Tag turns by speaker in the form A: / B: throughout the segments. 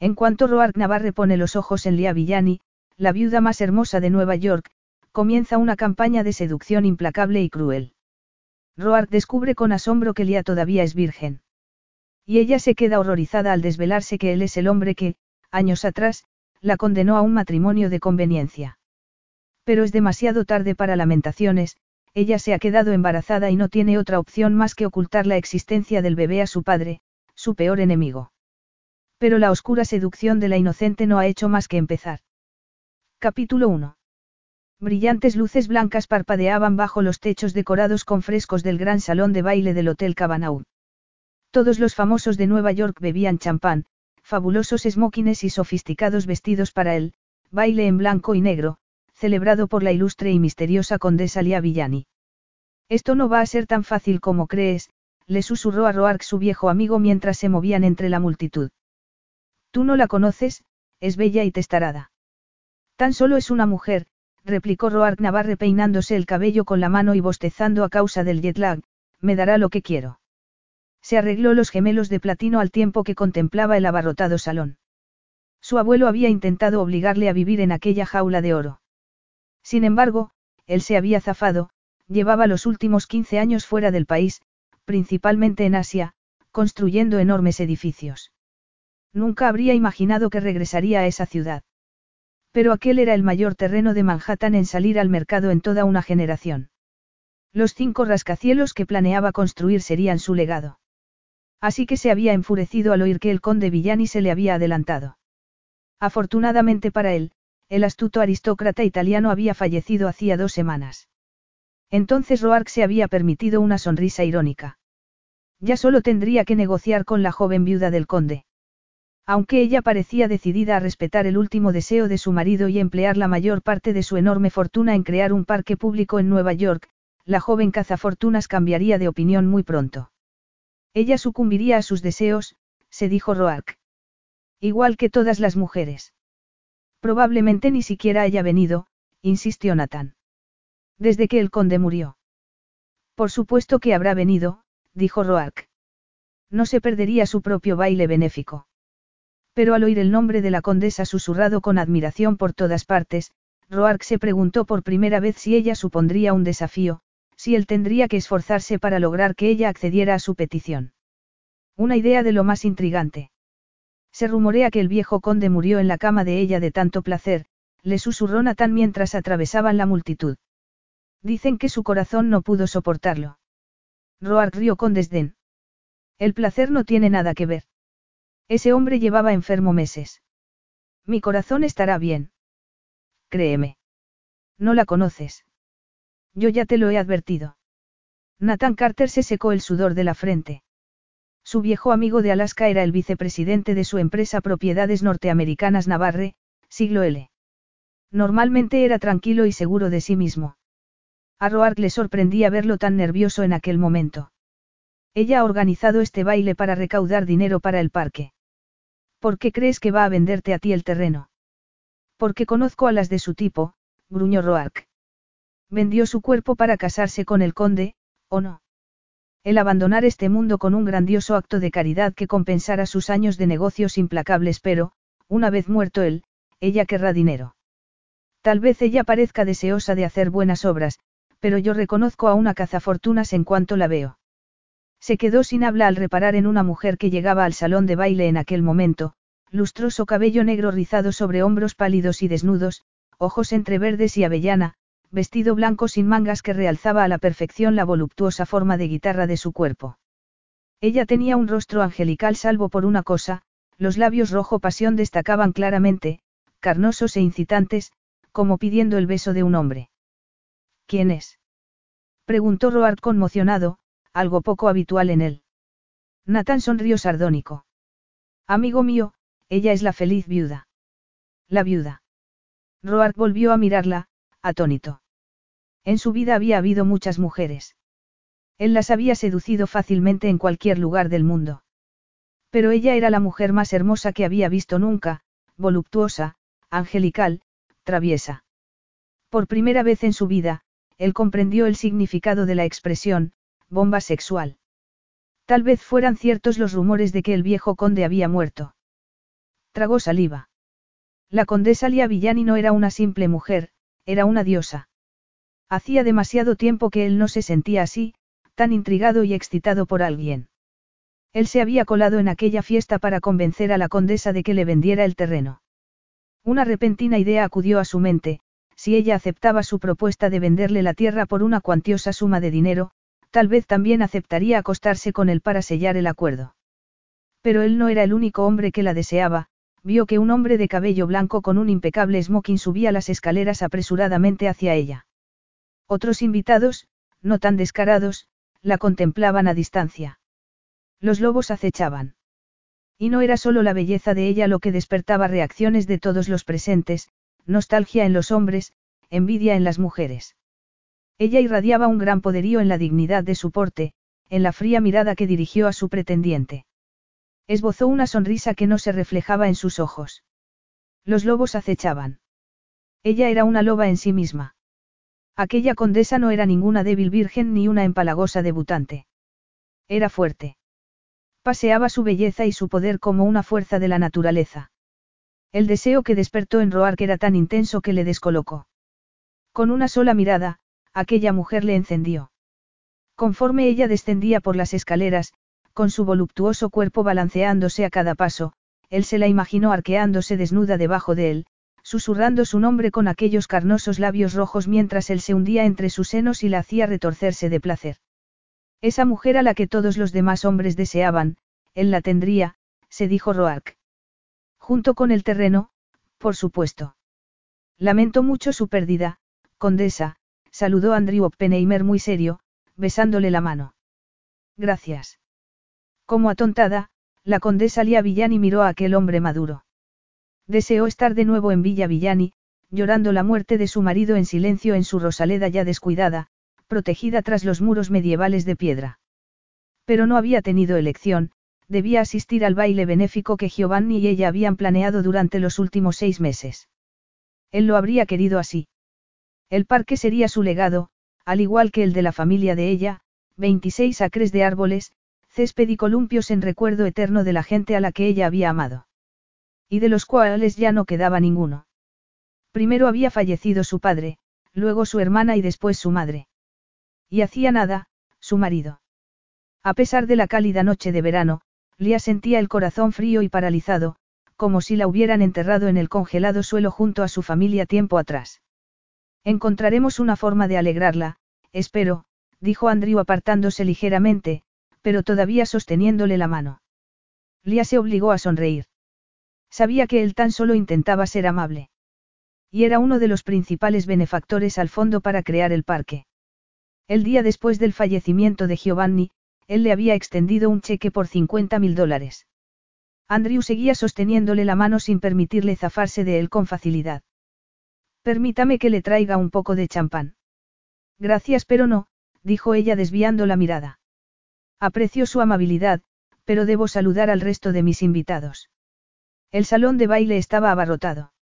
A: En cuanto Roark Navarre pone los ojos en Lia Villani, la viuda más hermosa de Nueva York, comienza una campaña de seducción implacable y cruel. Roark descubre con asombro que Lia todavía es virgen. Y ella se queda horrorizada al desvelarse que él es el hombre que, años atrás, la condenó a un matrimonio de conveniencia. Pero es demasiado tarde para lamentaciones, ella se ha quedado embarazada y no tiene otra opción más que ocultar la existencia del bebé a su padre, su peor enemigo. Pero la oscura seducción de la inocente no ha hecho más que empezar. Capítulo 1. Brillantes luces blancas parpadeaban bajo los techos decorados con frescos del gran salón de baile del Hotel Cabanau. Todos los famosos de Nueva York bebían champán, fabulosos smokines y sofisticados vestidos para el baile en blanco y negro, celebrado por la ilustre y misteriosa condesa Lia Villani. Esto no va a ser tan fácil como crees, le susurró a Roark su viejo amigo mientras se movían entre la multitud. Tú no la conoces, es bella y testarada. Tan solo es una mujer, replicó Roark Navarre peinándose el cabello con la mano y bostezando a causa del jet lag, me dará lo que quiero. Se arregló los gemelos de platino al tiempo que contemplaba el abarrotado salón. Su abuelo había intentado obligarle a vivir en aquella jaula de oro. Sin embargo, él se había zafado, llevaba los últimos 15 años fuera del país, principalmente en Asia, construyendo enormes edificios. Nunca habría imaginado que regresaría a esa ciudad. Pero aquel era el mayor terreno de Manhattan en salir al mercado en toda una generación. Los cinco rascacielos que planeaba construir serían su legado. Así que se había enfurecido al oír que el conde Villani se le había adelantado. Afortunadamente para él, el astuto aristócrata italiano había fallecido hacía dos semanas. Entonces Roark se había permitido una sonrisa irónica. Ya solo tendría que negociar con la joven viuda del conde. Aunque ella parecía decidida a respetar el último deseo de su marido y emplear la mayor parte de su enorme fortuna en crear un parque público en Nueva York, la joven cazafortunas cambiaría de opinión muy pronto. Ella sucumbiría a sus deseos, se dijo Roark. Igual que todas las mujeres. Probablemente ni siquiera haya venido, insistió Nathan. Desde que el conde murió. Por supuesto que habrá venido, dijo Roark. No se perdería su propio baile benéfico. Pero al oír el nombre de la condesa susurrado con admiración por todas partes, Roark se preguntó por primera vez si ella supondría un desafío, si él tendría que esforzarse para lograr que ella accediera a su petición. Una idea de lo más intrigante. Se rumorea que el viejo conde murió en la cama de ella de tanto placer, le susurró Natán mientras atravesaban la multitud. Dicen que su corazón no pudo soportarlo. Roark rió con desdén. El placer no tiene nada que ver. Ese hombre llevaba enfermo meses. Mi corazón estará bien. Créeme. No la conoces. Yo ya te lo he advertido. Nathan Carter se secó el sudor de la frente. Su viejo amigo de Alaska era el vicepresidente de su empresa Propiedades Norteamericanas Navarre, siglo L. Normalmente era tranquilo y seguro de sí mismo. A Roark le sorprendía verlo tan nervioso en aquel momento. Ella ha organizado este baile para recaudar dinero para el parque. ¿Por qué crees que va a venderte a ti el terreno? Porque conozco a las de su tipo, gruñó Roark. Vendió su cuerpo para casarse con el conde, ¿o no? El abandonar este mundo con un grandioso acto de caridad que compensara sus años de negocios implacables, pero, una vez muerto él, ella querrá dinero. Tal vez ella parezca deseosa de hacer buenas obras, pero yo reconozco a una cazafortunas en cuanto la veo. Se quedó sin habla al reparar en una mujer que llegaba al salón de baile en aquel momento, lustroso cabello negro rizado sobre hombros pálidos y desnudos, ojos entre verdes y avellana, vestido blanco sin mangas que realzaba a la perfección la voluptuosa forma de guitarra de su cuerpo. Ella tenía un rostro angelical salvo por una cosa, los labios rojo pasión destacaban claramente, carnosos e incitantes, como pidiendo el beso de un hombre. ¿Quién es? preguntó Roard conmocionado, algo poco habitual en él. Nathan sonrió sardónico. Amigo mío, ella es la feliz viuda. La viuda. Roark volvió a mirarla, atónito. En su vida había habido muchas mujeres. Él las había seducido fácilmente en cualquier lugar del mundo. Pero ella era la mujer más hermosa que había visto nunca, voluptuosa, angelical, traviesa. Por primera vez en su vida, él comprendió el significado de la expresión, bomba sexual. Tal vez fueran ciertos los rumores de que el viejo conde había muerto. Tragó saliva. La condesa Lia Villani no era una simple mujer, era una diosa. Hacía demasiado tiempo que él no se sentía así, tan intrigado y excitado por alguien. Él se había colado en aquella fiesta para convencer a la condesa de que le vendiera el terreno. Una repentina idea acudió a su mente, si ella aceptaba su propuesta de venderle la tierra por una cuantiosa suma de dinero, tal vez también aceptaría acostarse con él para sellar el acuerdo. Pero él no era el único hombre que la deseaba, vio que un hombre de cabello blanco con un impecable smoking subía las escaleras apresuradamente hacia ella. Otros invitados, no tan descarados, la contemplaban a distancia. Los lobos acechaban. Y no era solo la belleza de ella lo que despertaba reacciones de todos los presentes, nostalgia en los hombres, envidia en las mujeres. Ella irradiaba un gran poderío en la dignidad de su porte, en la fría mirada que dirigió a su pretendiente. Esbozó una sonrisa que no se reflejaba en sus ojos. Los lobos acechaban. Ella era una loba en sí misma. Aquella condesa no era ninguna débil virgen ni una empalagosa debutante. Era fuerte. Paseaba su belleza y su poder como una fuerza de la naturaleza. El deseo que despertó en Roark era tan intenso que le descolocó. Con una sola mirada, aquella mujer le encendió. Conforme ella descendía por las escaleras, con su voluptuoso cuerpo balanceándose a cada paso, él se la imaginó arqueándose desnuda debajo de él, susurrando su nombre con aquellos carnosos labios rojos mientras él se hundía entre sus senos y la hacía retorcerse de placer. Esa mujer a la que todos los demás hombres deseaban, él la tendría, se dijo Roark. Junto con el terreno, por supuesto. Lamento mucho su pérdida, condesa, saludó Andrew Oppenheimer muy serio, besándole la mano. Gracias. Como atontada, la condesa Lia Villani miró a aquel hombre maduro. Deseó estar de nuevo en Villa Villani, llorando la muerte de su marido en silencio en su Rosaleda ya descuidada, protegida tras los muros medievales de piedra. Pero no había tenido elección, debía asistir al baile benéfico que Giovanni y ella habían planeado durante los últimos seis meses. Él lo habría querido así. El parque sería su legado, al igual que el de la familia de ella, 26 acres de árboles, césped y columpios en recuerdo eterno de la gente a la que ella había amado. Y de los cuales ya no quedaba ninguno. Primero había fallecido su padre, luego su hermana y después su madre. Y hacía nada, su marido. A pesar de la cálida noche de verano, Lía sentía el corazón frío y paralizado, como si la hubieran enterrado en el congelado suelo junto a su familia tiempo atrás. Encontraremos una forma de alegrarla, espero, dijo Andrew apartándose ligeramente, pero todavía sosteniéndole la mano. Lía se obligó a sonreír. Sabía que él tan solo intentaba ser amable. Y era uno de los principales benefactores al fondo para crear el parque. El día después del fallecimiento de Giovanni, él le había extendido un cheque por 50 mil dólares. Andrew seguía sosteniéndole la mano sin permitirle zafarse de él con facilidad. Permítame que le traiga un poco de champán. Gracias, pero no, dijo ella desviando la mirada. Aprecio su amabilidad, pero debo saludar al resto de mis invitados. El salón de baile estaba abarrotado.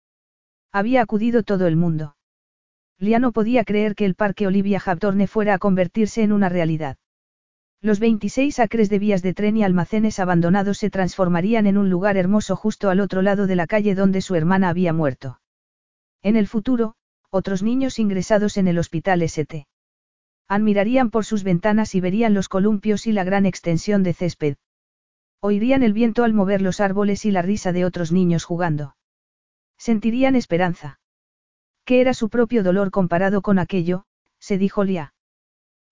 A: Había acudido todo el mundo. Lia no podía creer que el parque Olivia Hawthorne fuera a convertirse en una realidad. Los 26 acres de vías de tren y almacenes abandonados se transformarían en un lugar hermoso justo al otro lado de la calle donde su hermana había muerto. En el futuro, otros niños ingresados en el hospital St. Admirarían por sus ventanas y verían los columpios y la gran extensión de césped. Oirían el viento al mover los árboles y la risa de otros niños jugando. Sentirían esperanza. ¿Qué era su propio dolor comparado con aquello? se dijo Lia.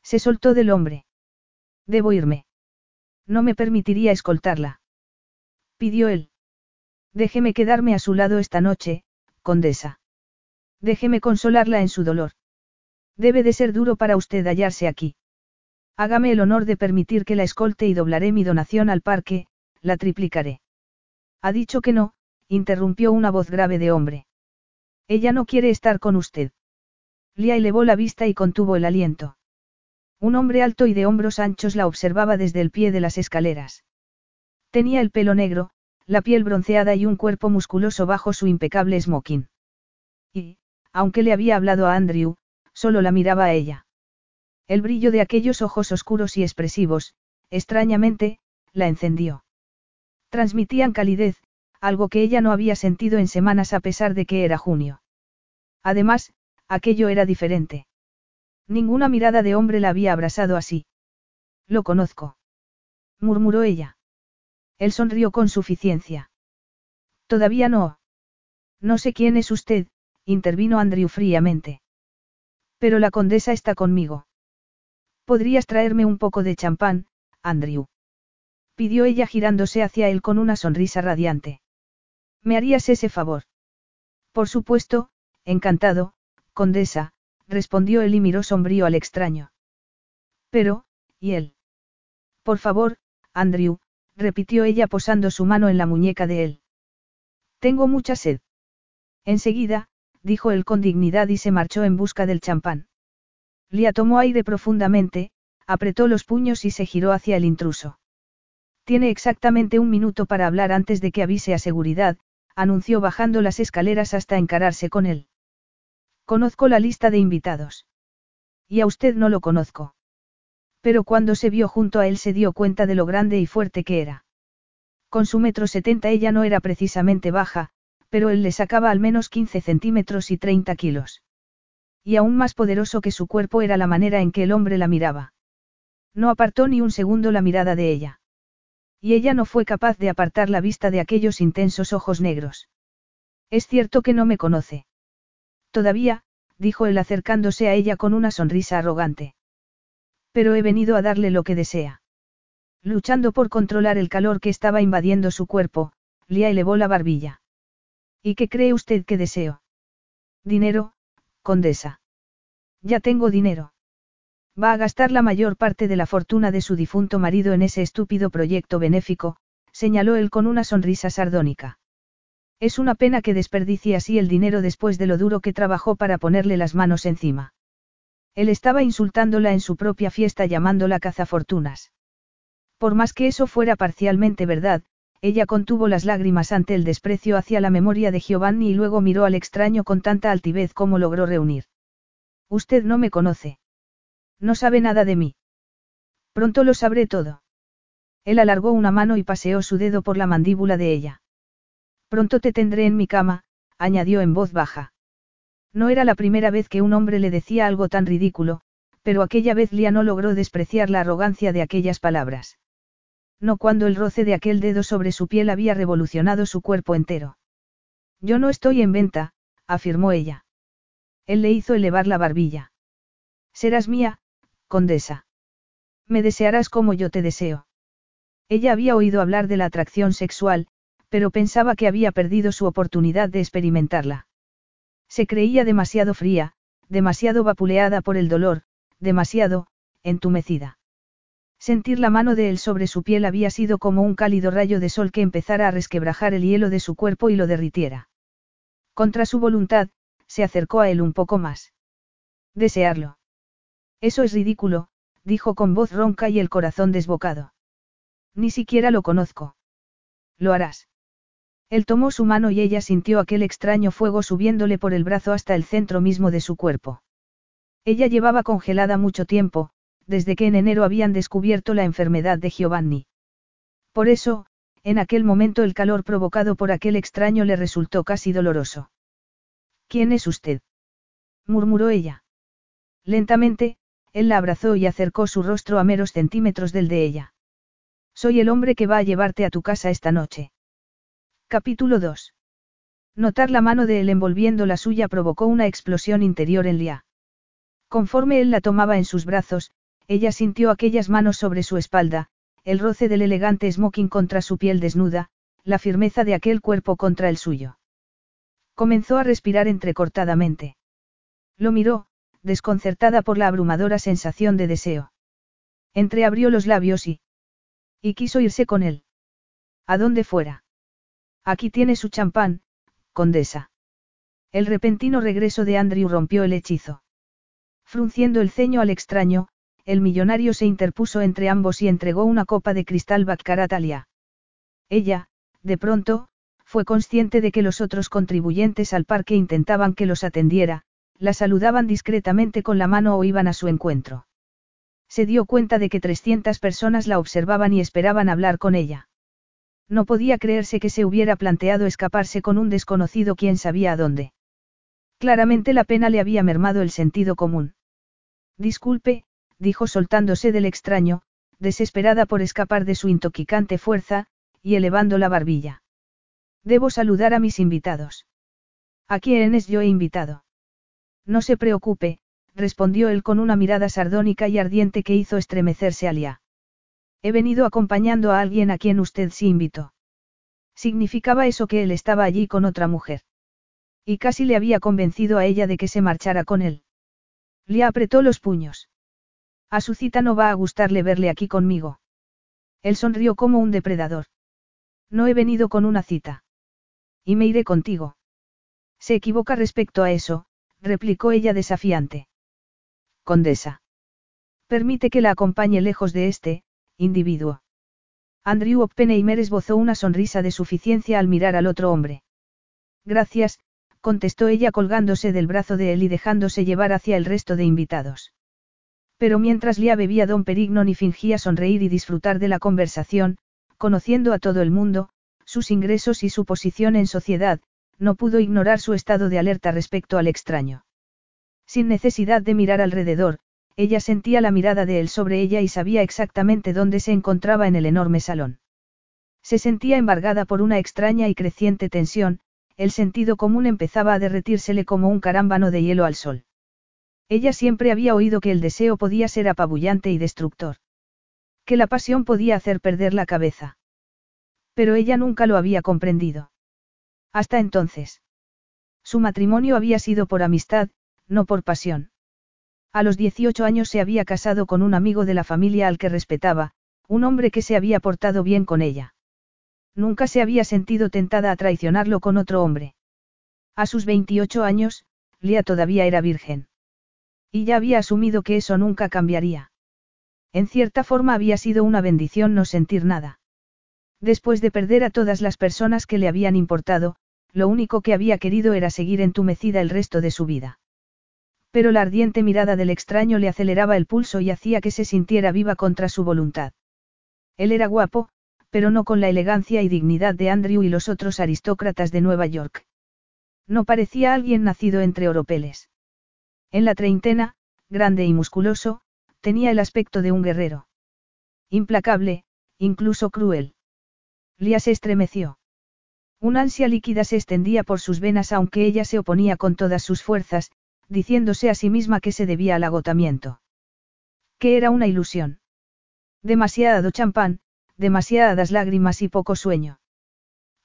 A: Se soltó del hombre. Debo irme. No me permitiría escoltarla. Pidió él. Déjeme quedarme a su lado esta noche, condesa. Déjeme consolarla en su dolor. Debe de ser duro para usted hallarse aquí. Hágame el honor de permitir que la escolte y doblaré mi donación al parque, la triplicaré. Ha dicho que no, interrumpió una voz grave de hombre. Ella no quiere estar con usted. Lia elevó la vista y contuvo el aliento. Un hombre alto y de hombros anchos la observaba desde el pie de las escaleras. Tenía el pelo negro, la piel bronceada y un cuerpo musculoso bajo su impecable smoking. Y, aunque le había hablado a Andrew, solo la miraba a ella. El brillo de aquellos ojos oscuros y expresivos, extrañamente, la encendió. Transmitían calidez, algo que ella no había sentido en semanas a pesar de que era junio. Además, aquello era diferente. Ninguna mirada de hombre la había abrasado así. Lo conozco. murmuró ella. Él sonrió con suficiencia. Todavía no. No sé quién es usted, intervino Andrew fríamente. Pero la condesa está conmigo. ¿Podrías traerme un poco de champán, Andrew? Pidió ella girándose hacia él con una sonrisa radiante. ¿Me harías ese favor? Por supuesto, encantado, condesa, respondió él y miró sombrío al extraño. Pero, ¿y él? Por favor, Andrew, repitió ella posando su mano en la muñeca de él. Tengo mucha sed. Enseguida, dijo él con dignidad y se marchó en busca del champán. Lia tomó aire profundamente, apretó los puños y se giró hacia el intruso. Tiene exactamente un minuto para hablar antes de que avise a seguridad, anunció bajando las escaleras hasta encararse con él. Conozco la lista de invitados. Y a usted no lo conozco. Pero cuando se vio junto a él se dio cuenta de lo grande y fuerte que era. Con su metro setenta ella no era precisamente baja, pero él le sacaba al menos 15 centímetros y 30 kilos. Y aún más poderoso que su cuerpo era la manera en que el hombre la miraba. No apartó ni un segundo la mirada de ella. Y ella no fue capaz de apartar la vista de aquellos intensos ojos negros. Es cierto que no me conoce. Todavía, dijo él acercándose a ella con una sonrisa arrogante. Pero he venido a darle lo que desea. Luchando por controlar el calor que estaba invadiendo su cuerpo, Lia elevó la barbilla. ¿Y qué cree usted que deseo? Dinero, condesa. Ya tengo dinero. Va a gastar la mayor parte de la fortuna de su difunto marido en ese estúpido proyecto benéfico, señaló él con una sonrisa sardónica. Es una pena que desperdicie así el dinero después de lo duro que trabajó para ponerle las manos encima. Él estaba insultándola en su propia fiesta llamándola cazafortunas. Por más que eso fuera parcialmente verdad, ella contuvo las lágrimas ante el desprecio hacia la memoria de Giovanni y luego miró al extraño con tanta altivez como logró reunir. Usted no me conoce. No sabe nada de mí. Pronto lo sabré todo. Él alargó una mano y paseó su dedo por la mandíbula de ella. Pronto te tendré en mi cama, añadió en voz baja. No era la primera vez que un hombre le decía algo tan ridículo, pero aquella vez Lia no logró despreciar la arrogancia de aquellas palabras. No cuando el roce de aquel dedo sobre su piel había revolucionado su cuerpo entero. Yo no estoy en venta, afirmó ella. Él le hizo elevar la barbilla. Serás mía, condesa. Me desearás como yo te deseo. Ella había oído hablar de la atracción sexual, pero pensaba que había perdido su oportunidad de experimentarla. Se creía demasiado fría, demasiado vapuleada por el dolor, demasiado, entumecida. Sentir la mano de él sobre su piel había sido como un cálido rayo de sol que empezara a resquebrajar el hielo de su cuerpo y lo derritiera. Contra su voluntad, se acercó a él un poco más. Desearlo. Eso es ridículo, dijo con voz ronca y el corazón desbocado. Ni siquiera lo conozco. Lo harás. Él tomó su mano y ella sintió aquel extraño fuego subiéndole por el brazo hasta el centro mismo de su cuerpo. Ella llevaba congelada mucho tiempo, desde que en enero habían descubierto la enfermedad de Giovanni. Por eso, en aquel momento el calor provocado por aquel extraño le resultó casi doloroso. ¿Quién es usted? murmuró ella. Lentamente, él la abrazó y acercó su rostro a meros centímetros del de ella. Soy el hombre que va a llevarte a tu casa esta noche. Capítulo 2. Notar la mano de él envolviendo la suya provocó una explosión interior en Lia. Conforme él la tomaba en sus brazos, ella sintió aquellas manos sobre su espalda, el roce del elegante smoking contra su piel desnuda, la firmeza de aquel cuerpo contra el suyo. Comenzó a respirar entrecortadamente. Lo miró, desconcertada por la abrumadora sensación de deseo. Entreabrió los labios y... Y quiso irse con él. A donde fuera. Aquí tiene su champán, condesa. El repentino regreso de Andrew rompió el hechizo. Frunciendo el ceño al extraño, el millonario se interpuso entre ambos y entregó una copa de cristal Baccarat a Ella, de pronto, fue consciente de que los otros contribuyentes al parque intentaban que los atendiera, la saludaban discretamente con la mano o iban a su encuentro. Se dio cuenta de que 300 personas la observaban y esperaban hablar con ella. No podía creerse que se hubiera planteado escaparse con un desconocido quien sabía a dónde. Claramente la pena le había mermado el sentido común. Disculpe, dijo soltándose del extraño, desesperada por escapar de su intoxicante fuerza, y elevando la barbilla. Debo saludar a mis invitados. ¿A quiénes yo he invitado? No se preocupe, respondió él con una mirada sardónica y ardiente que hizo estremecerse a Lia. He venido acompañando a alguien a quien usted sí invitó. Significaba eso que él estaba allí con otra mujer. Y casi le había convencido a ella de que se marchara con él. Lia apretó los puños. A su cita no va a gustarle verle aquí conmigo. Él sonrió como un depredador. No he venido con una cita. Y me iré contigo. Se equivoca respecto a eso, replicó ella desafiante. Condesa. Permite que la acompañe lejos de este, individuo. Andrew Oppenheimer esbozó una sonrisa de suficiencia al mirar al otro hombre. Gracias, contestó ella colgándose del brazo de él y dejándose llevar hacia el resto de invitados. Pero mientras Lia bebía don Perignon y fingía sonreír y disfrutar de la conversación, conociendo a todo el mundo, sus ingresos y su posición en sociedad, no pudo ignorar su estado de alerta respecto al extraño. Sin necesidad de mirar alrededor, ella sentía la mirada de él sobre ella y sabía exactamente dónde se encontraba en el enorme salón. Se sentía embargada por una extraña y creciente tensión, el sentido común empezaba a derretírsele como un carámbano de hielo al sol. Ella siempre había oído que el deseo podía ser apabullante y destructor. Que la pasión podía hacer perder la cabeza. Pero ella nunca lo había comprendido. Hasta entonces. Su matrimonio había sido por amistad, no por pasión. A los 18 años se había casado con un amigo de la familia al que respetaba, un hombre que se había portado bien con ella. Nunca se había sentido tentada a traicionarlo con otro hombre. A sus 28 años, Lía todavía era virgen. Y ya había asumido que eso nunca cambiaría. En cierta forma había sido una bendición no sentir nada. Después de perder a todas las personas que le habían importado, lo único que había querido era seguir entumecida el resto de su vida. Pero la ardiente mirada del extraño le aceleraba el pulso y hacía que se sintiera viva contra su voluntad. Él era guapo, pero no con la elegancia y dignidad de Andrew y los otros aristócratas de Nueva York. No parecía alguien nacido entre oropeles. En la treintena, grande y musculoso, tenía el aspecto de un guerrero. Implacable, incluso cruel. Lía se estremeció. Una ansia líquida se extendía por sus venas aunque ella se oponía con todas sus fuerzas, diciéndose a sí misma que se debía al agotamiento. Que era una ilusión. Demasiado champán, demasiadas lágrimas y poco sueño.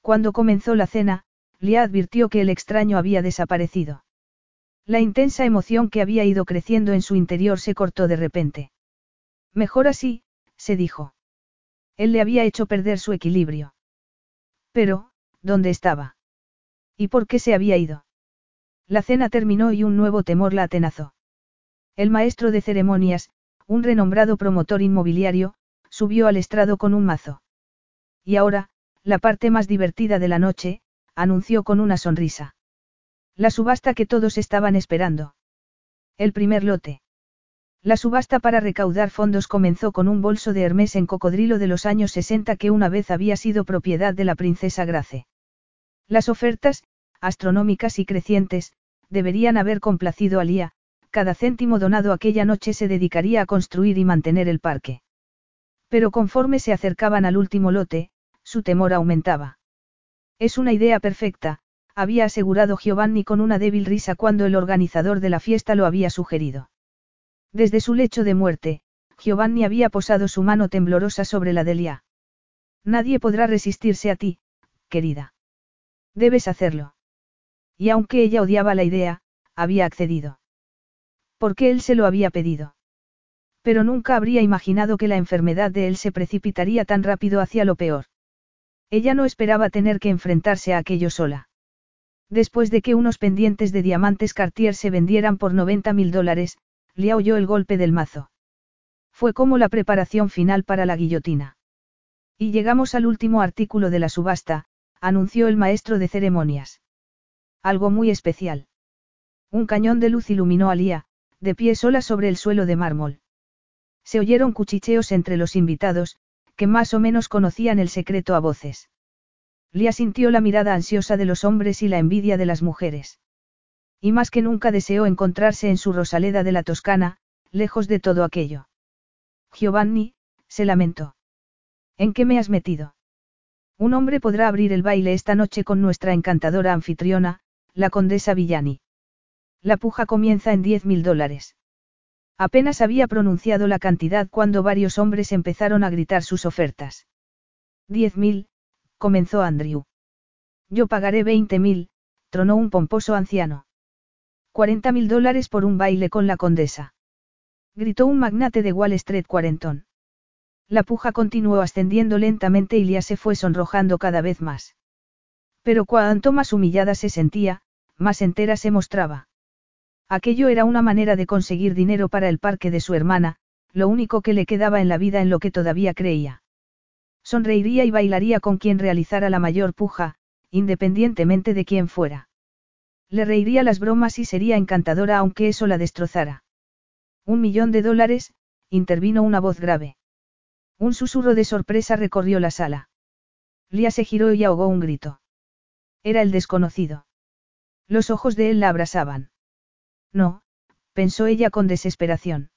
A: Cuando comenzó la cena, Lia advirtió que el extraño había desaparecido. La intensa emoción que había ido creciendo en su interior se cortó de repente. Mejor así, se dijo. Él le había hecho perder su equilibrio. Pero, ¿dónde estaba? ¿Y por qué se había ido? La cena terminó y un nuevo temor la atenazó. El maestro de ceremonias, un renombrado promotor inmobiliario, subió al estrado con un mazo. Y ahora, la parte más divertida de la noche, anunció con una sonrisa. La subasta que todos estaban esperando. El primer lote. La subasta para recaudar fondos comenzó con un bolso de Hermes en cocodrilo de los años 60 que una vez había sido propiedad de la princesa Grace. Las ofertas, astronómicas y crecientes, deberían haber complacido a Lía, cada céntimo donado aquella noche se dedicaría a construir y mantener el parque. Pero conforme se acercaban al último lote, su temor aumentaba. Es una idea perfecta, había asegurado Giovanni con una débil risa cuando el organizador de la fiesta lo había sugerido. Desde su lecho de muerte, Giovanni había posado su mano temblorosa sobre la de Lia. Nadie podrá resistirse a ti, querida. Debes hacerlo. Y aunque ella odiaba la idea, había accedido. Porque él se lo había pedido. Pero nunca habría imaginado que la enfermedad de él se precipitaría tan rápido hacia lo peor. Ella no esperaba tener que enfrentarse a aquello sola. Después de que unos pendientes de diamantes Cartier se vendieran por 90 mil dólares, le oyó el golpe del mazo. Fue como la preparación final para la guillotina. Y llegamos al último artículo de la subasta, anunció el maestro de ceremonias. Algo muy especial. Un cañón de luz iluminó a Lía, de pie sola sobre el suelo de mármol. Se oyeron cuchicheos entre los invitados, que más o menos conocían el secreto a voces. Lía sintió la mirada ansiosa de los hombres y la envidia de las mujeres. Y más que nunca deseó encontrarse en su Rosaleda de la Toscana, lejos de todo aquello. Giovanni, se lamentó. ¿En qué me has metido? Un hombre podrá abrir el baile esta noche con nuestra encantadora anfitriona, la condesa Villani. La puja comienza en diez mil dólares. Apenas había pronunciado la cantidad cuando varios hombres empezaron a gritar sus ofertas. Diez mil, comenzó Andrew. Yo pagaré veinte mil, tronó un pomposo anciano. Cuarenta mil dólares por un baile con la condesa. Gritó un magnate de Wall Street cuarentón. La puja continuó ascendiendo lentamente y Lia se fue sonrojando cada vez más. Pero cuanto más humillada se sentía, más entera se mostraba. Aquello era una manera de conseguir dinero para el parque de su hermana, lo único que le quedaba en la vida en lo que todavía creía. Sonreiría y bailaría con quien realizara la mayor puja, independientemente de quién fuera. Le reiría las bromas y sería encantadora aunque eso la destrozara. Un millón de dólares, intervino una voz grave. Un susurro de sorpresa recorrió la sala. Lía se giró y ahogó un grito. Era el desconocido. Los ojos de él la abrasaban. No, pensó ella con desesperación.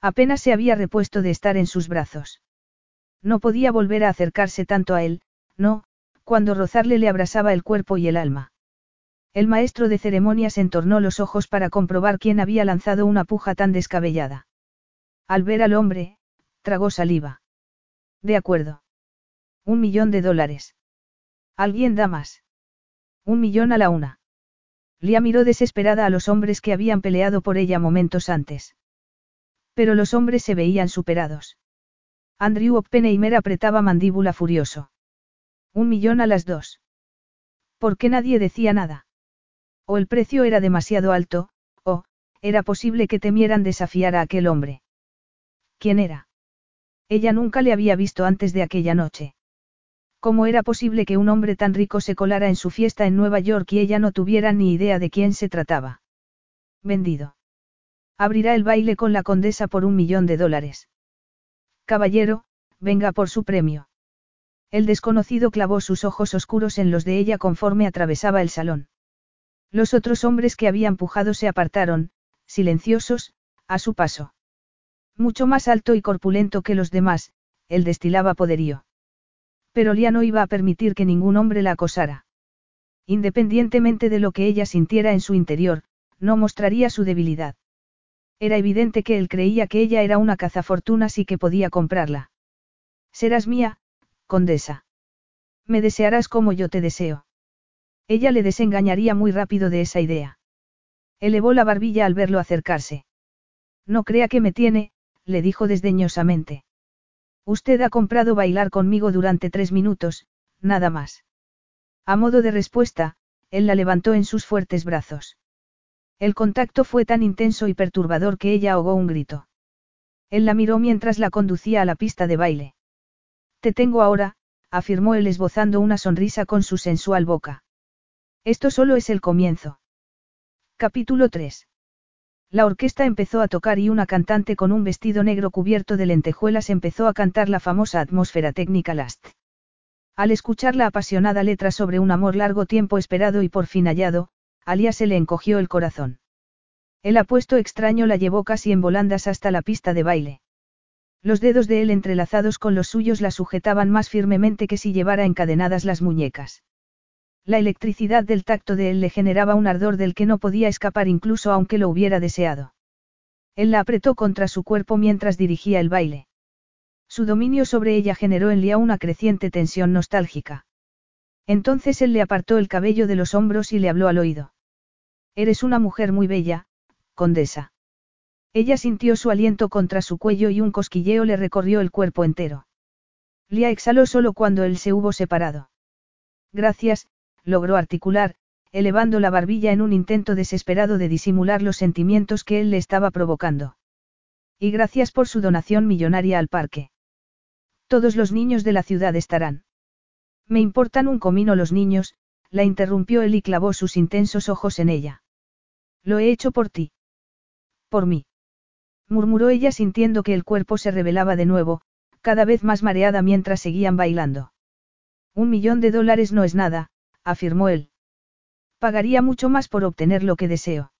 A: Apenas se había repuesto de estar en sus brazos. No podía volver a acercarse tanto a él, no, cuando rozarle le abrasaba el cuerpo y el alma. El maestro de ceremonias entornó los ojos para comprobar quién había lanzado una puja tan descabellada. Al ver al hombre, tragó saliva. De acuerdo. Un millón de dólares. ¿Alguien da más? Un millón a la una. Lia miró desesperada a los hombres que habían peleado por ella momentos antes. Pero los hombres se veían superados. Andrew Oppenheimer apretaba mandíbula furioso. Un millón a las dos. ¿Por qué nadie decía nada? O el precio era demasiado alto, o, era posible que temieran desafiar a aquel hombre. ¿Quién era? Ella nunca le había visto antes de aquella noche. ¿Cómo era posible que un hombre tan rico se colara en su fiesta en Nueva York y ella no tuviera ni idea de quién se trataba? Vendido. Abrirá el baile con la condesa por un millón de dólares. Caballero, venga por su premio. El desconocido clavó sus ojos oscuros en los de ella conforme atravesaba el salón. Los otros hombres que habían pujado se apartaron, silenciosos, a su paso. Mucho más alto y corpulento que los demás, él destilaba poderío. Pero Lía no iba a permitir que ningún hombre la acosara. Independientemente de lo que ella sintiera en su interior, no mostraría su debilidad. Era evidente que él creía que ella era una cazafortunas y que podía comprarla. Serás mía, condesa. Me desearás como yo te deseo. Ella le desengañaría muy rápido de esa idea. Elevó la barbilla al verlo acercarse. No crea que me tiene, le dijo desdeñosamente. Usted ha comprado bailar conmigo durante tres minutos, nada más. A modo de respuesta, él la levantó en sus fuertes brazos. El contacto fue tan intenso y perturbador que ella ahogó un grito. Él la miró mientras la conducía a la pista de baile. Te tengo ahora, afirmó él esbozando una sonrisa con su sensual boca. Esto solo es el comienzo. Capítulo 3. La orquesta empezó a tocar y una cantante con un vestido negro cubierto de lentejuelas empezó a cantar la famosa atmósfera técnica Last. Al escuchar la apasionada letra sobre un amor largo tiempo esperado y por fin hallado, Alia se le encogió el corazón. El apuesto extraño la llevó casi en volandas hasta la pista de baile. Los dedos de él entrelazados con los suyos la sujetaban más firmemente que si llevara encadenadas las muñecas. La electricidad del tacto de él le generaba un ardor del que no podía escapar incluso aunque lo hubiera deseado. Él la apretó contra su cuerpo mientras dirigía el baile. Su dominio sobre ella generó en Lia una creciente tensión nostálgica. Entonces él le apartó el cabello de los hombros y le habló al oído. Eres una mujer muy bella, condesa. Ella sintió su aliento contra su cuello y un cosquilleo le recorrió el cuerpo entero. Lia exhaló solo cuando él se hubo separado. Gracias, logró articular, elevando la barbilla en un intento desesperado de disimular los sentimientos que él le estaba provocando. Y gracias por su donación millonaria al parque. Todos los niños de la ciudad estarán. Me importan un comino los niños, la interrumpió él y clavó sus intensos ojos en ella. Lo he hecho por ti. Por mí. Murmuró ella sintiendo que el cuerpo se revelaba de nuevo, cada vez más mareada mientras seguían bailando. Un millón de dólares no es nada, afirmó él. Pagaría mucho más por obtener lo que deseo.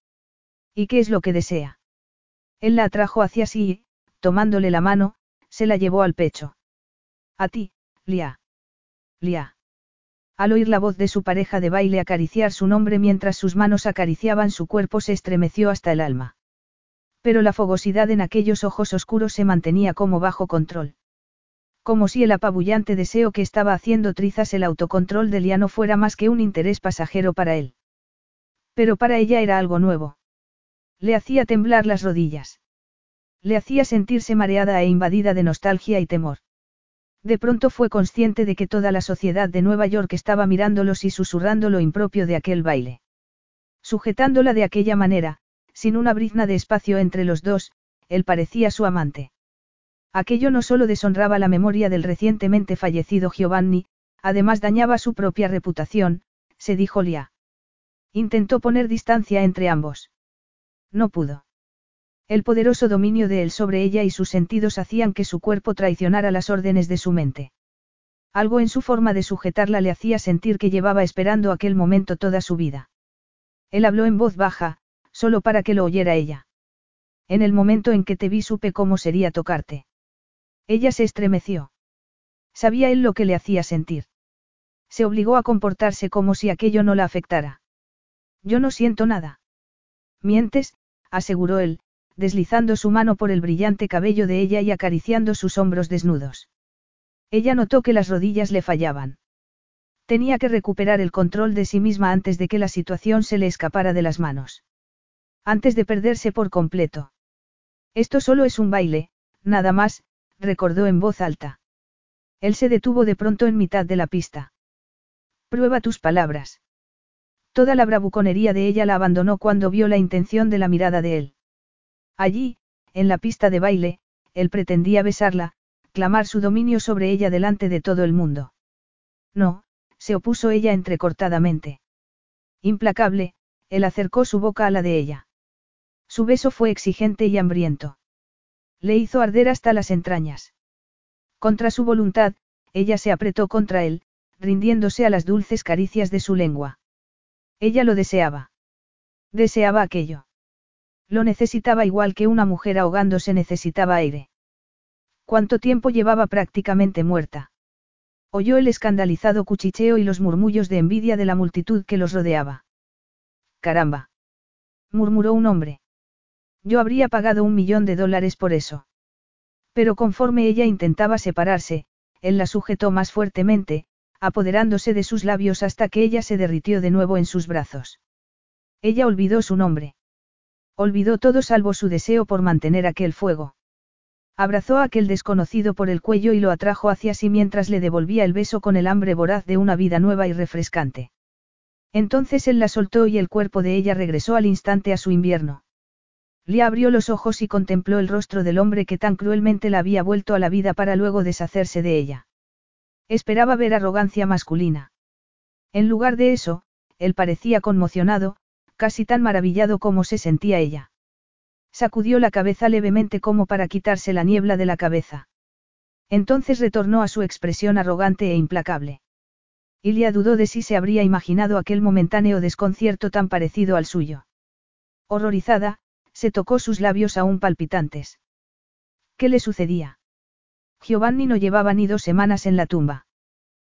A: ¿Y qué es lo que desea? Él la atrajo hacia sí y, tomándole la mano, se la llevó al pecho. A ti, Lia. Lia. Al oír la voz de su pareja de baile acariciar su nombre mientras sus manos acariciaban su cuerpo se estremeció hasta el alma. Pero la fogosidad en aquellos ojos oscuros se mantenía como bajo control. Como si el apabullante deseo que estaba haciendo trizas el autocontrol de Lia no fuera más que un interés pasajero para él. Pero para ella era algo nuevo. Le hacía temblar las rodillas. Le hacía sentirse mareada e invadida de nostalgia y temor. De pronto fue consciente de que toda la sociedad de Nueva York estaba mirándolos y susurrando lo impropio de aquel baile. Sujetándola de aquella manera, sin una brizna de espacio entre los dos, él parecía su amante. Aquello no solo deshonraba la memoria del recientemente fallecido Giovanni, además dañaba su propia reputación, se dijo Lia. Intentó poner distancia entre ambos. No pudo. El poderoso dominio de él sobre ella y sus sentidos hacían que su cuerpo traicionara las órdenes de su mente. Algo en su forma de sujetarla le hacía sentir que llevaba esperando aquel momento toda su vida. Él habló en voz baja, solo para que lo oyera ella. En el momento en que te vi supe cómo sería tocarte. Ella se estremeció. Sabía él lo que le hacía sentir. Se obligó a comportarse como si aquello no la afectara. Yo no siento nada. Mientes, aseguró él, deslizando su mano por el brillante cabello de ella y acariciando sus hombros desnudos. Ella notó que las rodillas le fallaban. Tenía que recuperar el control de sí misma antes de que la situación se le escapara de las manos. Antes de perderse por completo. Esto solo es un baile, nada más, recordó en voz alta. Él se detuvo de pronto en mitad de la pista. Prueba tus palabras. Toda la bravuconería de ella la abandonó cuando vio la intención de la mirada de él. Allí, en la pista de baile, él pretendía besarla, clamar su dominio sobre ella delante de todo el mundo. No, se opuso ella entrecortadamente. Implacable, él acercó su boca a la de ella. Su beso fue exigente y hambriento. Le hizo arder hasta las entrañas. Contra su voluntad, ella se apretó contra él, rindiéndose a las dulces caricias de su lengua. Ella lo deseaba. Deseaba aquello. Lo necesitaba igual que una mujer ahogándose necesitaba aire. ¿Cuánto tiempo llevaba prácticamente muerta? Oyó el escandalizado cuchicheo y los murmullos de envidia de la multitud que los rodeaba. Caramba. murmuró un hombre. Yo habría pagado un millón de dólares por eso. Pero conforme ella intentaba separarse, él la sujetó más fuertemente, apoderándose de sus labios hasta que ella se derritió de nuevo en sus brazos. Ella olvidó su nombre. Olvidó todo salvo su deseo por mantener aquel fuego. Abrazó a aquel desconocido por el cuello y lo atrajo hacia sí mientras le devolvía el beso con el hambre voraz de una vida nueva y refrescante. Entonces él la soltó y el cuerpo de ella regresó al instante a su invierno. Lia abrió los ojos y contempló el rostro del hombre que tan cruelmente la había vuelto a la vida para luego deshacerse de ella. Esperaba ver arrogancia masculina. En lugar de eso, él parecía conmocionado, casi tan maravillado como se sentía ella. Sacudió la cabeza levemente como para quitarse la niebla de la cabeza. Entonces retornó a su expresión arrogante e implacable. Ilia dudó de si se habría imaginado aquel momentáneo desconcierto tan parecido al suyo. Horrorizada, se tocó sus labios aún palpitantes. ¿Qué le sucedía? Giovanni no llevaba ni dos semanas en la tumba.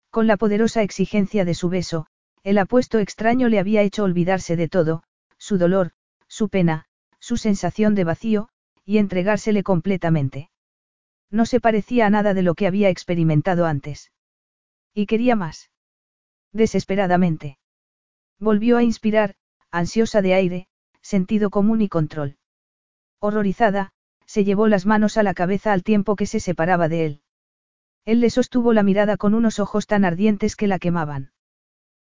A: Con la poderosa exigencia de su beso, el apuesto extraño le había hecho olvidarse de todo, su dolor, su pena, su sensación de vacío, y entregársele completamente. No se parecía a nada de lo que había experimentado antes. Y quería más. Desesperadamente. Volvió a inspirar, ansiosa de aire, sentido común y control. Horrorizada, se llevó las manos a la cabeza al tiempo que se separaba de él. Él le sostuvo la mirada con unos ojos tan ardientes que la quemaban.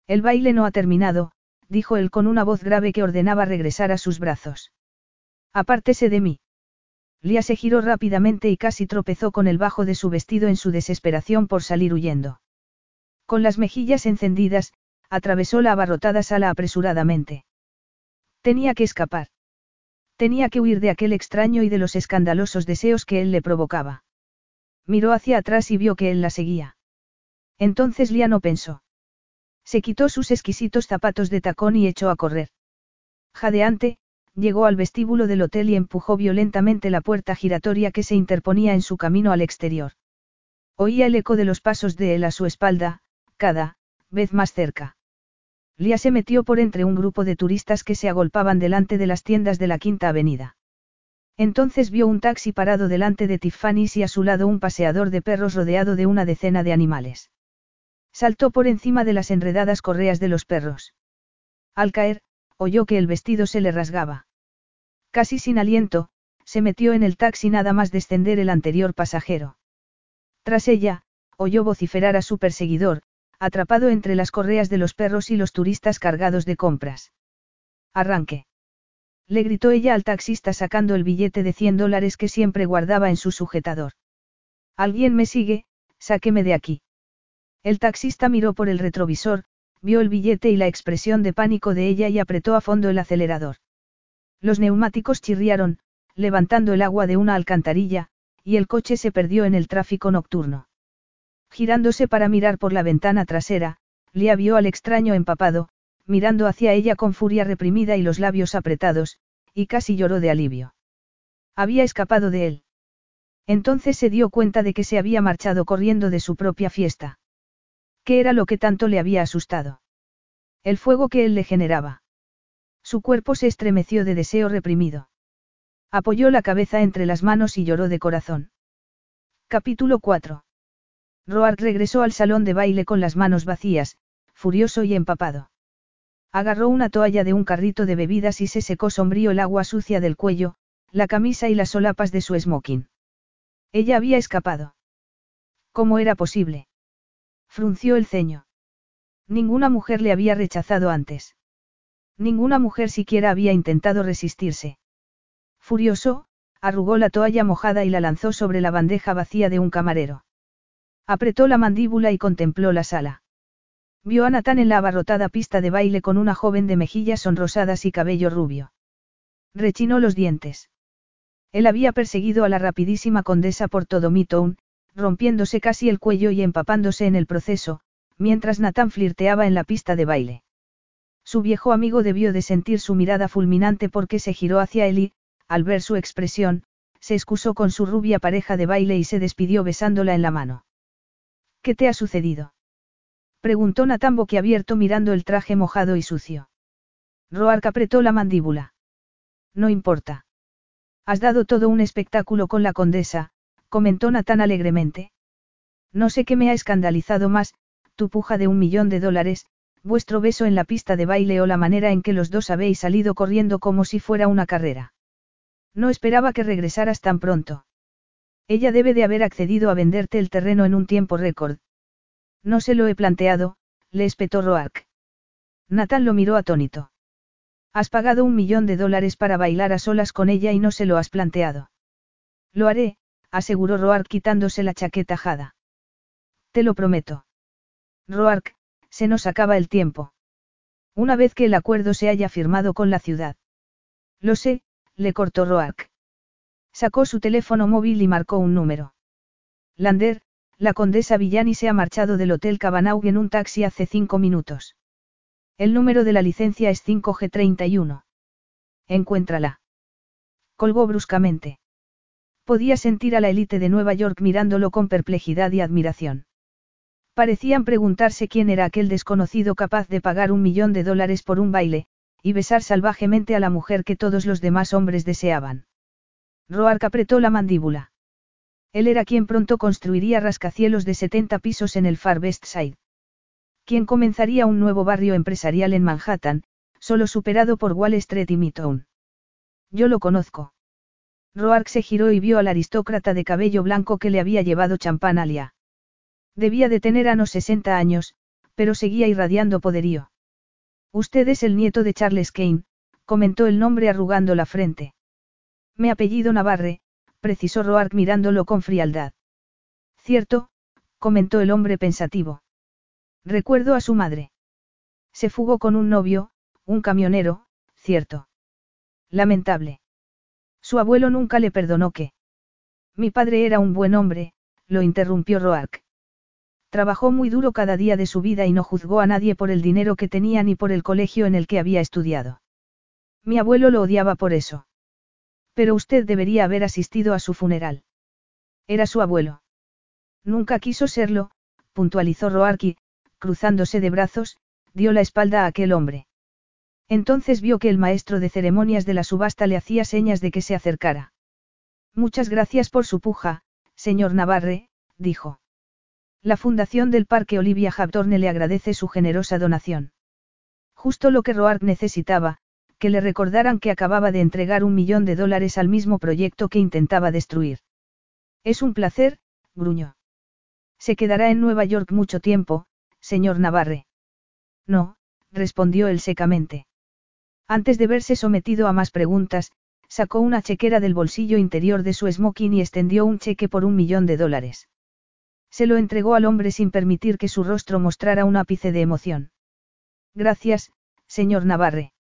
A: El baile no ha terminado, dijo él con una voz grave que ordenaba regresar a sus brazos. Apártese de mí. Lía se giró rápidamente y casi tropezó con el bajo de su vestido en su desesperación por salir huyendo. Con las mejillas encendidas, atravesó la abarrotada sala apresuradamente. Tenía que escapar. Tenía que huir de aquel extraño y de los escandalosos deseos que él le provocaba. Miró hacia atrás y vio que él la seguía. Entonces Lía no pensó. Se quitó sus exquisitos zapatos de tacón y echó a correr. Jadeante, llegó al vestíbulo del hotel y empujó violentamente la puerta giratoria que se interponía en su camino al exterior. Oía el eco de los pasos de él a su espalda, cada vez más cerca. Lía se metió por entre un grupo de turistas que se agolpaban delante de las tiendas de la Quinta Avenida. Entonces vio un taxi parado delante de Tiffany's y a su lado un paseador de perros rodeado de una decena de animales. Saltó por encima de las enredadas correas de los perros. Al caer, oyó que el vestido se le rasgaba. Casi sin aliento, se metió en el taxi nada más descender el anterior pasajero. Tras ella, oyó vociferar a su perseguidor, atrapado entre las correas de los perros y los turistas cargados de compras. Arranque. Le gritó ella al taxista sacando el billete de 100 dólares que siempre guardaba en su sujetador. Alguien me sigue, sáqueme de aquí. El taxista miró por el retrovisor, vio el billete y la expresión de pánico de ella y apretó a fondo el acelerador. Los neumáticos chirriaron, levantando el agua de una alcantarilla, y el coche se perdió en el tráfico nocturno. Girándose para mirar por la ventana trasera, Lia vio al extraño empapado, mirando hacia ella con furia reprimida y los labios apretados, y casi lloró de alivio. Había escapado de él. Entonces se dio cuenta de que se había marchado corriendo de su propia fiesta. ¿Qué era lo que tanto le había asustado? El fuego que él le generaba. Su cuerpo se estremeció de deseo reprimido. Apoyó la cabeza entre las manos y lloró de corazón. Capítulo 4. Roark regresó al salón de baile con las manos vacías, furioso y empapado. Agarró una toalla de un carrito de bebidas y se secó sombrío el agua sucia del cuello, la camisa y las solapas de su smoking. Ella había escapado. ¿Cómo era posible? Frunció el ceño. Ninguna mujer le había rechazado antes. Ninguna mujer siquiera había intentado resistirse. Furioso, arrugó la toalla mojada y la lanzó sobre la bandeja vacía de un camarero. Apretó la mandíbula y contempló la sala. Vio a Natán en la abarrotada pista de baile con una joven de mejillas sonrosadas y cabello rubio. Rechinó los dientes. Él había perseguido a la rapidísima condesa por todo Mitown, rompiéndose casi el cuello y empapándose en el proceso, mientras Nathan flirteaba en la pista de baile. Su viejo amigo debió de sentir su mirada fulminante porque se giró hacia él y, al ver su expresión, se excusó con su rubia pareja de baile y se despidió besándola en la mano. ¿Qué te ha sucedido? preguntó Nathan boquiabierto mirando el traje mojado y sucio. Roark apretó la mandíbula. No importa. Has dado todo un espectáculo con la condesa, comentó Natán alegremente. No sé qué me ha escandalizado más, tu puja de un millón de dólares, vuestro beso en la pista de baile o la manera en que los dos habéis salido corriendo como si fuera una carrera. No esperaba que regresaras tan pronto. Ella debe de haber accedido a venderte el terreno en un tiempo récord. No se lo he planteado, le espetó Roark. Natán lo miró atónito. Has pagado un millón de dólares para bailar a solas con ella y no se lo has planteado. Lo haré, aseguró Roark quitándose la chaqueta jada. Te lo prometo. Roark, se nos acaba el tiempo. Una vez que el acuerdo se haya firmado con la ciudad. Lo sé, le cortó Roark. Sacó su teléfono móvil y marcó un número. Lander, la condesa Villani se ha marchado del Hotel Cabanau en un taxi hace cinco minutos. El número de la licencia es 5G31. Encuéntrala. Colgó bruscamente. Podía sentir a la élite de Nueva York mirándolo con perplejidad y admiración. Parecían preguntarse quién era aquel desconocido capaz de pagar un millón de dólares por un baile, y besar salvajemente a la mujer que todos los demás hombres deseaban. Roark apretó la mandíbula. Él era quien pronto construiría rascacielos de 70 pisos en el Far West Side. Quien comenzaría un nuevo barrio empresarial en Manhattan, solo superado por Wall Street y Midtown. Yo lo conozco. Roark se giró y vio al aristócrata de cabello blanco que le había llevado champán a Debía de tener a los 60 años, pero seguía irradiando poderío. Usted es el nieto de Charles Kane, comentó el nombre arrugando la frente. Me apellido Navarre, precisó Roark mirándolo con frialdad. Cierto, comentó el hombre pensativo. Recuerdo a su madre. Se fugó con un novio, un camionero, cierto. Lamentable. Su abuelo nunca le perdonó que. Mi padre era un buen hombre, lo interrumpió Roark. Trabajó muy duro cada día de su vida y no juzgó a nadie por el dinero que tenía ni por el colegio en el que había estudiado. Mi abuelo lo odiaba por eso. Pero usted debería haber asistido a su funeral. Era su abuelo. Nunca quiso serlo, puntualizó Roark cruzándose de brazos, dio la espalda a aquel hombre. Entonces vio que el maestro de ceremonias de la subasta le hacía señas de que se acercara. Muchas gracias por su puja, señor Navarre, dijo. La Fundación del Parque Olivia Hawthorne le agradece su generosa donación. Justo lo que Roark necesitaba, que le recordaran que acababa de entregar un millón de dólares al mismo proyecto que intentaba destruir. Es un placer, gruñó. Se quedará en Nueva York mucho tiempo, señor Navarre. No, respondió él secamente. Antes de verse sometido a más preguntas, sacó una chequera del bolsillo interior de su smoking y extendió un cheque por un millón de dólares. Se lo entregó al hombre sin permitir que su rostro mostrara un ápice de emoción. Gracias, señor Navarre.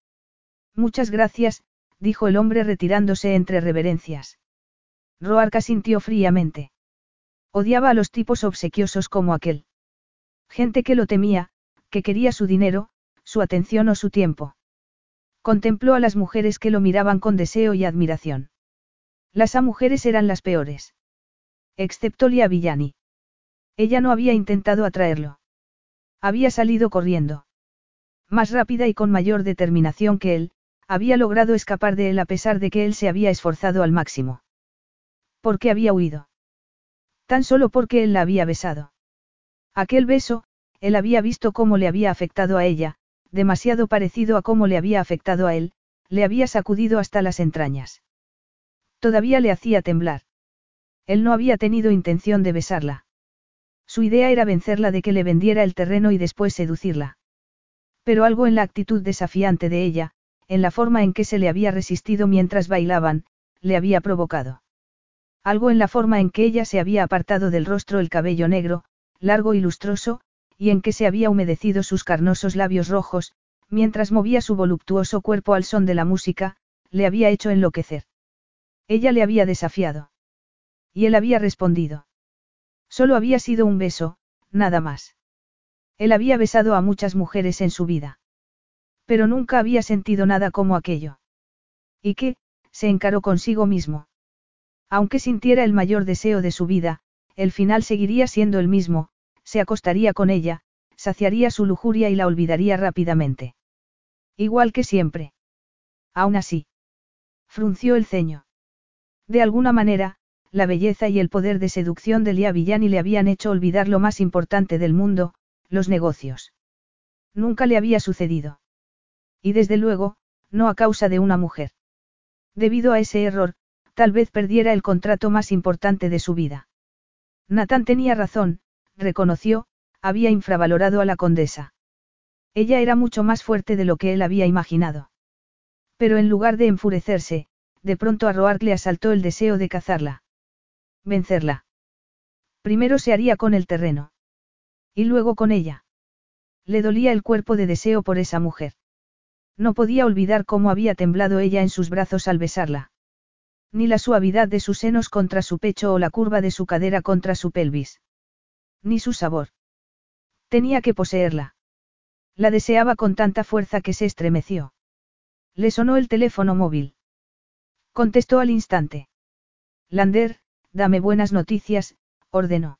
A: Muchas gracias, dijo el hombre retirándose entre reverencias. Roarca sintió fríamente. Odiaba a los tipos obsequiosos como aquel. Gente que lo temía, que quería su dinero, su atención o su tiempo. Contempló a las mujeres que lo miraban con deseo y admiración. Las a mujeres eran las peores. Excepto Lia Villani. Ella no había intentado atraerlo. Había salido corriendo. Más rápida y con mayor determinación que él, había logrado escapar de él a pesar de que él se había esforzado al máximo. ¿Por qué había huido? Tan solo porque él la había besado. Aquel beso, él había visto cómo le había afectado a ella, demasiado parecido a cómo le había afectado a él, le había sacudido hasta las entrañas. Todavía le hacía temblar. Él no había tenido intención de besarla. Su idea era vencerla de que le vendiera el terreno y después seducirla. Pero algo en la actitud desafiante de ella, en la forma en que se le había resistido mientras bailaban, le había provocado. Algo en la forma en que ella se había apartado del rostro el cabello negro, largo y lustroso, y en que se había humedecido sus carnosos labios rojos, mientras movía su voluptuoso cuerpo al son de la música, le había hecho enloquecer. Ella le había desafiado. Y él había respondido. Solo había sido un beso, nada más. Él había besado a muchas mujeres en su vida. Pero nunca había sentido nada como aquello. ¿Y qué? se encaró consigo mismo. Aunque sintiera el mayor deseo de su vida, el final seguiría siendo el mismo, se acostaría con ella, saciaría su lujuria y la olvidaría rápidamente. Igual que siempre. Aún así. Frunció el ceño. De alguna manera, la belleza y el poder de seducción de Lia Villani le habían hecho olvidar lo más importante del mundo, los negocios. Nunca le había sucedido. Y desde luego, no a causa de una mujer. Debido a ese error, tal vez perdiera el contrato más importante de su vida. Nathan tenía razón, reconoció, había infravalorado a la condesa. Ella era mucho más fuerte de lo que él había imaginado. Pero en lugar de enfurecerse, de pronto a Roark le asaltó el deseo de cazarla. Vencerla. Primero se haría con el terreno. Y luego con ella. Le dolía el cuerpo de deseo por esa mujer. No podía olvidar cómo había temblado ella en sus brazos al besarla. Ni la suavidad de sus senos contra su pecho o la curva de su cadera contra su pelvis. Ni su sabor. Tenía que poseerla. La deseaba con tanta fuerza que se estremeció. Le sonó el teléfono móvil. Contestó al instante. Lander, Dame buenas noticias, ordenó.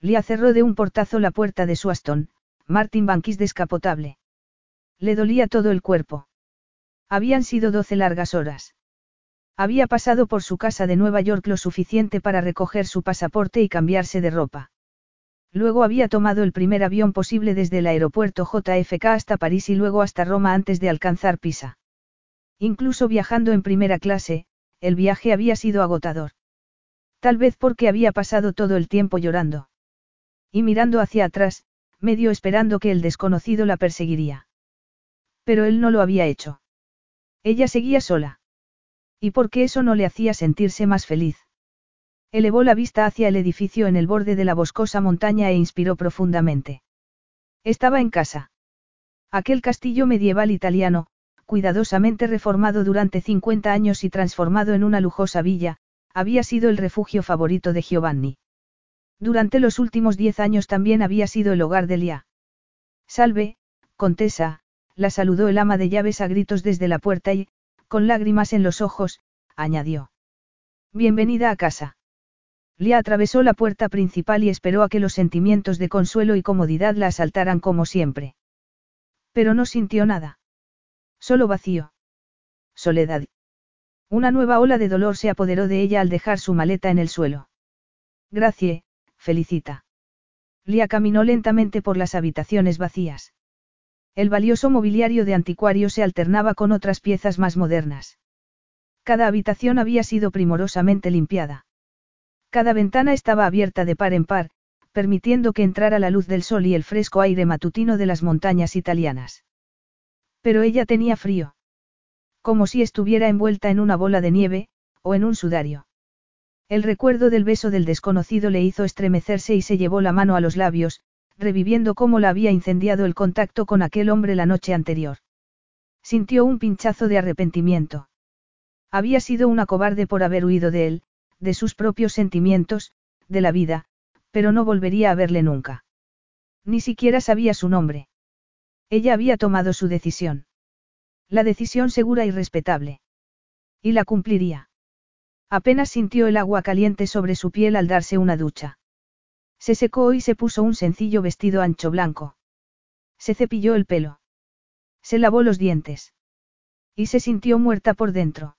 A: Lia cerró de un portazo la puerta de su Aston, Martin Banquis descapotable. Le dolía todo el cuerpo. Habían sido doce largas horas. Había pasado por su casa de Nueva York lo suficiente para recoger su pasaporte y cambiarse de ropa. Luego había tomado el primer avión posible desde el aeropuerto JFK hasta París y luego hasta Roma antes de alcanzar Pisa. Incluso viajando en primera clase, el viaje había sido agotador. Tal vez porque había pasado todo el tiempo llorando. Y mirando hacia atrás, medio esperando que el desconocido la perseguiría. Pero él no lo había hecho. Ella seguía sola. ¿Y por qué eso no le hacía sentirse más feliz? Elevó la vista hacia el edificio en el borde de la boscosa montaña e inspiró profundamente. Estaba en casa. Aquel castillo medieval italiano, cuidadosamente reformado durante 50 años y transformado en una lujosa villa, había sido el refugio favorito de Giovanni. Durante los últimos diez años también había sido el hogar de Lia. Salve, contesa, la saludó el ama de llaves a gritos desde la puerta y, con lágrimas en los ojos, añadió. Bienvenida a casa. Lia atravesó la puerta principal y esperó a que los sentimientos de consuelo y comodidad la asaltaran como siempre. Pero no sintió nada. Solo vacío. Soledad. Una nueva ola de dolor se apoderó de ella al dejar su maleta en el suelo. Gracie, felicita. Lia caminó lentamente por las habitaciones vacías. El valioso mobiliario de anticuario se alternaba con otras piezas más modernas. Cada habitación había sido primorosamente limpiada. Cada ventana estaba abierta de par en par, permitiendo que entrara la luz del sol y el fresco aire matutino de las montañas italianas. Pero ella tenía frío. Como si estuviera envuelta en una bola de nieve, o en un sudario. El recuerdo del beso del desconocido le hizo estremecerse y se llevó la mano a los labios, reviviendo cómo la había incendiado el contacto con aquel hombre la noche anterior. Sintió un pinchazo de arrepentimiento. Había sido una cobarde por haber huido de él, de sus propios sentimientos, de la vida, pero no volvería a verle nunca. Ni siquiera sabía su nombre. Ella había tomado su decisión. La decisión segura y respetable. Y la cumpliría. Apenas sintió el agua caliente sobre su piel al darse una ducha. Se secó y se puso un sencillo vestido ancho blanco. Se cepilló el pelo. Se lavó los dientes. Y se sintió muerta por dentro.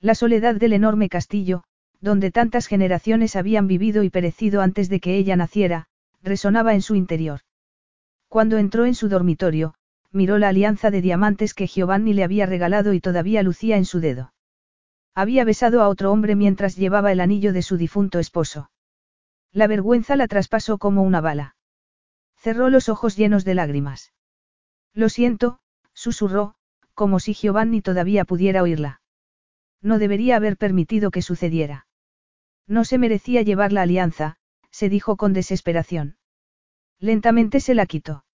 A: La soledad del enorme castillo, donde tantas generaciones habían vivido y perecido antes de que ella naciera, resonaba en su interior. Cuando entró en su dormitorio, miró la alianza de diamantes que Giovanni le había regalado y todavía lucía en su dedo. Había besado a otro hombre mientras llevaba el anillo de su difunto esposo. La vergüenza la traspasó como una bala. Cerró los ojos llenos de lágrimas. Lo siento, susurró, como si Giovanni todavía pudiera oírla. No debería haber permitido que sucediera. No se merecía llevar la alianza, se dijo con desesperación. Lentamente se la quitó.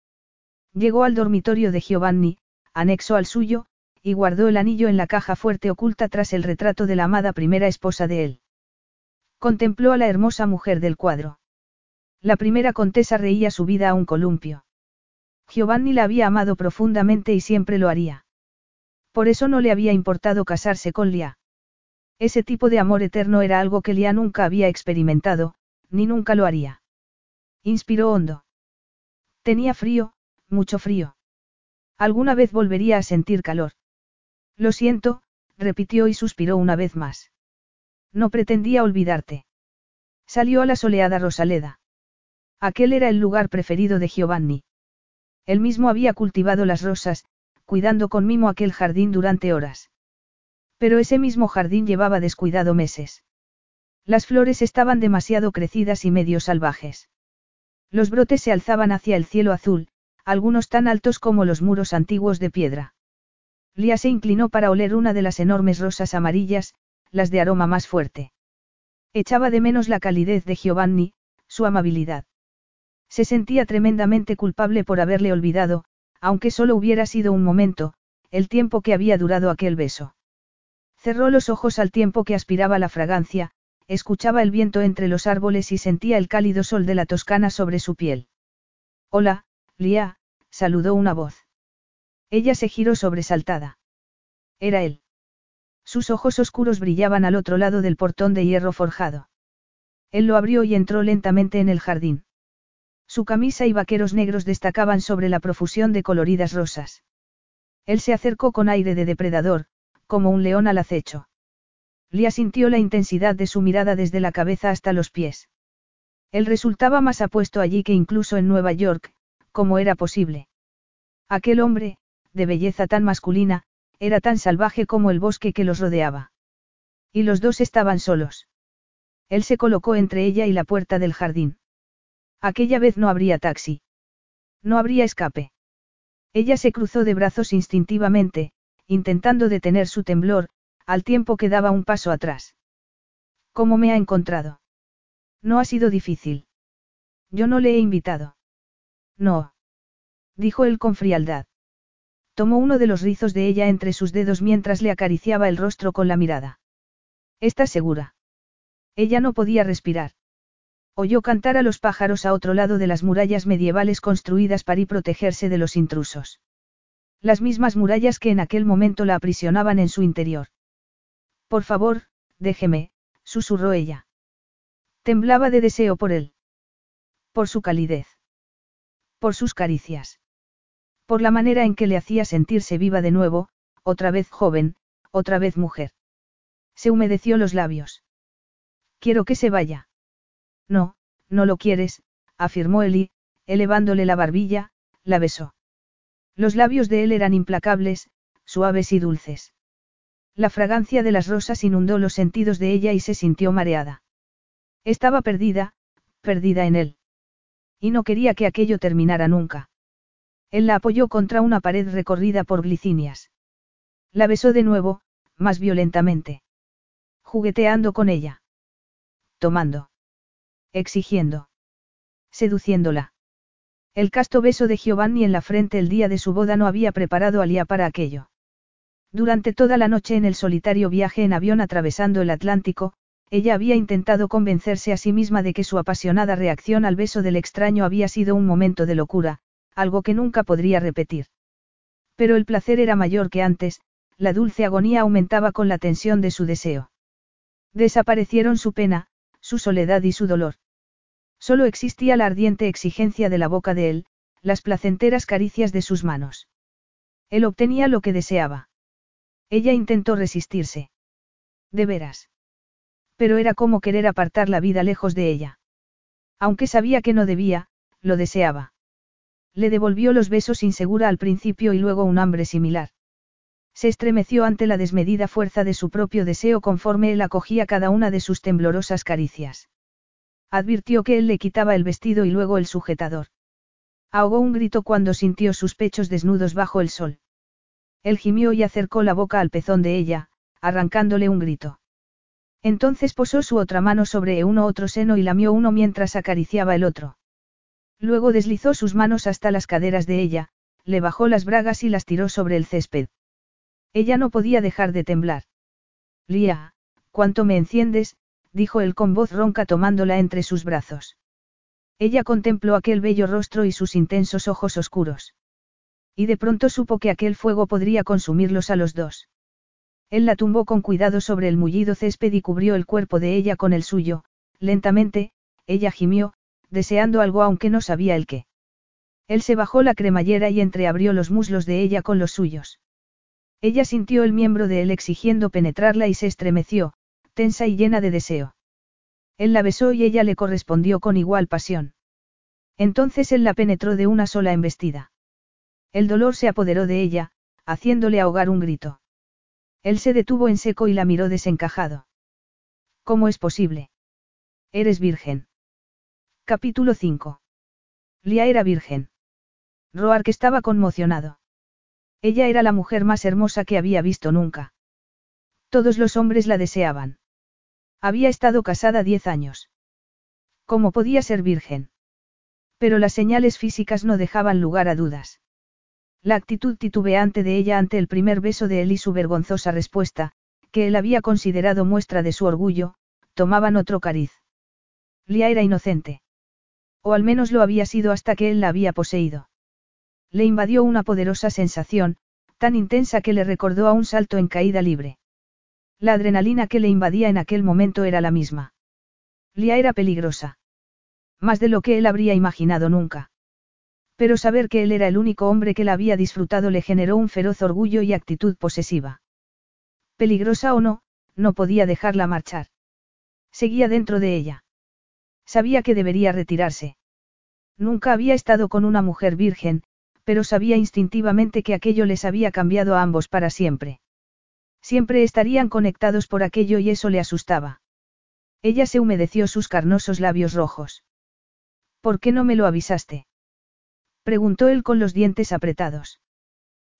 A: Llegó al dormitorio de Giovanni, anexo al suyo, y guardó el anillo en la caja fuerte oculta tras el retrato de la amada primera esposa de él. Contempló a la hermosa mujer del cuadro. La primera contesa reía su vida a un columpio. Giovanni la había amado profundamente y siempre lo haría. Por eso no le había importado casarse con Lia. Ese tipo de amor eterno era algo que Lia nunca había experimentado, ni nunca lo haría. Inspiró hondo. Tenía frío, mucho frío. Alguna vez volvería a sentir calor. Lo siento, repitió y suspiró una vez más. No pretendía olvidarte. Salió a la soleada Rosaleda. Aquel era el lugar preferido de Giovanni. Él mismo había cultivado las rosas, cuidando con mimo aquel jardín durante horas. Pero ese mismo jardín llevaba descuidado meses. Las flores estaban demasiado crecidas y medio salvajes. Los brotes se alzaban hacia el cielo azul, algunos tan altos como los muros antiguos de piedra. Lía se inclinó para oler una de las enormes rosas amarillas, las de aroma más fuerte. Echaba de menos la calidez de Giovanni, su amabilidad. Se sentía tremendamente culpable por haberle olvidado, aunque solo hubiera sido un momento, el tiempo que había durado aquel beso. Cerró los ojos al tiempo que aspiraba la fragancia, escuchaba el viento entre los árboles y sentía el cálido sol de la Toscana sobre su piel. Hola, Lía, saludó una voz. Ella se giró sobresaltada. Era él. Sus ojos oscuros brillaban al otro lado del portón de hierro forjado. Él lo abrió y entró lentamente en el jardín. Su camisa y vaqueros negros destacaban sobre la profusión de coloridas rosas. Él se acercó con aire de depredador, como un león al acecho. Lía sintió la intensidad de su mirada desde la cabeza hasta los pies. Él resultaba más apuesto allí que incluso en Nueva York, como era posible. Aquel hombre, de belleza tan masculina, era tan salvaje como el bosque que los rodeaba. Y los dos estaban solos. Él se colocó entre ella y la puerta del jardín. Aquella vez no habría taxi. No habría escape. Ella se cruzó de brazos instintivamente, intentando detener su temblor, al tiempo que daba un paso atrás. ¿Cómo me ha encontrado? No ha sido difícil. Yo no le he invitado. No. Dijo él con frialdad. Tomó uno de los rizos de ella entre sus dedos mientras le acariciaba el rostro con la mirada. ¿Estás segura? Ella no podía respirar. Oyó cantar a los pájaros a otro lado de las murallas medievales construidas para protegerse de los intrusos. Las mismas murallas que en aquel momento la aprisionaban en su interior. Por favor, déjeme, susurró ella. Temblaba de deseo por él. Por su calidez. Por sus caricias. Por la manera en que le hacía sentirse viva de nuevo, otra vez joven, otra vez mujer. Se humedeció los labios. Quiero que se vaya. No, no lo quieres, afirmó Eli, elevándole la barbilla, la besó. Los labios de él eran implacables, suaves y dulces. La fragancia de las rosas inundó los sentidos de ella y se sintió mareada. Estaba perdida, perdida en él. Y no quería que aquello terminara nunca. Él la apoyó contra una pared recorrida por glicinias. La besó de nuevo, más violentamente. Jugueteando con ella. Tomando. Exigiendo. Seduciéndola. El casto beso de Giovanni en la frente el día de su boda no había preparado a Lía para aquello. Durante toda la noche en el solitario viaje en avión atravesando el Atlántico, ella había intentado convencerse a sí misma de que su apasionada reacción al beso del extraño había sido un momento de locura, algo que nunca podría repetir. Pero el placer era mayor que antes, la dulce agonía aumentaba con la tensión de su deseo. Desaparecieron su pena, su soledad y su dolor. Solo existía la ardiente exigencia de la boca de él, las placenteras caricias de sus manos. Él obtenía lo que deseaba. Ella intentó resistirse. De veras. Pero era como querer apartar la vida lejos de ella. Aunque sabía que no debía, lo deseaba. Le devolvió los besos insegura al principio y luego un hambre similar. Se estremeció ante la desmedida fuerza de su propio deseo conforme él acogía cada una de sus temblorosas caricias. Advirtió que él le quitaba el vestido y luego el sujetador. Ahogó un grito cuando sintió sus pechos desnudos bajo el sol. Él gimió y acercó la boca al pezón de ella, arrancándole un grito. Entonces posó su otra mano sobre uno otro seno y lamió uno mientras acariciaba el otro. Luego deslizó sus manos hasta las caderas de ella, le bajó las bragas y las tiró sobre el césped. Ella no podía dejar de temblar. Lía, ¿cuánto me enciendes? Dijo él con voz ronca tomándola entre sus brazos. Ella contempló aquel bello rostro y sus intensos ojos oscuros. Y de pronto supo que aquel fuego podría consumirlos a los dos. Él la tumbó con cuidado sobre el mullido césped y cubrió el cuerpo de ella con el suyo, lentamente, ella gimió, deseando algo aunque no sabía el qué. Él se bajó la cremallera y entreabrió los muslos de ella con los suyos. Ella sintió el miembro de él exigiendo penetrarla y se estremeció, tensa y llena de deseo. Él la besó y ella le correspondió con igual pasión. Entonces él la penetró de una sola embestida. El dolor se apoderó de ella, haciéndole ahogar un grito. Él se detuvo en seco y la miró desencajado. ¿Cómo es posible? Eres virgen. Capítulo 5. Lía era virgen. Roark estaba conmocionado. Ella era la mujer más hermosa que había visto nunca. Todos los hombres la deseaban. Había estado casada diez años. ¿Cómo podía ser virgen? Pero las señales físicas no dejaban lugar a dudas. La actitud titubeante de ella ante el primer beso de él y su vergonzosa respuesta, que él había considerado muestra de su orgullo, tomaban otro cariz. Lía era inocente. O al menos lo había sido hasta que él la había poseído. Le invadió una poderosa sensación, tan intensa que le recordó a un salto en caída libre. La adrenalina que le invadía en aquel momento era la misma. Lía era peligrosa. Más de lo que él habría imaginado nunca. Pero saber que él era el único hombre que la había disfrutado le generó un feroz orgullo y actitud posesiva. Peligrosa o no, no podía dejarla marchar. Seguía dentro de ella. Sabía que debería retirarse. Nunca había estado con una mujer virgen, pero sabía instintivamente que aquello les había cambiado a ambos para siempre. Siempre estarían conectados por aquello y eso le asustaba. Ella se humedeció sus carnosos labios rojos. ¿Por qué no me lo avisaste? Preguntó él con los dientes apretados.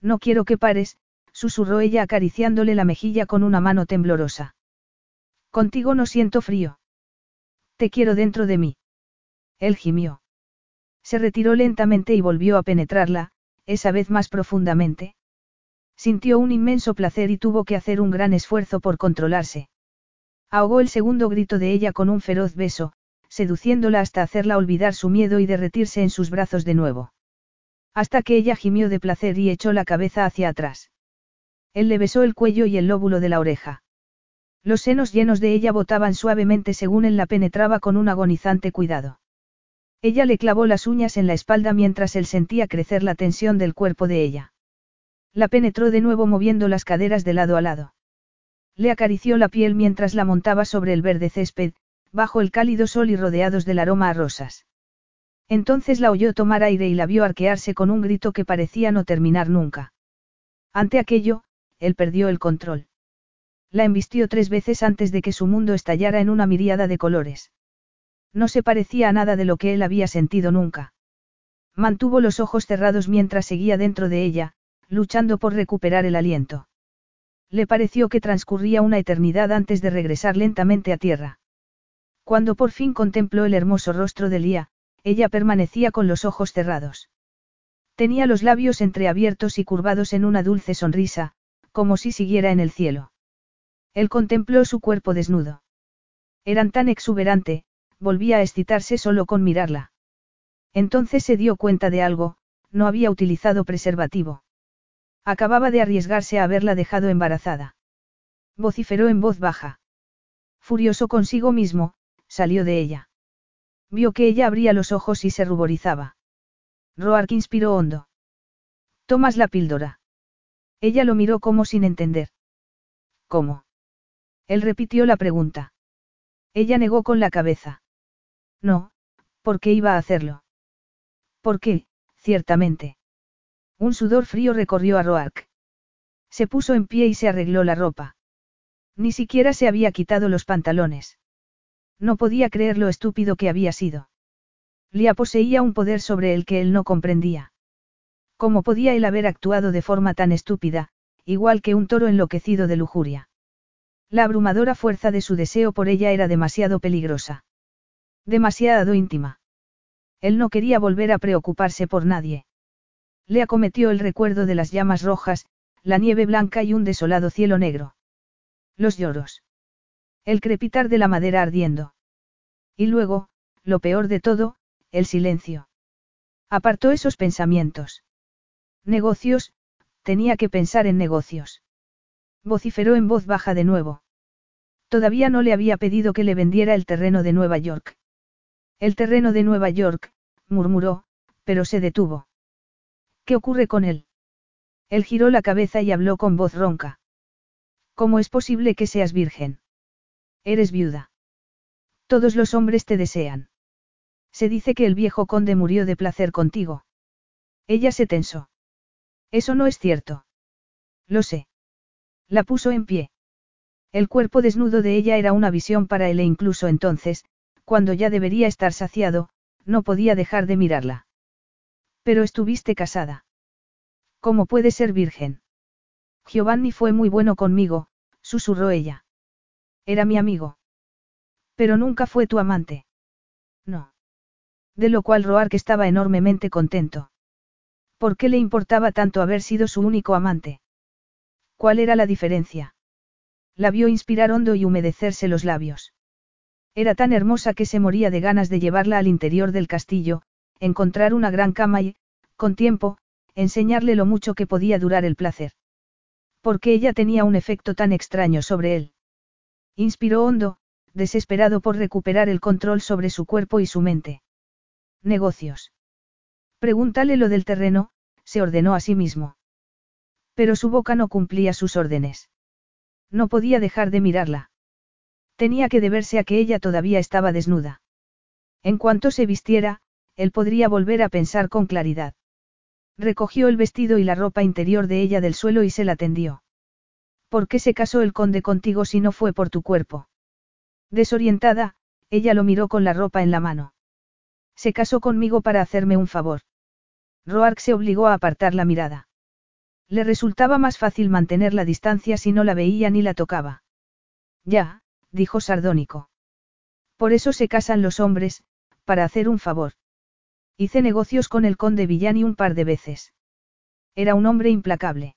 A: No quiero que pares, susurró ella acariciándole la mejilla con una mano temblorosa. Contigo no siento frío. Te quiero dentro de mí. Él gimió. Se retiró lentamente y volvió a penetrarla, esa vez más profundamente. Sintió un inmenso placer y tuvo que hacer un gran esfuerzo por controlarse. Ahogó el segundo grito de ella con un feroz beso, seduciéndola hasta hacerla olvidar su miedo y derretirse en sus brazos de nuevo. Hasta que ella gimió de placer y echó la cabeza hacia atrás. Él le besó el cuello y el lóbulo de la oreja. Los senos llenos de ella botaban suavemente según él la penetraba con un agonizante cuidado. Ella le clavó las uñas en la espalda mientras él sentía crecer la tensión del cuerpo de ella. La penetró de nuevo moviendo las caderas de lado a lado. Le acarició la piel mientras la montaba sobre el verde césped, bajo el cálido sol y rodeados del aroma a rosas. Entonces la oyó tomar aire y la vio arquearse con un grito que parecía no terminar nunca. Ante aquello, él perdió el control. La embistió tres veces antes de que su mundo estallara en una miríada de colores. No se parecía a nada de lo que él había sentido nunca. Mantuvo los ojos cerrados mientras seguía dentro de ella, luchando por recuperar el aliento. Le pareció que transcurría una eternidad antes de regresar lentamente a tierra. Cuando por fin contempló el hermoso rostro de Lía, ella permanecía con los ojos cerrados. Tenía los labios entreabiertos y curvados en una dulce sonrisa, como si siguiera en el cielo. Él contempló su cuerpo desnudo. Eran tan exuberante, volvía a excitarse solo con mirarla. Entonces se dio cuenta de algo, no había utilizado preservativo. Acababa de arriesgarse a haberla dejado embarazada. Vociferó en voz baja. Furioso consigo mismo, salió de ella. Vio que ella abría los ojos y se ruborizaba. Roark inspiró hondo. Tomas la píldora. Ella lo miró como sin entender. ¿Cómo? Él repitió la pregunta. Ella negó con la cabeza. No, ¿por qué iba a hacerlo? ¿Por qué? Ciertamente. Un sudor frío recorrió a Roark. Se puso en pie y se arregló la ropa. Ni siquiera se había quitado los pantalones. No podía creer lo estúpido que había sido. Lia poseía un poder sobre el que él no comprendía. ¿Cómo podía él haber actuado de forma tan estúpida, igual que un toro enloquecido de lujuria? La abrumadora fuerza de su deseo por ella era demasiado peligrosa. Demasiado íntima. Él no quería volver a preocuparse por nadie. Le acometió el recuerdo de las llamas rojas, la nieve blanca y un desolado cielo negro. Los lloros. El crepitar de la madera ardiendo. Y luego, lo peor de todo, el silencio. Apartó esos pensamientos. Negocios, tenía que pensar en negocios. Vociferó en voz baja de nuevo. Todavía no le había pedido que le vendiera el terreno de Nueva York. El terreno de Nueva York, murmuró, pero se detuvo. ¿Qué ocurre con él? Él giró la cabeza y habló con voz ronca. ¿Cómo es posible que seas virgen? Eres viuda. Todos los hombres te desean. Se dice que el viejo conde murió de placer contigo. Ella se tensó. Eso no es cierto. Lo sé. La puso en pie. El cuerpo desnudo de ella era una visión para él e incluso entonces, cuando ya debería estar saciado, no podía dejar de mirarla. Pero estuviste casada. ¿Cómo puede ser virgen? Giovanni fue muy bueno conmigo, susurró ella. Era mi amigo. Pero nunca fue tu amante. No. De lo cual Roark estaba enormemente contento. ¿Por qué le importaba tanto haber sido su único amante? ¿Cuál era la diferencia? La vio inspirar hondo y humedecerse los labios. Era tan hermosa que se moría de ganas de llevarla al interior del castillo, encontrar una gran cama y, con tiempo, enseñarle lo mucho que podía durar el placer. Porque ella tenía un efecto tan extraño sobre él. Inspiró hondo, desesperado por recuperar el control sobre su cuerpo y su mente. Negocios. Pregúntale lo del terreno, se ordenó a sí mismo. Pero su boca no cumplía sus órdenes. No podía dejar de mirarla. Tenía que deberse a que ella todavía estaba desnuda. En cuanto se vistiera, él podría volver a pensar con claridad. Recogió el vestido y la ropa interior de ella del suelo y se la tendió. ¿Por qué se casó el conde contigo si no fue por tu cuerpo? Desorientada, ella lo miró con la ropa en la mano. Se casó conmigo para hacerme un favor. Roark se obligó a apartar la mirada. Le resultaba más fácil mantener la distancia si no la veía ni la tocaba. Ya, dijo sardónico. Por eso se casan los hombres, para hacer un favor. Hice negocios con el conde Villani un par de veces. Era un hombre implacable.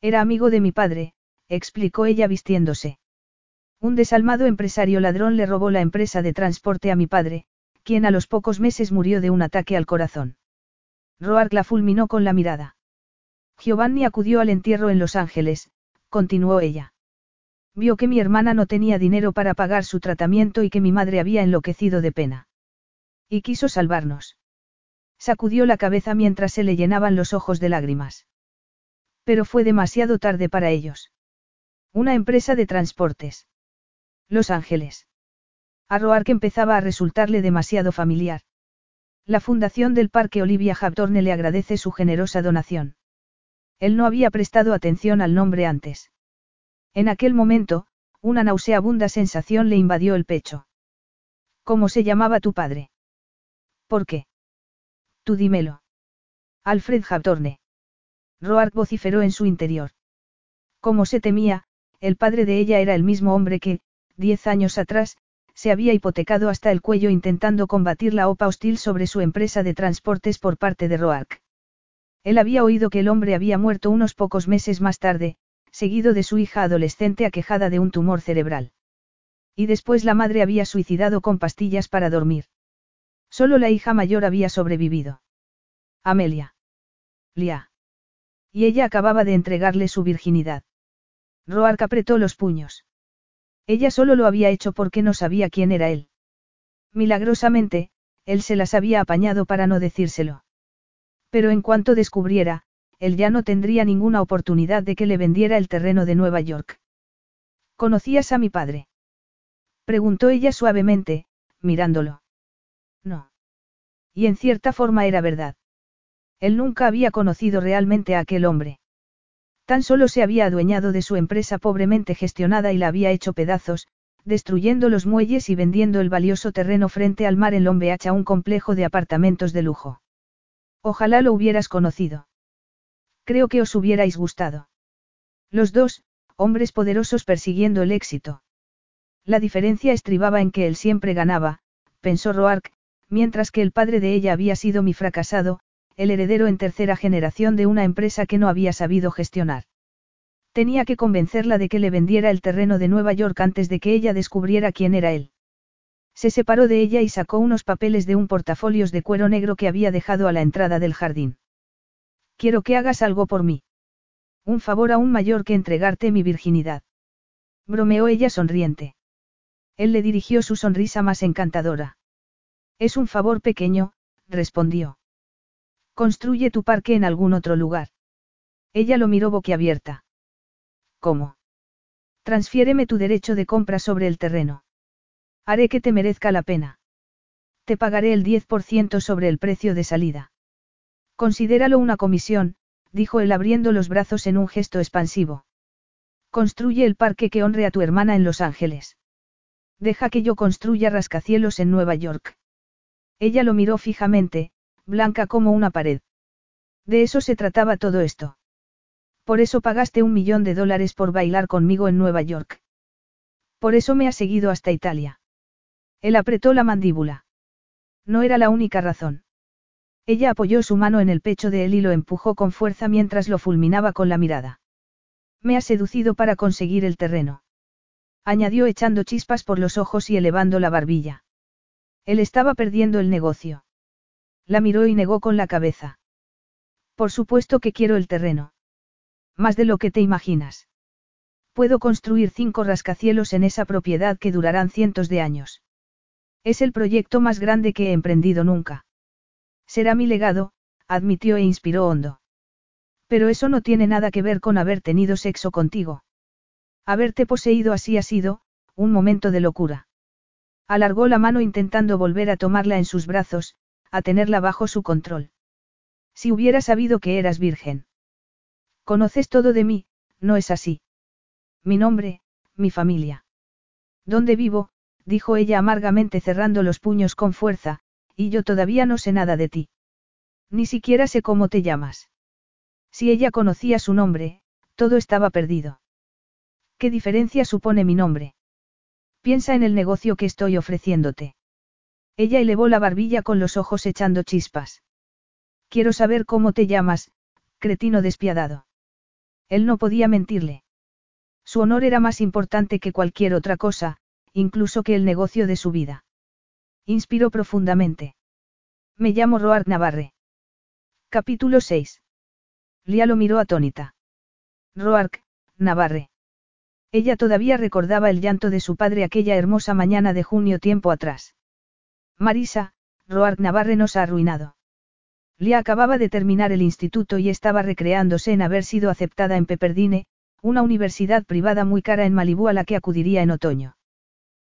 A: Era amigo de mi padre, explicó ella vistiéndose. Un desalmado empresario ladrón le robó la empresa de transporte a mi padre, quien a los pocos meses murió de un ataque al corazón. Roark la fulminó con la mirada. Giovanni acudió al entierro en Los Ángeles, continuó ella. Vio que mi hermana no tenía dinero para pagar su tratamiento y que mi madre había enloquecido de pena. Y quiso salvarnos. Sacudió la cabeza mientras se le llenaban los ojos de lágrimas. Pero fue demasiado tarde para ellos. Una empresa de transportes. Los Ángeles. A Roark empezaba a resultarle demasiado familiar. La fundación del Parque Olivia Hawthorne le agradece su generosa donación. Él no había prestado atención al nombre antes. En aquel momento, una nauseabunda sensación le invadió el pecho. ¿Cómo se llamaba tu padre? ¿Por qué? Tú dímelo. Alfred Hawthorne. Roark vociferó en su interior. Como se temía, el padre de ella era el mismo hombre que, diez años atrás, se había hipotecado hasta el cuello intentando combatir la OPA hostil sobre su empresa de transportes por parte de Roark. Él había oído que el hombre había muerto unos pocos meses más tarde, seguido de su hija adolescente aquejada de un tumor cerebral. Y después la madre había suicidado con pastillas para dormir. Solo la hija mayor había sobrevivido. Amelia. Lia. Y ella acababa de entregarle su virginidad. Roark apretó los puños. Ella solo lo había hecho porque no sabía quién era él. Milagrosamente, él se las había apañado para no decírselo. Pero en cuanto descubriera, él ya no tendría ninguna oportunidad de que le vendiera el terreno de Nueva York. ¿Conocías a mi padre? Preguntó ella suavemente, mirándolo. No. Y en cierta forma era verdad. Él nunca había conocido realmente a aquel hombre. Tan solo se había adueñado de su empresa pobremente gestionada y la había hecho pedazos, destruyendo los muelles y vendiendo el valioso terreno frente al mar en Long a un complejo de apartamentos de lujo. Ojalá lo hubieras conocido. Creo que os hubierais gustado. Los dos, hombres poderosos persiguiendo el éxito. La diferencia estribaba en que él siempre ganaba, pensó Roark, mientras que el padre de ella había sido mi fracasado, el heredero en tercera generación de una empresa que no había sabido gestionar. Tenía que convencerla de que le vendiera el terreno de Nueva York antes de que ella descubriera quién era él. Se separó de ella y sacó unos papeles de un portafolios de cuero negro que había dejado a la entrada del jardín. Quiero que hagas algo por mí. Un favor aún mayor que entregarte mi virginidad. Bromeó ella sonriente. Él le dirigió su sonrisa más encantadora. Es un favor pequeño, respondió. Construye tu parque en algún otro lugar. Ella lo miró boquiabierta. ¿Cómo? Transfiéreme tu derecho de compra sobre el terreno. Haré que te merezca la pena. Te pagaré el 10% sobre el precio de salida. Considéralo una comisión, dijo él abriendo los brazos en un gesto expansivo. Construye el parque que honre a tu hermana en Los Ángeles. Deja que yo construya rascacielos en Nueva York. Ella lo miró fijamente, blanca como una pared. De eso se trataba todo esto. Por eso pagaste un millón de dólares por bailar conmigo en Nueva York. Por eso me has seguido hasta Italia. Él apretó la mandíbula. No era la única razón. Ella apoyó su mano en el pecho de él y lo empujó con fuerza mientras lo fulminaba con la mirada. Me has seducido para conseguir el terreno. Añadió echando chispas por los ojos y elevando la barbilla. Él estaba perdiendo el negocio. La miró y negó con la cabeza. Por supuesto que quiero el terreno. Más de lo que te imaginas. Puedo construir cinco rascacielos en esa propiedad que durarán cientos de años. Es el proyecto más grande que he emprendido nunca. Será mi legado, admitió e inspiró hondo. Pero eso no tiene nada que ver con haber tenido sexo contigo. Haberte poseído así ha sido, un momento de locura. Alargó la mano intentando volver a tomarla en sus brazos, a tenerla bajo su control. Si hubiera sabido que eras virgen. Conoces todo de mí, no es así. Mi nombre, mi familia. ¿Dónde vivo? dijo ella amargamente cerrando los puños con fuerza, y yo todavía no sé nada de ti. Ni siquiera sé cómo te llamas. Si ella conocía su nombre, todo estaba perdido. ¿Qué diferencia supone mi nombre? Piensa en el negocio que estoy ofreciéndote. Ella elevó la barbilla con los ojos echando chispas. Quiero saber cómo te llamas, cretino despiadado. Él no podía mentirle. Su honor era más importante que cualquier otra cosa, incluso que el negocio de su vida. Inspiró profundamente. Me llamo Roar Navarre. Capítulo 6. Lía lo miró atónita. Roark, Navarre. Ella todavía recordaba el llanto de su padre aquella hermosa mañana de junio tiempo atrás. Marisa, Roark Navarre nos ha arruinado. Lia acababa de terminar el instituto y estaba recreándose en haber sido aceptada en Pepperdine, una universidad privada muy cara en Malibú a la que acudiría en otoño.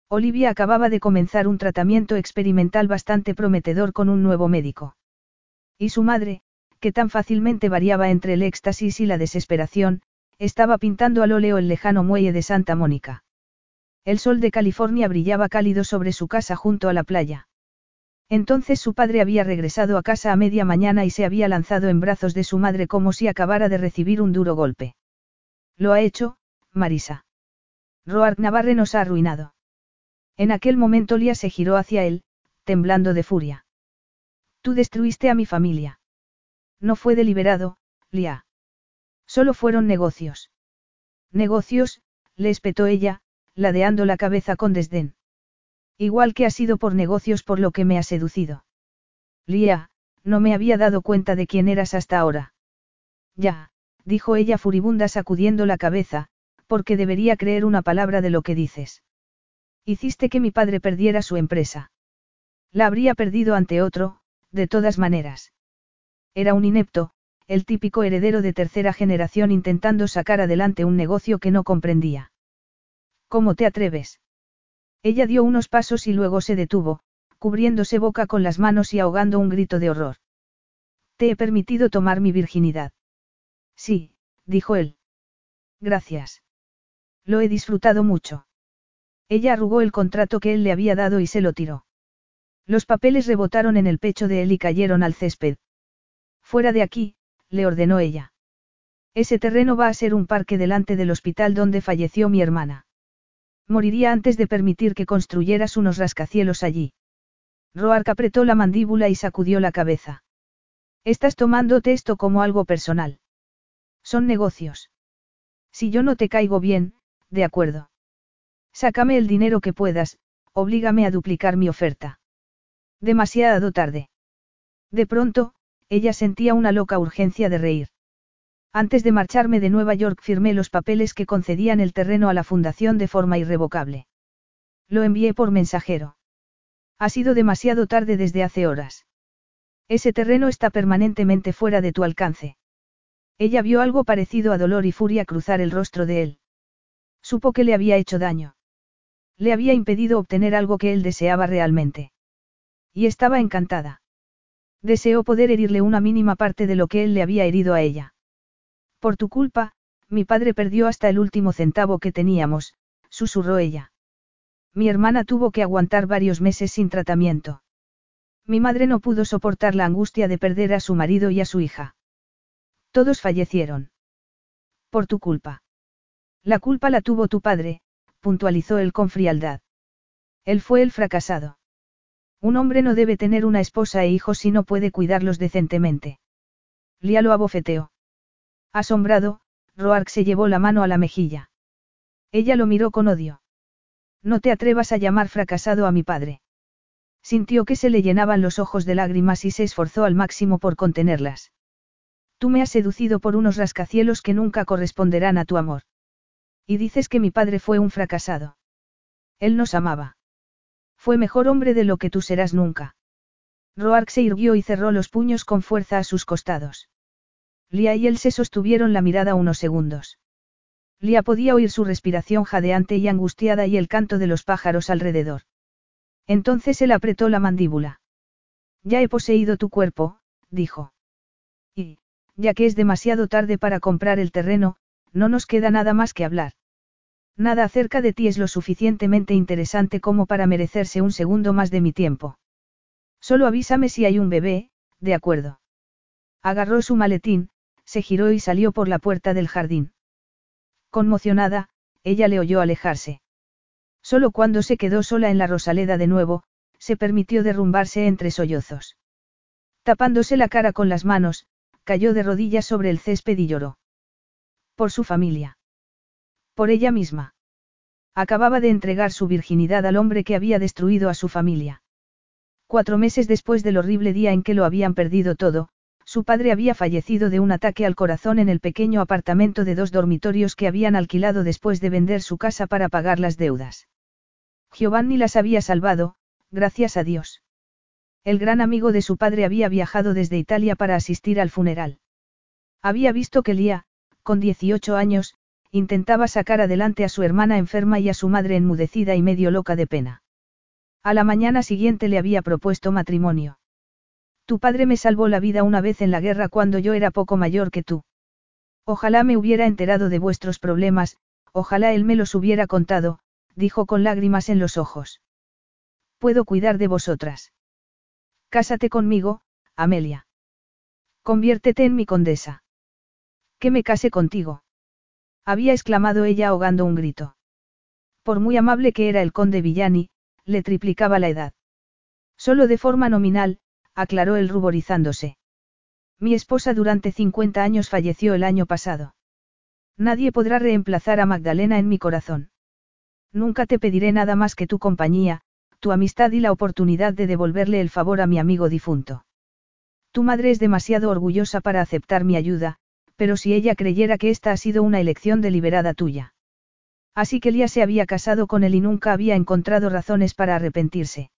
A: Olivia acababa de comenzar un tratamiento experimental bastante prometedor con un nuevo médico. Y su madre, que tan fácilmente variaba entre el éxtasis y la desesperación, estaba pintando al óleo el lejano muelle de Santa Mónica. El sol de California brillaba cálido sobre su casa junto a la playa. Entonces su padre había regresado a casa a media mañana y se había lanzado en brazos de su madre como si acabara de recibir un duro golpe. Lo ha hecho, Marisa. Roark Navarre nos ha arruinado. En aquel momento Lía se giró hacia él, temblando de furia. Tú destruiste a mi familia. No fue deliberado, Lía. Solo fueron negocios. Negocios, le espetó ella, ladeando la cabeza con desdén. Igual que ha sido por negocios por lo que me ha seducido. Lía, no me había dado cuenta de quién eras hasta ahora. Ya, dijo ella furibunda sacudiendo la cabeza, porque debería creer una palabra de lo que dices. Hiciste que mi padre perdiera su empresa. La habría perdido ante otro, de todas maneras. Era un inepto, el típico heredero de tercera generación intentando sacar adelante un negocio que no comprendía. ¿Cómo te atreves? Ella dio unos pasos y luego se detuvo, cubriéndose boca con las manos y ahogando un grito de horror. Te he permitido tomar mi virginidad. Sí, dijo él. Gracias. Lo he disfrutado mucho. Ella arrugó el contrato que él le había dado y se lo tiró. Los papeles rebotaron en el pecho de él y cayeron al césped. Fuera de aquí, le ordenó ella. Ese terreno va a ser un parque delante del hospital donde falleció mi hermana. Moriría antes de permitir que construyeras unos rascacielos allí. Roark apretó la mandíbula y sacudió la cabeza. Estás tomándote esto como algo personal. Son negocios. Si yo no te caigo bien, de acuerdo. Sácame el dinero que puedas, oblígame a duplicar mi oferta. Demasiado tarde. De pronto, ella sentía una loca urgencia de reír. Antes de marcharme de Nueva York firmé los papeles que concedían el terreno a la fundación de forma irrevocable. Lo envié por mensajero. Ha sido demasiado tarde desde hace horas. Ese terreno está permanentemente fuera de tu alcance. Ella vio algo parecido a dolor y furia cruzar el rostro de él. Supo que le había hecho daño. Le había impedido obtener algo que él deseaba realmente. Y estaba encantada. Deseó poder herirle una mínima parte de lo que él le había herido a ella. Por tu culpa, mi padre perdió hasta el último centavo que teníamos, susurró ella. Mi hermana tuvo que aguantar varios meses sin tratamiento. Mi madre no pudo soportar la angustia de perder a su marido y a su hija. Todos fallecieron. Por tu culpa. La culpa la tuvo tu padre, puntualizó él con frialdad. Él fue el fracasado. Un hombre no debe tener una esposa e hijos si no puede cuidarlos decentemente. Lía lo abofeteó. Asombrado, Roark se llevó la mano a la mejilla. Ella lo miró con odio. No te atrevas a llamar fracasado a mi padre. Sintió que se le llenaban los ojos de lágrimas y se esforzó al máximo por contenerlas. Tú me has seducido por unos rascacielos que nunca corresponderán a tu amor. Y dices que mi padre fue un fracasado. Él nos amaba. Fue mejor hombre de lo que tú serás nunca. Roark se irguió y cerró los puños con fuerza a sus costados. Lía y él se sostuvieron la mirada unos segundos. Lía podía oír su respiración jadeante y angustiada y el canto de los pájaros alrededor. Entonces él apretó la mandíbula. Ya he poseído tu cuerpo, dijo. Y, ya que es demasiado tarde para comprar el terreno, no nos queda nada más que hablar. Nada acerca de ti es lo suficientemente interesante como para merecerse un segundo más de mi tiempo. Solo avísame si hay un bebé, de acuerdo. Agarró su maletín, se giró y salió por la puerta del jardín. Conmocionada, ella le oyó alejarse. Solo cuando se quedó sola en la Rosaleda de nuevo, se permitió derrumbarse entre sollozos. Tapándose la cara con las manos, cayó de rodillas sobre el césped y lloró. Por su familia. Por ella misma. Acababa de entregar su virginidad al hombre que había destruido a su familia. Cuatro meses después del horrible día en que lo habían perdido todo, su padre había fallecido de un ataque al corazón en el pequeño apartamento de dos dormitorios que habían alquilado después de vender su casa para pagar las deudas. Giovanni las había salvado, gracias a Dios. El gran amigo de su padre había viajado desde Italia para asistir al funeral. Había visto que Lía, con 18 años, intentaba sacar adelante a su hermana enferma y a su madre enmudecida y medio loca de pena. A la mañana siguiente le había propuesto matrimonio. Tu padre me salvó la vida una vez en la guerra cuando yo era poco mayor que tú. Ojalá me hubiera enterado de vuestros problemas, ojalá él me los hubiera contado, dijo con lágrimas en los ojos. Puedo cuidar de vosotras. Cásate conmigo, Amelia. Conviértete en mi condesa. Que me case contigo. Había exclamado ella ahogando un grito. Por muy amable que era el conde Villani, le triplicaba la edad. Solo de forma nominal, aclaró él ruborizándose. Mi esposa durante 50 años falleció el año pasado. Nadie podrá reemplazar a Magdalena en mi corazón. Nunca te pediré nada más que tu compañía, tu amistad y la oportunidad de devolverle el favor a mi amigo difunto. Tu madre es demasiado orgullosa para aceptar mi ayuda, pero si ella creyera que esta ha sido una elección deliberada tuya. Así que Lía se había casado con él y nunca había encontrado razones para arrepentirse.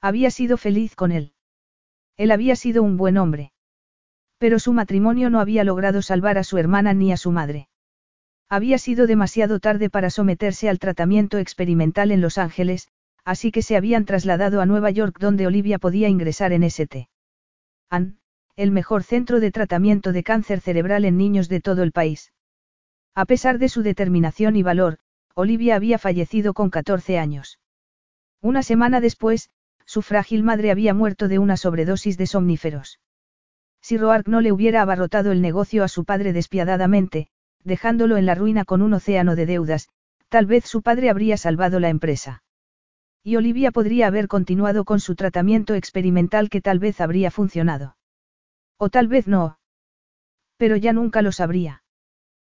A: Había sido feliz con él. Él había sido un buen hombre. Pero su matrimonio no había logrado salvar a su hermana ni a su madre. Había sido demasiado tarde para someterse al tratamiento experimental en Los Ángeles, así que se habían trasladado a Nueva York donde Olivia podía ingresar en St. Ann, el mejor centro de tratamiento de cáncer cerebral en niños de todo el país. A pesar de su determinación y valor, Olivia había fallecido con 14 años. Una semana después, su frágil madre había muerto de una sobredosis de somníferos. Si Roark no le hubiera abarrotado el negocio a su padre despiadadamente, dejándolo en la ruina con un océano de deudas, tal vez su padre habría salvado la empresa. Y Olivia podría haber continuado con su tratamiento experimental que tal vez habría funcionado. O tal vez no. Pero ya nunca lo sabría.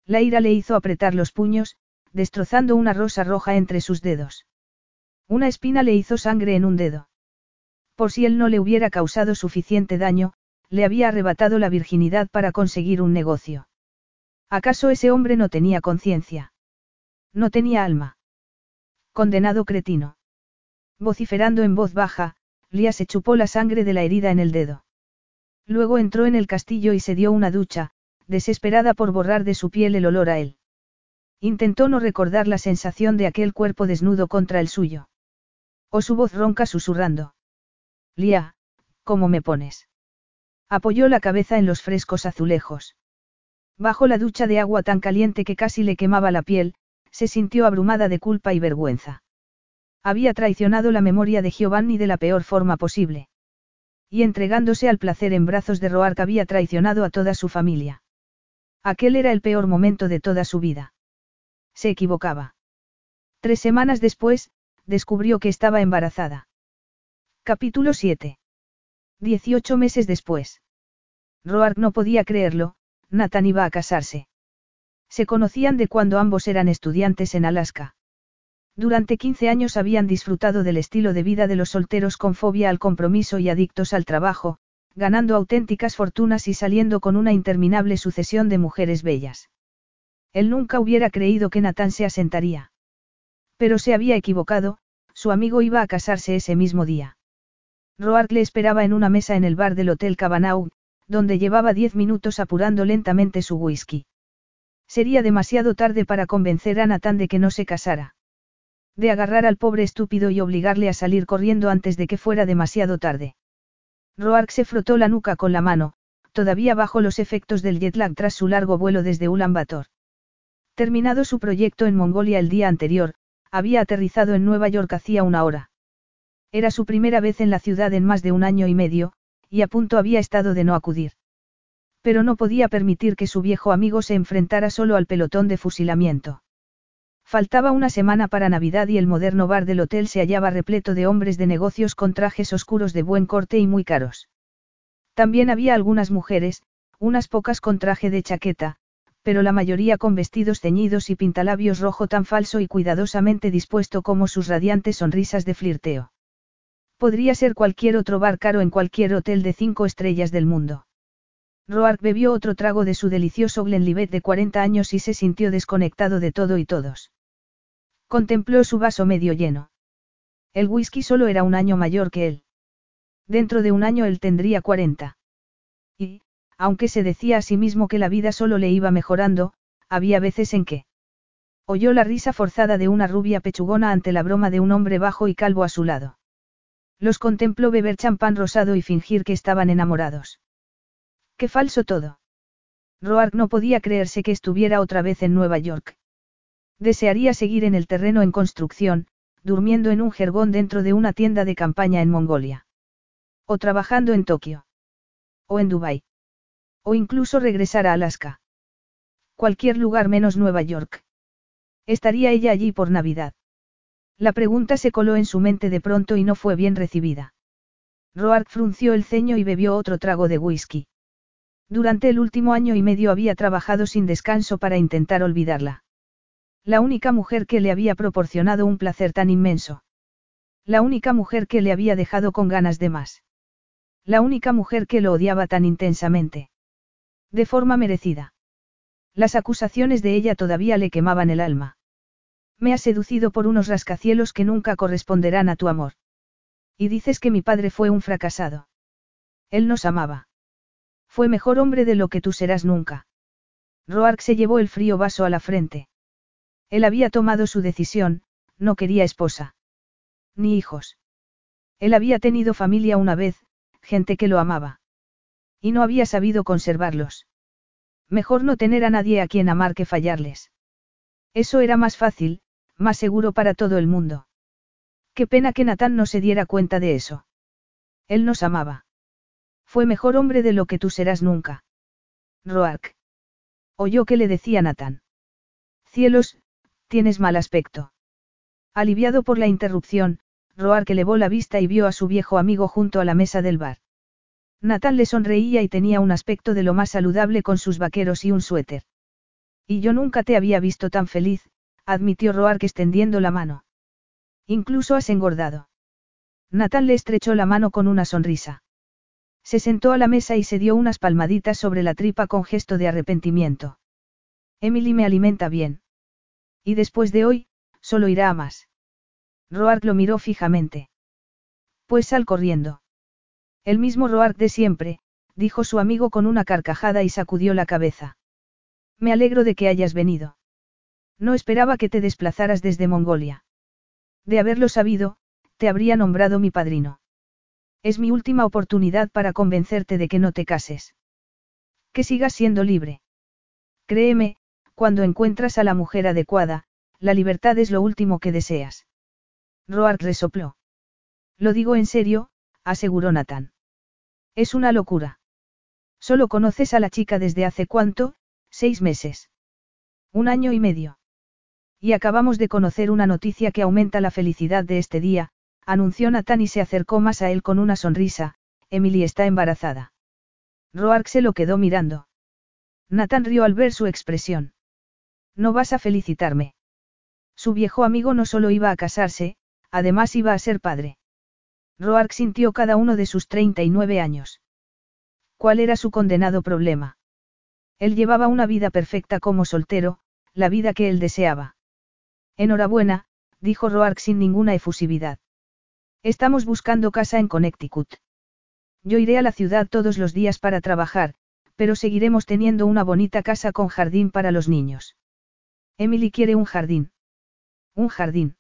A: La ira le hizo apretar los puños, destrozando una rosa roja entre sus dedos. Una espina le hizo sangre en un dedo. Por si él no le hubiera causado suficiente daño, le había arrebatado la virginidad para conseguir un negocio. ¿Acaso ese hombre no tenía conciencia? No tenía alma. Condenado cretino. Vociferando en voz baja, Lía se chupó la sangre de la herida en el dedo. Luego entró en el castillo y se dio una ducha, desesperada por borrar de su piel el olor a él. Intentó no recordar la sensación de aquel cuerpo desnudo contra el suyo. O su voz ronca susurrando. Lía, ¿cómo me pones? Apoyó la cabeza en los frescos azulejos. Bajo la ducha de agua tan caliente que casi le quemaba la piel, se sintió abrumada de culpa y vergüenza. Había traicionado la memoria de Giovanni de la peor forma posible. Y entregándose al placer en brazos de Roark había traicionado a toda su familia. Aquel era el peor momento de toda su vida. Se equivocaba. Tres semanas después, descubrió que estaba embarazada. Capítulo 7. Dieciocho meses después. Roark no podía creerlo, Nathan iba a casarse. Se conocían de cuando ambos eran estudiantes en Alaska. Durante 15 años habían disfrutado del estilo de vida de los solteros con fobia al compromiso y adictos al trabajo, ganando auténticas fortunas y saliendo con una interminable sucesión de mujeres bellas. Él nunca hubiera creído que Natán se asentaría. Pero se había equivocado, su amigo iba a casarse ese mismo día. Roark le esperaba en una mesa en el bar del Hotel Cabanau, donde llevaba diez minutos apurando lentamente su whisky. Sería demasiado tarde para convencer a Natán de que no se casara de agarrar al pobre estúpido y obligarle a salir corriendo antes de que fuera demasiado tarde. Roark se frotó la nuca con la mano, todavía bajo los efectos del jet lag tras su largo vuelo desde Ulaanbaatar. Terminado su proyecto en Mongolia el día anterior, había aterrizado en Nueva York hacía una hora. Era su primera vez en la ciudad en más de un año y medio, y a punto había estado de no acudir. Pero no podía permitir que su viejo amigo se enfrentara solo al pelotón de fusilamiento. Faltaba una semana para Navidad y el moderno bar del hotel se hallaba repleto de hombres de negocios con trajes oscuros de buen corte y muy caros. También había algunas mujeres, unas pocas con traje de chaqueta, pero la mayoría con vestidos ceñidos y pintalabios rojo tan falso y cuidadosamente dispuesto como sus radiantes sonrisas de flirteo. Podría ser cualquier otro bar caro en cualquier hotel de cinco estrellas del mundo. Roark bebió otro trago de su delicioso Glenlivet de 40 años y se sintió desconectado de todo y todos. Contempló su vaso medio lleno. El whisky solo era un año mayor que él. Dentro de un año él tendría 40. Y, aunque se decía a sí mismo que la vida solo le iba mejorando, había veces en que oyó la risa forzada de una rubia pechugona ante la broma de un hombre bajo y calvo a su lado. Los contempló beber champán rosado y fingir que estaban enamorados. Qué falso todo. Roark no podía creerse que estuviera otra vez en Nueva York. Desearía seguir en el terreno en construcción, durmiendo en un jergón dentro de una tienda de campaña en Mongolia. O trabajando en Tokio. O en Dubái. O incluso regresar a Alaska. Cualquier lugar menos Nueva York. Estaría ella allí por Navidad. La pregunta se coló en su mente de pronto y no fue bien recibida. Roark frunció el ceño y bebió otro trago de whisky. Durante el último año y medio había trabajado sin descanso para intentar olvidarla. La única mujer que le había proporcionado un placer tan inmenso. La única mujer que le había dejado con ganas de más. La única mujer que lo odiaba tan intensamente. De forma merecida. Las acusaciones de ella todavía le quemaban el alma. Me has seducido por unos rascacielos que nunca corresponderán a tu amor. Y dices que mi padre fue un fracasado. Él nos amaba. Fue mejor hombre de lo que tú serás nunca. Roark se llevó el frío vaso a la frente. Él había tomado su decisión, no quería esposa. Ni hijos. Él había tenido familia una vez, gente que lo amaba. Y no había sabido conservarlos. Mejor no tener a nadie a quien amar que fallarles. Eso era más fácil, más seguro para todo el mundo. Qué pena que Natán no se diera cuenta de eso. Él nos amaba. Fue mejor hombre de lo que tú serás nunca. Roark. Oyó que le decía Natán. Cielos, tienes mal aspecto. Aliviado por la interrupción, Roark elevó la vista y vio a su viejo amigo junto a la mesa del bar. Natán le sonreía y tenía un aspecto de lo más saludable con sus vaqueros y un suéter. Y yo nunca te había visto tan feliz, admitió Roark extendiendo la mano. Incluso has engordado. Nathan le estrechó la mano con una sonrisa. Se sentó a la mesa y se dio unas palmaditas sobre la tripa con gesto de arrepentimiento. Emily me alimenta bien. Y después de hoy, solo irá a más. Roark lo miró fijamente. Pues sal corriendo. El mismo Roark de siempre, dijo su amigo con una carcajada y sacudió la cabeza. Me alegro de que hayas venido. No esperaba que te desplazaras desde Mongolia. De haberlo sabido, te habría nombrado mi padrino. Es mi última oportunidad para convencerte de que no te cases. Que sigas siendo libre. Créeme, cuando encuentras a la mujer adecuada, la libertad es lo último que deseas. Roark resopló. Lo digo en serio, aseguró Nathan. Es una locura. Solo conoces a la chica desde hace cuánto, seis meses. Un año y medio. Y acabamos de conocer una noticia que aumenta la felicidad de este día, anunció Nathan y se acercó más a él con una sonrisa, Emily está embarazada. Roark se lo quedó mirando. Nathan rió al ver su expresión. No vas a felicitarme. Su viejo amigo no solo iba a casarse, además iba a ser padre. Roark sintió cada uno de sus 39 años. ¿Cuál era su condenado problema? Él llevaba una vida perfecta como soltero, la vida que él deseaba. Enhorabuena, dijo Roark sin ninguna efusividad. Estamos buscando casa en Connecticut. Yo iré a la ciudad todos los días para trabajar, pero seguiremos teniendo una bonita casa con jardín para los niños. Emily quiere un jardín. Un jardín.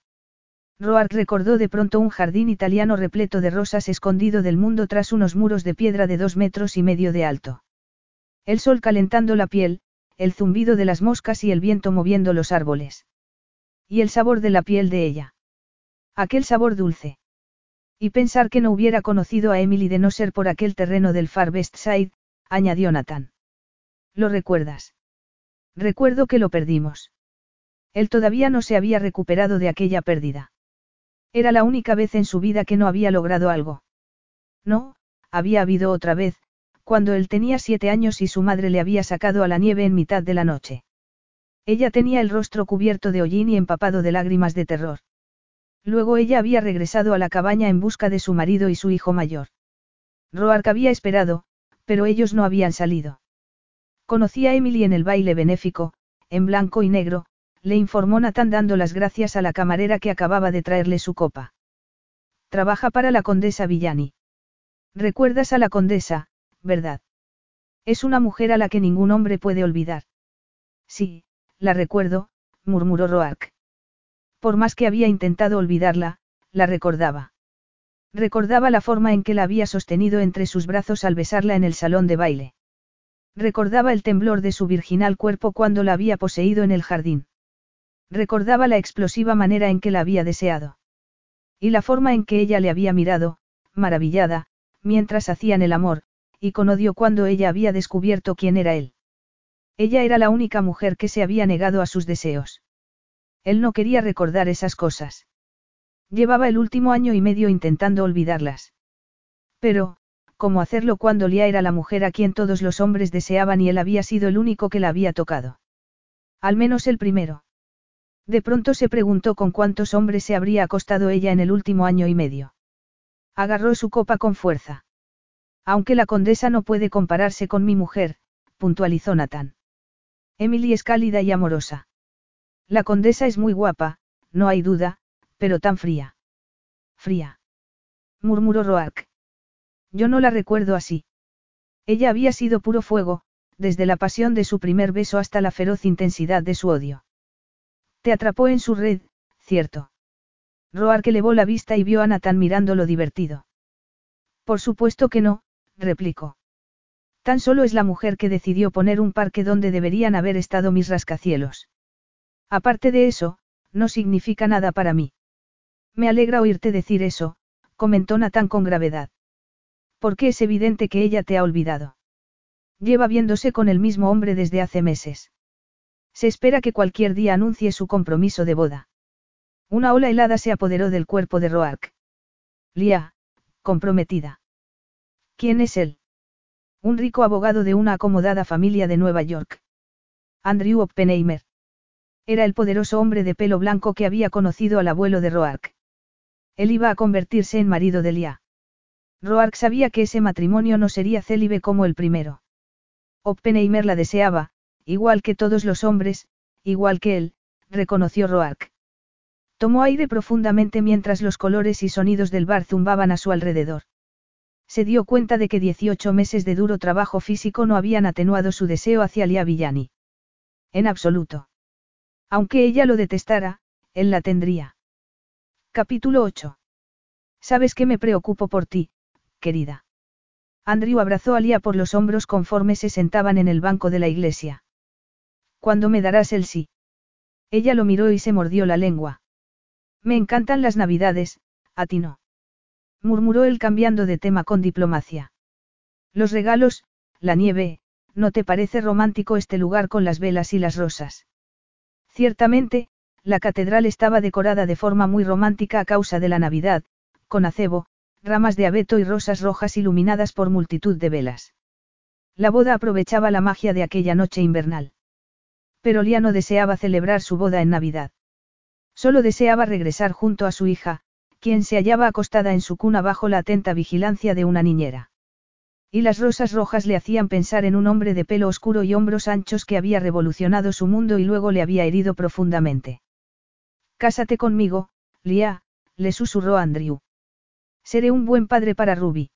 A: Roark recordó de pronto un jardín italiano repleto de rosas escondido del mundo tras unos muros de piedra de dos metros y medio de alto. El sol calentando la piel, el zumbido de las moscas y el viento moviendo los árboles. Y el sabor de la piel de ella. Aquel sabor dulce. Y pensar que no hubiera conocido a Emily de no ser por aquel terreno del Far West Side, añadió Nathan. ¿Lo recuerdas? Recuerdo que lo perdimos. Él todavía no se había recuperado de aquella pérdida. Era la única vez en su vida que no había logrado algo. No, había habido otra vez, cuando él tenía siete años y su madre le había sacado a la nieve en mitad de la noche. Ella tenía el rostro cubierto de hollín y empapado de lágrimas de terror. Luego ella había regresado a la cabaña en busca de su marido y su hijo mayor. Roark había esperado, pero ellos no habían salido. Conocí a Emily en el baile benéfico, en blanco y negro, le informó Nathan dando las gracias a la camarera que acababa de traerle su copa. Trabaja para la condesa Villani. Recuerdas a la condesa, ¿verdad? Es una mujer a la que ningún hombre puede olvidar. Sí, la recuerdo, murmuró Roark. Por más que había intentado olvidarla, la recordaba. Recordaba la forma en que la había sostenido entre sus brazos al besarla en el salón de baile. Recordaba el temblor de su virginal cuerpo cuando la había poseído en el jardín. Recordaba la explosiva manera en que la había deseado. Y la forma en que ella le había mirado, maravillada, mientras hacían el amor, y con odio cuando ella había descubierto quién era él. Ella era la única mujer que se había negado a sus deseos. Él no quería recordar esas cosas. Llevaba el último año y medio intentando olvidarlas. Pero, ¿cómo hacerlo cuando Lia era la mujer a quien todos los hombres deseaban y él había sido el único que la había tocado? Al menos el primero. De pronto se preguntó con cuántos hombres se habría acostado ella en el último año y medio. Agarró su copa con fuerza. Aunque la condesa no puede compararse con mi mujer, puntualizó Nathan. Emily es cálida y amorosa. La condesa es muy guapa, no hay duda, pero tan fría. Fría. murmuró Roark. Yo no la recuerdo así. Ella había sido puro fuego, desde la pasión de su primer beso hasta la feroz intensidad de su odio. Te atrapó en su red, cierto. Roark elevó la vista y vio a Nathan mirándolo divertido. Por supuesto que no, replicó. Tan solo es la mujer que decidió poner un parque donde deberían haber estado mis rascacielos. Aparte de eso, no significa nada para mí. Me alegra oírte decir eso, comentó Nathan con gravedad. Porque es evidente que ella te ha olvidado. Lleva viéndose con el mismo hombre desde hace meses. Se espera que cualquier día anuncie su compromiso de boda. Una ola helada se apoderó del cuerpo de Roark. Lia, comprometida. ¿Quién es él? Un rico abogado de una acomodada familia de Nueva York. Andrew Oppenheimer. Era el poderoso hombre de pelo blanco que había conocido al abuelo de Roark. Él iba a convertirse en marido de Lia. Roark sabía que ese matrimonio no sería célibe como el primero. Oppenheimer la deseaba, igual que todos los hombres, igual que él, reconoció Roark. Tomó aire profundamente mientras los colores y sonidos del bar zumbaban a su alrededor. Se dio cuenta de que 18 meses de duro trabajo físico no habían atenuado su deseo hacia Lia Villani. En absoluto. Aunque ella lo detestara, él la tendría. Capítulo 8. Sabes que me preocupo por ti, querida. Andrew abrazó a Lia por los hombros conforme se sentaban en el banco de la iglesia. ¿Cuándo me darás el sí? Ella lo miró y se mordió la lengua. Me encantan las navidades, a ti no. Murmuró él cambiando de tema con diplomacia. Los regalos, la nieve, ¿no te parece romántico este lugar con las velas y las rosas? Ciertamente, la catedral estaba decorada de forma muy romántica a causa de la Navidad, con acebo, ramas de abeto y rosas rojas iluminadas por multitud de velas. La boda aprovechaba la magia de aquella noche invernal. Pero Lía no deseaba celebrar su boda en Navidad. Solo deseaba regresar junto a su hija, quien se hallaba acostada en su cuna bajo la atenta vigilancia de una niñera. Y las rosas rojas le hacían pensar en un hombre de pelo oscuro y hombros anchos que había revolucionado su mundo y luego le había herido profundamente. Cásate conmigo, Lia, le susurró Andrew. Seré un buen padre para Ruby.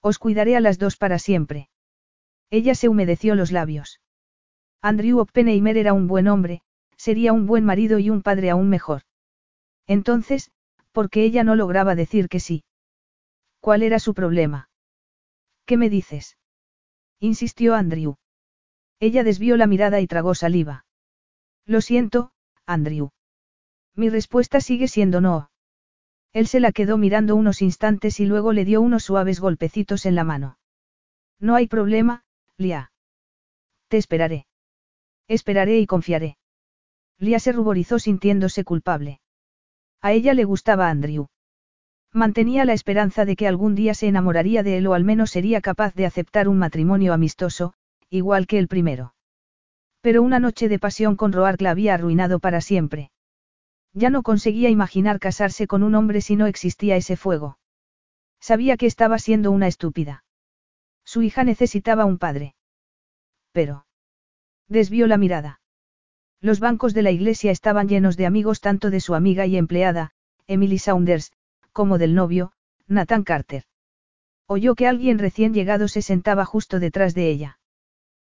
A: Os cuidaré a las dos para siempre. Ella se humedeció los labios. Andrew Oppenheimer era un buen hombre, sería un buen marido y un padre aún mejor. Entonces, ¿por qué ella no lograba decir que sí? ¿Cuál era su problema? ¿Qué me dices? insistió Andrew. Ella desvió la mirada y tragó saliva. Lo siento, Andrew. Mi respuesta sigue siendo no. Él se la quedó mirando unos instantes y luego le dio unos suaves golpecitos en la mano. No hay problema, Lia. Te esperaré. Esperaré y confiaré. Lia se ruborizó sintiéndose culpable. A ella le gustaba Andrew. Mantenía la esperanza de que algún día se enamoraría de él o al menos sería capaz de aceptar un matrimonio amistoso, igual que el primero. Pero una noche de pasión con Roark la había arruinado para siempre. Ya no conseguía imaginar casarse con un hombre si no existía ese fuego. Sabía que estaba siendo una estúpida. Su hija necesitaba un padre. Pero. Desvió la mirada. Los bancos de la iglesia estaban llenos de amigos tanto de su amiga y empleada, Emily Saunders, como del novio, Nathan Carter. Oyó que alguien recién llegado se sentaba justo detrás de ella.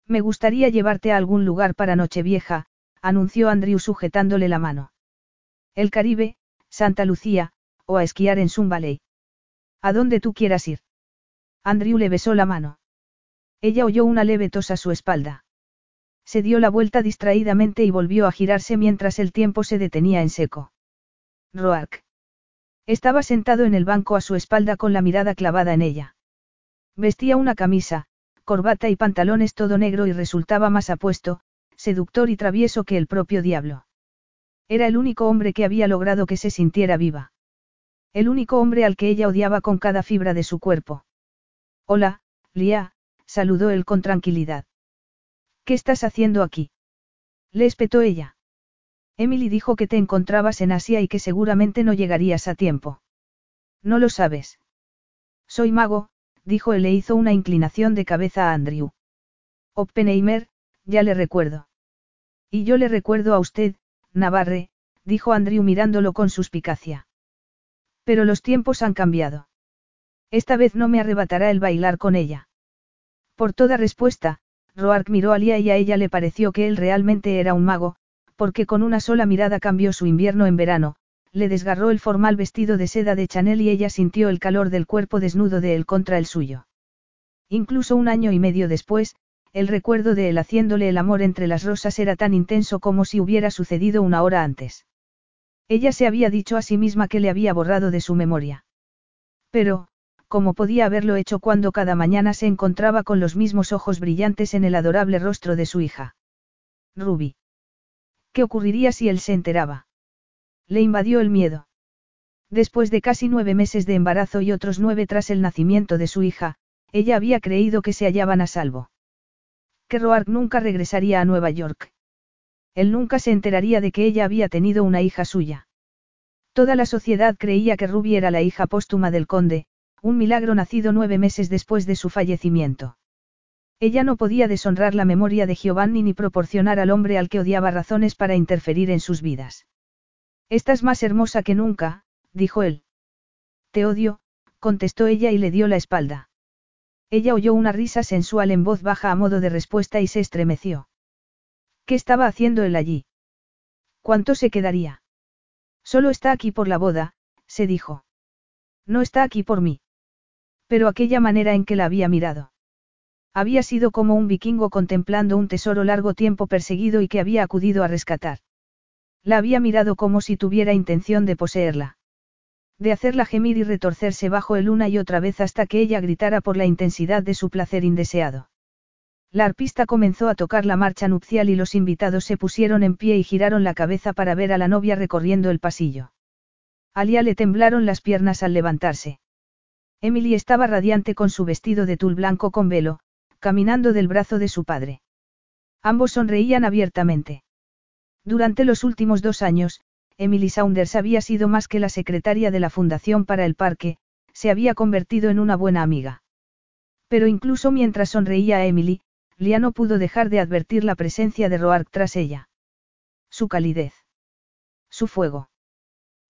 A: Me gustaría llevarte a algún lugar para Nochevieja, anunció Andrew sujetándole la mano. El Caribe, Santa Lucía, o a esquiar en Sun Valley. A donde tú quieras ir. Andrew le besó la mano. Ella oyó una leve tos a su espalda. Se dio la vuelta distraídamente y volvió a girarse mientras el tiempo se detenía en seco. Roark. Estaba sentado en el banco a su espalda con la mirada clavada en ella. Vestía una camisa, corbata y pantalones todo negro y resultaba más apuesto, seductor y travieso que el propio diablo. Era el único hombre que había logrado que se sintiera viva. El único hombre al que ella odiaba con cada fibra de su cuerpo. Hola, Lia, saludó él con tranquilidad. ¿Qué estás haciendo aquí? Le espetó ella. Emily dijo que te encontrabas en Asia y que seguramente no llegarías a tiempo. No lo sabes. Soy mago, dijo él e hizo una inclinación de cabeza a Andrew. Oppenheimer, ya le recuerdo. Y yo le recuerdo a usted, Navarre, dijo Andrew mirándolo con suspicacia. Pero los tiempos han cambiado. Esta vez no me arrebatará el bailar con ella. Por toda respuesta, Roark miró a Lia y a ella le pareció que él realmente era un mago, porque con una sola mirada cambió su invierno en verano, le desgarró el formal vestido de seda de Chanel y ella sintió el calor del cuerpo desnudo de él contra el suyo. Incluso un año y medio después, el recuerdo de él haciéndole el amor entre las rosas era tan intenso como si hubiera sucedido una hora antes. Ella se había dicho a sí misma que le había borrado de su memoria. Pero, ¿cómo podía haberlo hecho cuando cada mañana se encontraba con los mismos ojos brillantes en el adorable rostro de su hija? Ruby. ¿Qué ocurriría si él se enteraba? Le invadió el miedo. Después de casi nueve meses de embarazo y otros nueve tras el nacimiento de su hija, ella había creído que se hallaban a salvo. Que Roark nunca regresaría a Nueva York. Él nunca se enteraría de que ella había tenido una hija suya. Toda la sociedad creía que Ruby era la hija póstuma del conde, un milagro nacido nueve meses después de su fallecimiento. Ella no podía deshonrar la memoria de Giovanni ni proporcionar al hombre al que odiaba razones para interferir en sus vidas. Estás más hermosa que nunca, dijo él. Te odio, contestó ella y le dio la espalda. Ella oyó una risa sensual en voz baja a modo de respuesta y se estremeció. ¿Qué estaba haciendo él allí? ¿Cuánto se quedaría? Solo está aquí por la boda, se dijo. No está aquí por mí. Pero aquella manera en que la había mirado. Había sido como un vikingo contemplando un tesoro largo tiempo perseguido y que había acudido a rescatar. La había mirado como si tuviera intención de poseerla. De hacerla gemir y retorcerse bajo él una y otra vez hasta que ella gritara por la intensidad de su placer indeseado. La arpista comenzó a tocar la marcha nupcial y los invitados se pusieron en pie y giraron la cabeza para ver a la novia recorriendo el pasillo. Alia le temblaron las piernas al levantarse. Emily estaba radiante con su vestido de tul blanco con velo, caminando del brazo de su padre. Ambos sonreían abiertamente. Durante los últimos dos años, Emily Saunders había sido más que la secretaria de la Fundación para el Parque, se había convertido en una buena amiga. Pero incluso mientras sonreía a Emily, Lia no pudo dejar de advertir la presencia de Roark tras ella. Su calidez. Su fuego.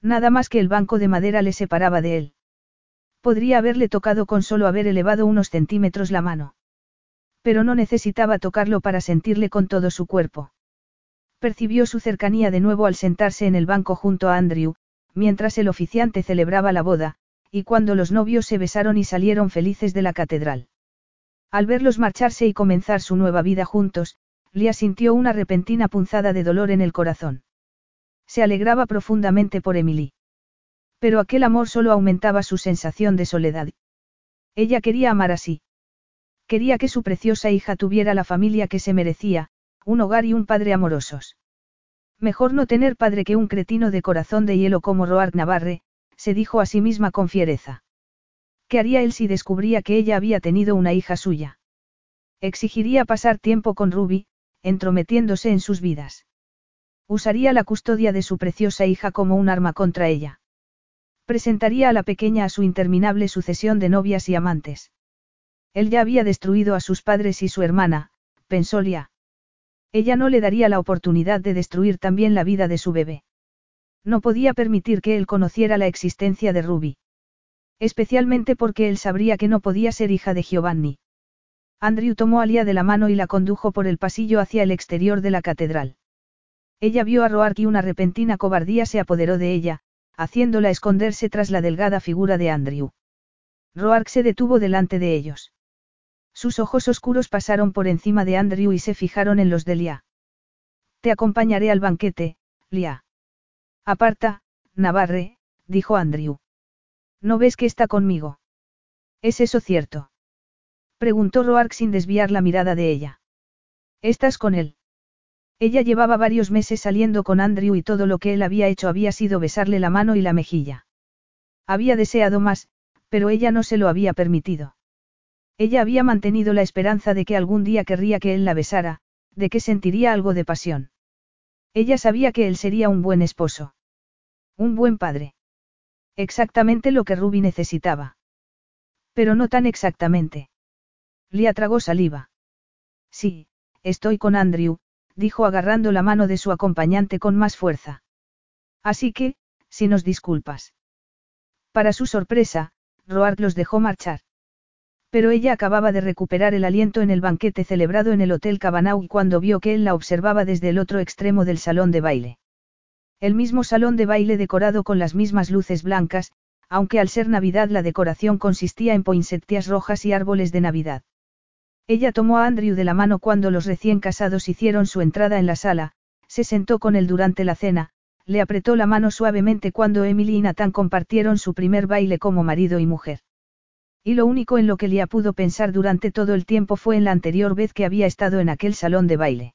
A: Nada más que el banco de madera le separaba de él. Podría haberle tocado con solo haber elevado unos centímetros la mano. Pero no necesitaba tocarlo para sentirle con todo su cuerpo. Percibió su cercanía de nuevo al sentarse en el banco junto a Andrew, mientras el oficiante celebraba la boda, y cuando los novios se besaron y salieron felices de la catedral. Al verlos marcharse y comenzar su nueva vida juntos, Lia sintió una repentina punzada de dolor en el corazón. Se alegraba profundamente por Emily. Pero aquel amor solo aumentaba su sensación de soledad. Ella quería amar así. Quería que su preciosa hija tuviera la familia que se merecía, un hogar y un padre amorosos. Mejor no tener padre que un cretino de corazón de hielo como Roark Navarre, se dijo a sí misma con fiereza. ¿Qué haría él si descubría que ella había tenido una hija suya? Exigiría pasar tiempo con Ruby, entrometiéndose en sus vidas. Usaría la custodia de su preciosa hija como un arma contra ella. Presentaría a la pequeña a su interminable sucesión de novias y amantes. Él ya había destruido a sus padres y su hermana, pensó Lia. Ella no le daría la oportunidad de destruir también la vida de su bebé. No podía permitir que él conociera la existencia de Ruby. Especialmente porque él sabría que no podía ser hija de Giovanni. Andrew tomó a Lia de la mano y la condujo por el pasillo hacia el exterior de la catedral. Ella vio a Roark y una repentina cobardía se apoderó de ella, haciéndola esconderse tras la delgada figura de Andrew. Roark se detuvo delante de ellos. Sus ojos oscuros pasaron por encima de Andrew y se fijaron en los de Lia. Te acompañaré al banquete, Lia. Aparta, Navarre, dijo Andrew. ¿No ves que está conmigo? ¿Es eso cierto? Preguntó Roark sin desviar la mirada de ella. ¿Estás con él? Ella llevaba varios meses saliendo con Andrew y todo lo que él había hecho había sido besarle la mano y la mejilla. Había deseado más, pero ella no se lo había permitido. Ella había mantenido la esperanza de que algún día querría que él la besara, de que sentiría algo de pasión. Ella sabía que él sería un buen esposo. Un buen padre. Exactamente lo que Ruby necesitaba. Pero no tan exactamente. Lia tragó saliva. Sí, estoy con Andrew, dijo agarrando la mano de su acompañante con más fuerza. Así que, si nos disculpas. Para su sorpresa, Roark los dejó marchar. Pero ella acababa de recuperar el aliento en el banquete celebrado en el Hotel Cabanau cuando vio que él la observaba desde el otro extremo del salón de baile. El mismo salón de baile decorado con las mismas luces blancas, aunque al ser Navidad la decoración consistía en poinsettias rojas y árboles de Navidad. Ella tomó a Andrew de la mano cuando los recién casados hicieron su entrada en la sala, se sentó con él durante la cena, le apretó la mano suavemente cuando Emily y Nathan compartieron su primer baile como marido y mujer. Y lo único en lo que Lia pudo pensar durante todo el tiempo fue en la anterior vez que había estado en aquel salón de baile.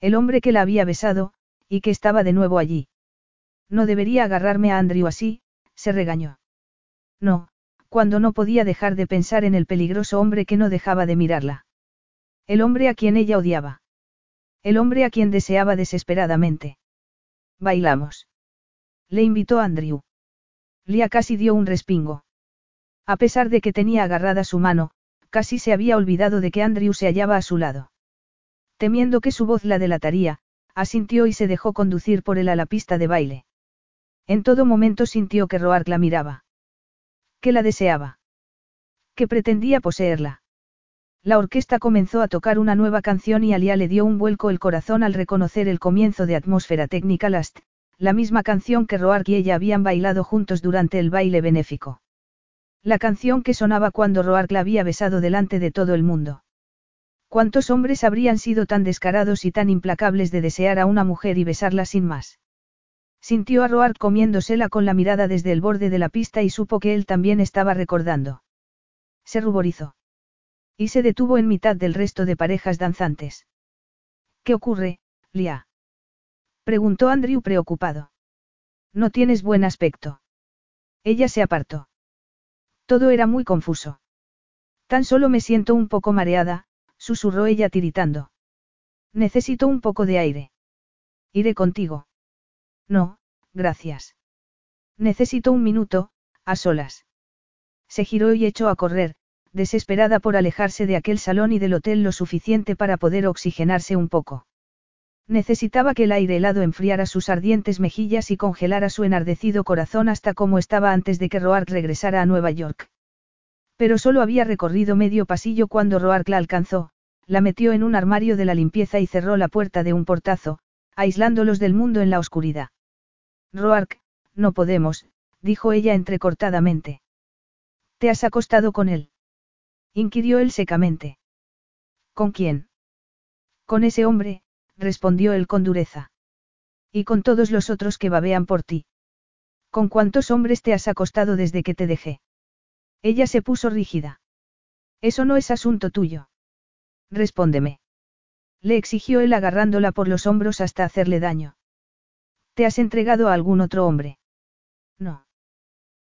A: El hombre que la había besado, y que estaba de nuevo allí. No debería agarrarme a Andrew así, se regañó. No, cuando no podía dejar de pensar en el peligroso hombre que no dejaba de mirarla. El hombre a quien ella odiaba. El hombre a quien deseaba desesperadamente. Bailamos. Le invitó Andrew. Lia casi dio un respingo. A pesar de que tenía agarrada su mano, casi se había olvidado de que Andrew se hallaba a su lado. Temiendo que su voz la delataría, asintió y se dejó conducir por él a la pista de baile. En todo momento sintió que Roark la miraba que la deseaba. Que pretendía poseerla. La orquesta comenzó a tocar una nueva canción y Alia le dio un vuelco el corazón al reconocer el comienzo de Atmósfera Técnica Last, la misma canción que Roark y ella habían bailado juntos durante el baile benéfico. La canción que sonaba cuando Roark la había besado delante de todo el mundo. ¿Cuántos hombres habrían sido tan descarados y tan implacables de desear a una mujer y besarla sin más? Sintió a Roar comiéndosela con la mirada desde el borde de la pista y supo que él también estaba recordando. Se ruborizó. Y se detuvo en mitad del resto de parejas danzantes. ¿Qué ocurre, Lia? Preguntó Andrew preocupado. No tienes buen aspecto. Ella se apartó. Todo era muy confuso. Tan solo me siento un poco mareada, susurró ella tiritando. Necesito un poco de aire. Iré contigo. No, gracias. Necesito un minuto, a solas. Se giró y echó a correr, desesperada por alejarse de aquel salón y del hotel lo suficiente para poder oxigenarse un poco. Necesitaba que el aire helado enfriara sus ardientes mejillas y congelara su enardecido corazón hasta como estaba antes de que Roark regresara a Nueva York. Pero solo había recorrido medio pasillo cuando Roark la alcanzó, la metió en un armario de la limpieza y cerró la puerta de un portazo, aislándolos del mundo en la oscuridad. Roark, no podemos, dijo ella entrecortadamente. ¿Te has acostado con él? inquirió él secamente. ¿Con quién? Con ese hombre, respondió él con dureza. Y con todos los otros que babean por ti. ¿Con cuántos hombres te has acostado desde que te dejé? Ella se puso rígida. Eso no es asunto tuyo. Respóndeme. Le exigió él agarrándola por los hombros hasta hacerle daño. ¿Te has entregado a algún otro hombre? No.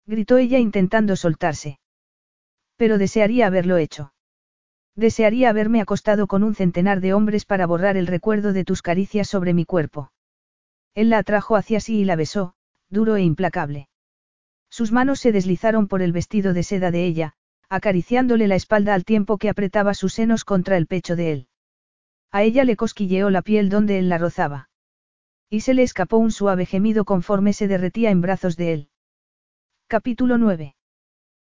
A: Gritó ella intentando soltarse. Pero desearía haberlo hecho. Desearía haberme acostado con un centenar de hombres para borrar el recuerdo de tus caricias sobre mi cuerpo. Él la atrajo hacia sí y la besó, duro e implacable. Sus manos se deslizaron por el vestido de seda de ella, acariciándole la espalda al tiempo que apretaba sus senos contra el pecho de él. A ella le cosquilleó la piel donde él la rozaba. Y se le escapó un suave gemido conforme se derretía en brazos de él. Capítulo 9.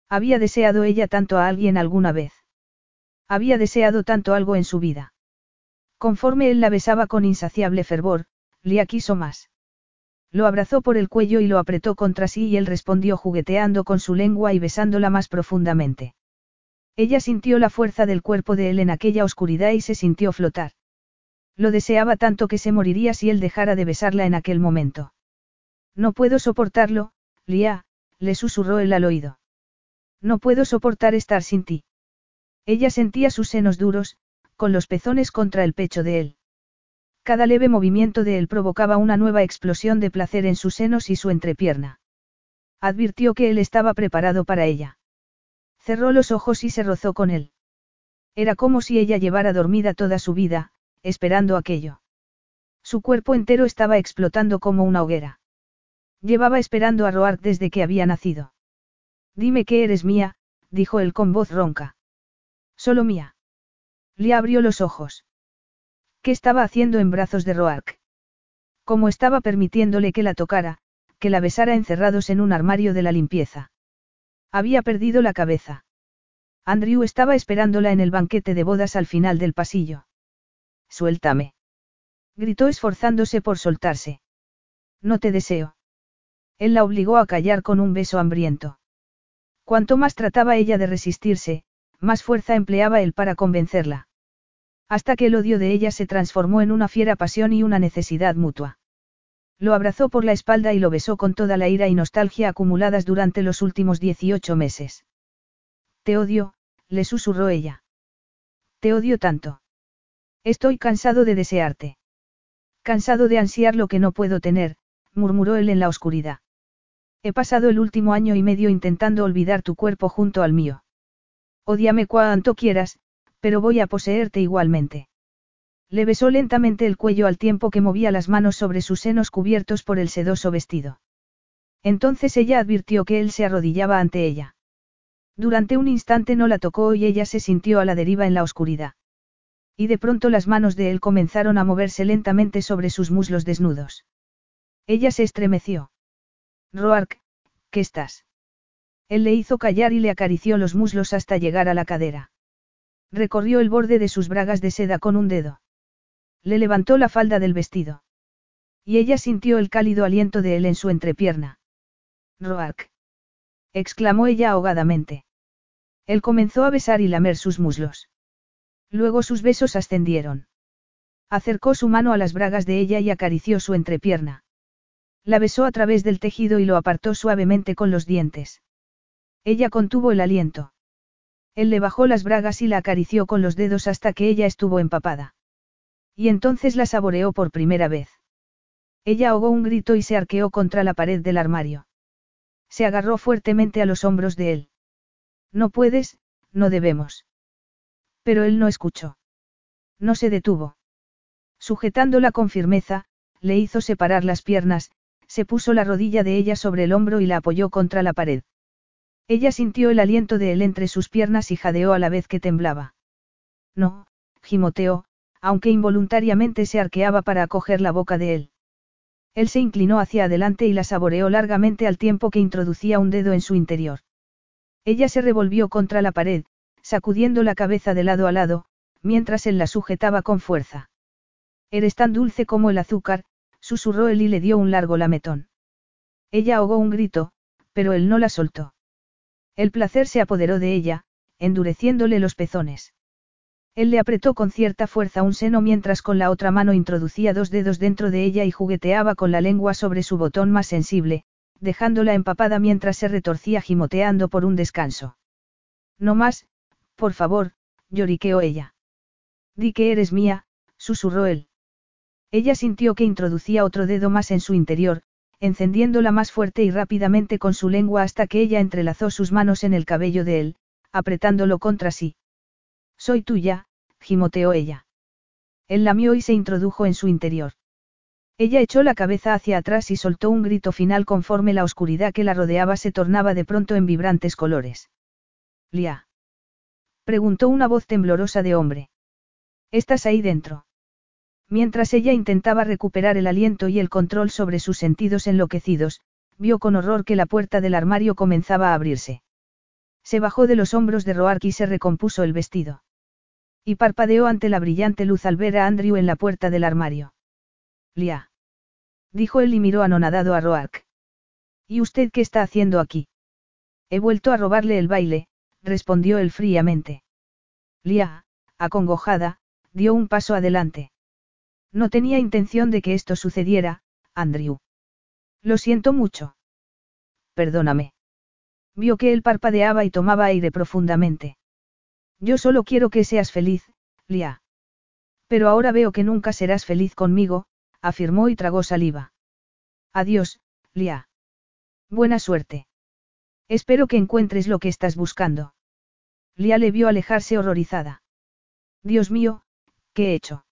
A: Había deseado ella tanto a alguien alguna vez. Había deseado tanto algo en su vida. Conforme él la besaba con insaciable fervor, Lia quiso más. Lo abrazó por el cuello y lo apretó contra sí y él respondió jugueteando con su lengua y besándola más profundamente. Ella sintió la fuerza del cuerpo de él en aquella oscuridad y se sintió flotar. Lo deseaba tanto que se moriría si él dejara de besarla en aquel momento. No puedo soportarlo, Lia, le susurró él al oído. No puedo soportar estar sin ti. Ella sentía sus senos duros, con los pezones contra el pecho de él. Cada leve movimiento de él provocaba una nueva explosión de placer en sus senos y su entrepierna. Advirtió que él estaba preparado para ella. Cerró los ojos y se rozó con él. Era como si ella llevara dormida toda su vida, esperando aquello. Su cuerpo entero estaba explotando como una hoguera. Llevaba esperando a Roark desde que había nacido. Dime que eres mía, dijo él con voz ronca. Solo mía. Lia abrió los ojos. ¿Qué estaba haciendo en brazos de Roark? ¿Cómo estaba permitiéndole que la tocara, que la besara encerrados en un armario de la limpieza? Había perdido la cabeza. Andrew estaba esperándola en el banquete de bodas al final del pasillo. Suéltame. Gritó esforzándose por soltarse. No te deseo. Él la obligó a callar con un beso hambriento. Cuanto más trataba ella de resistirse, más fuerza empleaba él para convencerla. Hasta que el odio de ella se transformó en una fiera pasión y una necesidad mutua. Lo abrazó por la espalda y lo besó con toda la ira y nostalgia acumuladas durante los últimos 18 meses. Te odio, le susurró ella. Te odio tanto. Estoy cansado de desearte. Cansado de ansiar lo que no puedo tener, murmuró él en la oscuridad. He pasado el último año y medio intentando olvidar tu cuerpo junto al mío. Odiame cuanto quieras, pero voy a poseerte igualmente. Le besó lentamente el cuello al tiempo que movía las manos sobre sus senos cubiertos por el sedoso vestido. Entonces ella advirtió que él se arrodillaba ante ella. Durante un instante no la tocó y ella se sintió a la deriva en la oscuridad. Y de pronto las manos de él comenzaron a moverse lentamente sobre sus muslos desnudos. Ella se estremeció. Roark, ¿qué estás? Él le hizo callar y le acarició los muslos hasta llegar a la cadera. Recorrió el borde de sus bragas de seda con un dedo. Le levantó la falda del vestido. Y ella sintió el cálido aliento de él en su entrepierna. Roark. exclamó ella ahogadamente. Él comenzó a besar y lamer sus muslos. Luego sus besos ascendieron. Acercó su mano a las bragas de ella y acarició su entrepierna. La besó a través del tejido y lo apartó suavemente con los dientes. Ella contuvo el aliento. Él le bajó las bragas y la acarició con los dedos hasta que ella estuvo empapada. Y entonces la saboreó por primera vez. Ella ahogó un grito y se arqueó contra la pared del armario. Se agarró fuertemente a los hombros de él. No puedes, no debemos. Pero él no escuchó. No se detuvo. Sujetándola con firmeza, le hizo separar las piernas, se puso la rodilla de ella sobre el hombro y la apoyó contra la pared. Ella sintió el aliento de él entre sus piernas y jadeó a la vez que temblaba. No, gimoteó, aunque involuntariamente se arqueaba para acoger la boca de él. Él se inclinó hacia adelante y la saboreó largamente al tiempo que introducía un dedo en su interior. Ella se revolvió contra la pared, sacudiendo la cabeza de lado a lado, mientras él la sujetaba con fuerza. Eres tan dulce como el azúcar, susurró él y le dio un largo lametón. Ella ahogó un grito, pero él no la soltó. El placer se apoderó de ella, endureciéndole los pezones. Él le apretó con cierta fuerza un seno mientras con la otra mano introducía dos dedos dentro de ella y jugueteaba con la lengua sobre su botón más sensible, dejándola empapada mientras se retorcía gimoteando por un descanso. No más, por favor, lloriqueó ella. Di que eres mía, susurró él. Ella sintió que introducía otro dedo más en su interior, encendiéndola más fuerte y rápidamente con su lengua hasta que ella entrelazó sus manos en el cabello de él, apretándolo contra sí. Soy tuya, gimoteó ella. Él lamió y se introdujo en su interior. Ella echó la cabeza hacia atrás y soltó un grito final conforme la oscuridad que la rodeaba se tornaba de pronto en vibrantes colores. Lia. Preguntó una voz temblorosa de hombre. ¿Estás ahí dentro? Mientras ella intentaba recuperar el aliento y el control sobre sus sentidos enloquecidos, vio con horror que la puerta del armario comenzaba a abrirse. Se bajó de los hombros de Roark y se recompuso el vestido. Y parpadeó ante la brillante luz al ver a Andrew en la puerta del armario. Lia. Dijo él y miró anonadado a Roark. ¿Y usted qué está haciendo aquí? He vuelto a robarle el baile, respondió él fríamente. Lia, acongojada, dio un paso adelante. No tenía intención de que esto sucediera, Andrew. Lo siento mucho. Perdóname. Vio que él parpadeaba y tomaba aire profundamente. Yo solo quiero que seas feliz, Lia. Pero ahora veo que nunca serás feliz conmigo, afirmó y tragó saliva. Adiós, Lia. Buena suerte. Espero que encuentres lo que estás buscando. Lia le vio alejarse horrorizada. Dios mío, ¿qué he hecho?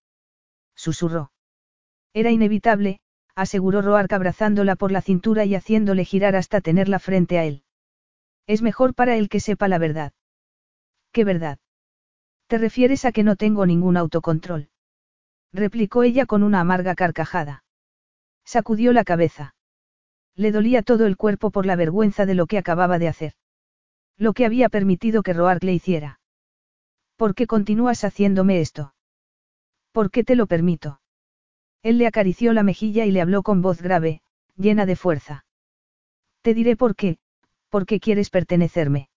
A: Susurró. Era inevitable, aseguró Roark abrazándola por la cintura y haciéndole girar hasta tenerla frente a él. Es mejor para él que sepa la verdad. ¿Qué verdad? ¿Te refieres a que no tengo ningún autocontrol? replicó ella con una amarga carcajada. Sacudió la cabeza. Le dolía todo el cuerpo por la vergüenza de lo que acababa de hacer. Lo que había permitido que Roark le hiciera. ¿Por qué continúas haciéndome esto? ¿Por qué te lo permito? Él le acarició la mejilla y le habló con voz grave, llena de fuerza. Te diré por qué, porque quieres pertenecerme.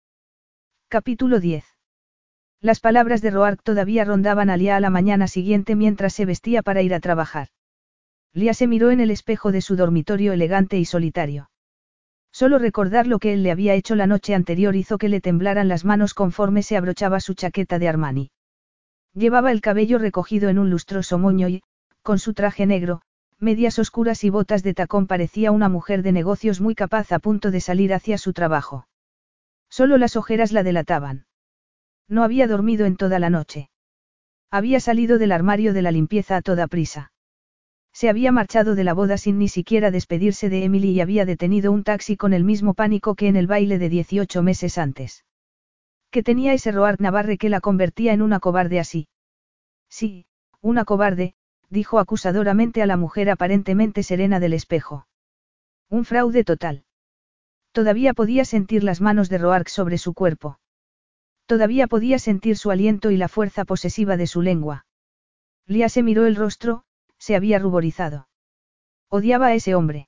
A: Capítulo 10. Las palabras de Roark todavía rondaban a Lia a la mañana siguiente mientras se vestía para ir a trabajar. Lia se miró en el espejo de su dormitorio elegante y solitario. Solo recordar lo que él le había hecho la noche anterior hizo que le temblaran las manos conforme se abrochaba su chaqueta de Armani. Llevaba el cabello recogido en un lustroso moño y, con su traje negro, medias oscuras y botas de tacón parecía una mujer de negocios muy capaz a punto de salir hacia su trabajo. Solo las ojeras la delataban. No había dormido en toda la noche. Había salido del armario de la limpieza a toda prisa. Se había marchado de la boda sin ni siquiera despedirse de Emily y había detenido un taxi con el mismo pánico que en el baile de 18 meses antes. ¿Qué tenía ese Roar Navarre que la convertía en una cobarde así? Sí, una cobarde, dijo acusadoramente a la mujer aparentemente serena del espejo. Un fraude total. Todavía podía sentir las manos de Roark sobre su cuerpo. Todavía podía sentir su aliento y la fuerza posesiva de su lengua. Lía se miró el rostro, se había ruborizado. Odiaba a ese hombre.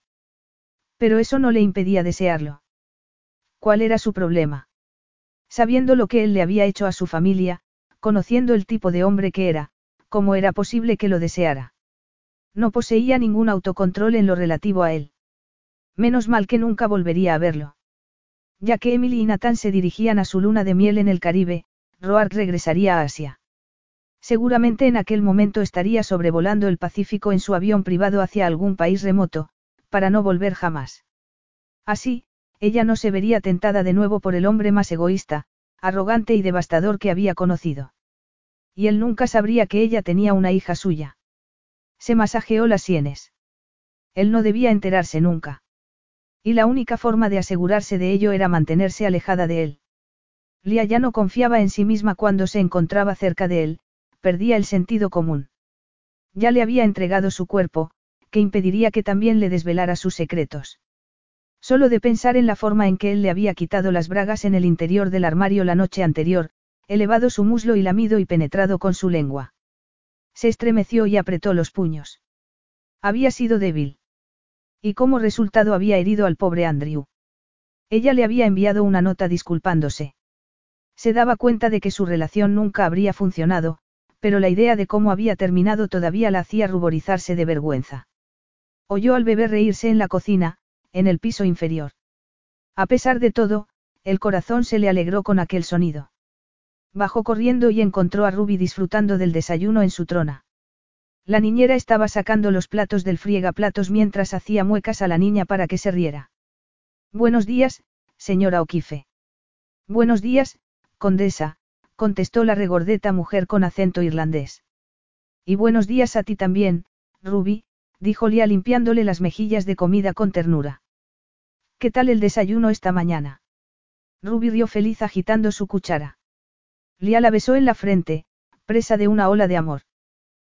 A: Pero eso no le impedía desearlo. ¿Cuál era su problema? Sabiendo lo que él le había hecho a su familia, conociendo el tipo de hombre que era, ¿cómo era posible que lo deseara? No poseía ningún autocontrol en lo relativo a él. Menos mal que nunca volvería a verlo. Ya que Emily y Nathan se dirigían a su luna de miel en el Caribe, Roark regresaría a Asia. Seguramente en aquel momento estaría sobrevolando el Pacífico en su avión privado hacia algún país remoto, para no volver jamás. Así, ella no se vería tentada de nuevo por el hombre más egoísta, arrogante y devastador que había conocido. Y él nunca sabría que ella tenía una hija suya. Se masajeó las sienes. Él no debía enterarse nunca. Y la única forma de asegurarse de ello era mantenerse alejada de él. Lia ya no confiaba en sí misma cuando se encontraba cerca de él, perdía el sentido común. Ya le había entregado su cuerpo, que impediría que también le desvelara sus secretos. Solo de pensar en la forma en que él le había quitado las bragas en el interior del armario la noche anterior, elevado su muslo y lamido y penetrado con su lengua. Se estremeció y apretó los puños. Había sido débil. Y como resultado había herido al pobre Andrew. Ella le había enviado una nota disculpándose. Se daba cuenta de que su relación nunca habría funcionado, pero la idea de cómo había terminado todavía la hacía ruborizarse de vergüenza. Oyó al bebé reírse en la cocina, en el piso inferior. A pesar de todo, el corazón se le alegró con aquel sonido. Bajó corriendo y encontró a Ruby disfrutando del desayuno en su trona. La niñera estaba sacando los platos del friegaplatos mientras hacía muecas a la niña para que se riera. Buenos días, señora O'Keefe. Buenos días, condesa, contestó la regordeta mujer con acento irlandés. Y buenos días a ti también, Ruby, dijo Lia limpiándole las mejillas de comida con ternura. ¿Qué tal el desayuno esta mañana? Ruby rió feliz agitando su cuchara. Lia la besó en la frente, presa de una ola de amor.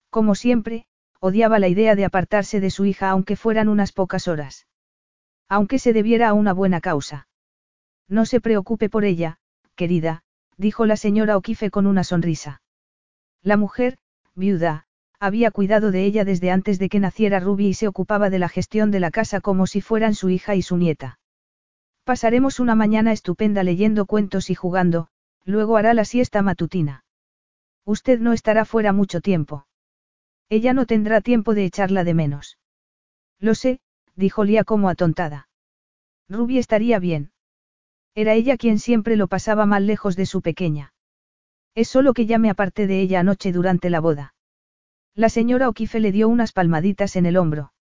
A: Como siempre, odiaba la idea de apartarse de su hija aunque fueran unas pocas horas. Aunque se debiera a una buena causa. No se preocupe por ella, querida, dijo la señora O'Keefe con una sonrisa. La mujer, viuda, había cuidado de ella desde antes de que naciera Ruby y se ocupaba de la gestión de la casa como si fueran su hija y su nieta. Pasaremos una mañana estupenda leyendo cuentos y jugando, luego hará la siesta matutina. Usted no estará fuera mucho tiempo. Ella no tendrá tiempo de echarla de menos. Lo sé, dijo Lía como atontada. Ruby estaría bien. Era ella quien siempre lo pasaba mal lejos de su pequeña. Es solo que ya me aparté de ella anoche durante la boda. La señora O'Keefe le dio unas palmaditas en el hombro.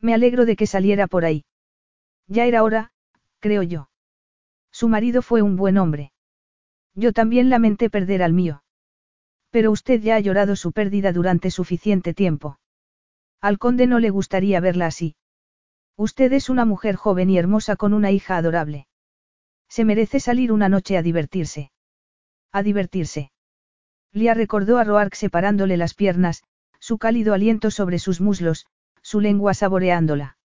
A: Me alegro de que saliera por ahí. Ya era hora, creo yo. Su marido fue un buen hombre. Yo también lamenté perder al mío. Pero usted ya ha llorado su pérdida durante suficiente tiempo. Al conde no le gustaría verla así. Usted es una mujer joven y hermosa con una hija adorable. Se merece salir una noche a divertirse. A divertirse. Lia recordó a Roark separándole las piernas, su cálido aliento sobre sus muslos, su lengua saboreándola.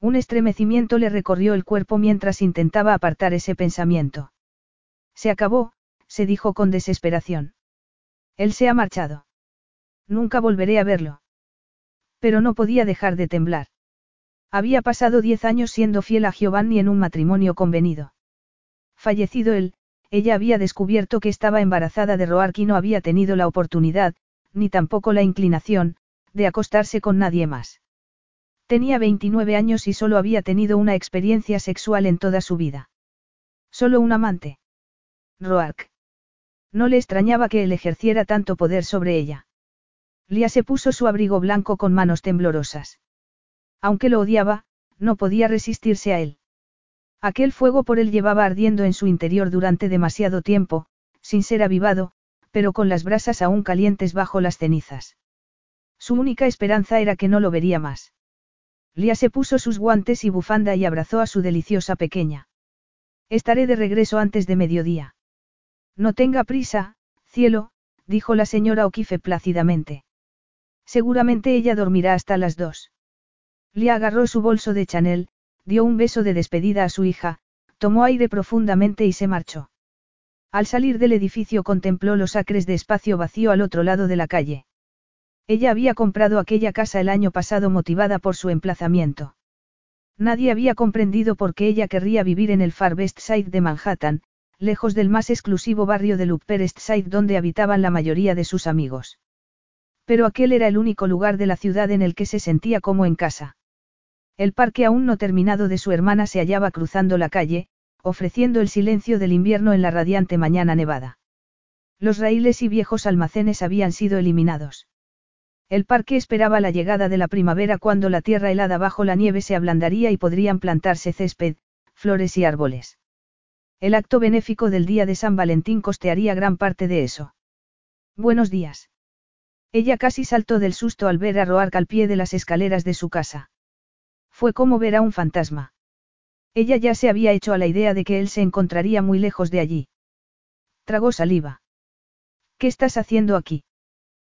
A: Un estremecimiento le recorrió el cuerpo mientras intentaba apartar ese pensamiento. Se acabó, se dijo con desesperación. Él se ha marchado. Nunca volveré a verlo. Pero no podía dejar de temblar. Había pasado diez años siendo fiel a Giovanni en un matrimonio convenido. Fallecido él, ella había descubierto que estaba embarazada de Roark y no había tenido la oportunidad, ni tampoco la inclinación, de acostarse con nadie más. Tenía 29 años y solo había tenido una experiencia sexual en toda su vida. Solo un amante. Roark. No le extrañaba que él ejerciera tanto poder sobre ella. Lia se puso su abrigo blanco con manos temblorosas. Aunque lo odiaba, no podía resistirse a él. Aquel fuego por él llevaba ardiendo en su interior durante demasiado tiempo, sin ser avivado, pero con las brasas aún calientes bajo las cenizas. Su única esperanza era que no lo vería más. Lia se puso sus guantes y bufanda y abrazó a su deliciosa pequeña. Estaré de regreso antes de mediodía. No tenga prisa, cielo, dijo la señora O'Keefe plácidamente. Seguramente ella dormirá hasta las dos. Lia agarró su bolso de Chanel, dio un beso de despedida a su hija, tomó aire profundamente y se marchó. Al salir del edificio contempló los acres de espacio vacío al otro lado de la calle. Ella había comprado aquella casa el año pasado motivada por su emplazamiento. Nadie había comprendido por qué ella querría vivir en el Far West Side de Manhattan, lejos del más exclusivo barrio del Upper East Side donde habitaban la mayoría de sus amigos. Pero aquel era el único lugar de la ciudad en el que se sentía como en casa. El parque aún no terminado de su hermana se hallaba cruzando la calle, ofreciendo el silencio del invierno en la radiante mañana nevada. Los raíles y viejos almacenes habían sido eliminados. El parque esperaba la llegada de la primavera cuando la tierra helada bajo la nieve se ablandaría y podrían plantarse césped, flores y árboles. El acto benéfico del día de San Valentín costearía gran parte de eso. Buenos días. Ella casi saltó del susto al ver a Roark al pie de las escaleras de su casa. Fue como ver a un fantasma. Ella ya se había hecho a la idea de que él se encontraría muy lejos de allí. Tragó saliva. ¿Qué estás haciendo aquí?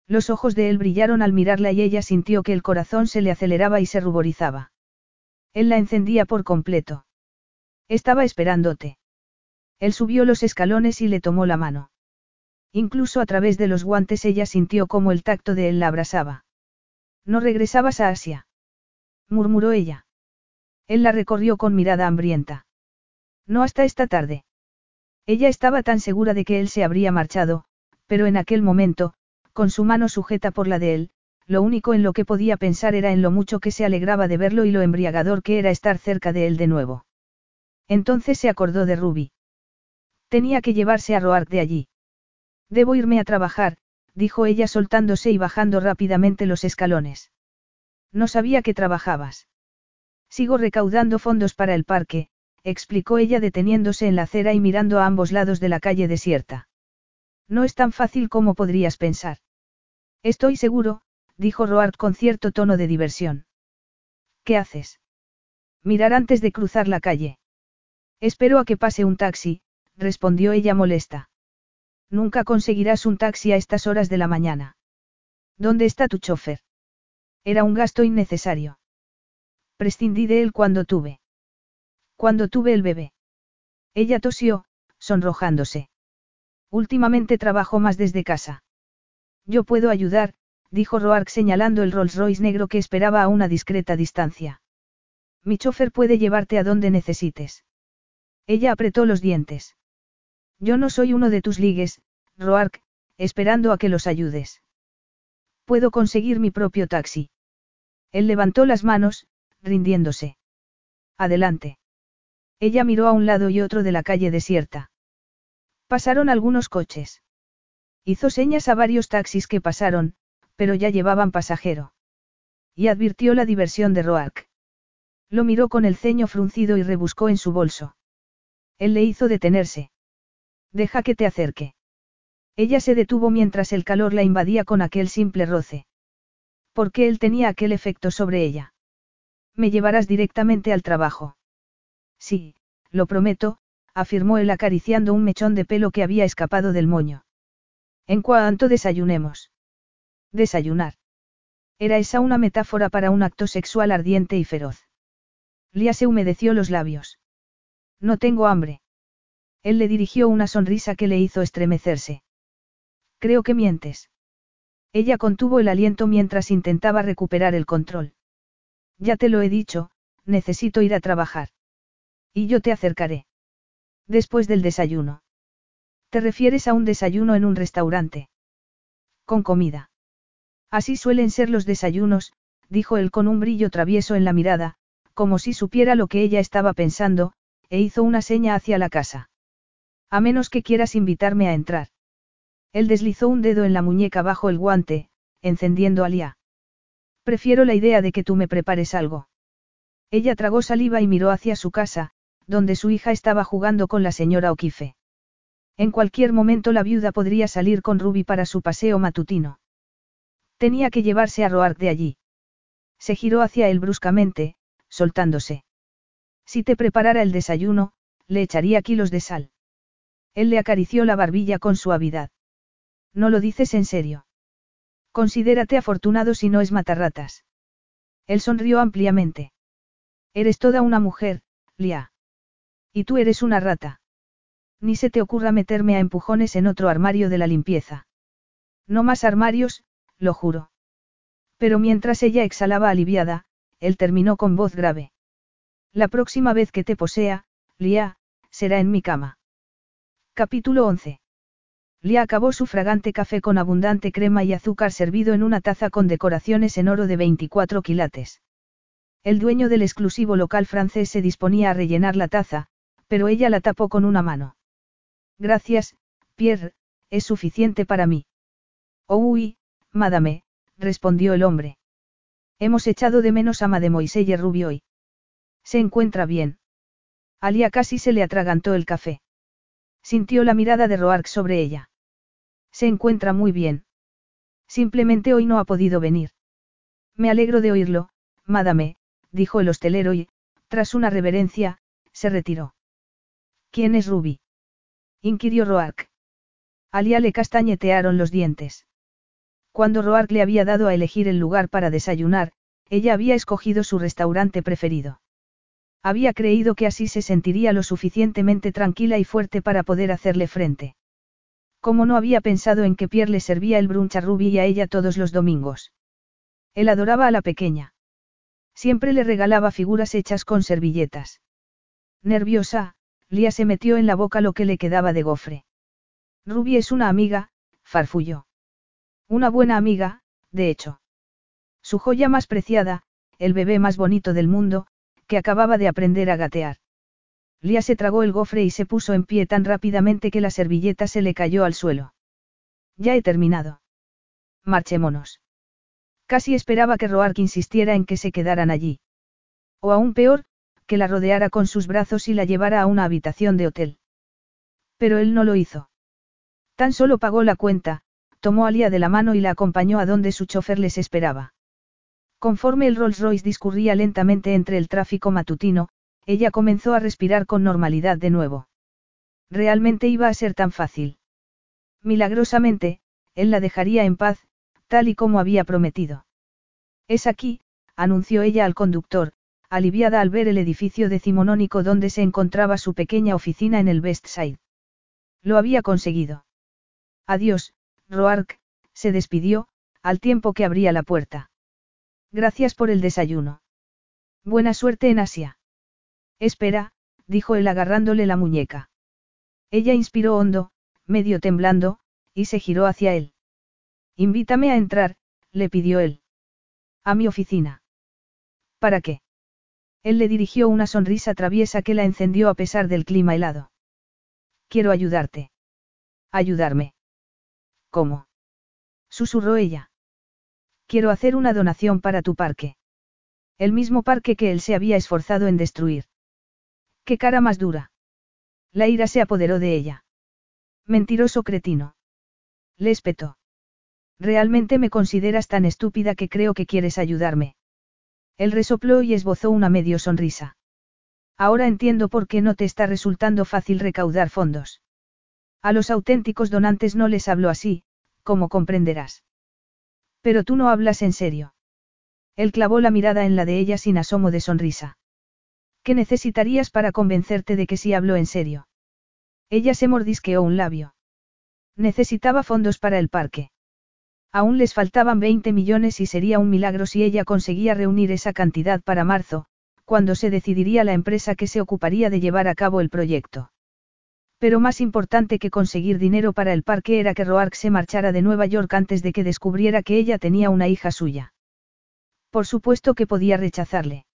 A: Los ojos de él brillaron al mirarla y ella sintió que el corazón se le aceleraba y se ruborizaba. Él la encendía por completo. Estaba esperándote. Él subió los escalones y le tomó la mano. Incluso a través de los guantes ella sintió como el tacto de él la abrasaba. ¿No regresabas a Asia? Murmuró ella. Él la recorrió con mirada hambrienta. No hasta esta tarde. Ella estaba tan segura de que él se habría marchado, pero en aquel momento, con su mano sujeta por la de él, lo único en lo que podía pensar era en lo mucho que se alegraba de verlo y lo embriagador que era estar cerca de él de nuevo. Entonces se acordó de Ruby. Tenía que llevarse a Roark de allí. Debo irme a trabajar, dijo ella soltándose y bajando rápidamente los escalones. No sabía que trabajabas. Sigo recaudando fondos para el parque, explicó ella deteniéndose en la acera y mirando a ambos lados de la calle desierta. No es tan fácil como podrías pensar. Estoy seguro, dijo Roard con cierto tono de diversión. ¿Qué haces? Mirar antes de cruzar la calle. Espero a que pase un taxi, respondió ella molesta. Nunca conseguirás un taxi a estas horas de la mañana. ¿Dónde está tu chofer? Era un gasto innecesario. Prescindí de él cuando tuve. Cuando tuve el bebé. Ella tosió, sonrojándose. Últimamente trabajo más desde casa. Yo puedo ayudar, dijo Roark señalando el Rolls Royce negro que esperaba a una discreta distancia. Mi chofer puede llevarte a donde necesites. Ella apretó los dientes. Yo no soy uno de tus ligues, Roark, esperando a que los ayudes. Puedo conseguir mi propio taxi. Él levantó las manos, rindiéndose. Adelante. Ella miró a un lado y otro de la calle desierta. Pasaron algunos coches. Hizo señas a varios taxis que pasaron, pero ya llevaban pasajero. Y advirtió la diversión de Roark. Lo miró con el ceño fruncido y rebuscó en su bolso. Él le hizo detenerse. Deja que te acerque. Ella se detuvo mientras el calor la invadía con aquel simple roce. ¿Por qué él tenía aquel efecto sobre ella? Me llevarás directamente al trabajo. Sí, lo prometo, afirmó él acariciando un mechón de pelo que había escapado del moño. En cuanto desayunemos. Desayunar. Era esa una metáfora para un acto sexual ardiente y feroz. Lía se humedeció los labios. No tengo hambre. Él le dirigió una sonrisa que le hizo estremecerse. Creo que mientes. Ella contuvo el aliento mientras intentaba recuperar el control. Ya te lo he dicho, necesito ir a trabajar. Y yo te acercaré. Después del desayuno. ¿Te refieres a un desayuno en un restaurante? Con comida. Así suelen ser los desayunos, dijo él con un brillo travieso en la mirada, como si supiera lo que ella estaba pensando, e hizo una seña hacia la casa. A menos que quieras invitarme a entrar. Él deslizó un dedo en la muñeca bajo el guante, encendiendo a Lía. Prefiero la idea de que tú me prepares algo. Ella tragó saliva y miró hacia su casa, donde su hija estaba jugando con la señora O'Keefe. En cualquier momento la viuda podría salir con Ruby para su paseo matutino. Tenía que llevarse a Roark de allí. Se giró hacia él bruscamente, soltándose. Si te preparara el desayuno, le echaría kilos de sal. Él le acarició la barbilla con suavidad. No lo dices en serio. Considérate afortunado si no es matarratas. Él sonrió ampliamente. Eres toda una mujer, Lia. Y tú eres una rata. Ni se te ocurra meterme a empujones en otro armario de la limpieza. No más armarios, lo juro. Pero mientras ella exhalaba aliviada, él terminó con voz grave. La próxima vez que te posea, Lia, será en mi cama. Capítulo 11. Lia acabó su fragante café con abundante crema y azúcar servido en una taza con decoraciones en oro de 24 quilates. El dueño del exclusivo local francés se disponía a rellenar la taza, pero ella la tapó con una mano. Gracias, Pierre, es suficiente para mí. Oh, uy, madame, respondió el hombre. Hemos echado de menos a Mademoiselle Rubio hoy. Se encuentra bien. Alia casi se le atragantó el café. Sintió la mirada de Roark sobre ella. Se encuentra muy bien. Simplemente hoy no ha podido venir. Me alegro de oírlo, madame, dijo el hostelero y, tras una reverencia, se retiró. ¿Quién es Ruby? inquirió Roark. Alia le castañetearon los dientes. Cuando Roark le había dado a elegir el lugar para desayunar, ella había escogido su restaurante preferido. Había creído que así se sentiría lo suficientemente tranquila y fuerte para poder hacerle frente. Como no había pensado en que Pierre le servía el brunch a Ruby y a ella todos los domingos. Él adoraba a la pequeña. Siempre le regalaba figuras hechas con servilletas. Nerviosa, Lía se metió en la boca lo que le quedaba de gofre. Ruby es una amiga, farfulló. Una buena amiga, de hecho. Su joya más preciada, el bebé más bonito del mundo, que acababa de aprender a gatear. Lía se tragó el gofre y se puso en pie tan rápidamente que la servilleta se le cayó al suelo. Ya he terminado. Marchémonos. Casi esperaba que Roark insistiera en que se quedaran allí. O aún peor, que la rodeara con sus brazos y la llevara a una habitación de hotel. Pero él no lo hizo. Tan solo pagó la cuenta, tomó a Lía de la mano y la acompañó a donde su chofer les esperaba. Conforme el Rolls Royce discurría lentamente entre el tráfico matutino, ella comenzó a respirar con normalidad de nuevo. Realmente iba a ser tan fácil. Milagrosamente, él la dejaría en paz, tal y como había prometido. Es aquí, anunció ella al conductor, aliviada al ver el edificio decimonónico donde se encontraba su pequeña oficina en el West Side. Lo había conseguido. Adiós, Roark, se despidió, al tiempo que abría la puerta. Gracias por el desayuno. Buena suerte en Asia. Espera, dijo él agarrándole la muñeca. Ella inspiró hondo, medio temblando, y se giró hacia él. Invítame a entrar, le pidió él. A mi oficina. ¿Para qué? Él le dirigió una sonrisa traviesa que la encendió a pesar del clima helado. Quiero ayudarte. Ayudarme. ¿Cómo? Susurró ella. Quiero hacer una donación para tu parque. El mismo parque que él se había esforzado en destruir. Qué cara más dura. La ira se apoderó de ella. Mentiroso cretino. Le espetó. Realmente me consideras tan estúpida que creo que quieres ayudarme. Él resopló y esbozó una medio sonrisa. Ahora entiendo por qué no te está resultando fácil recaudar fondos. A los auténticos donantes no les hablo así, como comprenderás. Pero tú no hablas en serio. Él clavó la mirada en la de ella sin asomo de sonrisa. ¿Qué necesitarías para convencerte de que sí hablo en serio? Ella se mordisqueó un labio. Necesitaba fondos para el parque. Aún les faltaban 20 millones y sería un milagro si ella conseguía reunir esa cantidad para marzo, cuando se decidiría la empresa que se ocuparía de llevar a cabo el proyecto. Pero más importante que conseguir dinero para el parque era que Roark se marchara de Nueva York antes de que descubriera que ella tenía una hija suya. Por supuesto que podía rechazarle.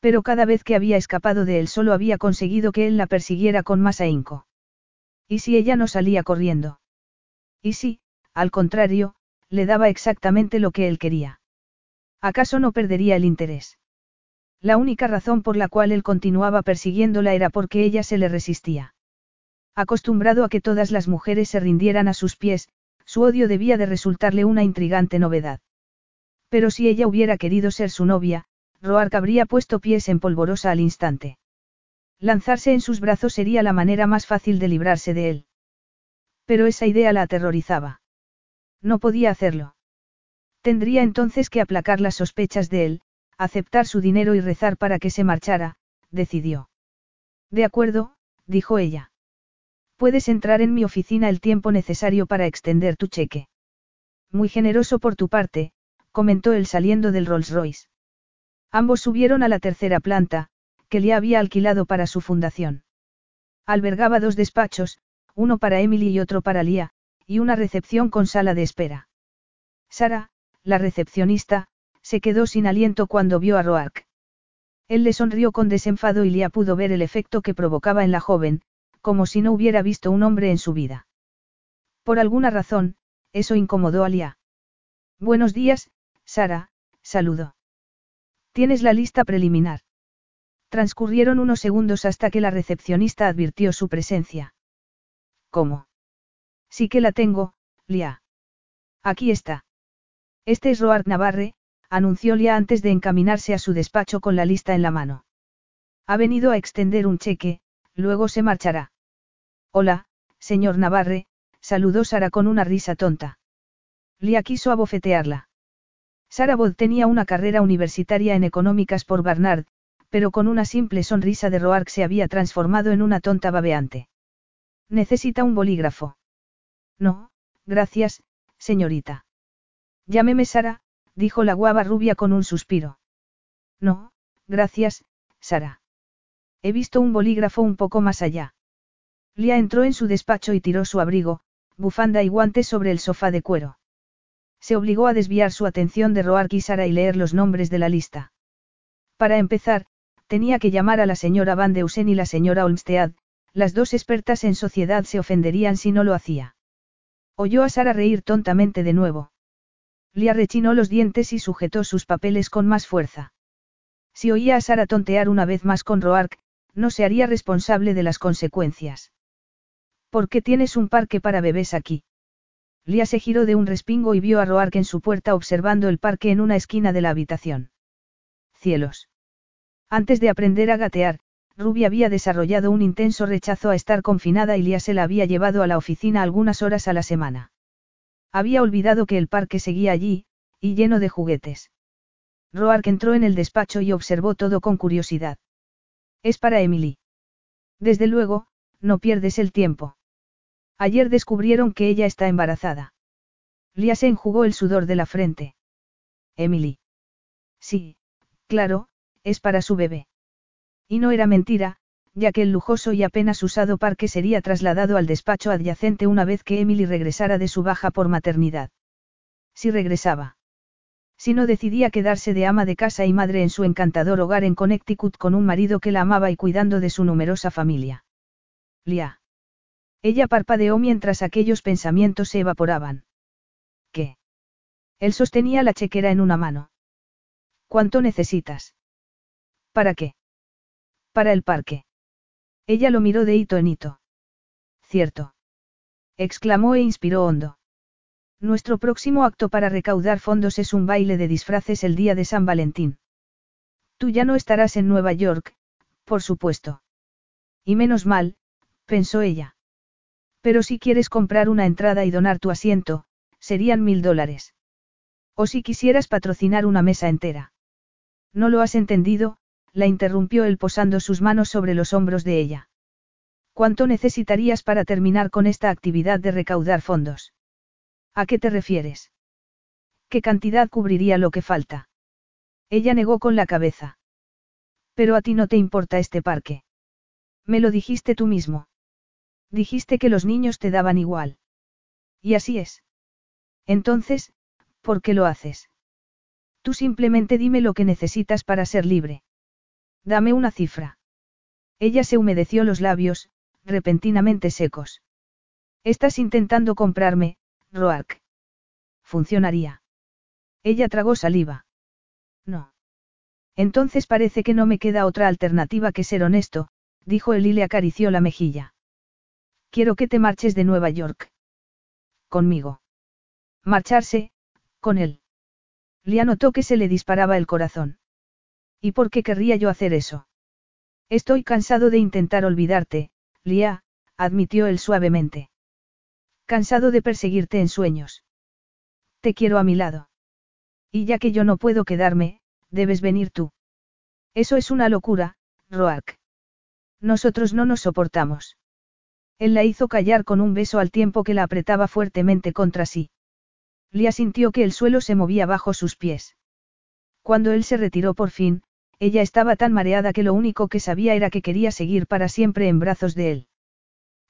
A: Pero cada vez que había escapado de él solo había conseguido que él la persiguiera con más ahínco. ¿Y si ella no salía corriendo? ¿Y si, al contrario, le daba exactamente lo que él quería? ¿Acaso no perdería el interés? La única razón por la cual él continuaba persiguiéndola era porque ella se le resistía. Acostumbrado a que todas las mujeres se rindieran a sus pies, su odio debía de resultarle una intrigante novedad. Pero si ella hubiera querido ser su novia, Roark habría puesto pies en polvorosa al instante. Lanzarse en sus brazos sería la manera más fácil de librarse de él. Pero esa idea la aterrorizaba. No podía hacerlo. Tendría entonces que aplacar las sospechas de él, aceptar su dinero y rezar para que se marchara, decidió. De acuerdo, dijo ella. Puedes entrar en mi oficina el tiempo necesario para extender tu cheque. Muy generoso por tu parte, comentó él saliendo del Rolls Royce. Ambos subieron a la tercera planta, que le había alquilado para su fundación. Albergaba dos despachos, uno para Emily y otro para Lía, y una recepción con sala de espera. Sara, la recepcionista, se quedó sin aliento cuando vio a Roark. Él le sonrió con desenfado y Lía pudo ver el efecto que provocaba en la joven, como si no hubiera visto un hombre en su vida. Por alguna razón, eso incomodó a Lia. Buenos días, Sara, saludó. Tienes la lista preliminar. Transcurrieron unos segundos hasta que la recepcionista advirtió su presencia. ¿Cómo? Sí que la tengo, Lia. Aquí está. Este es Roard Navarre, anunció Lia antes de encaminarse a su despacho con la lista en la mano. Ha venido a extender un cheque, luego se marchará. Hola, señor Navarre, saludó Sara con una risa tonta. Lia quiso abofetearla. Sara Bod tenía una carrera universitaria en económicas por Barnard, pero con una simple sonrisa de Roark se había transformado en una tonta babeante. ¿Necesita un bolígrafo? No, gracias, señorita. Llámeme Sara, dijo la guava rubia con un suspiro. No, gracias, Sara. He visto un bolígrafo un poco más allá. Lia entró en su despacho y tiró su abrigo, bufanda y guantes sobre el sofá de cuero. Se obligó a desviar su atención de Roark y Sara y leer los nombres de la lista. Para empezar, tenía que llamar a la señora Van Deusen y la señora Olmstead, las dos expertas en sociedad se ofenderían si no lo hacía. Oyó a Sara reír tontamente de nuevo. Lia rechinó los dientes y sujetó sus papeles con más fuerza. Si oía a Sara tontear una vez más con Roark, no se haría responsable de las consecuencias. ¿Por qué tienes un parque para bebés aquí? Lia se giró de un respingo y vio a Roark en su puerta observando el parque en una esquina de la habitación. Cielos. Antes de aprender a gatear, Ruby había desarrollado un intenso rechazo a estar confinada y Lia se la había llevado a la oficina algunas horas a la semana. Había olvidado que el parque seguía allí, y lleno de juguetes. Roark entró en el despacho y observó todo con curiosidad. Es para Emily. Desde luego, no pierdes el tiempo. Ayer descubrieron que ella está embarazada. Lia se enjugó el sudor de la frente. Emily. Sí, claro, es para su bebé. Y no era mentira, ya que el lujoso y apenas usado parque sería trasladado al despacho adyacente una vez que Emily regresara de su baja por maternidad. Si regresaba. Si no decidía quedarse de ama de casa y madre en su encantador hogar en Connecticut con un marido que la amaba y cuidando de su numerosa familia. Lia. Ella parpadeó mientras aquellos pensamientos se evaporaban. ¿Qué? Él sostenía la chequera en una mano. ¿Cuánto necesitas? ¿Para qué? Para el parque. Ella lo miró de hito en hito. Cierto. Exclamó e inspiró hondo. Nuestro próximo acto para recaudar fondos es un baile de disfraces el día de San Valentín. Tú ya no estarás en Nueva York, por supuesto. Y menos mal, pensó ella. Pero si quieres comprar una entrada y donar tu asiento, serían mil dólares. O si quisieras patrocinar una mesa entera. No lo has entendido, la interrumpió él posando sus manos sobre los hombros de ella. ¿Cuánto necesitarías para terminar con esta actividad de recaudar fondos? ¿A qué te refieres? ¿Qué cantidad cubriría lo que falta? Ella negó con la cabeza. Pero a ti no te importa este parque. Me lo dijiste tú mismo. Dijiste que los niños te daban igual. Y así es. Entonces, ¿por qué lo haces? Tú simplemente dime lo que necesitas para ser libre. Dame una cifra. Ella se humedeció los labios, repentinamente secos. Estás intentando comprarme, Roark. Funcionaría. Ella tragó saliva. No. Entonces parece que no me queda otra alternativa que ser honesto, dijo él y le acarició la mejilla. Quiero que te marches de Nueva York. Conmigo. Marcharse, con él. Le notó que se le disparaba el corazón. ¿Y por qué querría yo hacer eso? Estoy cansado de intentar olvidarte, Lia, admitió él suavemente. Cansado de perseguirte en sueños. Te quiero a mi lado. Y ya que yo no puedo quedarme, debes venir tú. Eso es una locura, Roark. Nosotros no nos soportamos. Él la hizo callar con un beso al tiempo que la apretaba fuertemente contra sí. Lia sintió que el suelo se movía bajo sus pies. Cuando él se retiró por fin, ella estaba tan mareada que lo único que sabía era que quería seguir para siempre en brazos de él.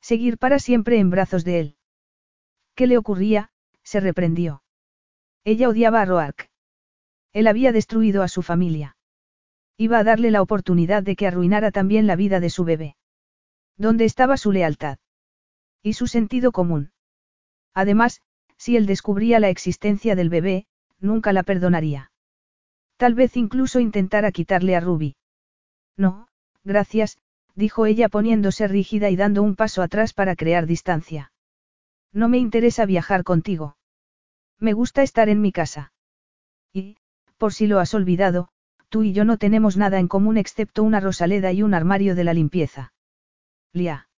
A: Seguir para siempre en brazos de él. ¿Qué le ocurría? se reprendió. Ella odiaba a Roark. Él había destruido a su familia. Iba a darle la oportunidad de que arruinara también la vida de su bebé. ¿Dónde estaba su lealtad? Y su sentido común. Además, si él descubría la existencia del bebé, nunca la perdonaría. Tal vez incluso intentara quitarle a Ruby. No, gracias, dijo ella poniéndose rígida y dando un paso atrás para crear distancia. No me interesa viajar contigo. Me gusta estar en mi casa. Y, por si lo has olvidado, tú y yo no tenemos nada en común excepto una rosaleda y un armario de la limpieza. Lia.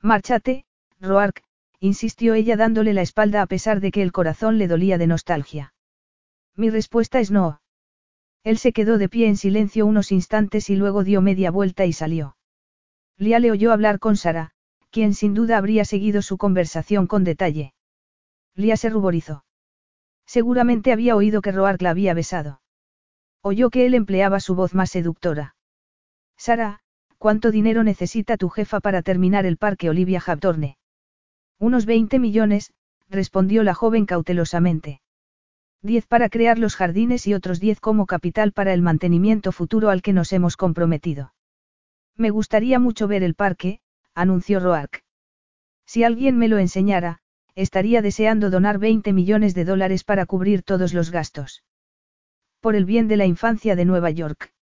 A: Márchate, Roark, insistió ella dándole la espalda a pesar de que el corazón le dolía de nostalgia. Mi respuesta es no. Él se quedó de pie en silencio unos instantes y luego dio media vuelta y salió. Lia le oyó hablar con Sara, quien sin duda habría seguido su conversación con detalle. Lia se ruborizó. Seguramente había oído que Roark la había besado. Oyó que él empleaba su voz más seductora. Sara, ¿cuánto dinero necesita tu jefa para terminar el parque Olivia Hawthorne? Unos 20 millones, respondió la joven cautelosamente. Diez para crear los jardines y otros diez como capital para el mantenimiento futuro al que nos hemos comprometido. Me gustaría mucho ver el parque, anunció Roark. Si alguien me lo enseñara, estaría deseando donar 20 millones de dólares para cubrir todos los gastos. Por el bien de la infancia de Nueva York.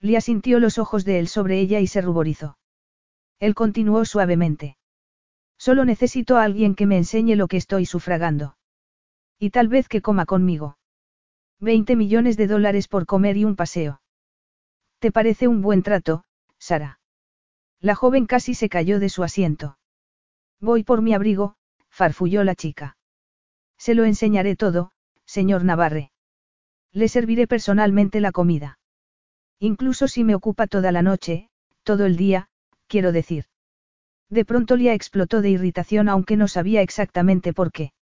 A: Lia sintió los ojos de él sobre ella y se ruborizó. Él continuó suavemente. Solo necesito a alguien que me enseñe lo que estoy sufragando. Y tal vez que coma conmigo. 20 millones de dólares por comer y un paseo. ¿Te parece un buen trato, Sara? La joven casi se cayó de su asiento. Voy por mi abrigo, farfulló la chica. Se lo enseñaré todo, señor Navarre. Le serviré personalmente la comida. Incluso si me ocupa toda la noche, todo el día, quiero decir. De pronto Lia explotó de irritación aunque no sabía exactamente por qué.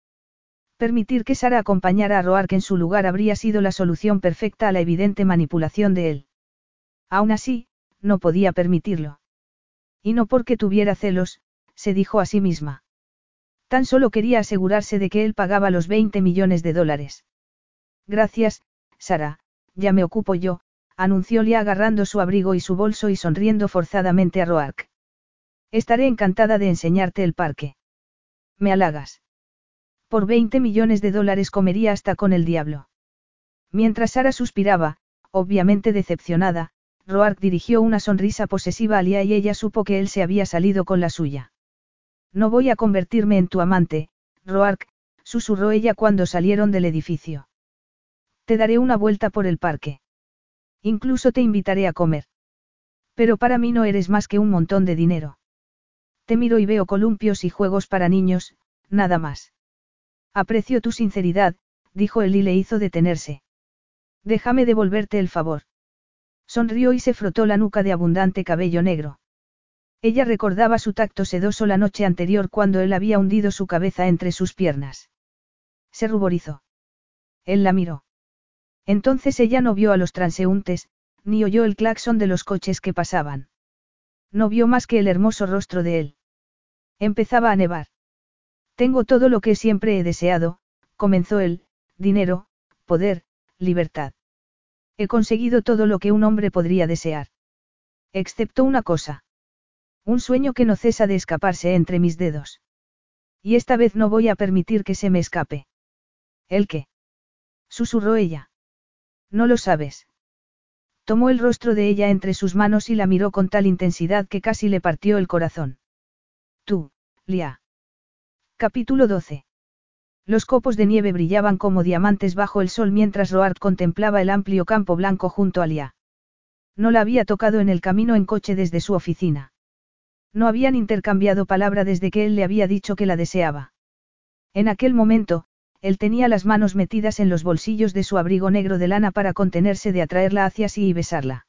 A: Permitir que Sara acompañara a Roark en su lugar habría sido la solución perfecta a la evidente manipulación de él. Aún así, no podía permitirlo. Y no porque tuviera celos, se dijo a sí misma. Tan solo quería asegurarse de que él pagaba los 20 millones de dólares. Gracias, Sara, ya me ocupo yo, anunció Lia agarrando su abrigo y su bolso y sonriendo forzadamente a Roark. Estaré encantada de enseñarte el parque. Me halagas. Por 20 millones de dólares comería hasta con el diablo. Mientras Sara suspiraba, obviamente decepcionada, Roark dirigió una sonrisa posesiva a Lia y ella supo que él se había salido con la suya. No voy a convertirme en tu amante, Roark, susurró ella cuando salieron del edificio. Te daré una vuelta por el parque. Incluso te invitaré a comer. Pero para mí no eres más que un montón de dinero. Te miro y veo columpios y juegos para niños, nada más. Aprecio tu sinceridad, dijo él y le hizo detenerse. Déjame devolverte el favor. Sonrió y se frotó la nuca de abundante cabello negro. Ella recordaba su tacto sedoso la noche anterior cuando él había hundido su cabeza entre sus piernas. Se ruborizó. Él la miró. Entonces ella no vio a los transeúntes, ni oyó el claxon de los coches que pasaban. No vio más que el hermoso rostro de él. Empezaba a nevar. Tengo todo lo que siempre he deseado, comenzó él, dinero, poder, libertad. He conseguido todo lo que un hombre podría desear. Excepto una cosa. Un sueño que no cesa de escaparse entre mis dedos. Y esta vez no voy a permitir que se me escape. ¿El qué? Susurró ella. No lo sabes. Tomó el rostro de ella entre sus manos y la miró con tal intensidad que casi le partió el corazón. Tú, Lia. Capítulo 12. Los copos de nieve brillaban como diamantes bajo el sol mientras Roart contemplaba el amplio campo blanco junto a Lia. No la había tocado en el camino en coche desde su oficina. No habían intercambiado palabra desde que él le había dicho que la deseaba. En aquel momento, él tenía las manos metidas en los bolsillos de su abrigo negro de lana para contenerse de atraerla hacia sí y besarla.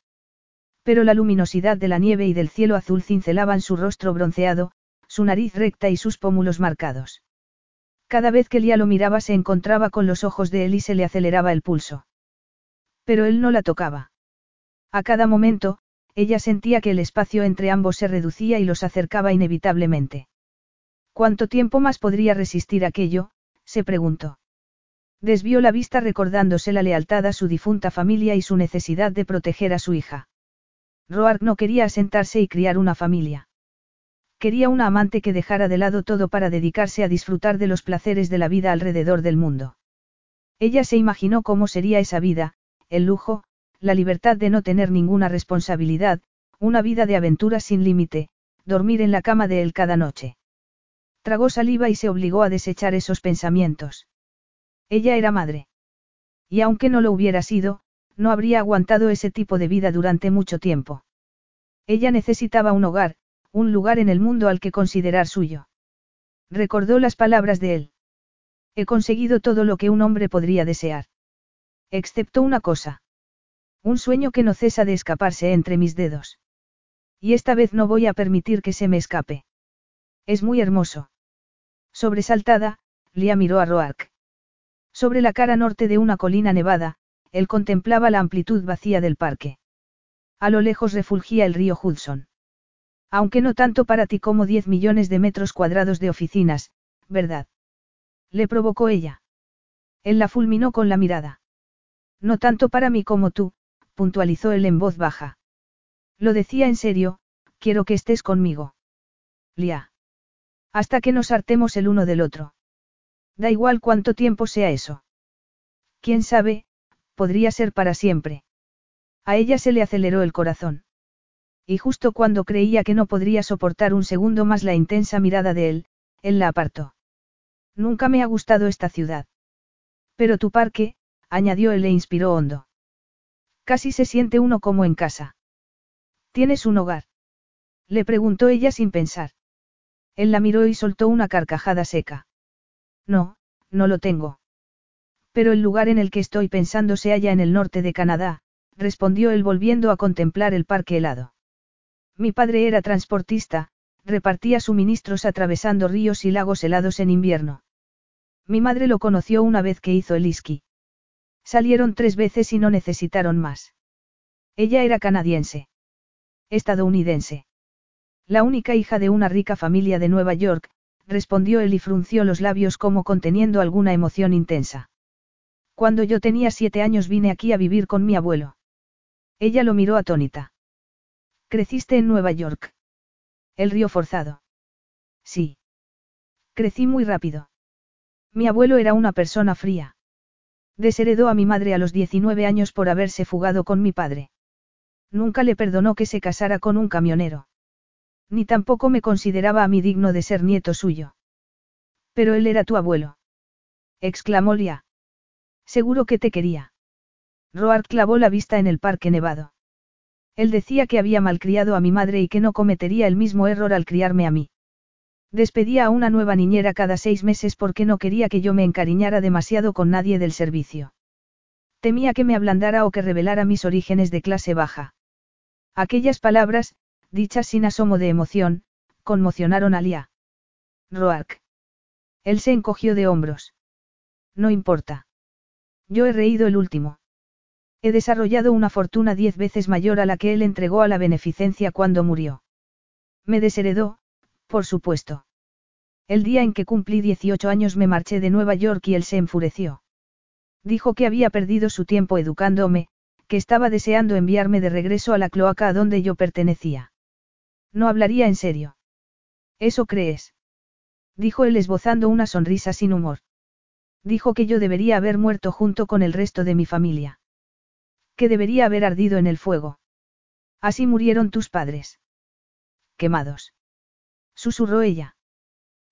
A: Pero la luminosidad de la nieve y del cielo azul cincelaban su rostro bronceado, su nariz recta y sus pómulos marcados. Cada vez que Lía lo miraba se encontraba con los ojos de él y se le aceleraba el pulso. Pero él no la tocaba. A cada momento, ella sentía que el espacio entre ambos se reducía y los acercaba inevitablemente. ¿Cuánto tiempo más podría resistir aquello? se preguntó. Desvió la vista recordándose la lealtad a su difunta familia y su necesidad de proteger a su hija. Roark no quería asentarse y criar una familia. Quería una amante que dejara de lado todo para dedicarse a disfrutar de los placeres de la vida alrededor del mundo. Ella se imaginó cómo sería esa vida, el lujo, la libertad de no tener ninguna responsabilidad, una vida de aventuras sin límite, dormir en la cama de él cada noche. Tragó saliva y se obligó a desechar esos pensamientos. Ella era madre. Y aunque no lo hubiera sido, no habría aguantado ese tipo de vida durante mucho tiempo. Ella necesitaba un hogar, un lugar en el mundo al que considerar suyo. Recordó las palabras de él. He conseguido todo lo que un hombre podría desear. Excepto una cosa. Un sueño que no cesa de escaparse entre mis dedos. Y esta vez no voy a permitir que se me escape. Es muy hermoso. Sobresaltada, Lia miró a Roark. Sobre la cara norte de una colina nevada, él contemplaba la amplitud vacía del parque. A lo lejos refulgía el río Hudson. Aunque no tanto para ti como 10 millones de metros cuadrados de oficinas, ¿verdad? Le provocó ella. Él la fulminó con la mirada. No tanto para mí como tú, puntualizó él en voz baja. Lo decía en serio, quiero que estés conmigo. Lia. Hasta que nos hartemos el uno del otro. Da igual cuánto tiempo sea eso. Quién sabe, podría ser para siempre. A ella se le aceleró el corazón. Y justo cuando creía que no podría soportar un segundo más la intensa mirada de él, él la apartó. Nunca me ha gustado esta ciudad. Pero tu parque, añadió él e inspiró hondo. Casi se siente uno como en casa. ¿Tienes un hogar? Le preguntó ella sin pensar. Él la miró y soltó una carcajada seca. No, no lo tengo. Pero el lugar en el que estoy pensando se halla en el norte de Canadá, respondió él volviendo a contemplar el parque helado. Mi padre era transportista, repartía suministros atravesando ríos y lagos helados en invierno. Mi madre lo conoció una vez que hizo el esquí. Salieron tres veces y no necesitaron más. Ella era canadiense. Estadounidense. La única hija de una rica familia de Nueva York, respondió él y frunció los labios como conteniendo alguna emoción intensa. Cuando yo tenía siete años vine aquí a vivir con mi abuelo. Ella lo miró atónita. ¿Creciste en Nueva York? El río forzado. Sí. Crecí muy rápido. Mi abuelo era una persona fría. Desheredó a mi madre a los 19 años por haberse fugado con mi padre. Nunca le perdonó que se casara con un camionero. Ni tampoco me consideraba a mí digno de ser nieto suyo. Pero él era tu abuelo. exclamó Lia. Seguro que te quería. Roard clavó la vista en el parque nevado. Él decía que había malcriado a mi madre y que no cometería el mismo error al criarme a mí. Despedía a una nueva niñera cada seis meses porque no quería que yo me encariñara demasiado con nadie del servicio. Temía que me ablandara o que revelara mis orígenes de clase baja. Aquellas palabras, dichas sin asomo de emoción, conmocionaron a Lia. Roark. Él se encogió de hombros. No importa. Yo he reído el último. He desarrollado una fortuna diez veces mayor a la que él entregó a la beneficencia cuando murió. Me desheredó, por supuesto. El día en que cumplí 18 años me marché de Nueva York y él se enfureció. Dijo que había perdido su tiempo educándome, que estaba deseando enviarme de regreso a la cloaca a donde yo pertenecía. No hablaría en serio. ¿Eso crees? Dijo él esbozando una sonrisa sin humor. Dijo que yo debería haber muerto junto con el resto de mi familia. Que debería haber ardido en el fuego. Así murieron tus padres. Quemados. Susurró ella.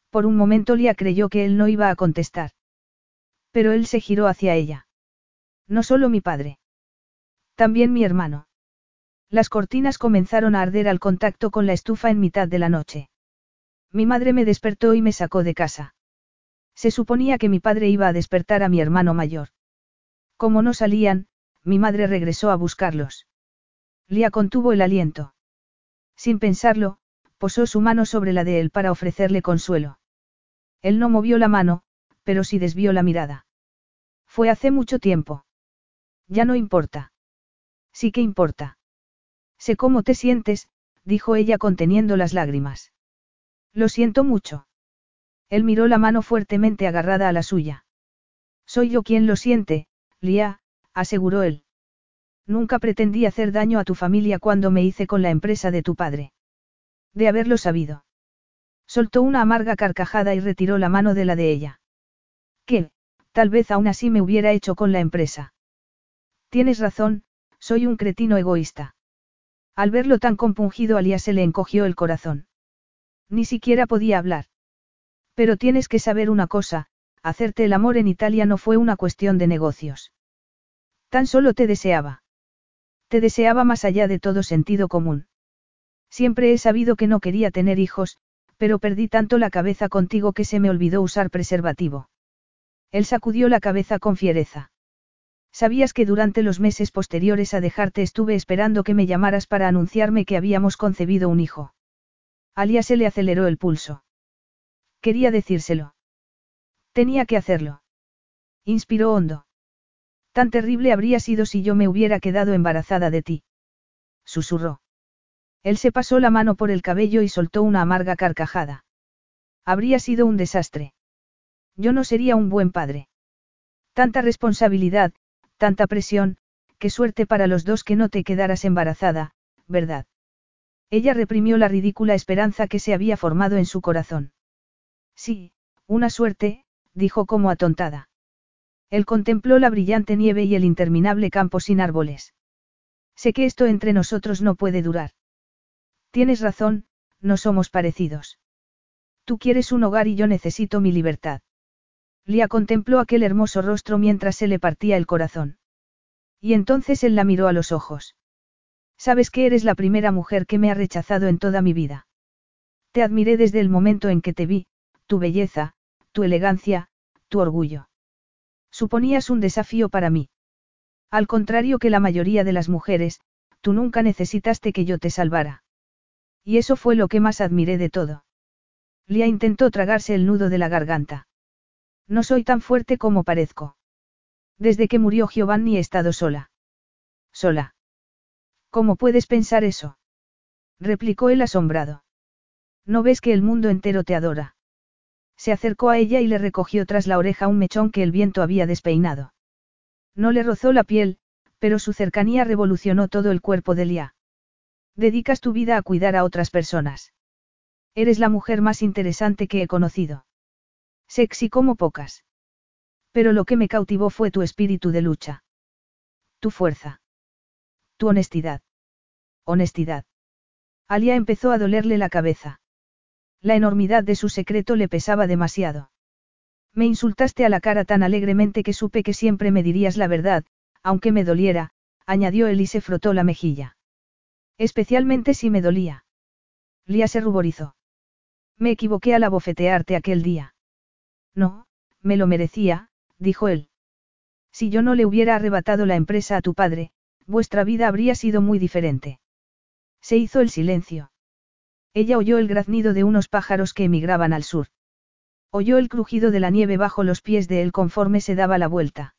A: Por un momento Lia creyó que él no iba a contestar. Pero él se giró hacia ella. No solo mi padre. También mi hermano. Las cortinas comenzaron a arder al contacto con la estufa en mitad de la noche. Mi madre me despertó y me sacó de casa. Se suponía que mi padre iba a despertar a mi hermano mayor. Como no salían, mi madre regresó a buscarlos. Lía contuvo el aliento. Sin pensarlo, posó su mano sobre la de él para ofrecerle consuelo. Él no movió la mano, pero sí desvió la mirada. Fue hace mucho tiempo. Ya no importa. Sí que importa. Sé cómo te sientes, dijo ella conteniendo las lágrimas. Lo siento mucho. Él miró la mano fuertemente agarrada a la suya. Soy yo quien lo siente, Lía, aseguró él. Nunca pretendí hacer daño a tu familia cuando me hice con la empresa de tu padre. De haberlo sabido. Soltó una amarga carcajada y retiró la mano de la de ella. ¿Qué? Tal vez aún así me hubiera hecho con la empresa. Tienes razón, soy un cretino egoísta. Al verlo tan compungido Alia se le encogió el corazón. Ni siquiera podía hablar. Pero tienes que saber una cosa, hacerte el amor en Italia no fue una cuestión de negocios. Tan solo te deseaba. Te deseaba más allá de todo sentido común. Siempre he sabido que no quería tener hijos, pero perdí tanto la cabeza contigo que se me olvidó usar preservativo. Él sacudió la cabeza con fiereza. Sabías que durante los meses posteriores a dejarte estuve esperando que me llamaras para anunciarme que habíamos concebido un hijo. Alia se le aceleró el pulso. Quería decírselo. Tenía que hacerlo. Inspiró hondo. Tan terrible habría sido si yo me hubiera quedado embarazada de ti. Susurró. Él se pasó la mano por el cabello y soltó una amarga carcajada. Habría sido un desastre. Yo no sería un buen padre. Tanta responsabilidad, tanta presión, qué suerte para los dos que no te quedaras embarazada, ¿verdad? Ella reprimió la ridícula esperanza que se había formado en su corazón. Sí, una suerte, dijo como atontada. Él contempló la brillante nieve y el interminable campo sin árboles. Sé que esto entre nosotros no puede durar. Tienes razón, no somos parecidos. Tú quieres un hogar y yo necesito mi libertad. Lía contempló aquel hermoso rostro mientras se le partía el corazón. Y entonces él la miró a los ojos. Sabes que eres la primera mujer que me ha rechazado en toda mi vida. Te admiré desde el momento en que te vi, tu belleza, tu elegancia, tu orgullo. Suponías un desafío para mí. Al contrario que la mayoría de las mujeres, tú nunca necesitaste que yo te salvara. Y eso fue lo que más admiré de todo. Lía intentó tragarse el nudo de la garganta. No soy tan fuerte como parezco. Desde que murió Giovanni he estado sola. Sola. ¿Cómo puedes pensar eso? replicó él asombrado. ¿No ves que el mundo entero te adora? Se acercó a ella y le recogió tras la oreja un mechón que el viento había despeinado. No le rozó la piel, pero su cercanía revolucionó todo el cuerpo de Lía. Dedicas tu vida a cuidar a otras personas. Eres la mujer más interesante que he conocido. Sexy como pocas. Pero lo que me cautivó fue tu espíritu de lucha. Tu fuerza. Tu honestidad. Honestidad. Alia empezó a dolerle la cabeza. La enormidad de su secreto le pesaba demasiado. Me insultaste a la cara tan alegremente que supe que siempre me dirías la verdad, aunque me doliera, añadió él y se frotó la mejilla. Especialmente si me dolía. Lía se ruborizó. Me equivoqué al abofetearte aquel día. No, me lo merecía, dijo él. Si yo no le hubiera arrebatado la empresa a tu padre, vuestra vida habría sido muy diferente. Se hizo el silencio. Ella oyó el graznido de unos pájaros que emigraban al sur. Oyó el crujido de la nieve bajo los pies de él conforme se daba la vuelta.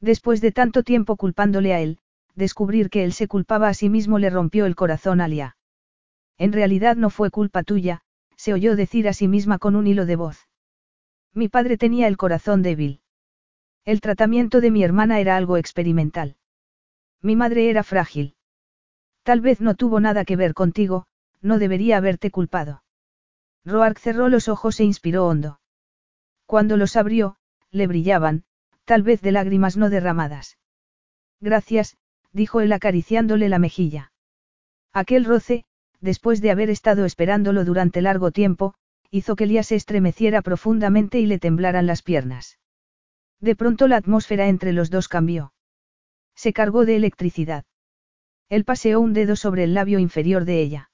A: Después de tanto tiempo culpándole a él, descubrir que él se culpaba a sí mismo le rompió el corazón a Lia. En realidad no fue culpa tuya, se oyó decir a sí misma con un hilo de voz. Mi padre tenía el corazón débil. El tratamiento de mi hermana era algo experimental. Mi madre era frágil. Tal vez no tuvo nada que ver contigo, no debería haberte culpado. Roark cerró los ojos e inspiró hondo. Cuando los abrió, le brillaban, tal vez de lágrimas no derramadas. Gracias, dijo él acariciándole la mejilla. Aquel roce, después de haber estado esperándolo durante largo tiempo, hizo que Lía se estremeciera profundamente y le temblaran las piernas. De pronto la atmósfera entre los dos cambió. Se cargó de electricidad. Él paseó un dedo sobre el labio inferior de ella.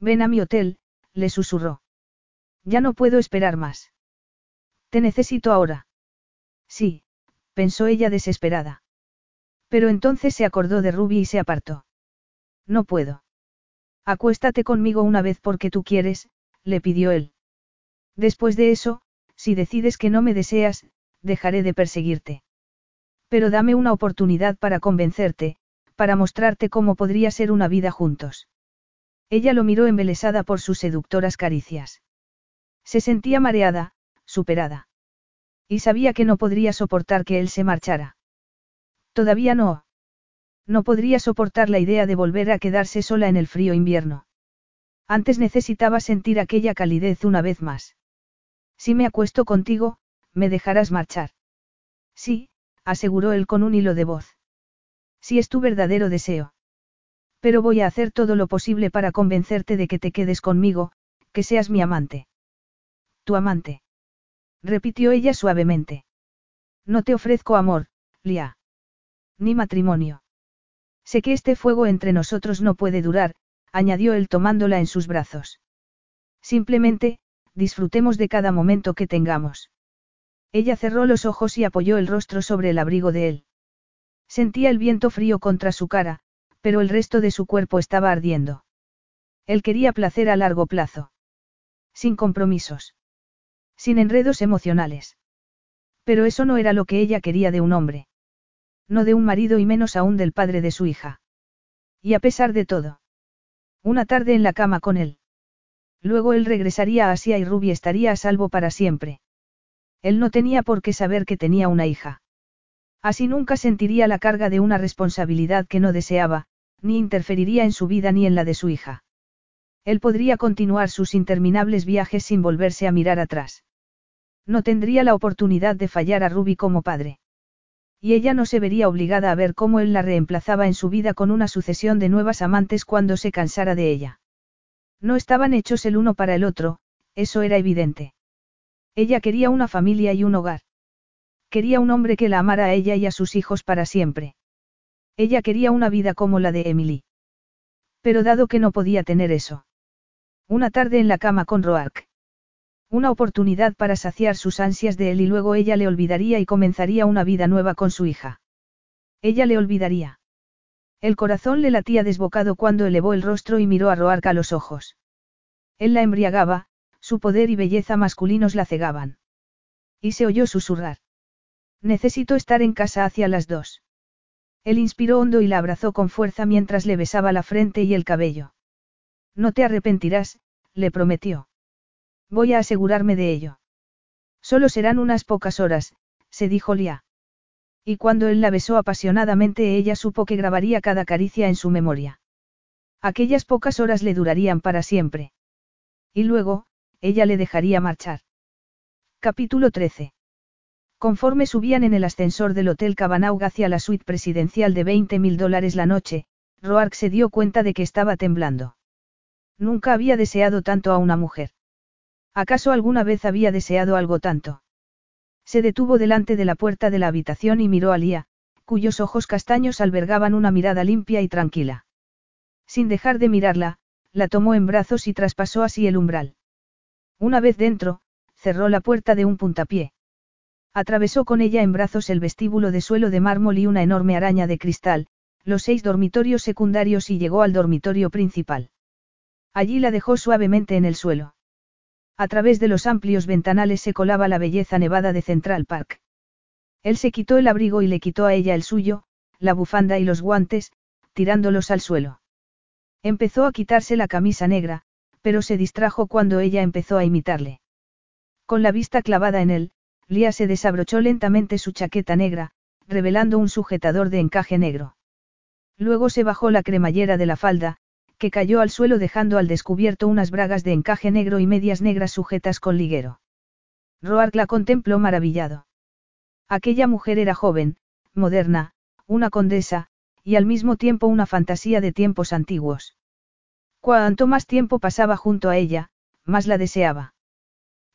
A: Ven a mi hotel, le susurró. Ya no puedo esperar más. Te necesito ahora. Sí, pensó ella desesperada. Pero entonces se acordó de Ruby y se apartó. No puedo. Acuéstate conmigo una vez porque tú quieres, le pidió él. Después de eso, si decides que no me deseas, dejaré de perseguirte. Pero dame una oportunidad para convencerte, para mostrarte cómo podría ser una vida juntos. Ella lo miró embelesada por sus seductoras caricias. Se sentía mareada, superada. Y sabía que no podría soportar que él se marchara. Todavía no. No podría soportar la idea de volver a quedarse sola en el frío invierno. Antes necesitaba sentir aquella calidez una vez más. Si me acuesto contigo, me dejarás marchar. Sí, aseguró él con un hilo de voz. Si es tu verdadero deseo. Pero voy a hacer todo lo posible para convencerte de que te quedes conmigo, que seas mi amante. Tu amante. Repitió ella suavemente. No te ofrezco amor, Lia. Ni matrimonio. Sé que este fuego entre nosotros no puede durar, añadió él tomándola en sus brazos. Simplemente, disfrutemos de cada momento que tengamos. Ella cerró los ojos y apoyó el rostro sobre el abrigo de él. Sentía el viento frío contra su cara, pero el resto de su cuerpo estaba ardiendo. Él quería placer a largo plazo. Sin compromisos. Sin enredos emocionales. Pero eso no era lo que ella quería de un hombre. No de un marido y menos aún del padre de su hija. Y a pesar de todo. Una tarde en la cama con él. Luego él regresaría a Asia y Ruby estaría a salvo para siempre. Él no tenía por qué saber que tenía una hija. Así nunca sentiría la carga de una responsabilidad que no deseaba, ni interferiría en su vida ni en la de su hija. Él podría continuar sus interminables viajes sin volverse a mirar atrás. No tendría la oportunidad de fallar a Ruby como padre. Y ella no se vería obligada a ver cómo él la reemplazaba en su vida con una sucesión de nuevas amantes cuando se cansara de ella. No estaban hechos el uno para el otro, eso era evidente. Ella quería una familia y un hogar. Quería un hombre que la amara a ella y a sus hijos para siempre. Ella quería una vida como la de Emily. Pero dado que no podía tener eso. Una tarde en la cama con Roark. Una oportunidad para saciar sus ansias de él y luego ella le olvidaría y comenzaría una vida nueva con su hija. Ella le olvidaría. El corazón le latía desbocado cuando elevó el rostro y miró a Roark a los ojos. Él la embriagaba, su poder y belleza masculinos la cegaban. Y se oyó susurrar. Necesito estar en casa hacia las dos. Él inspiró hondo y la abrazó con fuerza mientras le besaba la frente y el cabello. No te arrepentirás, le prometió. Voy a asegurarme de ello. Solo serán unas pocas horas, se dijo Lia. Y cuando él la besó apasionadamente ella supo que grabaría cada caricia en su memoria. Aquellas pocas horas le durarían para siempre. Y luego, ella le dejaría marchar. Capítulo 13. Conforme subían en el ascensor del Hotel Cabanaug hacia la suite presidencial de 20 mil dólares la noche, Roark se dio cuenta de que estaba temblando. Nunca había deseado tanto a una mujer. ¿Acaso alguna vez había deseado algo tanto? Se detuvo delante de la puerta de la habitación y miró a Lía, cuyos ojos castaños albergaban una mirada limpia y tranquila. Sin dejar de mirarla, la tomó en brazos y traspasó así el umbral. Una vez dentro, cerró la puerta de un puntapié. Atravesó con ella en brazos el vestíbulo de suelo de mármol y una enorme araña de cristal, los seis dormitorios secundarios y llegó al dormitorio principal. Allí la dejó suavemente en el suelo. A través de los amplios ventanales se colaba la belleza nevada de Central Park. Él se quitó el abrigo y le quitó a ella el suyo, la bufanda y los guantes, tirándolos al suelo. Empezó a quitarse la camisa negra, pero se distrajo cuando ella empezó a imitarle. Con la vista clavada en él, Lía se desabrochó lentamente su chaqueta negra, revelando un sujetador de encaje negro. Luego se bajó la cremallera de la falda, que cayó al suelo dejando al descubierto unas bragas de encaje negro y medias negras sujetas con liguero. Roark la contempló maravillado. Aquella mujer era joven, moderna, una condesa, y al mismo tiempo una fantasía de tiempos antiguos. Cuanto más tiempo pasaba junto a ella, más la deseaba.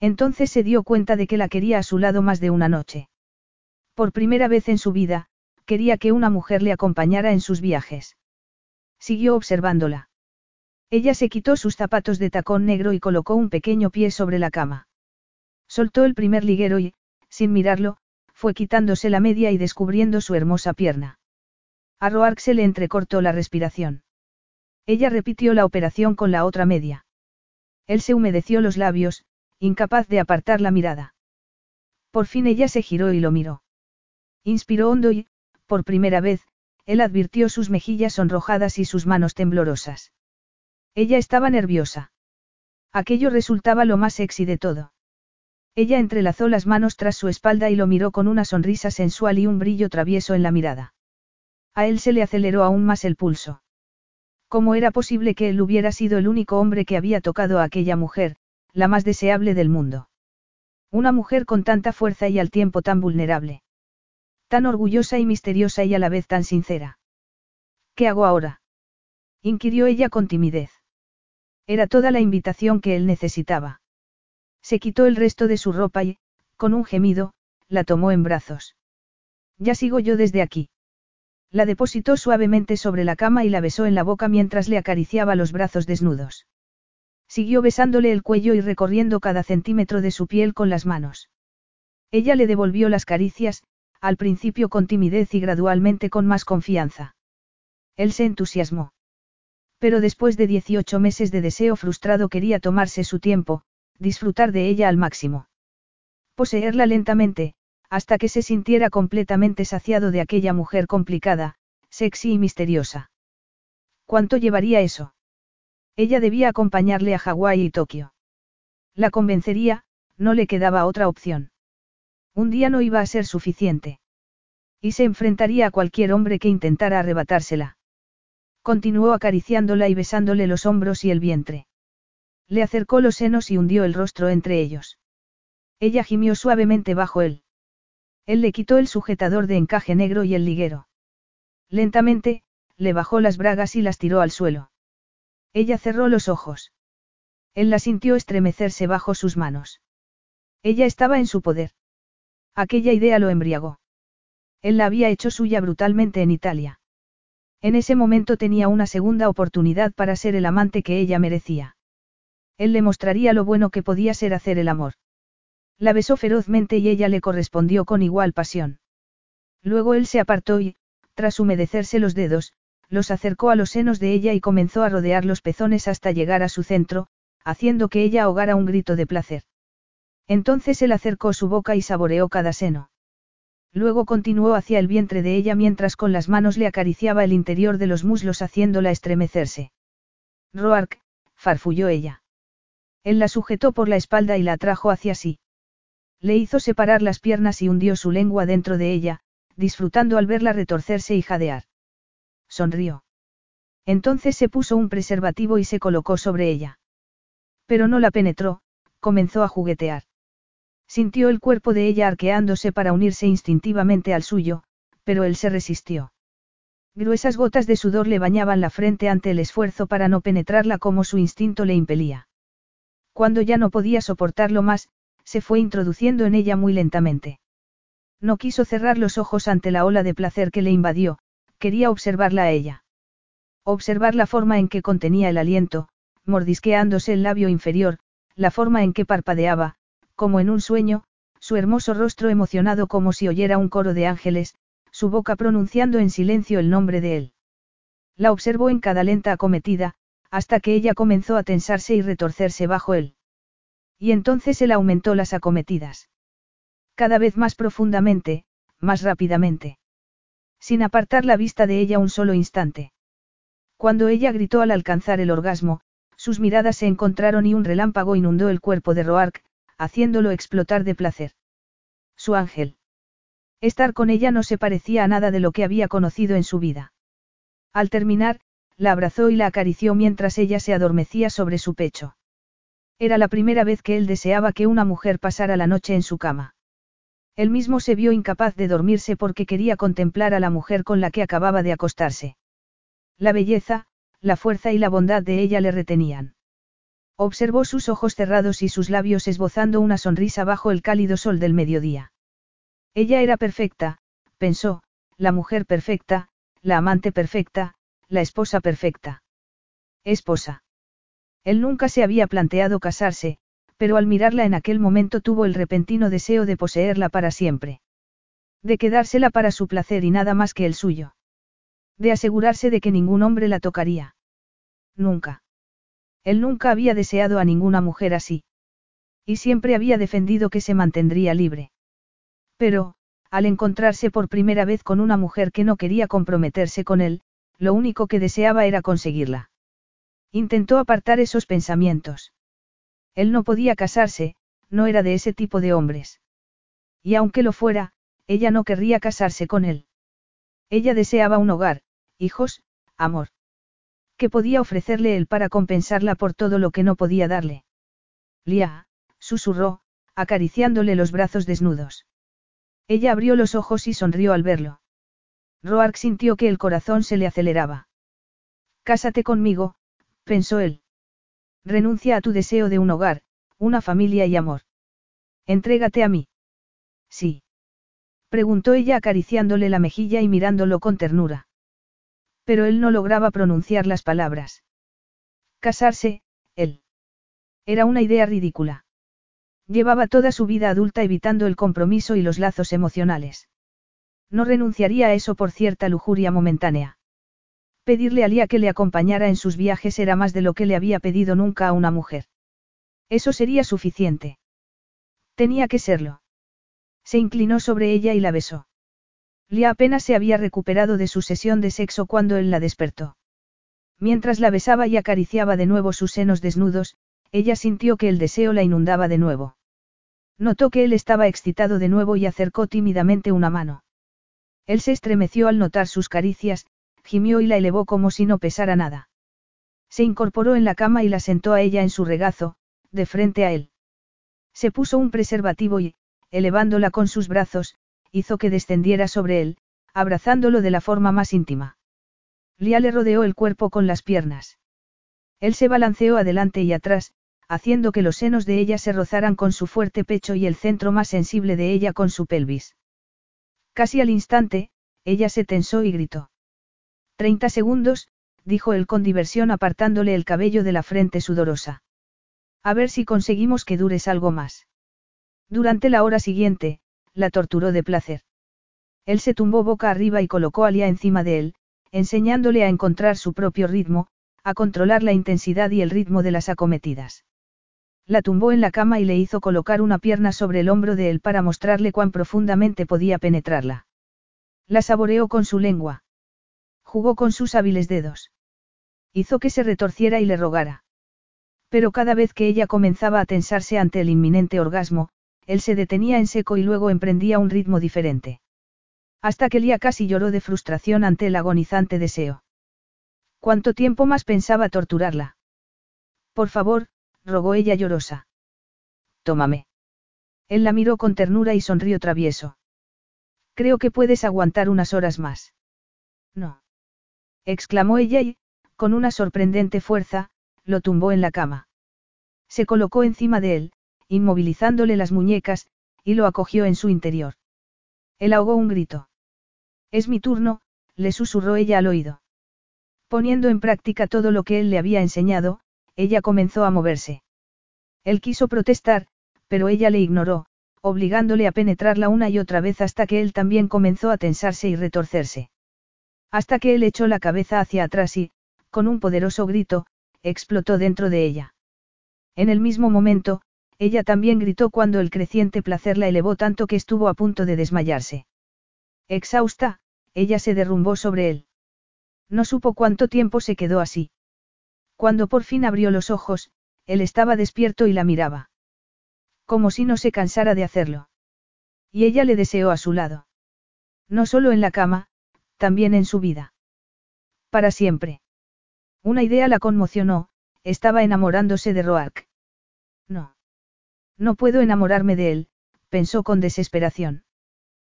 A: Entonces se dio cuenta de que la quería a su lado más de una noche. Por primera vez en su vida, quería que una mujer le acompañara en sus viajes. Siguió observándola. Ella se quitó sus zapatos de tacón negro y colocó un pequeño pie sobre la cama. Soltó el primer liguero y, sin mirarlo, fue quitándose la media y descubriendo su hermosa pierna. A Roark se le entrecortó la respiración. Ella repitió la operación con la otra media. Él se humedeció los labios, incapaz de apartar la mirada. Por fin ella se giró y lo miró. Inspiró hondo y, por primera vez, él advirtió sus mejillas sonrojadas y sus manos temblorosas. Ella estaba nerviosa. Aquello resultaba lo más sexy de todo. Ella entrelazó las manos tras su espalda y lo miró con una sonrisa sensual y un brillo travieso en la mirada. A él se le aceleró aún más el pulso. ¿Cómo era posible que él hubiera sido el único hombre que había tocado a aquella mujer, la más deseable del mundo? Una mujer con tanta fuerza y al tiempo tan vulnerable. Tan orgullosa y misteriosa y a la vez tan sincera. ¿Qué hago ahora? inquirió ella con timidez. Era toda la invitación que él necesitaba. Se quitó el resto de su ropa y, con un gemido, la tomó en brazos. Ya sigo yo desde aquí. La depositó suavemente sobre la cama y la besó en la boca mientras le acariciaba los brazos desnudos. Siguió besándole el cuello y recorriendo cada centímetro de su piel con las manos. Ella le devolvió las caricias, al principio con timidez y gradualmente con más confianza. Él se entusiasmó. Pero después de 18 meses de deseo frustrado quería tomarse su tiempo, disfrutar de ella al máximo. Poseerla lentamente, hasta que se sintiera completamente saciado de aquella mujer complicada, sexy y misteriosa. ¿Cuánto llevaría eso? Ella debía acompañarle a Hawái y Tokio. La convencería, no le quedaba otra opción. Un día no iba a ser suficiente. Y se enfrentaría a cualquier hombre que intentara arrebatársela. Continuó acariciándola y besándole los hombros y el vientre. Le acercó los senos y hundió el rostro entre ellos. Ella gimió suavemente bajo él. Él le quitó el sujetador de encaje negro y el liguero. Lentamente, le bajó las bragas y las tiró al suelo. Ella cerró los ojos. Él la sintió estremecerse bajo sus manos. Ella estaba en su poder. Aquella idea lo embriagó. Él la había hecho suya brutalmente en Italia. En ese momento tenía una segunda oportunidad para ser el amante que ella merecía. Él le mostraría lo bueno que podía ser hacer el amor. La besó ferozmente y ella le correspondió con igual pasión. Luego él se apartó y, tras humedecerse los dedos, los acercó a los senos de ella y comenzó a rodear los pezones hasta llegar a su centro, haciendo que ella ahogara un grito de placer. Entonces él acercó su boca y saboreó cada seno. Luego continuó hacia el vientre de ella mientras con las manos le acariciaba el interior de los muslos haciéndola estremecerse. Roark, farfulló ella. Él la sujetó por la espalda y la atrajo hacia sí. Le hizo separar las piernas y hundió su lengua dentro de ella, disfrutando al verla retorcerse y jadear. Sonrió. Entonces se puso un preservativo y se colocó sobre ella. Pero no la penetró, comenzó a juguetear. Sintió el cuerpo de ella arqueándose para unirse instintivamente al suyo, pero él se resistió. Gruesas gotas de sudor le bañaban la frente ante el esfuerzo para no penetrarla como su instinto le impelía. Cuando ya no podía soportarlo más, se fue introduciendo en ella muy lentamente. No quiso cerrar los ojos ante la ola de placer que le invadió, quería observarla a ella. Observar la forma en que contenía el aliento, mordisqueándose el labio inferior, la forma en que parpadeaba, como en un sueño, su hermoso rostro emocionado como si oyera un coro de ángeles, su boca pronunciando en silencio el nombre de él. La observó en cada lenta acometida, hasta que ella comenzó a tensarse y retorcerse bajo él. Y entonces él aumentó las acometidas. Cada vez más profundamente, más rápidamente. Sin apartar la vista de ella un solo instante. Cuando ella gritó al alcanzar el orgasmo, sus miradas se encontraron y un relámpago inundó el cuerpo de Roark, haciéndolo explotar de placer. Su ángel. Estar con ella no se parecía a nada de lo que había conocido en su vida. Al terminar, la abrazó y la acarició mientras ella se adormecía sobre su pecho. Era la primera vez que él deseaba que una mujer pasara la noche en su cama. Él mismo se vio incapaz de dormirse porque quería contemplar a la mujer con la que acababa de acostarse. La belleza, la fuerza y la bondad de ella le retenían. Observó sus ojos cerrados y sus labios esbozando una sonrisa bajo el cálido sol del mediodía. Ella era perfecta, pensó, la mujer perfecta, la amante perfecta, la esposa perfecta. Esposa. Él nunca se había planteado casarse, pero al mirarla en aquel momento tuvo el repentino deseo de poseerla para siempre. De quedársela para su placer y nada más que el suyo. De asegurarse de que ningún hombre la tocaría. Nunca. Él nunca había deseado a ninguna mujer así. Y siempre había defendido que se mantendría libre. Pero, al encontrarse por primera vez con una mujer que no quería comprometerse con él, lo único que deseaba era conseguirla. Intentó apartar esos pensamientos. Él no podía casarse, no era de ese tipo de hombres. Y aunque lo fuera, ella no querría casarse con él. Ella deseaba un hogar, hijos, amor. ¿Qué podía ofrecerle él para compensarla por todo lo que no podía darle? Lía, susurró, acariciándole los brazos desnudos. Ella abrió los ojos y sonrió al verlo. Roark sintió que el corazón se le aceleraba. Cásate conmigo, pensó él. Renuncia a tu deseo de un hogar, una familia y amor. Entrégate a mí. Sí. Preguntó ella acariciándole la mejilla y mirándolo con ternura. Pero él no lograba pronunciar las palabras. Casarse, él. Era una idea ridícula. Llevaba toda su vida adulta evitando el compromiso y los lazos emocionales. No renunciaría a eso por cierta lujuria momentánea. Pedirle a Lía que le acompañara en sus viajes era más de lo que le había pedido nunca a una mujer. Eso sería suficiente. Tenía que serlo. Se inclinó sobre ella y la besó. Lía apenas se había recuperado de su sesión de sexo cuando él la despertó. Mientras la besaba y acariciaba de nuevo sus senos desnudos, ella sintió que el deseo la inundaba de nuevo. Notó que él estaba excitado de nuevo y acercó tímidamente una mano. Él se estremeció al notar sus caricias, gimió y la elevó como si no pesara nada. Se incorporó en la cama y la sentó a ella en su regazo, de frente a él. Se puso un preservativo y, elevándola con sus brazos, hizo que descendiera sobre él, abrazándolo de la forma más íntima. Lía le rodeó el cuerpo con las piernas. Él se balanceó adelante y atrás, haciendo que los senos de ella se rozaran con su fuerte pecho y el centro más sensible de ella con su pelvis. Casi al instante, ella se tensó y gritó. Treinta segundos, dijo él con diversión apartándole el cabello de la frente sudorosa. A ver si conseguimos que dures algo más. Durante la hora siguiente, la torturó de placer. Él se tumbó boca arriba y colocó a Lía encima de él, enseñándole a encontrar su propio ritmo, a controlar la intensidad y el ritmo de las acometidas. La tumbó en la cama y le hizo colocar una pierna sobre el hombro de él para mostrarle cuán profundamente podía penetrarla. La saboreó con su lengua. Jugó con sus hábiles dedos. Hizo que se retorciera y le rogara. Pero cada vez que ella comenzaba a tensarse ante el inminente orgasmo, él se detenía en seco y luego emprendía un ritmo diferente. Hasta que Lía casi lloró de frustración ante el agonizante deseo. ¿Cuánto tiempo más pensaba torturarla? Por favor, rogó ella llorosa. Tómame. Él la miró con ternura y sonrió travieso. Creo que puedes aguantar unas horas más. No. Exclamó ella y, con una sorprendente fuerza, lo tumbó en la cama. Se colocó encima de él, inmovilizándole las muñecas, y lo acogió en su interior. Él ahogó un grito. Es mi turno, le susurró ella al oído. Poniendo en práctica todo lo que él le había enseñado, ella comenzó a moverse. Él quiso protestar, pero ella le ignoró, obligándole a penetrarla una y otra vez hasta que él también comenzó a tensarse y retorcerse. Hasta que él echó la cabeza hacia atrás y, con un poderoso grito, explotó dentro de ella. En el mismo momento, ella también gritó cuando el creciente placer la elevó tanto que estuvo a punto de desmayarse. Exhausta, ella se derrumbó sobre él. No supo cuánto tiempo se quedó así. Cuando por fin abrió los ojos, él estaba despierto y la miraba. Como si no se cansara de hacerlo. Y ella le deseó a su lado. No solo en la cama, también en su vida. Para siempre. Una idea la conmocionó, estaba enamorándose de Roark. No. No puedo enamorarme de él, pensó con desesperación.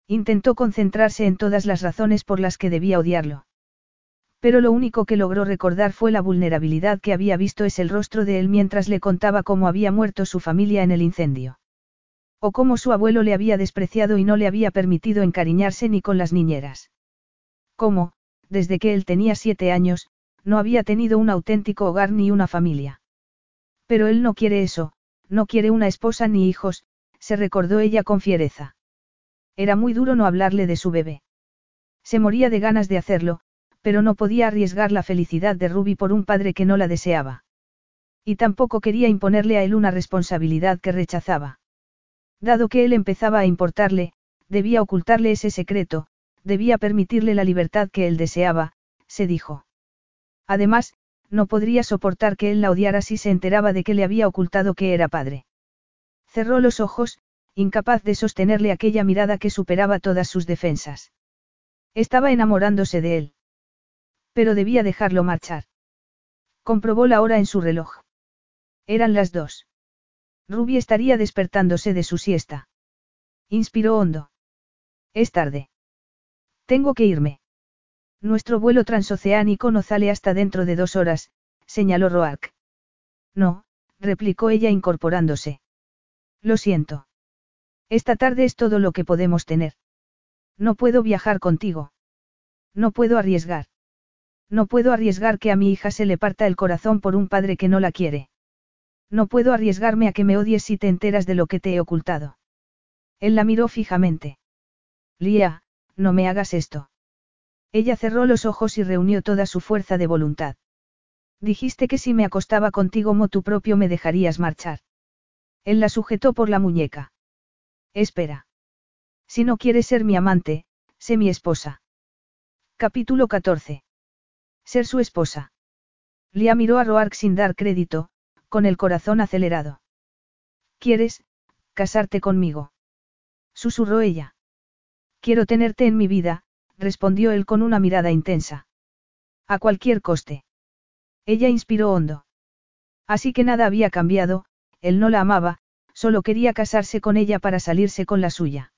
A: Intentó concentrarse en todas las razones por las que debía odiarlo. Pero lo único que logró recordar fue la vulnerabilidad que había visto es el rostro de él mientras le contaba cómo había muerto su familia en el incendio. O cómo su abuelo le había despreciado y no le había permitido encariñarse ni con las niñeras. Cómo, desde que él tenía siete años, no había tenido un auténtico hogar ni una familia. Pero él no quiere eso, no quiere una esposa ni hijos, se recordó ella con fiereza. Era muy duro no hablarle de su bebé. Se moría de ganas de hacerlo, pero no podía arriesgar la felicidad de Ruby por un padre que no la deseaba. Y tampoco quería imponerle a él una responsabilidad que rechazaba. Dado que él empezaba a importarle, debía ocultarle ese secreto, debía permitirle la libertad que él deseaba, se dijo. Además, no podría soportar que él la odiara si se enteraba de que le había ocultado que era padre. Cerró los ojos, incapaz de sostenerle aquella mirada que superaba todas sus defensas. Estaba enamorándose de él. Pero debía dejarlo marchar. Comprobó la hora en su reloj. Eran las dos. Ruby estaría despertándose de su siesta. Inspiró hondo. Es tarde. Tengo que irme. Nuestro vuelo transoceánico no sale hasta dentro de dos horas, señaló Roark. No, replicó ella incorporándose. Lo siento. Esta tarde es todo lo que podemos tener. No puedo viajar contigo. No puedo arriesgar. No puedo arriesgar que a mi hija se le parta el corazón por un padre que no la quiere. No puedo arriesgarme a que me odies si te enteras de lo que te he ocultado. Él la miró fijamente. Lía, no me hagas esto. Ella cerró los ojos y reunió toda su fuerza de voluntad. Dijiste que si me acostaba contigo mo tú propio me dejarías marchar. Él la sujetó por la muñeca. Espera. Si no quieres ser mi amante, sé mi esposa. Capítulo 14. Ser su esposa. Lia miró a Roark sin dar crédito, con el corazón acelerado. ¿Quieres, casarte conmigo. Susurró ella. Quiero tenerte en mi vida, respondió él con una mirada intensa. A cualquier coste. Ella inspiró hondo. Así que nada había cambiado, él no la amaba, solo quería casarse con ella para salirse con la suya.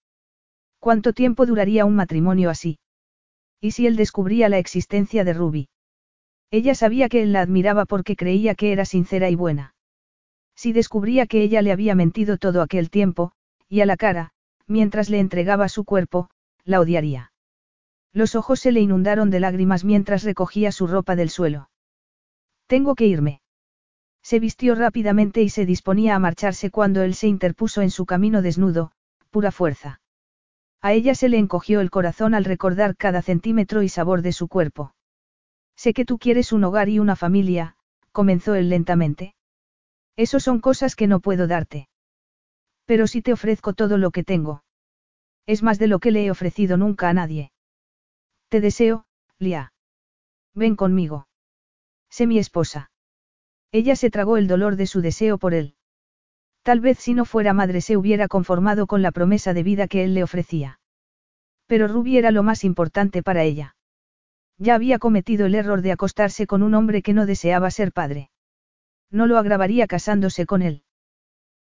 A: ¿Cuánto tiempo duraría un matrimonio así? ¿Y si él descubría la existencia de Ruby? Ella sabía que él la admiraba porque creía que era sincera y buena. Si descubría que ella le había mentido todo aquel tiempo, y a la cara, mientras le entregaba su cuerpo, la odiaría. Los ojos se le inundaron de lágrimas mientras recogía su ropa del suelo. Tengo que irme. Se vistió rápidamente y se disponía a marcharse cuando él se interpuso en su camino desnudo, pura fuerza. A ella se le encogió el corazón al recordar cada centímetro y sabor de su cuerpo. Sé que tú quieres un hogar y una familia, comenzó él lentamente. Eso son cosas que no puedo darte. Pero si te ofrezco todo lo que tengo. Es más de lo que le he ofrecido nunca a nadie. Te deseo, Lia. Ven conmigo. Sé mi esposa. Ella se tragó el dolor de su deseo por él. Tal vez si no fuera madre se hubiera conformado con la promesa de vida que él le ofrecía. Pero Ruby era lo más importante para ella. Ya había cometido el error de acostarse con un hombre que no deseaba ser padre. No lo agravaría casándose con él.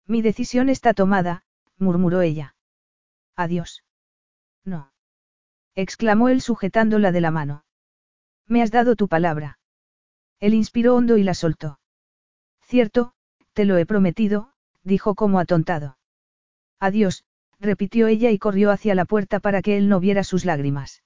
A: Mi decisión está tomada, murmuró ella. Adiós. No. exclamó él sujetándola de la mano. Me has dado tu palabra. Él inspiró hondo y la soltó. Cierto, te lo he prometido, dijo como atontado. Adiós, repitió ella y corrió hacia la puerta para que él no viera sus lágrimas.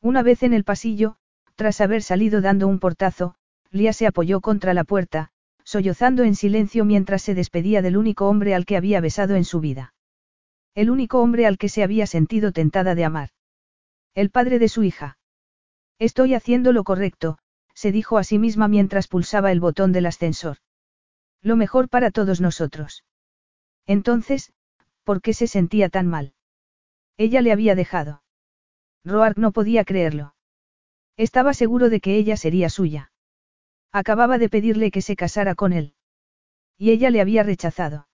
A: Una vez en el pasillo, tras haber salido dando un portazo, Lía se apoyó contra la puerta, sollozando en silencio mientras se despedía del único hombre al que había besado en su vida. El único hombre al que se había sentido tentada de amar. El padre de su hija. Estoy haciendo lo correcto, se dijo a sí misma mientras pulsaba el botón del ascensor. Lo mejor para todos nosotros. Entonces, ¿por qué se sentía tan mal? Ella le había dejado. Roark no podía creerlo. Estaba seguro de que ella sería suya. Acababa de pedirle que se casara con él. Y ella le había rechazado.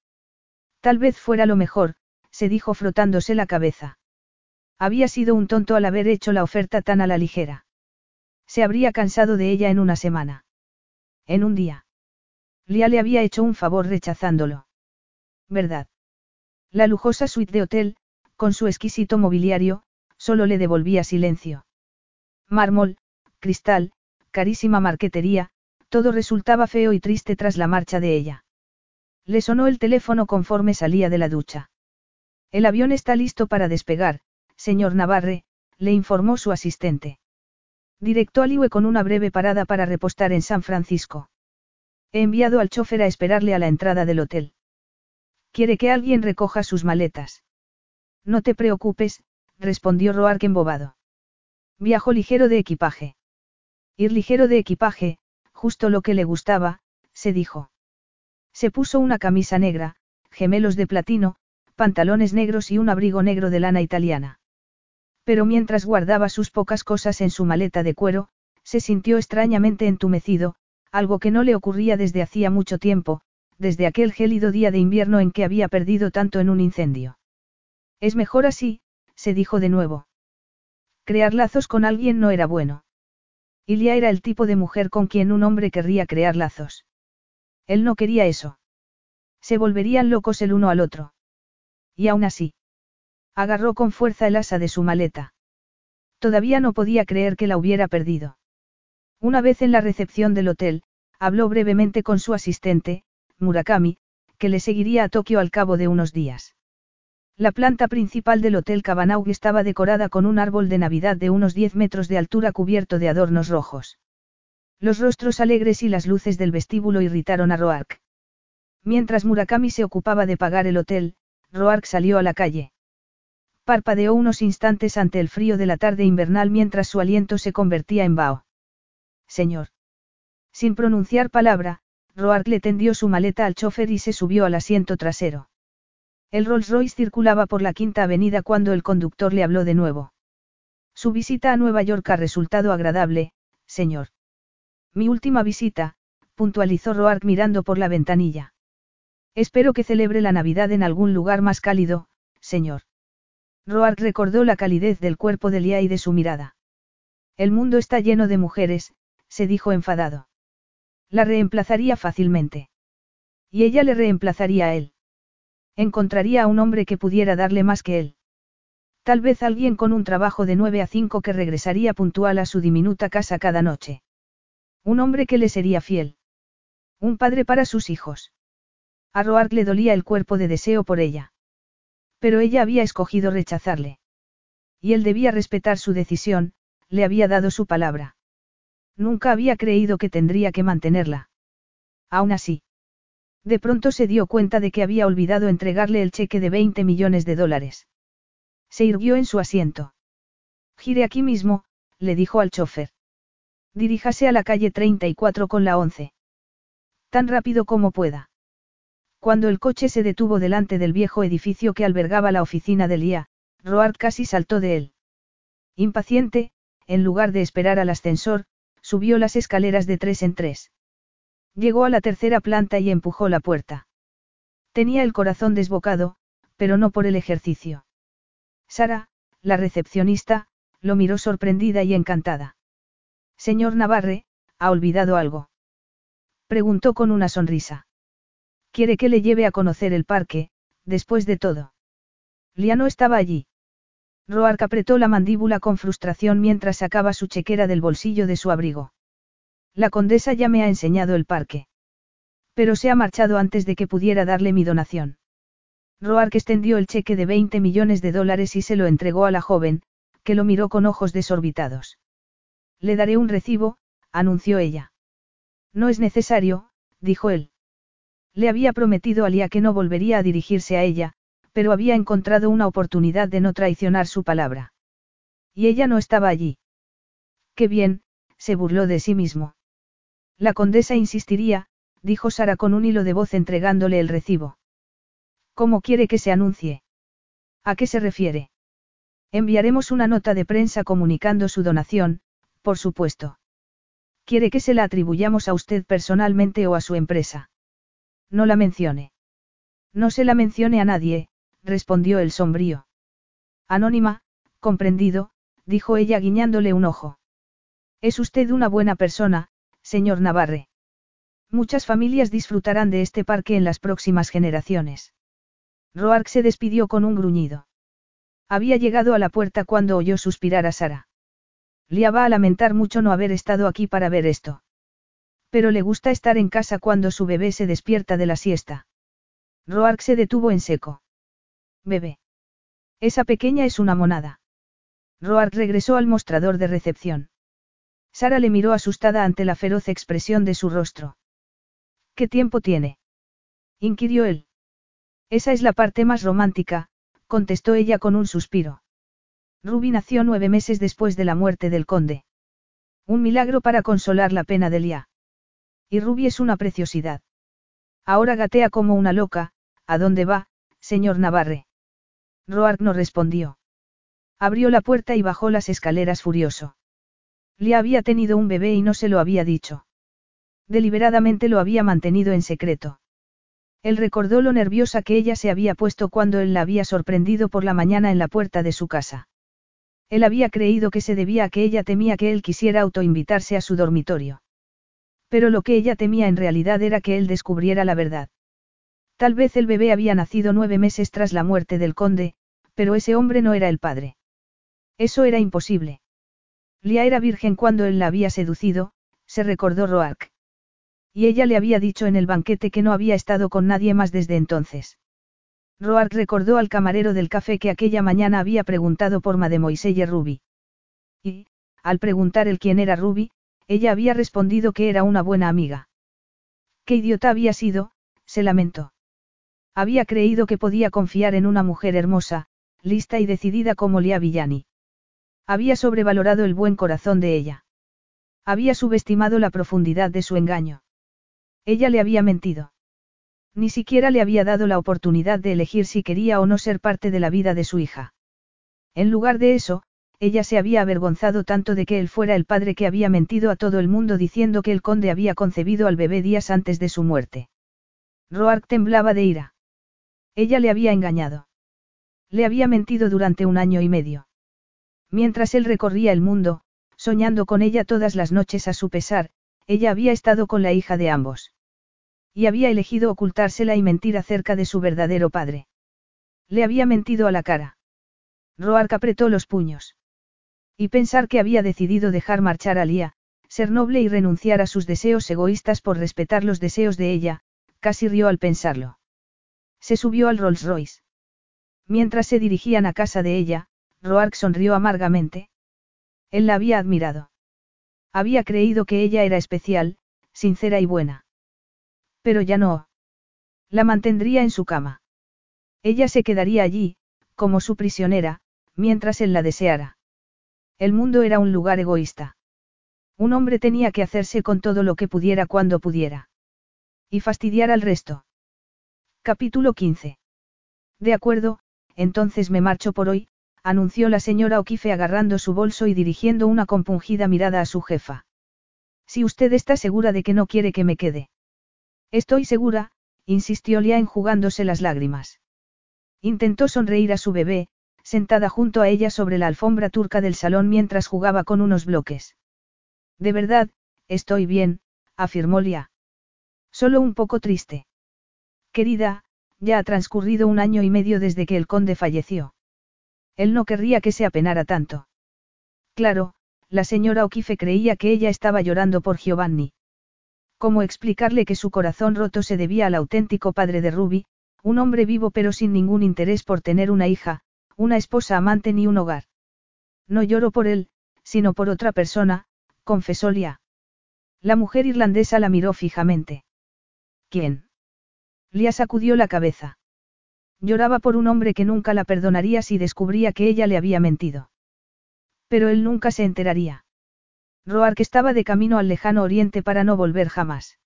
A: Tal vez fuera lo mejor, se dijo frotándose la cabeza. Había sido un tonto al haber hecho la oferta tan a la ligera. Se habría cansado de ella en una semana. En un día. Lia le había hecho un favor rechazándolo. ¿Verdad? La lujosa suite de hotel, con su exquisito mobiliario, solo le devolvía silencio. Mármol, cristal, carísima marquetería, todo resultaba feo y triste tras la marcha de ella. Le sonó el teléfono conforme salía de la ducha. El avión está listo para despegar, señor Navarre, le informó su asistente. Directo a Liue con una breve parada para repostar en San Francisco. He enviado al chofer a esperarle a la entrada del hotel. Quiere que alguien recoja sus maletas. No te preocupes, respondió Roark embobado. Viajo ligero de equipaje. Ir ligero de equipaje, justo lo que le gustaba, se dijo. Se puso una camisa negra, gemelos de platino, pantalones negros y un abrigo negro de lana italiana. Pero mientras guardaba sus pocas cosas en su maleta de cuero, se sintió extrañamente entumecido, algo que no le ocurría desde hacía mucho tiempo, desde aquel gélido día de invierno en que había perdido tanto en un incendio. Es mejor así, se dijo de nuevo. Crear lazos con alguien no era bueno. Ilia era el tipo de mujer con quien un hombre querría crear lazos. Él no quería eso. Se volverían locos el uno al otro. Y aún así. Agarró con fuerza el asa de su maleta. Todavía no podía creer que la hubiera perdido. Una vez en la recepción del hotel, habló brevemente con su asistente, Murakami, que le seguiría a Tokio al cabo de unos días. La planta principal del Hotel Cabanaug estaba decorada con un árbol de Navidad de unos 10 metros de altura cubierto de adornos rojos. Los rostros alegres y las luces del vestíbulo irritaron a Roark. Mientras Murakami se ocupaba de pagar el hotel, Roark salió a la calle. Parpadeó unos instantes ante el frío de la tarde invernal mientras su aliento se convertía en vaho. Señor. Sin pronunciar palabra, Roark le tendió su maleta al chofer y se subió al asiento trasero. El Rolls Royce circulaba por la Quinta Avenida cuando el conductor le habló de nuevo. Su visita a Nueva York ha resultado agradable, señor. Mi última visita, puntualizó Roark mirando por la ventanilla. Espero que celebre la Navidad en algún lugar más cálido, señor. Roark recordó la calidez del cuerpo de Lia y de su mirada. El mundo está lleno de mujeres, se dijo enfadado. La reemplazaría fácilmente. Y ella le reemplazaría a él. Encontraría a un hombre que pudiera darle más que él. Tal vez alguien con un trabajo de 9 a 5 que regresaría puntual a su diminuta casa cada noche. Un hombre que le sería fiel. Un padre para sus hijos. A Roark le dolía el cuerpo de deseo por ella. Pero ella había escogido rechazarle. Y él debía respetar su decisión, le había dado su palabra. Nunca había creído que tendría que mantenerla. Aún así. De pronto se dio cuenta de que había olvidado entregarle el cheque de 20 millones de dólares. Se irguió en su asiento. Gire aquí mismo, le dijo al chofer. Diríjase a la calle 34 con la 11. Tan rápido como pueda. Cuando el coche se detuvo delante del viejo edificio que albergaba la oficina de Lía, Roard casi saltó de él. Impaciente, en lugar de esperar al ascensor, subió las escaleras de tres en tres. Llegó a la tercera planta y empujó la puerta. Tenía el corazón desbocado, pero no por el ejercicio. Sara, la recepcionista, lo miró sorprendida y encantada. Señor Navarre, ¿ha olvidado algo? Preguntó con una sonrisa. Quiere que le lleve a conocer el parque, después de todo. Liano estaba allí. Roark apretó la mandíbula con frustración mientras sacaba su chequera del bolsillo de su abrigo. La condesa ya me ha enseñado el parque. Pero se ha marchado antes de que pudiera darle mi donación. Roark extendió el cheque de 20 millones de dólares y se lo entregó a la joven, que lo miró con ojos desorbitados. Le daré un recibo, anunció ella. No es necesario, dijo él. Le había prometido a Lia que no volvería a dirigirse a ella, pero había encontrado una oportunidad de no traicionar su palabra. Y ella no estaba allí. Qué bien, se burló de sí mismo. La condesa insistiría, dijo Sara con un hilo de voz entregándole el recibo. ¿Cómo quiere que se anuncie? ¿A qué se refiere? Enviaremos una nota de prensa comunicando su donación, por supuesto. ¿Quiere que se la atribuyamos a usted personalmente o a su empresa? No la mencione. No se la mencione a nadie, respondió el sombrío. Anónima, comprendido, dijo ella guiñándole un ojo. Es usted una buena persona, señor Navarre. Muchas familias disfrutarán de este parque en las próximas generaciones. Roark se despidió con un gruñido. Había llegado a la puerta cuando oyó suspirar a Sara. Lia va a lamentar mucho no haber estado aquí para ver esto. Pero le gusta estar en casa cuando su bebé se despierta de la siesta. Roark se detuvo en seco. Bebé. Esa pequeña es una monada. Roark regresó al mostrador de recepción. Sara le miró asustada ante la feroz expresión de su rostro. ¿Qué tiempo tiene? inquirió él. Esa es la parte más romántica, contestó ella con un suspiro. Ruby nació nueve meses después de la muerte del conde. Un milagro para consolar la pena de Lia. Y Ruby es una preciosidad. Ahora gatea como una loca, ¿a dónde va, señor Navarre? Roark no respondió. Abrió la puerta y bajó las escaleras furioso. Lia había tenido un bebé y no se lo había dicho. Deliberadamente lo había mantenido en secreto. Él recordó lo nerviosa que ella se había puesto cuando él la había sorprendido por la mañana en la puerta de su casa. Él había creído que se debía a que ella temía que él quisiera autoinvitarse a su dormitorio. Pero lo que ella temía en realidad era que él descubriera la verdad. Tal vez el bebé había nacido nueve meses tras la muerte del conde, pero ese hombre no era el padre. Eso era imposible. Lia era virgen cuando él la había seducido, se recordó Roark. Y ella le había dicho en el banquete que no había estado con nadie más desde entonces. Roark recordó al camarero del café que aquella mañana había preguntado por Mademoiselle Ruby. Y, al preguntar el quién era Ruby, ella había respondido que era una buena amiga. Qué idiota había sido, se lamentó. Había creído que podía confiar en una mujer hermosa, lista y decidida como Lia Villani. Había sobrevalorado el buen corazón de ella. Había subestimado la profundidad de su engaño. Ella le había mentido. Ni siquiera le había dado la oportunidad de elegir si quería o no ser parte de la vida de su hija. En lugar de eso, ella se había avergonzado tanto de que él fuera el padre que había mentido a todo el mundo diciendo que el conde había concebido al bebé días antes de su muerte. Roark temblaba de ira. Ella le había engañado. Le había mentido durante un año y medio. Mientras él recorría el mundo, soñando con ella todas las noches a su pesar, ella había estado con la hija de ambos. Y había elegido ocultársela y mentir acerca de su verdadero padre. Le había mentido a la cara. Roark apretó los puños. Y pensar que había decidido dejar marchar a Lía, ser noble y renunciar a sus deseos egoístas por respetar los deseos de ella, casi rió al pensarlo. Se subió al Rolls Royce. Mientras se dirigían a casa de ella, Roark sonrió amargamente. Él la había admirado. Había creído que ella era especial, sincera y buena. Pero ya no. La mantendría en su cama. Ella se quedaría allí, como su prisionera, mientras él la deseara. El mundo era un lugar egoísta. Un hombre tenía que hacerse con todo lo que pudiera cuando pudiera. Y fastidiar al resto. Capítulo 15. De acuerdo, entonces me marcho por hoy, anunció la señora O'Keefe agarrando su bolso y dirigiendo una compungida mirada a su jefa. Si usted está segura de que no quiere que me quede. Estoy segura, insistió Lia enjugándose las lágrimas. Intentó sonreír a su bebé, sentada junto a ella sobre la alfombra turca del salón mientras jugaba con unos bloques. De verdad, estoy bien, afirmó Lia. Solo un poco triste. Querida, ya ha transcurrido un año y medio desde que el conde falleció. Él no querría que se apenara tanto. Claro, la señora O'Keefe creía que ella estaba llorando por Giovanni. ¿Cómo explicarle que su corazón roto se debía al auténtico padre de Ruby, un hombre vivo pero sin ningún interés por tener una hija, una esposa amante ni un hogar. No lloro por él, sino por otra persona, confesó Lia. La mujer irlandesa la miró fijamente. ¿Quién? Lia sacudió la cabeza. Lloraba por un hombre que nunca la perdonaría si descubría que ella le había mentido. Pero él nunca se enteraría. Roark estaba de camino al lejano oriente para no volver jamás.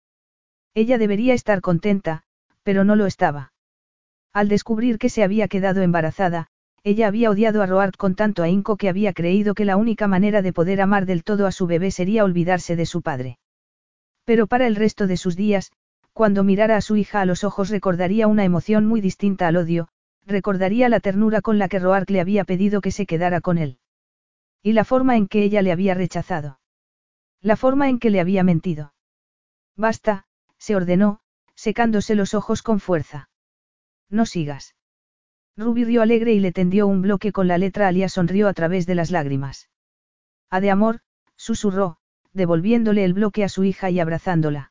A: Ella debería estar contenta, pero no lo estaba. Al descubrir que se había quedado embarazada, ella había odiado a Roart con tanto ahínco que había creído que la única manera de poder amar del todo a su bebé sería olvidarse de su padre. Pero para el resto de sus días, cuando mirara a su hija a los ojos recordaría una emoción muy distinta al odio, recordaría la ternura con la que Roark le había pedido que se quedara con él. Y la forma en que ella le había rechazado. La forma en que le había mentido. Basta, se ordenó, secándose los ojos con fuerza. No sigas. Ruby rió alegre y le tendió un bloque con la letra Alia sonrió a través de las lágrimas. A de amor, susurró, devolviéndole el bloque a su hija y abrazándola.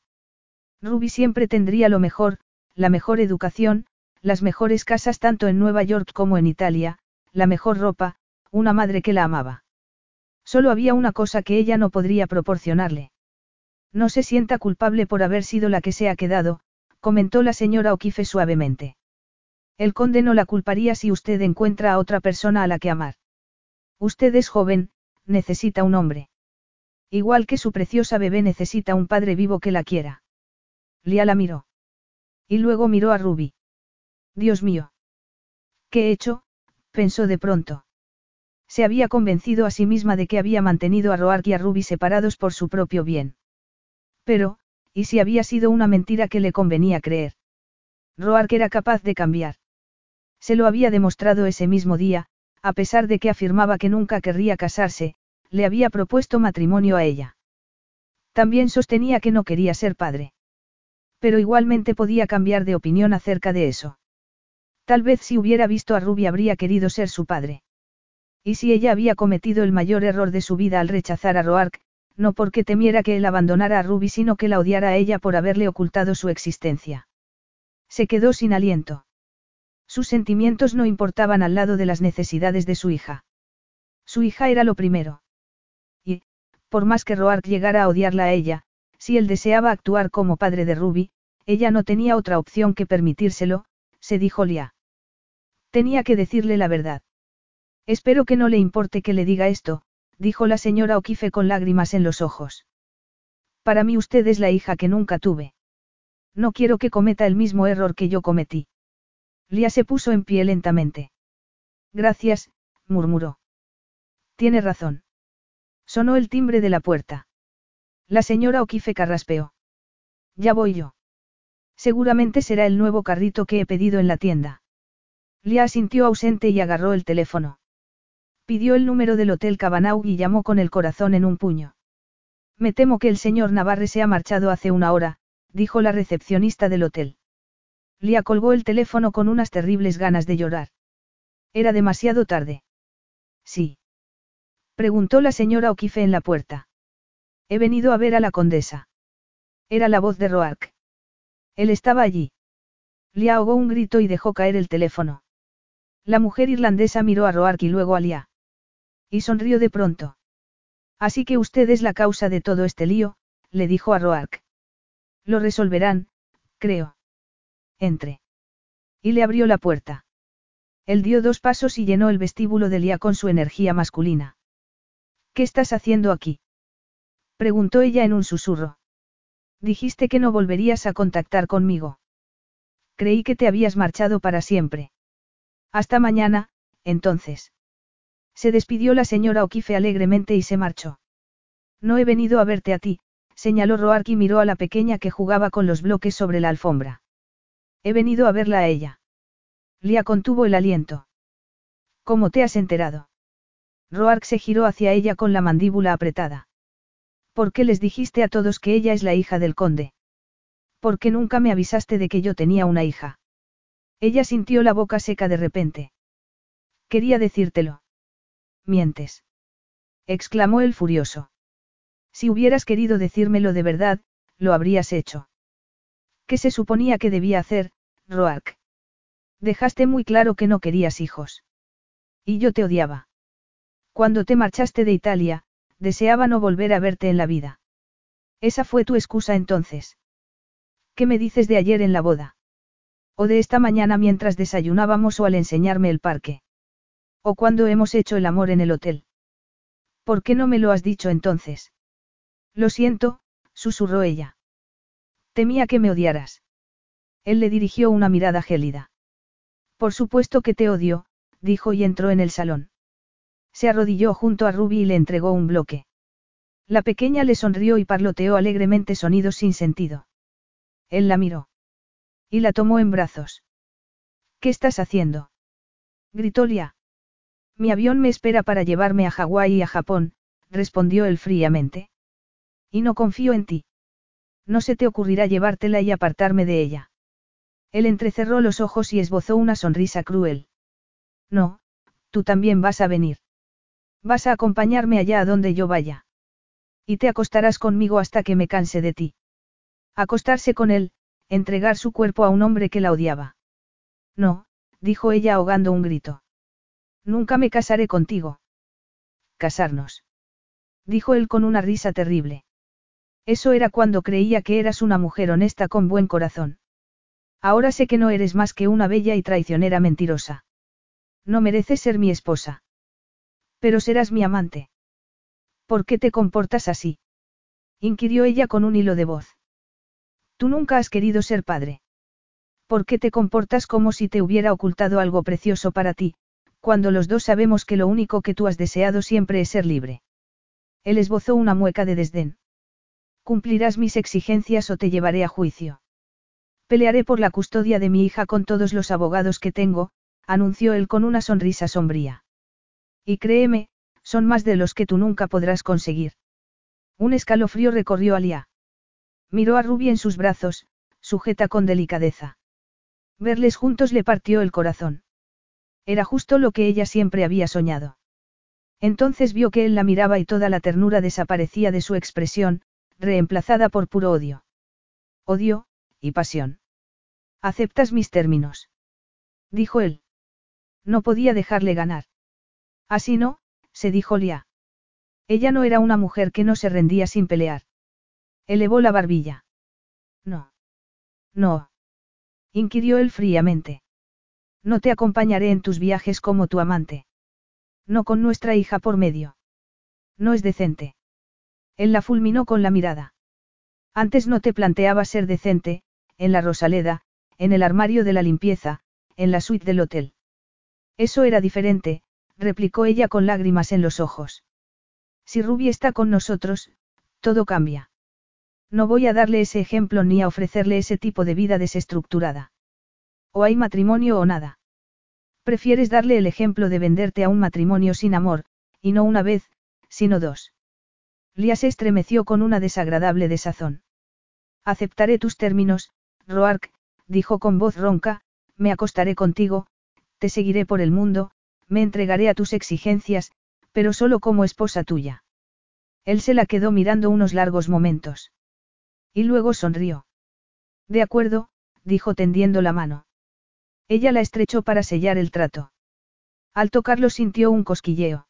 A: Ruby siempre tendría lo mejor, la mejor educación, las mejores casas tanto en Nueva York como en Italia, la mejor ropa, una madre que la amaba. Solo había una cosa que ella no podría proporcionarle. No se sienta culpable por haber sido la que se ha quedado, comentó la señora O'Keefe suavemente. El conde no la culparía si usted encuentra a otra persona a la que amar. Usted es joven, necesita un hombre. Igual que su preciosa bebé necesita un padre vivo que la quiera. Lia la miró. Y luego miró a Ruby. Dios mío. ¿Qué he hecho? pensó de pronto. Se había convencido a sí misma de que había mantenido a Roark y a Ruby separados por su propio bien. Pero, ¿y si había sido una mentira que le convenía creer? Roark era capaz de cambiar. Se lo había demostrado ese mismo día, a pesar de que afirmaba que nunca querría casarse, le había propuesto matrimonio a ella. También sostenía que no quería ser padre. Pero igualmente podía cambiar de opinión acerca de eso. Tal vez si hubiera visto a Ruby habría querido ser su padre. Y si ella había cometido el mayor error de su vida al rechazar a Roark, no porque temiera que él abandonara a Ruby, sino que la odiara a ella por haberle ocultado su existencia. Se quedó sin aliento. Sus sentimientos no importaban al lado de las necesidades de su hija. Su hija era lo primero. Y, por más que Roark llegara a odiarla a ella, si él deseaba actuar como padre de Ruby, ella no tenía otra opción que permitírselo, se dijo Lia. Tenía que decirle la verdad. Espero que no le importe que le diga esto, dijo la señora O'Keefe con lágrimas en los ojos. Para mí usted es la hija que nunca tuve. No quiero que cometa el mismo error que yo cometí. Lía se puso en pie lentamente. Gracias, murmuró. Tiene razón. Sonó el timbre de la puerta. La señora Oquife carraspeó. Ya voy yo. Seguramente será el nuevo carrito que he pedido en la tienda. Lia sintió ausente y agarró el teléfono. Pidió el número del Hotel Cabanau y llamó con el corazón en un puño. Me temo que el señor Navarre se ha marchado hace una hora, dijo la recepcionista del hotel. Lia colgó el teléfono con unas terribles ganas de llorar. Era demasiado tarde. Sí. Preguntó la señora O'Keefe en la puerta. He venido a ver a la condesa. Era la voz de Roark. Él estaba allí. Lia ahogó un grito y dejó caer el teléfono. La mujer irlandesa miró a Roark y luego a Lia. Y sonrió de pronto. Así que usted es la causa de todo este lío, le dijo a Roark. Lo resolverán, creo. Entre. Y le abrió la puerta. Él dio dos pasos y llenó el vestíbulo de Lia con su energía masculina. ¿Qué estás haciendo aquí? Preguntó ella en un susurro. Dijiste que no volverías a contactar conmigo. Creí que te habías marchado para siempre. Hasta mañana, entonces. Se despidió la señora O'Keefe alegremente y se marchó. No he venido a verte a ti, señaló Roark y miró a la pequeña que jugaba con los bloques sobre la alfombra. He venido a verla a ella. Lia contuvo el aliento. ¿Cómo te has enterado? Roark se giró hacia ella con la mandíbula apretada. ¿Por qué les dijiste a todos que ella es la hija del conde? ¿Por qué nunca me avisaste de que yo tenía una hija? Ella sintió la boca seca de repente. Quería decírtelo. Mientes. exclamó el furioso. Si hubieras querido decírmelo de verdad, lo habrías hecho. ¿Qué se suponía que debía hacer, Roark? Dejaste muy claro que no querías hijos. Y yo te odiaba. Cuando te marchaste de Italia, deseaba no volver a verte en la vida. Esa fue tu excusa entonces. ¿Qué me dices de ayer en la boda? O de esta mañana mientras desayunábamos o al enseñarme el parque. O cuando hemos hecho el amor en el hotel. ¿Por qué no me lo has dicho entonces? Lo siento, susurró ella. Temía que me odiaras. Él le dirigió una mirada gélida. Por supuesto que te odio, dijo y entró en el salón. Se arrodilló junto a Ruby y le entregó un bloque. La pequeña le sonrió y parloteó alegremente sonidos sin sentido. Él la miró. Y la tomó en brazos. ¿Qué estás haciendo? Gritó Lia. Mi avión me espera para llevarme a Hawái y a Japón, respondió él fríamente. Y no confío en ti. No se te ocurrirá llevártela y apartarme de ella. Él entrecerró los ojos y esbozó una sonrisa cruel. No, tú también vas a venir. Vas a acompañarme allá a donde yo vaya. Y te acostarás conmigo hasta que me canse de ti. Acostarse con él, entregar su cuerpo a un hombre que la odiaba. No, dijo ella ahogando un grito. Nunca me casaré contigo. Casarnos. Dijo él con una risa terrible. Eso era cuando creía que eras una mujer honesta con buen corazón. Ahora sé que no eres más que una bella y traicionera mentirosa. No mereces ser mi esposa. Pero serás mi amante. ¿Por qué te comportas así? inquirió ella con un hilo de voz. Tú nunca has querido ser padre. ¿Por qué te comportas como si te hubiera ocultado algo precioso para ti, cuando los dos sabemos que lo único que tú has deseado siempre es ser libre? Él esbozó una mueca de desdén. Cumplirás mis exigencias o te llevaré a juicio. Pelearé por la custodia de mi hija con todos los abogados que tengo, anunció él con una sonrisa sombría. Y créeme, son más de los que tú nunca podrás conseguir. Un escalofrío recorrió a. Miró a Ruby en sus brazos, sujeta con delicadeza. Verles juntos le partió el corazón. Era justo lo que ella siempre había soñado. Entonces vio que él la miraba y toda la ternura desaparecía de su expresión, reemplazada por puro odio. Odio, y pasión. ¿Aceptas mis términos? Dijo él. No podía dejarle ganar. Así no, se dijo Lia. Ella no era una mujer que no se rendía sin pelear. Elevó la barbilla. No. No. Inquirió él fríamente. No te acompañaré en tus viajes como tu amante. No con nuestra hija por medio. No es decente. Él la fulminó con la mirada. Antes no te planteaba ser decente, en la Rosaleda, en el armario de la limpieza, en la suite del hotel. Eso era diferente, replicó ella con lágrimas en los ojos. Si Ruby está con nosotros, todo cambia. No voy a darle ese ejemplo ni a ofrecerle ese tipo de vida desestructurada. O hay matrimonio o nada. Prefieres darle el ejemplo de venderte a un matrimonio sin amor, y no una vez, sino dos. Lia estremeció con una desagradable desazón. Aceptaré tus términos, Roark, dijo con voz ronca, me acostaré contigo, te seguiré por el mundo, me entregaré a tus exigencias, pero solo como esposa tuya. Él se la quedó mirando unos largos momentos. Y luego sonrió. De acuerdo, dijo tendiendo la mano. Ella la estrechó para sellar el trato. Al tocarlo sintió un cosquilleo.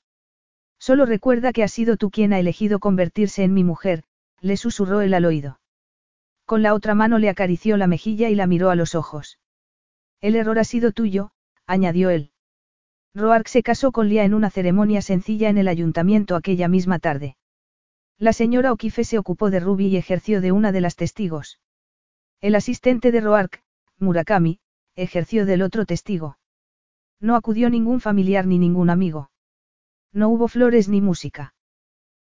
A: Solo recuerda que has sido tú quien ha elegido convertirse en mi mujer, le susurró el al oído. Con la otra mano le acarició la mejilla y la miró a los ojos. El error ha sido tuyo, añadió él. Roark se casó con Lia en una ceremonia sencilla en el ayuntamiento aquella misma tarde. La señora Okife se ocupó de Ruby y ejerció de una de las testigos. El asistente de Roark, Murakami, ejerció del otro testigo. No acudió ningún familiar ni ningún amigo. No hubo flores ni música.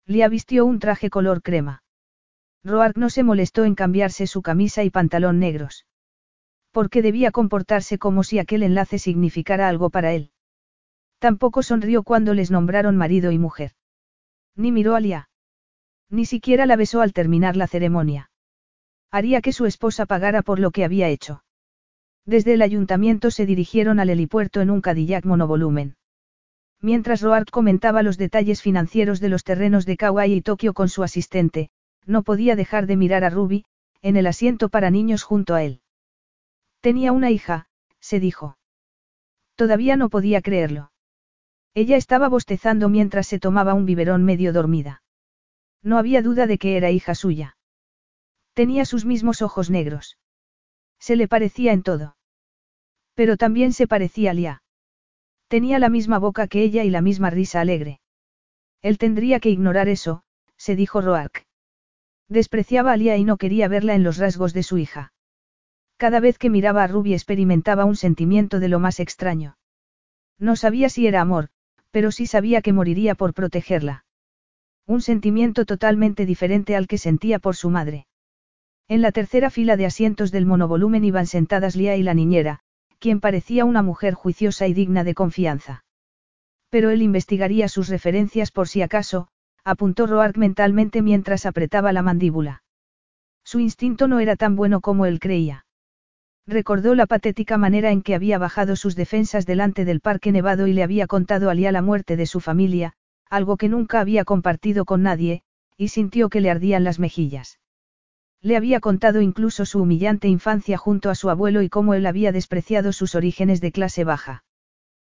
A: Lia vistió un traje color crema. Roark no se molestó en cambiarse su camisa y pantalón negros. Porque debía comportarse como si aquel enlace significara algo para él. Tampoco sonrió cuando les nombraron marido y mujer. Ni miró a Lia. Ni siquiera la besó al terminar la ceremonia. Haría que su esposa pagara por lo que había hecho. Desde el ayuntamiento se dirigieron al helipuerto en un Cadillac monovolumen. Mientras Roark comentaba los detalles financieros de los terrenos de Kauai y Tokio con su asistente, no podía dejar de mirar a Ruby, en el asiento para niños junto a él. Tenía una hija, se dijo. Todavía no podía creerlo. Ella estaba bostezando mientras se tomaba un biberón medio dormida. No había duda de que era hija suya. Tenía sus mismos ojos negros. Se le parecía en todo. Pero también se parecía a Lia. Tenía la misma boca que ella y la misma risa alegre. Él tendría que ignorar eso, se dijo Roark. Despreciaba a Lia y no quería verla en los rasgos de su hija. Cada vez que miraba a Ruby experimentaba un sentimiento de lo más extraño. No sabía si era amor, pero sí sabía que moriría por protegerla. Un sentimiento totalmente diferente al que sentía por su madre. En la tercera fila de asientos del monovolumen iban sentadas Lía y la niñera, quien parecía una mujer juiciosa y digna de confianza. Pero él investigaría sus referencias por si acaso, apuntó Roark mentalmente mientras apretaba la mandíbula. Su instinto no era tan bueno como él creía. Recordó la patética manera en que había bajado sus defensas delante del parque nevado y le había contado a Lía la muerte de su familia, algo que nunca había compartido con nadie, y sintió que le ardían las mejillas. Le había contado incluso su humillante infancia junto a su abuelo y cómo él había despreciado sus orígenes de clase baja.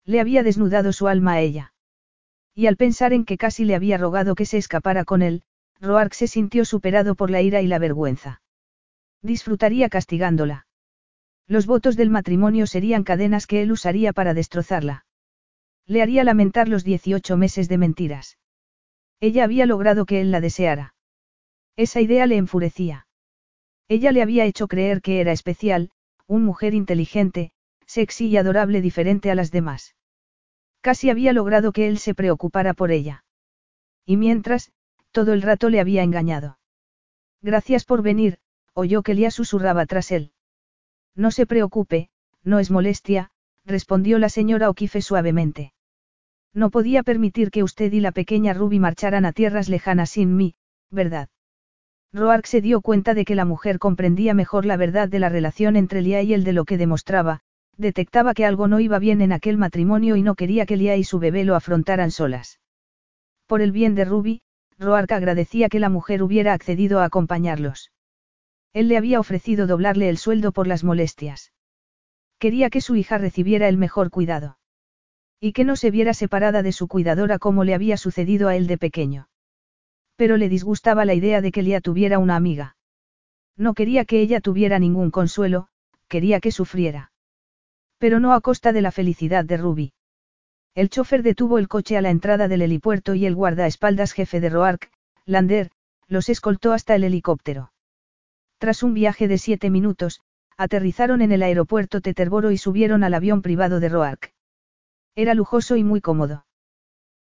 A: Le había desnudado su alma a ella. Y al pensar en que casi le había rogado que se escapara con él, Roark se sintió superado por la ira y la vergüenza. Disfrutaría castigándola. Los votos del matrimonio serían cadenas que él usaría para destrozarla. Le haría lamentar los 18 meses de mentiras. Ella había logrado que él la deseara. Esa idea le enfurecía. Ella le había hecho creer que era especial, una mujer inteligente, sexy y adorable diferente a las demás. Casi había logrado que él se preocupara por ella. Y mientras, todo el rato le había engañado. Gracias por venir, oyó que Lía susurraba tras él. No se preocupe, no es molestia, respondió la señora Okife suavemente. No podía permitir que usted y la pequeña Ruby marcharan a tierras lejanas sin mí, ¿verdad? Roark se dio cuenta de que la mujer comprendía mejor la verdad de la relación entre Lia y él de lo que demostraba, detectaba que algo no iba bien en aquel matrimonio y no quería que Lia y su bebé lo afrontaran solas. Por el bien de Ruby, Roark agradecía que la mujer hubiera accedido a acompañarlos. Él le había ofrecido doblarle el sueldo por las molestias. Quería que su hija recibiera el mejor cuidado. Y que no se viera separada de su cuidadora como le había sucedido a él de pequeño. Pero le disgustaba la idea de que Lía tuviera una amiga. No quería que ella tuviera ningún consuelo, quería que sufriera. Pero no a costa de la felicidad de Ruby. El chofer detuvo el coche a la entrada del helipuerto y el guardaespaldas jefe de Roark, Lander, los escoltó hasta el helicóptero. Tras un viaje de siete minutos, aterrizaron en el aeropuerto Teterboro y subieron al avión privado de Roark. Era lujoso y muy cómodo.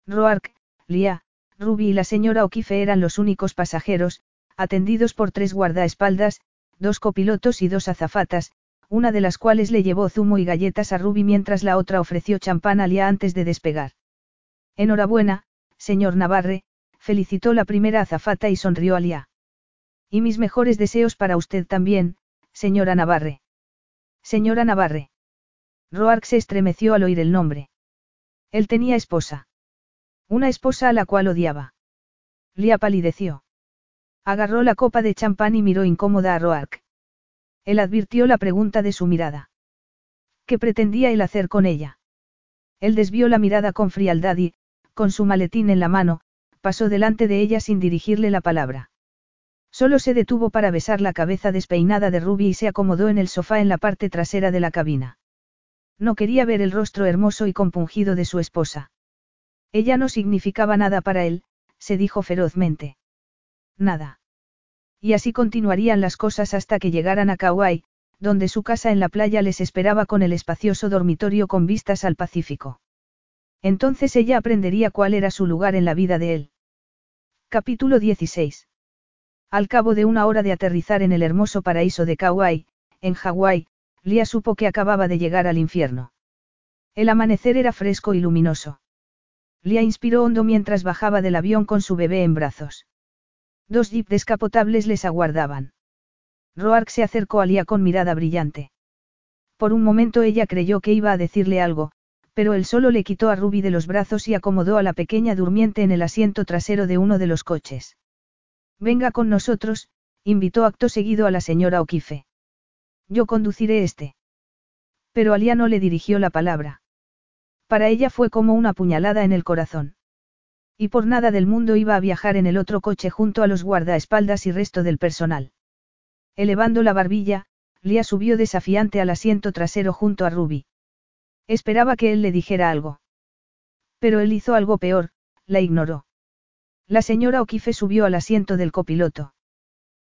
A: Roark, Lia, Ruby y la señora O'Keefe eran los únicos pasajeros, atendidos por tres guardaespaldas, dos copilotos y dos azafatas, una de las cuales le llevó zumo y galletas a Ruby mientras la otra ofreció champán a Lia antes de despegar. Enhorabuena, señor Navarre, felicitó la primera azafata y sonrió a Lia. Y mis mejores deseos para usted también, señora Navarre. Señora Navarre. Roark se estremeció al oír el nombre. Él tenía esposa. Una esposa a la cual odiaba. Lia palideció. Agarró la copa de champán y miró incómoda a Roark. Él advirtió la pregunta de su mirada. ¿Qué pretendía él hacer con ella? Él desvió la mirada con frialdad y, con su maletín en la mano, pasó delante de ella sin dirigirle la palabra. Solo se detuvo para besar la cabeza despeinada de Ruby y se acomodó en el sofá en la parte trasera de la cabina. No quería ver el rostro hermoso y compungido de su esposa. Ella no significaba nada para él, se dijo ferozmente. Nada. Y así continuarían las cosas hasta que llegaran a Kauai, donde su casa en la playa les esperaba con el espacioso dormitorio con vistas al Pacífico. Entonces ella aprendería cuál era su lugar en la vida de él. Capítulo 16. Al cabo de una hora de aterrizar en el hermoso paraíso de Kauai, en Hawái, Lia supo que acababa de llegar al infierno. El amanecer era fresco y luminoso. Lia inspiró hondo mientras bajaba del avión con su bebé en brazos. Dos jeep descapotables les aguardaban. Roark se acercó a Lia con mirada brillante. Por un momento ella creyó que iba a decirle algo, pero él solo le quitó a Ruby de los brazos y acomodó a la pequeña durmiente en el asiento trasero de uno de los coches. Venga con nosotros, invitó acto seguido a la señora O'Keefe. Yo conduciré este. Pero Alia no le dirigió la palabra. Para ella fue como una puñalada en el corazón. Y por nada del mundo iba a viajar en el otro coche junto a los guardaespaldas y resto del personal. Elevando la barbilla, Lia subió desafiante al asiento trasero junto a Ruby. Esperaba que él le dijera algo. Pero él hizo algo peor, la ignoró. La señora O'Keefe subió al asiento del copiloto.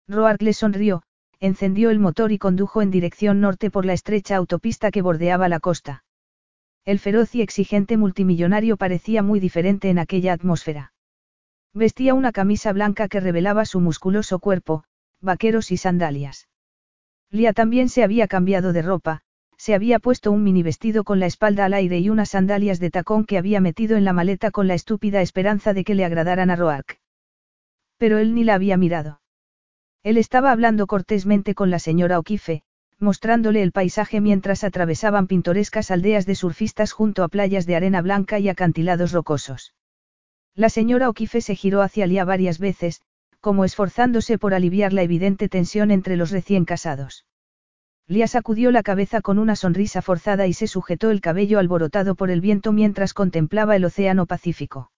A: Roark le sonrió, encendió el motor y condujo en dirección norte por la estrecha autopista que bordeaba la costa. El feroz y exigente multimillonario parecía muy diferente en aquella atmósfera. Vestía una camisa blanca que revelaba su musculoso cuerpo, vaqueros y sandalias. Lia también se había cambiado de ropa, se había puesto un mini vestido con la espalda al aire y unas sandalias de tacón que había metido en la maleta con la estúpida esperanza de que le agradaran a Roark. Pero él ni la había mirado. Él estaba hablando cortésmente con la señora O'Keefe, mostrándole el paisaje mientras atravesaban pintorescas aldeas de surfistas junto a playas de arena blanca y acantilados rocosos. La señora O'Keefe se giró hacia Lia varias veces, como esforzándose por aliviar la evidente tensión entre los recién casados. Lia sacudió la cabeza con una sonrisa forzada y se sujetó el cabello alborotado por el viento mientras contemplaba el océano Pacífico.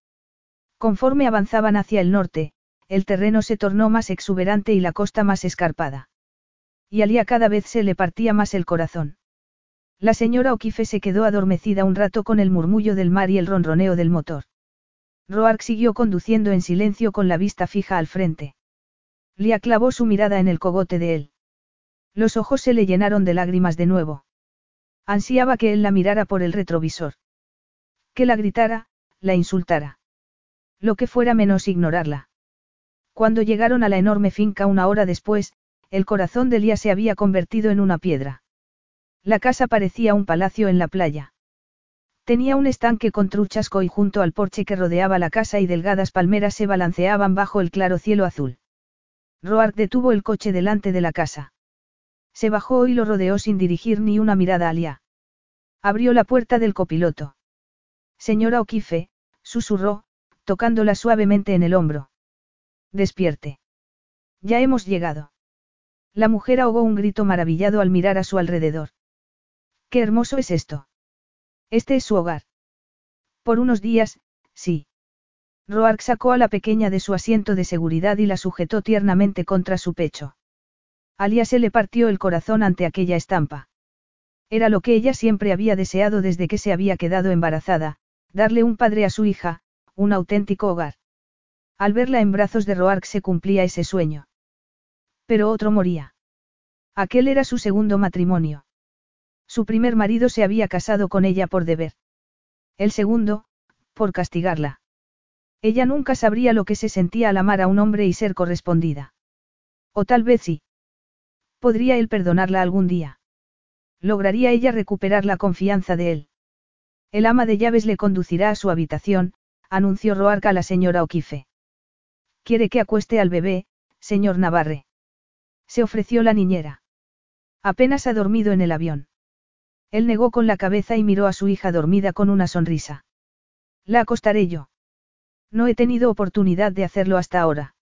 A: Conforme avanzaban hacia el norte, el terreno se tornó más exuberante y la costa más escarpada. Y Alía cada vez se le partía más el corazón. La señora O'Keefe se quedó adormecida un rato con el murmullo del mar y el ronroneo del motor. Roark siguió conduciendo en silencio con la vista fija al frente. Lia clavó su mirada en el cogote de él. Los ojos se le llenaron de lágrimas de nuevo. Ansiaba que él la mirara por el retrovisor. Que la gritara, la insultara. Lo que fuera menos ignorarla. Cuando llegaron a la enorme finca una hora después, el corazón de Lía se había convertido en una piedra. La casa parecía un palacio en la playa. Tenía un estanque con truchas koi junto al porche que rodeaba la casa y delgadas palmeras se balanceaban bajo el claro cielo azul. Roark detuvo el coche delante de la casa. Se bajó y lo rodeó sin dirigir ni una mirada a. Abrió la puerta del copiloto. Señora O'Keefe, susurró, tocándola suavemente en el hombro. Despierte. Ya hemos llegado. La mujer ahogó un grito maravillado al mirar a su alrededor. ¡Qué hermoso es esto! Este es su hogar. Por unos días, sí. Roark sacó a la pequeña de su asiento de seguridad y la sujetó tiernamente contra su pecho. Alia se le partió el corazón ante aquella estampa. Era lo que ella siempre había deseado desde que se había quedado embarazada, darle un padre a su hija, un auténtico hogar. Al verla en brazos de Roark se cumplía ese sueño. Pero otro moría. Aquel era su segundo matrimonio. Su primer marido se había casado con ella por deber. El segundo, por castigarla. Ella nunca sabría lo que se sentía al amar a un hombre y ser correspondida. O tal vez sí. ¿Podría él perdonarla algún día? ¿Lograría ella recuperar la confianza de él? El ama de llaves le conducirá a su habitación, anunció Roark a la señora O'Keefe. Quiere que acueste al bebé, señor Navarre. Se ofreció la niñera. Apenas ha dormido en el avión. Él negó con la cabeza y miró a su hija dormida con una sonrisa. La acostaré yo. No he tenido oportunidad de hacerlo hasta ahora.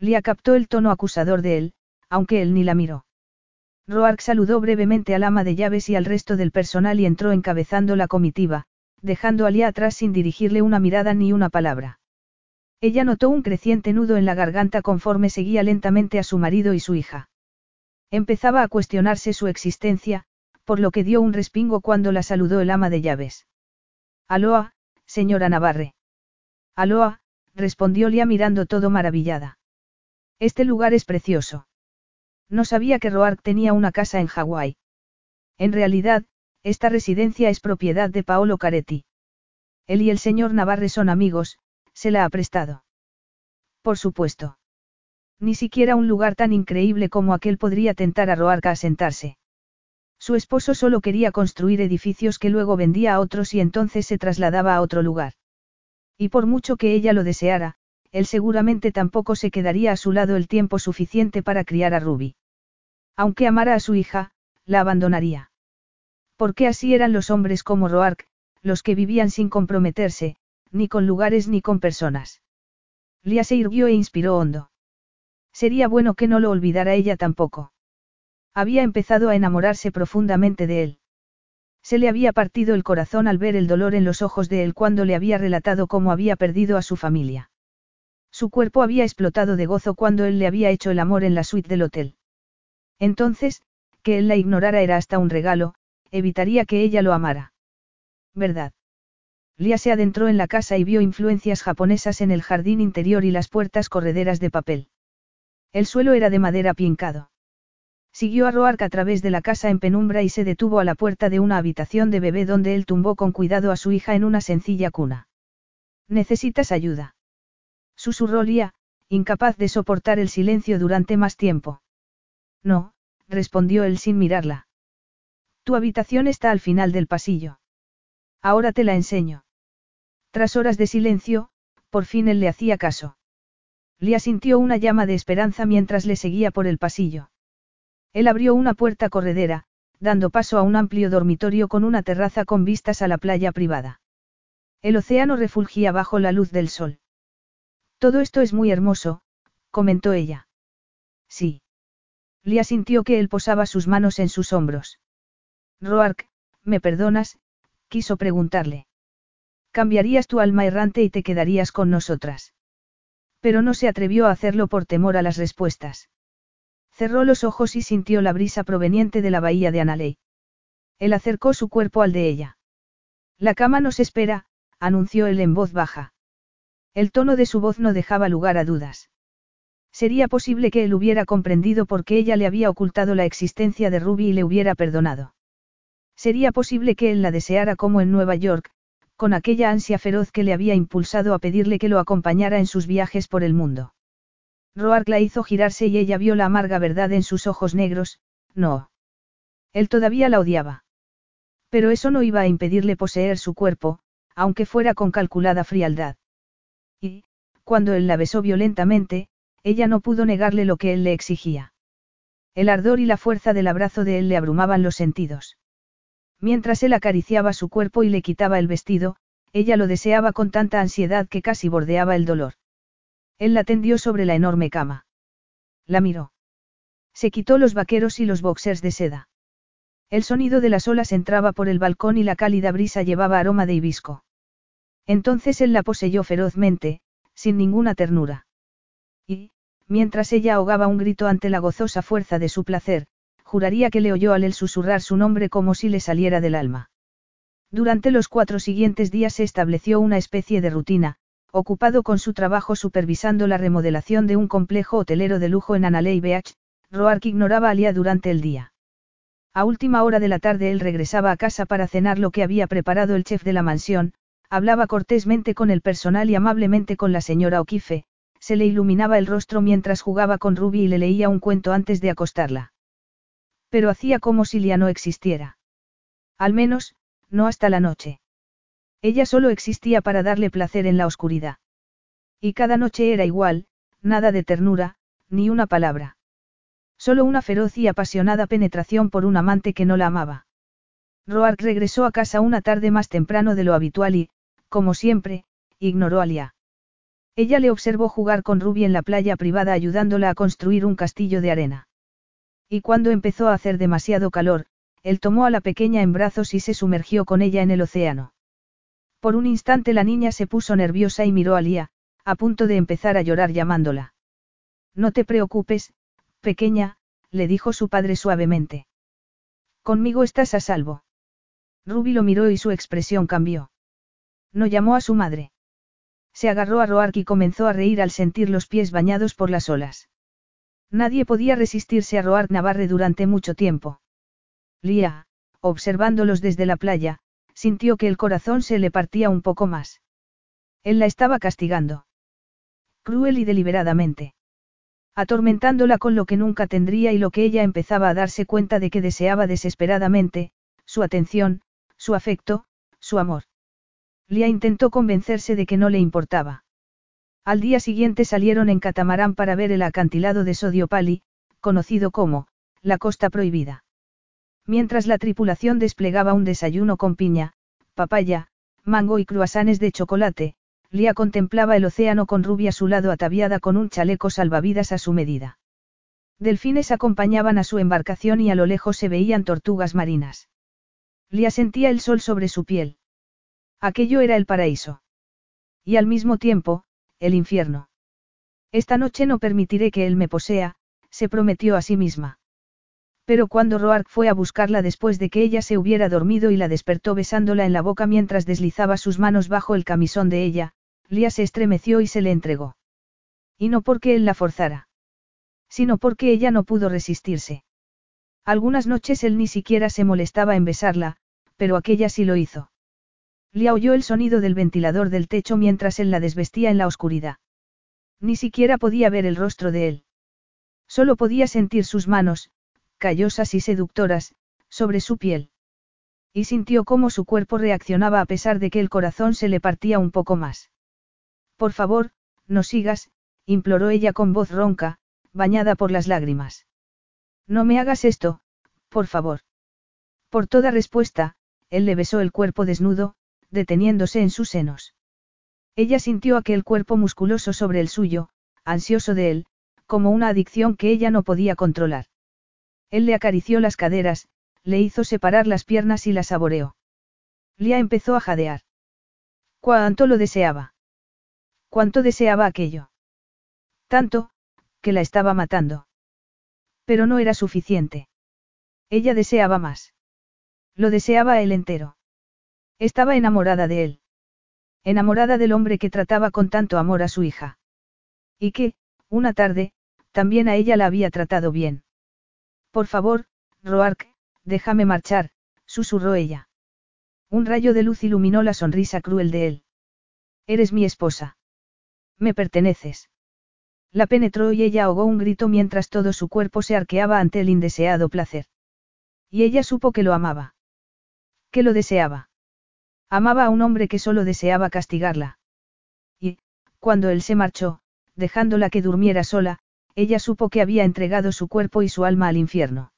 A: Lia captó el tono acusador de él, aunque él ni la miró. Roark saludó brevemente al ama de llaves y al resto del personal y entró encabezando la comitiva, dejando a Lia atrás sin dirigirle una mirada ni una palabra. Ella notó un creciente nudo en la garganta conforme seguía lentamente a su marido y su hija. Empezaba a cuestionarse su existencia, por lo que dio un respingo cuando la saludó el ama de llaves. Aloa, señora Navarre. Aloa, respondió Lia mirando todo maravillada. Este lugar es precioso. No sabía que Roark tenía una casa en Hawái. En realidad, esta residencia es propiedad de Paolo Caretti. Él y el señor Navarre son amigos, se la ha prestado. Por supuesto. Ni siquiera un lugar tan increíble como aquel podría tentar a Roark a sentarse. Su esposo solo quería construir edificios que luego vendía a otros y entonces se trasladaba a otro lugar. Y por mucho que ella lo deseara, él seguramente tampoco se quedaría a su lado el tiempo suficiente para criar a Ruby. Aunque amara a su hija, la abandonaría. Porque así eran los hombres como Roark, los que vivían sin comprometerse, ni con lugares ni con personas. Lia se irguió e inspiró hondo. Sería bueno que no lo olvidara ella tampoco. Había empezado a enamorarse profundamente de él. Se le había partido el corazón al ver el dolor en los ojos de él cuando le había relatado cómo había perdido a su familia. Su cuerpo había explotado de gozo cuando él le había hecho el amor en la suite del hotel. Entonces, que él la ignorara era hasta un regalo, evitaría que ella lo amara. ¿Verdad? Lia se adentró en la casa y vio influencias japonesas en el jardín interior y las puertas correderas de papel. El suelo era de madera pincado. Siguió a Roark a través de la casa en penumbra y se detuvo a la puerta de una habitación de bebé donde él tumbó con cuidado a su hija en una sencilla cuna. ¿Necesitas ayuda? Susurró Lía, incapaz de soportar el silencio durante más tiempo. No, respondió él sin mirarla. Tu habitación está al final del pasillo. Ahora te la enseño. Tras horas de silencio, por fin él le hacía caso. Lía sintió una llama de esperanza mientras le seguía por el pasillo. Él abrió una puerta corredera, dando paso a un amplio dormitorio con una terraza con vistas a la playa privada. El océano refulgía bajo la luz del sol. Todo esto es muy hermoso, comentó ella. Sí. Lia sintió que él posaba sus manos en sus hombros. Roark, ¿me perdonas? quiso preguntarle. Cambiarías tu alma errante y te quedarías con nosotras. Pero no se atrevió a hacerlo por temor a las respuestas. Cerró los ojos y sintió la brisa proveniente de la bahía de Analey. Él acercó su cuerpo al de ella. La cama nos espera, anunció él en voz baja. El tono de su voz no dejaba lugar a dudas. Sería posible que él hubiera comprendido por qué ella le había ocultado la existencia de Ruby y le hubiera perdonado. Sería posible que él la deseara como en Nueva York, con aquella ansia feroz que le había impulsado a pedirle que lo acompañara en sus viajes por el mundo. Roark la hizo girarse y ella vio la amarga verdad en sus ojos negros, no. Él todavía la odiaba. Pero eso no iba a impedirle poseer su cuerpo, aunque fuera con calculada frialdad. Cuando él la besó violentamente, ella no pudo negarle lo que él le exigía. El ardor y la fuerza del abrazo de él le abrumaban los sentidos. Mientras él acariciaba su cuerpo y le quitaba el vestido, ella lo deseaba con tanta ansiedad que casi bordeaba el dolor. Él la tendió sobre la enorme cama. La miró. Se quitó los vaqueros y los boxers de seda. El sonido de las olas entraba por el balcón y la cálida brisa llevaba aroma de hibisco. Entonces él la poseyó ferozmente, sin ninguna ternura. Y, mientras ella ahogaba un grito ante la gozosa fuerza de su placer, juraría que le oyó al él susurrar su nombre como si le saliera del alma. Durante los cuatro siguientes días se estableció una especie de rutina, ocupado con su trabajo supervisando la remodelación de un complejo hotelero de lujo en Analey Beach, Roark ignoraba a Lia durante el día. A última hora de la tarde él regresaba a casa para cenar lo que había preparado el chef de la mansión, hablaba cortésmente con el personal y amablemente con la señora O'Keefe, se le iluminaba el rostro mientras jugaba con Ruby y le leía un cuento antes de acostarla. Pero hacía como si Lia no existiera. Al menos, no hasta la noche. Ella solo existía para darle placer en la oscuridad. Y cada noche era igual, nada de ternura, ni una palabra. Solo una feroz y apasionada penetración por un amante que no la amaba. Roark regresó a casa una tarde más temprano de lo habitual y, como siempre, ignoró a Lia. Ella le observó jugar con Ruby en la playa privada ayudándola a construir un castillo de arena. Y cuando empezó a hacer demasiado calor, él tomó a la pequeña en brazos y se sumergió con ella en el océano. Por un instante la niña se puso nerviosa y miró a Lía, a punto de empezar a llorar llamándola. No te preocupes, pequeña, le dijo su padre suavemente. Conmigo estás a salvo. Ruby lo miró y su expresión cambió. No llamó a su madre. Se agarró a Roark y comenzó a reír al sentir los pies bañados por las olas. Nadie podía resistirse a Roark Navarre durante mucho tiempo. Lía, observándolos desde la playa, sintió que el corazón se le partía un poco más. Él la estaba castigando. Cruel y deliberadamente. Atormentándola con lo que nunca tendría y lo que ella empezaba a darse cuenta de que deseaba desesperadamente, su atención, su afecto, su amor. Lía intentó convencerse de que no le importaba. Al día siguiente salieron en catamarán para ver el acantilado de Sodiopali, conocido como, la Costa Prohibida. Mientras la tripulación desplegaba un desayuno con piña, papaya, mango y cruasanes de chocolate, Lía contemplaba el océano con Ruby a su lado ataviada con un chaleco salvavidas a su medida. Delfines acompañaban a su embarcación y a lo lejos se veían tortugas marinas. Lía sentía el sol sobre su piel. Aquello era el paraíso. Y al mismo tiempo, el infierno. Esta noche no permitiré que él me posea, se prometió a sí misma. Pero cuando Roark fue a buscarla después de que ella se hubiera dormido y la despertó besándola en la boca mientras deslizaba sus manos bajo el camisón de ella, Lía se estremeció y se le entregó. Y no porque él la forzara. Sino porque ella no pudo resistirse. Algunas noches él ni siquiera se molestaba en besarla, pero aquella sí lo hizo. Lía oyó el sonido del ventilador del techo mientras él la desvestía en la oscuridad. Ni siquiera podía ver el rostro de él. Solo podía sentir sus manos, callosas y seductoras, sobre su piel. Y sintió cómo su cuerpo reaccionaba a pesar de que el corazón se le partía un poco más. Por favor, no sigas, imploró ella con voz ronca, bañada por las lágrimas. No me hagas esto, por favor. Por toda respuesta, él le besó el cuerpo desnudo, deteniéndose en sus senos. Ella sintió aquel cuerpo musculoso sobre el suyo, ansioso de él, como una adicción que ella no podía controlar. Él le acarició las caderas, le hizo separar las piernas y la saboreó. Lía empezó a jadear. Cuánto lo deseaba. Cuánto deseaba aquello. Tanto, que la estaba matando. Pero no era suficiente. Ella deseaba más. Lo deseaba él entero. Estaba enamorada de él. Enamorada del hombre que trataba con tanto amor a su hija. Y que, una tarde, también a ella la había tratado bien. Por favor, Roark, déjame marchar, susurró ella. Un rayo de luz iluminó la sonrisa cruel de él. Eres mi esposa. Me perteneces. La penetró y ella ahogó un grito mientras todo su cuerpo se arqueaba ante el indeseado placer. Y ella supo que lo amaba. Que lo deseaba. Amaba a un hombre que solo deseaba castigarla. Y, cuando él se marchó, dejándola que durmiera sola, ella supo que había entregado su cuerpo y su alma al infierno.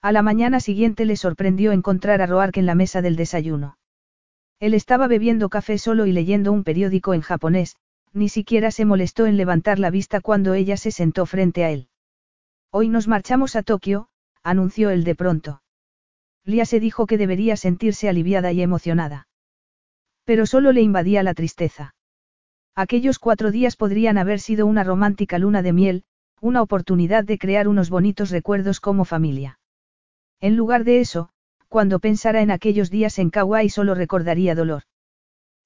A: A la mañana siguiente le sorprendió encontrar a Roark en la mesa del desayuno. Él estaba bebiendo café solo y leyendo un periódico en japonés, ni siquiera se molestó en levantar la vista cuando ella se sentó frente a él. Hoy nos marchamos a Tokio, anunció él de pronto. Lia se dijo que debería sentirse aliviada y emocionada. Pero solo le invadía la tristeza. Aquellos cuatro días podrían haber sido una romántica luna de miel, una oportunidad de crear unos bonitos recuerdos como familia. En lugar de eso, cuando pensara en aquellos días en Kauai solo recordaría dolor.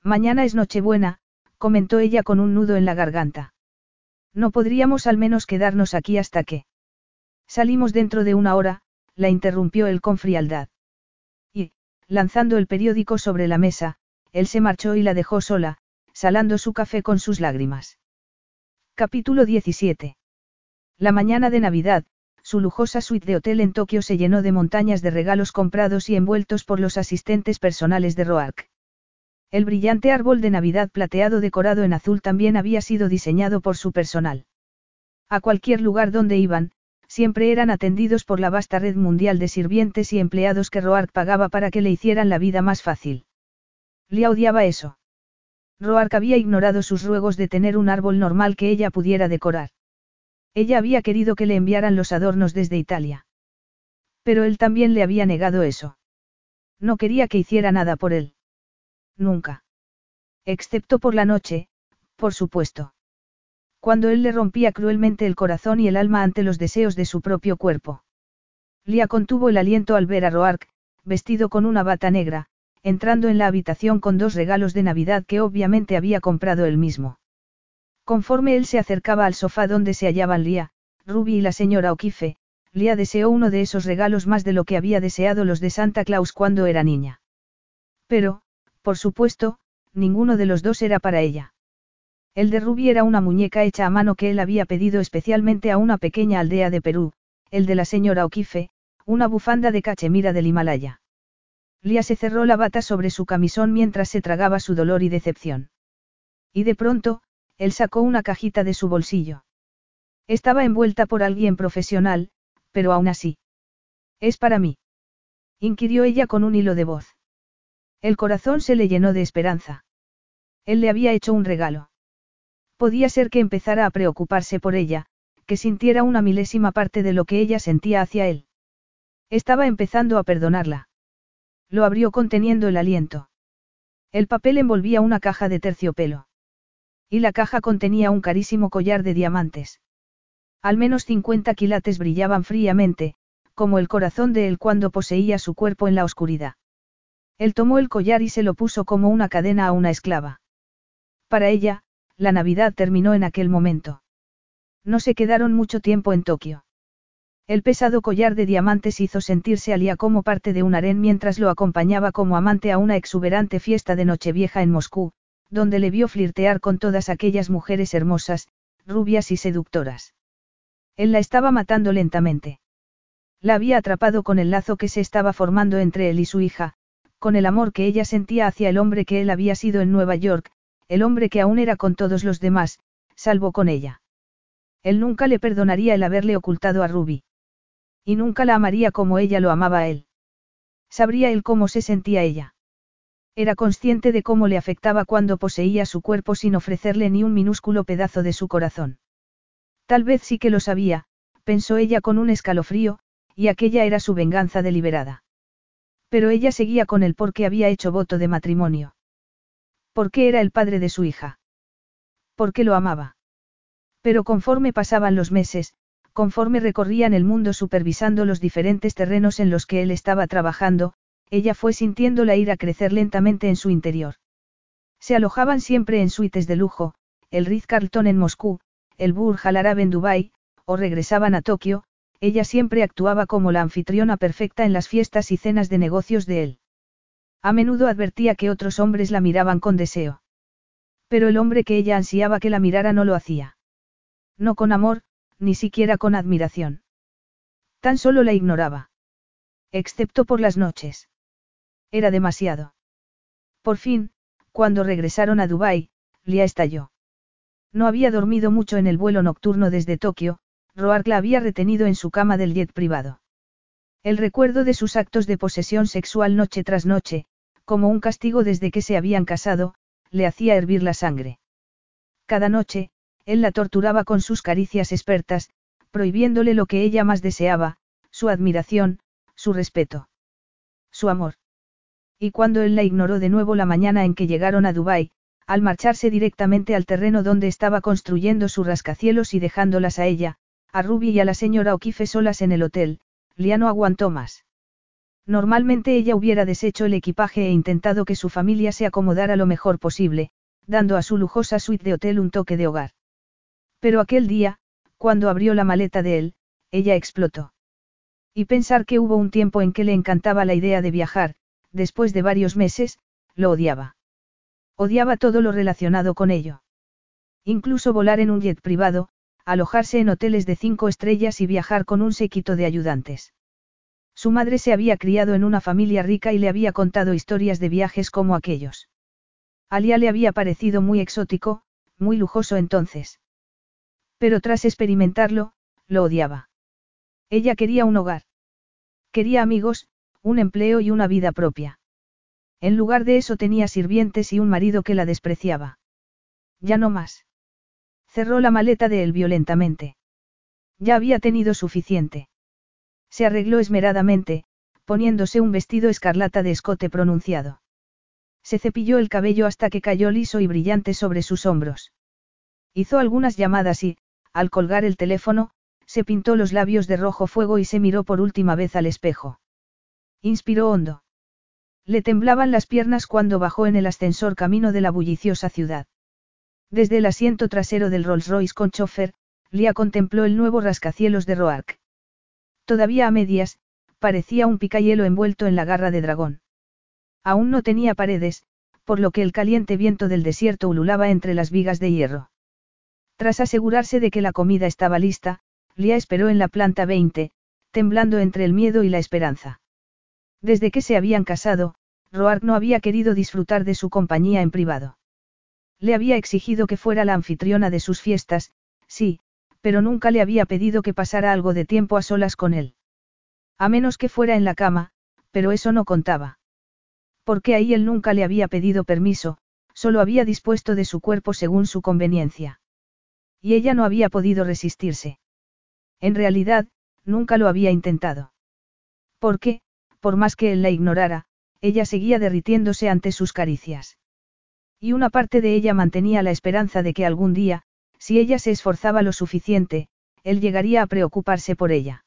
A: Mañana es Nochebuena, comentó ella con un nudo en la garganta. No podríamos al menos quedarnos aquí hasta que. Salimos dentro de una hora, la interrumpió él con frialdad. Y, lanzando el periódico sobre la mesa, él se marchó y la dejó sola, salando su café con sus lágrimas. Capítulo 17. La mañana de Navidad, su lujosa suite de hotel en Tokio se llenó de montañas de regalos comprados y envueltos por los asistentes personales de Roark. El brillante árbol de Navidad plateado decorado en azul también había sido diseñado por su personal. A cualquier lugar donde iban, siempre eran atendidos por la vasta red mundial de sirvientes y empleados que Roark pagaba para que le hicieran la vida más fácil. Lia odiaba eso. Roark había ignorado sus ruegos de tener un árbol normal que ella pudiera decorar. Ella había querido que le enviaran los adornos desde Italia. Pero él también le había negado eso. No quería que hiciera nada por él. Nunca. Excepto por la noche, por supuesto. Cuando él le rompía cruelmente el corazón y el alma ante los deseos de su propio cuerpo. Lia contuvo el aliento al ver a Roark, vestido con una bata negra, entrando en la habitación con dos regalos de Navidad que obviamente había comprado él mismo. Conforme él se acercaba al sofá donde se hallaban Lia, Ruby y la señora O'Keefe, Lia deseó uno de esos regalos más de lo que había deseado los de Santa Claus cuando era niña. Pero, por supuesto, ninguno de los dos era para ella. El de Ruby era una muñeca hecha a mano que él había pedido especialmente a una pequeña aldea de Perú, el de la señora O'Keefe, una bufanda de cachemira del Himalaya. Lia se cerró la bata sobre su camisón mientras se tragaba su dolor y decepción. Y de pronto, él sacó una cajita de su bolsillo. Estaba envuelta por alguien profesional, pero aún así. Es para mí. Inquirió ella con un hilo de voz. El corazón se le llenó de esperanza. Él le había hecho un regalo. Podía ser que empezara a preocuparse por ella, que sintiera una milésima parte de lo que ella sentía hacia él. Estaba empezando a perdonarla. Lo abrió conteniendo el aliento. El papel envolvía una caja de terciopelo. Y la caja contenía un carísimo collar de diamantes. Al menos 50 quilates brillaban fríamente, como el corazón de él cuando poseía su cuerpo en la oscuridad. Él tomó el collar y se lo puso como una cadena a una esclava. Para ella, la Navidad terminó en aquel momento. No se quedaron mucho tiempo en Tokio. El pesado collar de diamantes hizo sentirse a Lía como parte de un harén mientras lo acompañaba como amante a una exuberante fiesta de Nochevieja en Moscú, donde le vio flirtear con todas aquellas mujeres hermosas, rubias y seductoras. Él la estaba matando lentamente. La había atrapado con el lazo que se estaba formando entre él y su hija, con el amor que ella sentía hacia el hombre que él había sido en Nueva York, el hombre que aún era con todos los demás, salvo con ella. Él nunca le perdonaría el haberle ocultado a Ruby. Y nunca la amaría como ella lo amaba a él. Sabría él cómo se sentía ella. Era consciente de cómo le afectaba cuando poseía su cuerpo sin ofrecerle ni un minúsculo pedazo de su corazón. Tal vez sí que lo sabía, pensó ella con un escalofrío, y aquella era su venganza deliberada. Pero ella seguía con él porque había hecho voto de matrimonio. Porque era el padre de su hija. Porque lo amaba. Pero conforme pasaban los meses, Conforme recorrían el mundo supervisando los diferentes terrenos en los que él estaba trabajando, ella fue sintiendo la ira crecer lentamente en su interior. Se alojaban siempre en suites de lujo, el Ritz-Carlton en Moscú, el Burj Al Arab en Dubái, o regresaban a Tokio, ella siempre actuaba como la anfitriona perfecta en las fiestas y cenas de negocios de él. A menudo advertía que otros hombres la miraban con deseo. Pero el hombre que ella ansiaba que la mirara no lo hacía. No con amor, ni siquiera con admiración. Tan solo la ignoraba. Excepto por las noches. Era demasiado. Por fin, cuando regresaron a Dubái, Lia estalló. No había dormido mucho en el vuelo nocturno desde Tokio, Roark la había retenido en su cama del jet privado. El recuerdo de sus actos de posesión sexual noche tras noche, como un castigo desde que se habían casado, le hacía hervir la sangre. Cada noche, él la torturaba con sus caricias expertas, prohibiéndole lo que ella más deseaba, su admiración, su respeto. Su amor. Y cuando él la ignoró de nuevo la mañana en que llegaron a Dubái, al marcharse directamente al terreno donde estaba construyendo su rascacielos y dejándolas a ella, a Ruby y a la señora O'Keefe solas en el hotel, Liano aguantó más. Normalmente ella hubiera deshecho el equipaje e intentado que su familia se acomodara lo mejor posible, dando a su lujosa suite de hotel un toque de hogar. Pero aquel día, cuando abrió la maleta de él, ella explotó. Y pensar que hubo un tiempo en que le encantaba la idea de viajar, después de varios meses, lo odiaba. Odiaba todo lo relacionado con ello. Incluso volar en un jet privado, alojarse en hoteles de cinco estrellas y viajar con un séquito de ayudantes. Su madre se había criado en una familia rica y le había contado historias de viajes como aquellos. Alia le había parecido muy exótico, muy lujoso entonces. Pero tras experimentarlo, lo odiaba. Ella quería un hogar. Quería amigos, un empleo y una vida propia. En lugar de eso tenía sirvientes y un marido que la despreciaba. Ya no más. Cerró la maleta de él violentamente. Ya había tenido suficiente. Se arregló esmeradamente, poniéndose un vestido escarlata de escote pronunciado. Se cepilló el cabello hasta que cayó liso y brillante sobre sus hombros. Hizo algunas llamadas y, al colgar el teléfono, se pintó los labios de rojo fuego y se miró por última vez al espejo. Inspiró hondo. Le temblaban las piernas cuando bajó en el ascensor camino de la bulliciosa ciudad. Desde el asiento trasero del Rolls Royce con chofer, Lia contempló el nuevo rascacielos de Roark. Todavía a medias, parecía un picayelo envuelto en la garra de dragón. Aún no tenía paredes, por lo que el caliente viento del desierto ululaba entre las vigas de hierro. Tras asegurarse de que la comida estaba lista, Lia esperó en la planta 20, temblando entre el miedo y la esperanza. Desde que se habían casado, Roark no había querido disfrutar de su compañía en privado. Le había exigido que fuera la anfitriona de sus fiestas, sí, pero nunca le había pedido que pasara algo de tiempo a solas con él. A menos que fuera en la cama, pero eso no contaba. Porque ahí él nunca le había pedido permiso, solo había dispuesto de su cuerpo según su conveniencia. Y ella no había podido resistirse. En realidad, nunca lo había intentado. Porque, por más que él la ignorara, ella seguía derritiéndose ante sus caricias. Y una parte de ella mantenía la esperanza de que algún día, si ella se esforzaba lo suficiente, él llegaría a preocuparse por ella.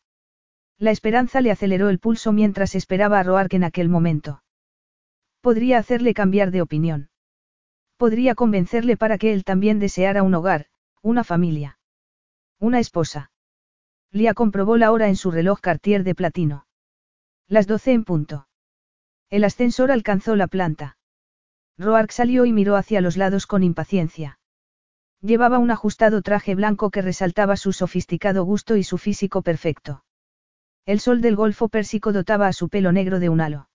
A: La esperanza le aceleró el pulso mientras esperaba a Roark en aquel momento. Podría hacerle cambiar de opinión. Podría convencerle para que él también deseara un hogar, una familia. Una esposa. Lia comprobó la hora en su reloj Cartier de platino. Las doce en punto. El ascensor alcanzó la planta. Roark salió y miró hacia los lados con impaciencia. Llevaba un ajustado traje blanco que resaltaba su sofisticado gusto y su físico perfecto. El sol del Golfo Pérsico dotaba a su pelo negro de un halo.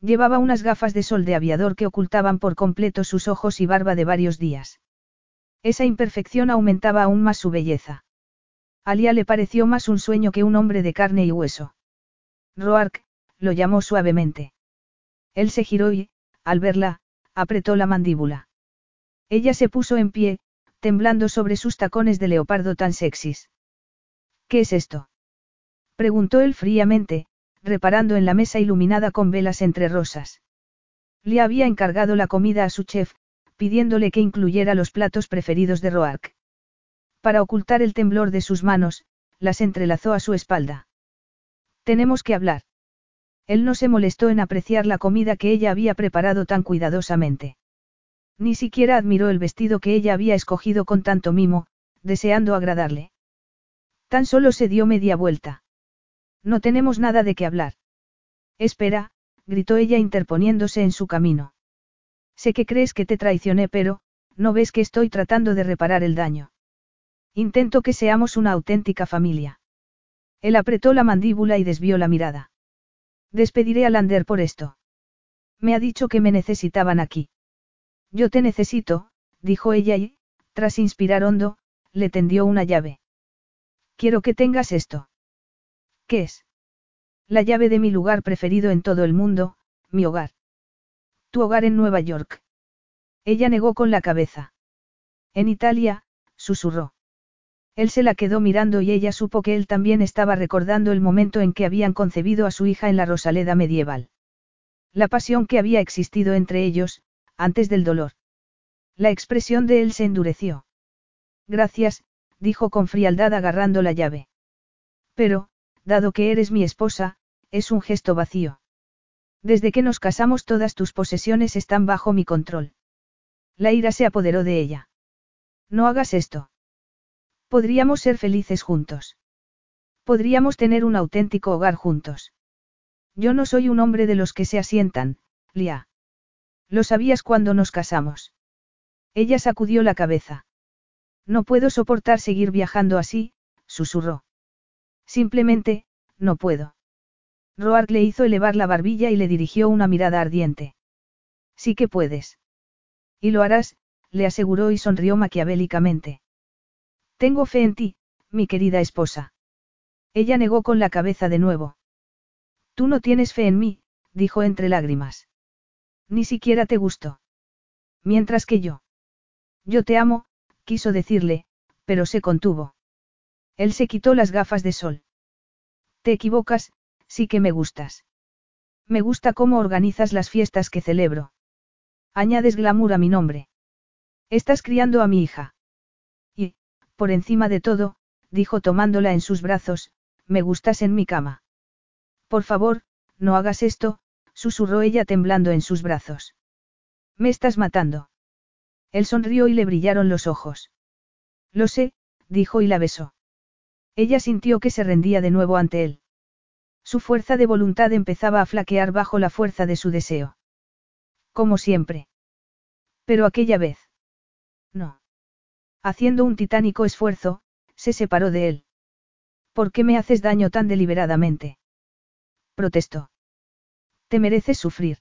A: Llevaba unas gafas de sol de aviador que ocultaban por completo sus ojos y barba de varios días. Esa imperfección aumentaba aún más su belleza. Alia le pareció más un sueño que un hombre de carne y hueso. Roark, lo llamó suavemente. Él se giró y, al verla, apretó la mandíbula. Ella se puso en pie, temblando sobre sus tacones de leopardo tan sexys. ¿Qué es esto? preguntó él fríamente, reparando en la mesa iluminada con velas entre rosas. Le había encargado la comida a su chef, pidiéndole que incluyera los platos preferidos de Roark. Para ocultar el temblor de sus manos, las entrelazó a su espalda. Tenemos que hablar. Él no se molestó en apreciar la comida que ella había preparado tan cuidadosamente. Ni siquiera admiró el vestido que ella había escogido con tanto mimo, deseando agradarle. Tan solo se dio media vuelta. No tenemos nada de qué hablar. Espera, gritó ella interponiéndose en su camino. Sé que crees que te traicioné, pero, ¿no ves que estoy tratando de reparar el daño? Intento que seamos una auténtica familia. Él apretó la mandíbula y desvió la mirada. Despediré a Lander por esto. Me ha dicho que me necesitaban aquí. Yo te necesito, dijo ella y, tras inspirar hondo, le tendió una llave. Quiero que tengas esto. ¿Qué es? La llave de mi lugar preferido en todo el mundo, mi hogar. Tu hogar en Nueva York. Ella negó con la cabeza. En Italia, susurró. Él se la quedó mirando y ella supo que él también estaba recordando el momento en que habían concebido a su hija en la Rosaleda medieval. La pasión que había existido entre ellos, antes del dolor. La expresión de él se endureció. Gracias, dijo con frialdad agarrando la llave. Pero, dado que eres mi esposa, es un gesto vacío. Desde que nos casamos todas tus posesiones están bajo mi control. La ira se apoderó de ella. No hagas esto. Podríamos ser felices juntos. Podríamos tener un auténtico hogar juntos. Yo no soy un hombre de los que se asientan, Lia. Lo sabías cuando nos casamos. Ella sacudió la cabeza. No puedo soportar seguir viajando así, susurró. Simplemente, no puedo. Roark le hizo elevar la barbilla y le dirigió una mirada ardiente. Sí que puedes. Y lo harás, le aseguró y sonrió maquiavélicamente. Tengo fe en ti, mi querida esposa. Ella negó con la cabeza de nuevo. Tú no tienes fe en mí, dijo entre lágrimas. Ni siquiera te gustó. Mientras que yo. Yo te amo, quiso decirle, pero se contuvo. Él se quitó las gafas de sol. Te equivocas, sí que me gustas. Me gusta cómo organizas las fiestas que celebro. Añades glamour a mi nombre. Estás criando a mi hija. Y, por encima de todo, dijo tomándola en sus brazos, me gustas en mi cama. Por favor, no hagas esto, susurró ella temblando en sus brazos. Me estás matando. Él sonrió y le brillaron los ojos. Lo sé, dijo y la besó. Ella sintió que se rendía de nuevo ante él. Su fuerza de voluntad empezaba a flaquear bajo la fuerza de su deseo. Como siempre. Pero aquella vez. No. Haciendo un titánico esfuerzo, se separó de él. ¿Por qué me haces daño tan deliberadamente? Protestó. Te mereces sufrir.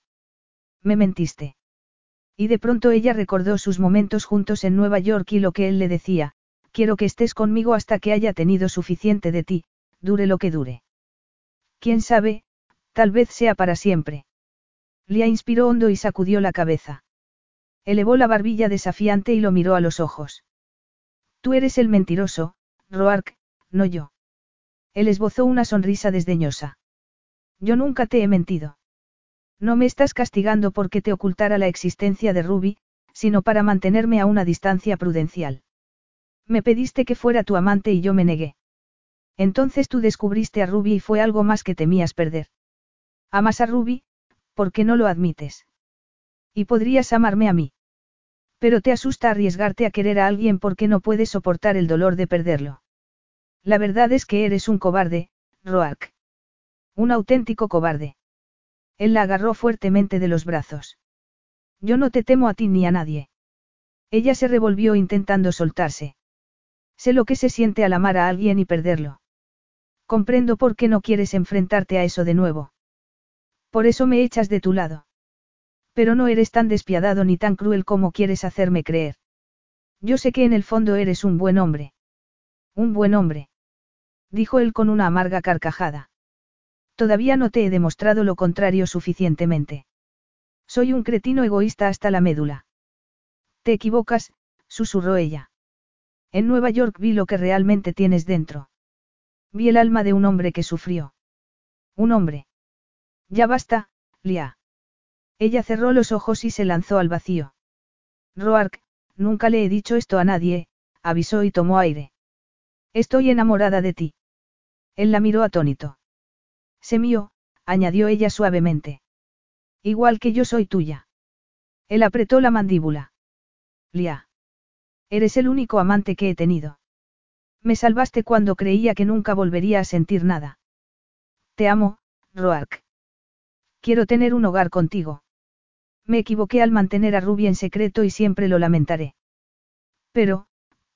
A: Me mentiste. Y de pronto ella recordó sus momentos juntos en Nueva York y lo que él le decía, quiero que estés conmigo hasta que haya tenido suficiente de ti, dure lo que dure. Quién sabe, tal vez sea para siempre. Lia inspiró hondo y sacudió la cabeza. Elevó la barbilla desafiante y lo miró a los ojos. Tú eres el mentiroso, Roark, no yo. Él esbozó una sonrisa desdeñosa. Yo nunca te he mentido. No me estás castigando porque te ocultara la existencia de Ruby, sino para mantenerme a una distancia prudencial. Me pediste que fuera tu amante y yo me negué. Entonces tú descubriste a Ruby y fue algo más que temías perder. Amas a Ruby, ¿por qué no lo admites? Y podrías amarme a mí. Pero te asusta arriesgarte a querer a alguien porque no puedes soportar el dolor de perderlo. La verdad es que eres un cobarde, Roark. Un auténtico cobarde. Él la agarró fuertemente de los brazos. Yo no te temo a ti ni a nadie. Ella se revolvió intentando soltarse. Sé lo que se siente al amar a alguien y perderlo. Comprendo por qué no quieres enfrentarte a eso de nuevo. Por eso me echas de tu lado. Pero no eres tan despiadado ni tan cruel como quieres hacerme creer. Yo sé que en el fondo eres un buen hombre. Un buen hombre. Dijo él con una amarga carcajada. Todavía no te he demostrado lo contrario suficientemente. Soy un cretino egoísta hasta la médula. Te equivocas, susurró ella. En Nueva York vi lo que realmente tienes dentro. Vi el alma de un hombre que sufrió. Un hombre. Ya basta, Lia. Ella cerró los ojos y se lanzó al vacío. Roark, nunca le he dicho esto a nadie, avisó y tomó aire. Estoy enamorada de ti. Él la miró atónito. Se mío, añadió ella suavemente. Igual que yo soy tuya. Él apretó la mandíbula. Lia. Eres el único amante que he tenido. Me salvaste cuando creía que nunca volvería a sentir nada. Te amo, Roark. Quiero tener un hogar contigo. Me equivoqué al mantener a Ruby en secreto y siempre lo lamentaré. Pero,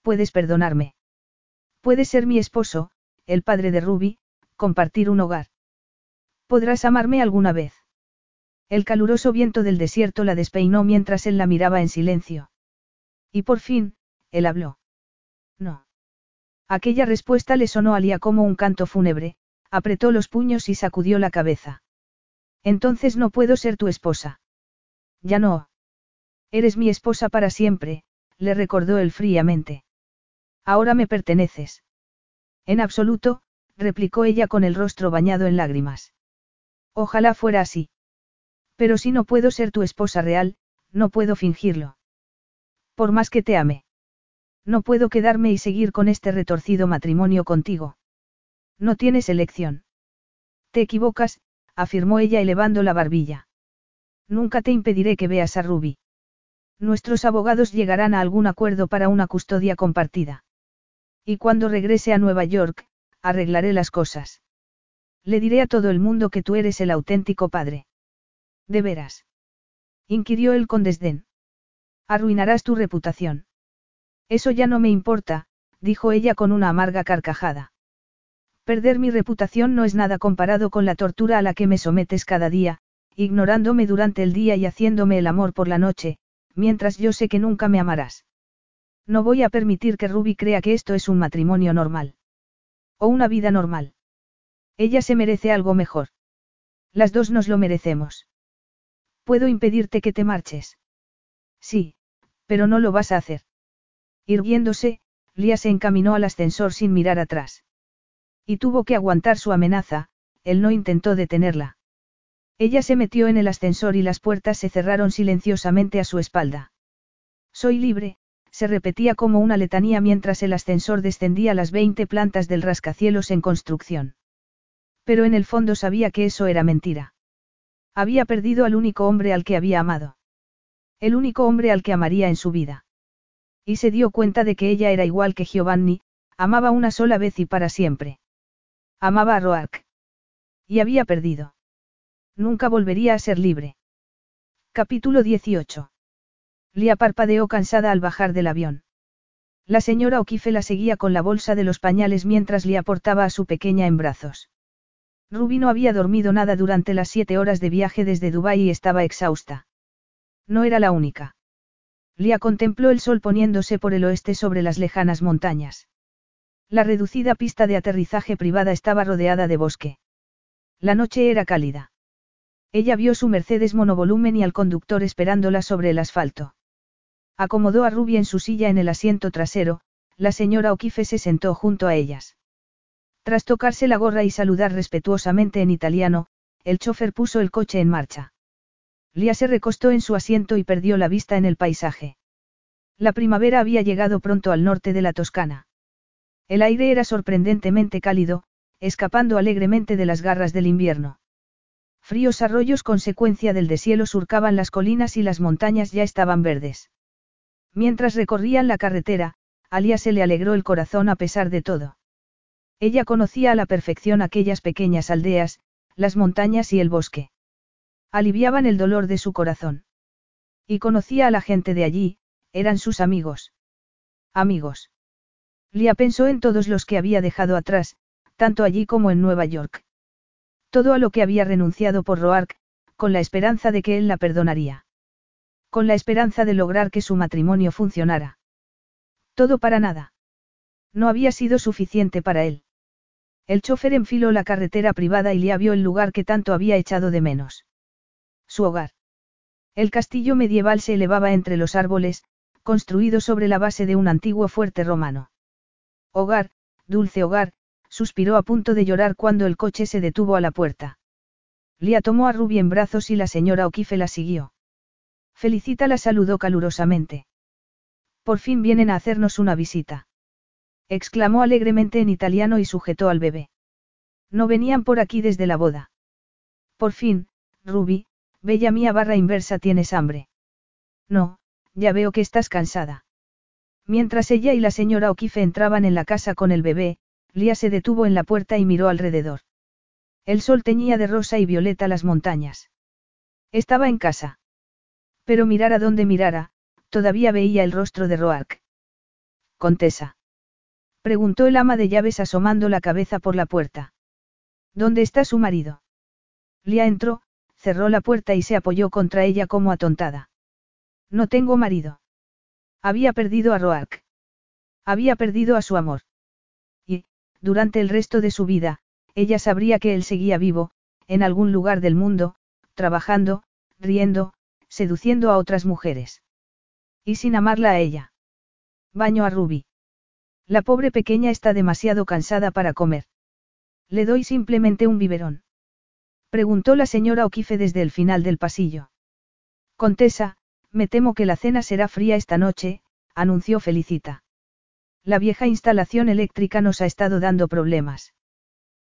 A: puedes perdonarme. Puedes ser mi esposo, el padre de Ruby, compartir un hogar. Podrás amarme alguna vez. El caluroso viento del desierto la despeinó mientras él la miraba en silencio. Y por fin, él habló. No. Aquella respuesta le sonó a Lía como un canto fúnebre, apretó los puños y sacudió la cabeza. Entonces no puedo ser tu esposa. Ya no. Eres mi esposa para siempre, le recordó él fríamente. Ahora me perteneces. En absoluto, replicó ella con el rostro bañado en lágrimas. Ojalá fuera así. Pero si no puedo ser tu esposa real, no puedo fingirlo. Por más que te ame. No puedo quedarme y seguir con este retorcido matrimonio contigo. No tienes elección. Te equivocas, afirmó ella elevando la barbilla. Nunca te impediré que veas a Ruby. Nuestros abogados llegarán a algún acuerdo para una custodia compartida. Y cuando regrese a Nueva York, arreglaré las cosas. Le diré a todo el mundo que tú eres el auténtico padre. ¿De veras? inquirió él con desdén. Arruinarás tu reputación. Eso ya no me importa, dijo ella con una amarga carcajada. Perder mi reputación no es nada comparado con la tortura a la que me sometes cada día, ignorándome durante el día y haciéndome el amor por la noche, mientras yo sé que nunca me amarás. No voy a permitir que Ruby crea que esto es un matrimonio normal. O una vida normal. Ella se merece algo mejor. Las dos nos lo merecemos. ¿Puedo impedirte que te marches? Sí, pero no lo vas a hacer. Irguiéndose, Lía se encaminó al ascensor sin mirar atrás. Y tuvo que aguantar su amenaza, él no intentó detenerla. Ella se metió en el ascensor y las puertas se cerraron silenciosamente a su espalda. Soy libre, se repetía como una letanía mientras el ascensor descendía las 20 plantas del rascacielos en construcción. Pero en el fondo sabía que eso era mentira. Había perdido al único hombre al que había amado. El único hombre al que amaría en su vida. Y se dio cuenta de que ella era igual que Giovanni, amaba una sola vez y para siempre. Amaba a Roark. Y había perdido. Nunca volvería a ser libre. Capítulo 18. Lia parpadeó cansada al bajar del avión. La señora O'Keefe la seguía con la bolsa de los pañales mientras le aportaba a su pequeña en brazos. Ruby no había dormido nada durante las siete horas de viaje desde Dubái y estaba exhausta. No era la única. Lia contempló el sol poniéndose por el oeste sobre las lejanas montañas. La reducida pista de aterrizaje privada estaba rodeada de bosque. La noche era cálida. Ella vio su Mercedes monovolumen y al conductor esperándola sobre el asfalto. Acomodó a Ruby en su silla en el asiento trasero, la señora O'Keefe se sentó junto a ellas. Tras tocarse la gorra y saludar respetuosamente en italiano, el chofer puso el coche en marcha. Lía se recostó en su asiento y perdió la vista en el paisaje. La primavera había llegado pronto al norte de la Toscana. El aire era sorprendentemente cálido, escapando alegremente de las garras del invierno. Fríos arroyos consecuencia del deshielo surcaban las colinas y las montañas ya estaban verdes. Mientras recorrían la carretera, Alia se le alegró el corazón a pesar de todo. Ella conocía a la perfección aquellas pequeñas aldeas, las montañas y el bosque. Aliviaban el dolor de su corazón. Y conocía a la gente de allí, eran sus amigos. Amigos. Lia pensó en todos los que había dejado atrás, tanto allí como en Nueva York. Todo a lo que había renunciado por Roark, con la esperanza de que él la perdonaría con la esperanza de lograr que su matrimonio funcionara. Todo para nada. No había sido suficiente para él. El chofer enfiló la carretera privada y le vio el lugar que tanto había echado de menos. Su hogar. El castillo medieval se elevaba entre los árboles, construido sobre la base de un antiguo fuerte romano. Hogar, dulce hogar, suspiró a punto de llorar cuando el coche se detuvo a la puerta. Lia tomó a Ruby en brazos y la señora O'Keefe la siguió. Felicita la saludó calurosamente. Por fin vienen a hacernos una visita. Exclamó alegremente en italiano y sujetó al bebé. No venían por aquí desde la boda. Por fin, Ruby, bella mía barra inversa tienes hambre. No, ya veo que estás cansada. Mientras ella y la señora O'Keefe entraban en la casa con el bebé, Lía se detuvo en la puerta y miró alrededor. El sol teñía de rosa y violeta las montañas. Estaba en casa. Pero mirara donde mirara, todavía veía el rostro de Roark. Contesa. Preguntó el ama de llaves asomando la cabeza por la puerta. ¿Dónde está su marido? Lia entró, cerró la puerta y se apoyó contra ella como atontada. No tengo marido. Había perdido a Roark. Había perdido a su amor. Y, durante el resto de su vida, ella sabría que él seguía vivo, en algún lugar del mundo, trabajando, riendo, seduciendo a otras mujeres. Y sin amarla a ella. Baño a Ruby. La pobre pequeña está demasiado cansada para comer. Le doy simplemente un biberón. Preguntó la señora O'Keefe desde el final del pasillo. Contesa, me temo que la cena será fría esta noche, anunció Felicita. La vieja instalación eléctrica nos ha estado dando problemas.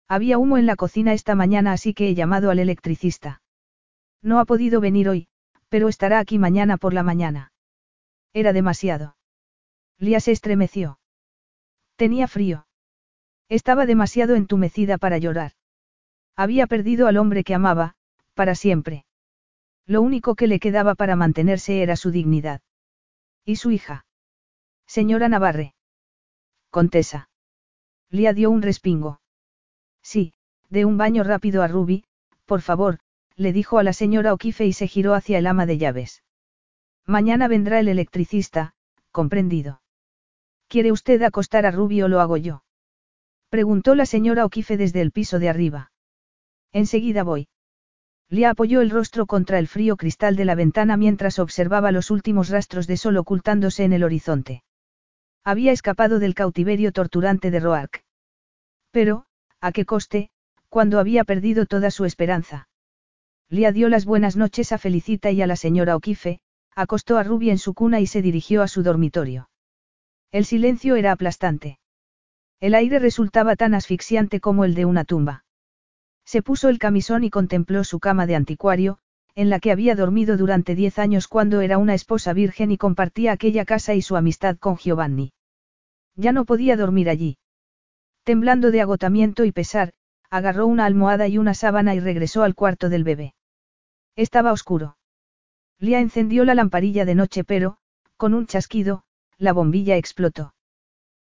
A: Había humo en la cocina esta mañana así que he llamado al electricista. No ha podido venir hoy, pero estará aquí mañana por la mañana. Era demasiado. Lía se estremeció. Tenía frío. Estaba demasiado entumecida para llorar. Había perdido al hombre que amaba, para siempre. Lo único que le quedaba para mantenerse era su dignidad. ¿Y su hija? Señora Navarre. Contesa. Lía dio un respingo. Sí, de un baño rápido a Ruby, por favor, le dijo a la señora O'Keefe y se giró hacia el ama de llaves. Mañana vendrá el electricista, comprendido. ¿Quiere usted acostar a Ruby o lo hago yo? Preguntó la señora O'Keefe desde el piso de arriba. Enseguida voy. Lia apoyó el rostro contra el frío cristal de la ventana mientras observaba los últimos rastros de sol ocultándose en el horizonte. Había escapado del cautiverio torturante de Roark. Pero, ¿a qué coste, cuando había perdido toda su esperanza? Lia dio las buenas noches a Felicita y a la señora O'Keefe, acostó a Ruby en su cuna y se dirigió a su dormitorio. El silencio era aplastante. El aire resultaba tan asfixiante como el de una tumba. Se puso el camisón y contempló su cama de anticuario, en la que había dormido durante diez años cuando era una esposa virgen y compartía aquella casa y su amistad con Giovanni. Ya no podía dormir allí. Temblando de agotamiento y pesar, agarró una almohada y una sábana y regresó al cuarto del bebé. Estaba oscuro. Lía encendió la lamparilla de noche pero, con un chasquido, la bombilla explotó.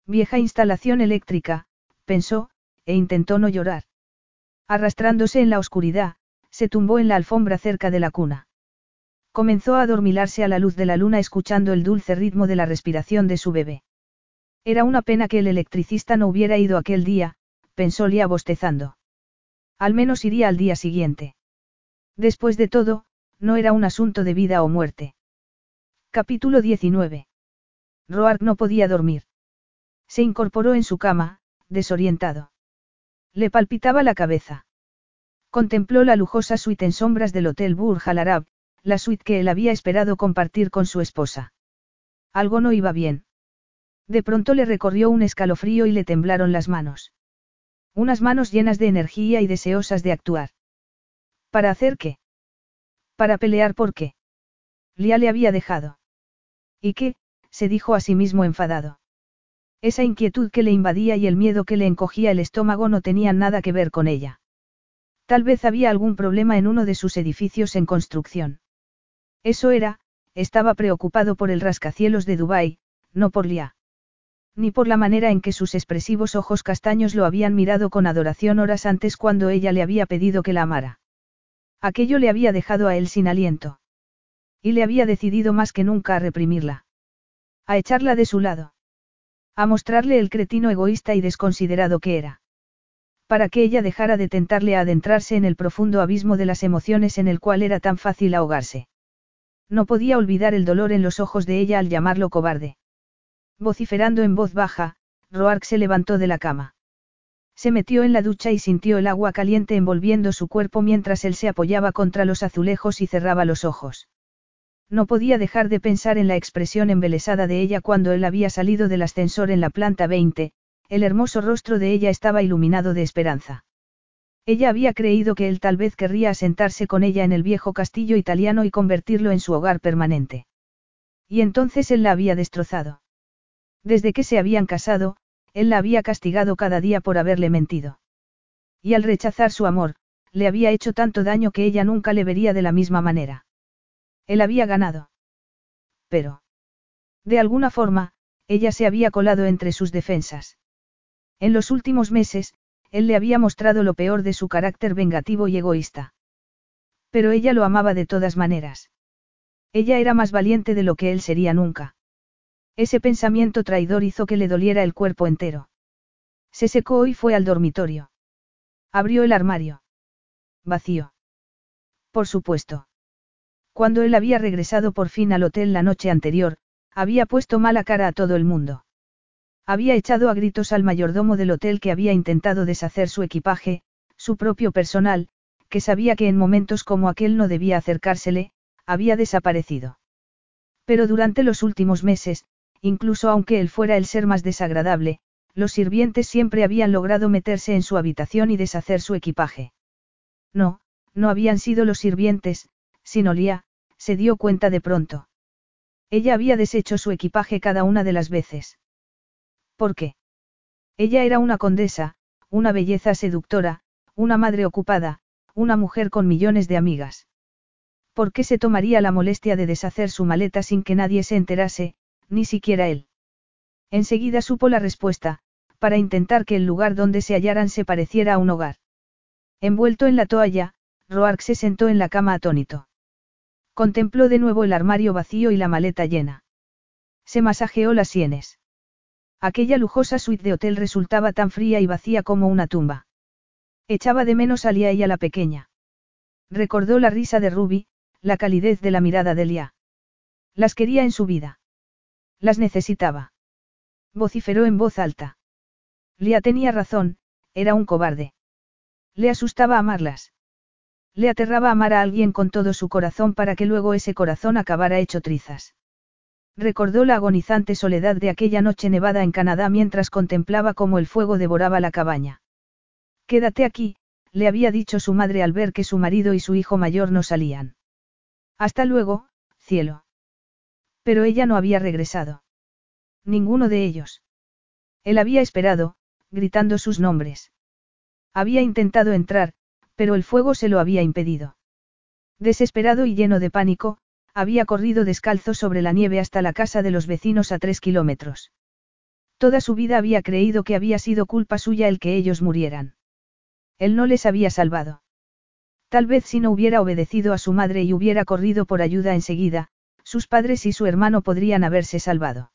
A: Vieja instalación eléctrica, pensó, e intentó no llorar. Arrastrándose en la oscuridad, se tumbó en la alfombra cerca de la cuna. Comenzó a adormilarse a la luz de la luna escuchando el dulce ritmo de la respiración de su bebé. Era una pena que el electricista no hubiera ido aquel día, pensó Lía bostezando. Al menos iría al día siguiente. Después de todo, no era un asunto de vida o muerte. Capítulo 19. Roark no podía dormir. Se incorporó en su cama, desorientado. Le palpitaba la cabeza. Contempló la lujosa suite en sombras del Hotel Burj Al Arab, la suite que él había esperado compartir con su esposa. Algo no iba bien. De pronto le recorrió un escalofrío y le temblaron las manos. Unas manos llenas de energía y deseosas de actuar. ¿Para hacer qué? Para pelear por qué. Lía le había dejado. ¿Y qué? Se dijo a sí mismo enfadado. Esa inquietud que le invadía y el miedo que le encogía el estómago no tenían nada que ver con ella. Tal vez había algún problema en uno de sus edificios en construcción. Eso era, estaba preocupado por el rascacielos de Dubái, no por Lía. Ni por la manera en que sus expresivos ojos castaños lo habían mirado con adoración horas antes cuando ella le había pedido que la amara. Aquello le había dejado a él sin aliento. Y le había decidido más que nunca a reprimirla. A echarla de su lado. A mostrarle el cretino egoísta y desconsiderado que era. Para que ella dejara de tentarle a adentrarse en el profundo abismo de las emociones en el cual era tan fácil ahogarse. No podía olvidar el dolor en los ojos de ella al llamarlo cobarde. Vociferando en voz baja, Roark se levantó de la cama. Se metió en la ducha y sintió el agua caliente envolviendo su cuerpo mientras él se apoyaba contra los azulejos y cerraba los ojos. No podía dejar de pensar en la expresión embelesada de ella cuando él había salido del ascensor en la planta 20, el hermoso rostro de ella estaba iluminado de esperanza. Ella había creído que él tal vez querría asentarse con ella en el viejo castillo italiano y convertirlo en su hogar permanente. Y entonces él la había destrozado. Desde que se habían casado, él la había castigado cada día por haberle mentido. Y al rechazar su amor, le había hecho tanto daño que ella nunca le vería de la misma manera. Él había ganado. Pero. De alguna forma, ella se había colado entre sus defensas. En los últimos meses, él le había mostrado lo peor de su carácter vengativo y egoísta. Pero ella lo amaba de todas maneras. Ella era más valiente de lo que él sería nunca. Ese pensamiento traidor hizo que le doliera el cuerpo entero. Se secó y fue al dormitorio. Abrió el armario. Vacío. Por supuesto. Cuando él había regresado por fin al hotel la noche anterior, había puesto mala cara a todo el mundo. Había echado a gritos al mayordomo del hotel que había intentado deshacer su equipaje, su propio personal, que sabía que en momentos como aquel no debía acercársele, había desaparecido. Pero durante los últimos meses, incluso aunque él fuera el ser más desagradable, los sirvientes siempre habían logrado meterse en su habitación y deshacer su equipaje. No, no habían sido los sirvientes, sino Lía, se dio cuenta de pronto. Ella había deshecho su equipaje cada una de las veces. ¿Por qué? Ella era una condesa, una belleza seductora, una madre ocupada, una mujer con millones de amigas. ¿Por qué se tomaría la molestia de deshacer su maleta sin que nadie se enterase, ni siquiera él? Enseguida supo la respuesta, para intentar que el lugar donde se hallaran se pareciera a un hogar. Envuelto en la toalla, Roark se sentó en la cama atónito. Contempló de nuevo el armario vacío y la maleta llena. Se masajeó las sienes. Aquella lujosa suite de hotel resultaba tan fría y vacía como una tumba. Echaba de menos a Lia y a la pequeña. Recordó la risa de Ruby, la calidez de la mirada de Lia. Las quería en su vida. Las necesitaba. Vociferó en voz alta. Lia tenía razón, era un cobarde. Le asustaba amarlas. Le aterraba amar a alguien con todo su corazón para que luego ese corazón acabara hecho trizas. Recordó la agonizante soledad de aquella noche nevada en Canadá mientras contemplaba cómo el fuego devoraba la cabaña. Quédate aquí, le había dicho su madre al ver que su marido y su hijo mayor no salían. Hasta luego, cielo. Pero ella no había regresado. Ninguno de ellos. Él había esperado, gritando sus nombres. Había intentado entrar, pero el fuego se lo había impedido. Desesperado y lleno de pánico, había corrido descalzo sobre la nieve hasta la casa de los vecinos a tres kilómetros. Toda su vida había creído que había sido culpa suya el que ellos murieran. Él no les había salvado. Tal vez si no hubiera obedecido a su madre y hubiera corrido por ayuda enseguida, sus padres y su hermano podrían haberse salvado.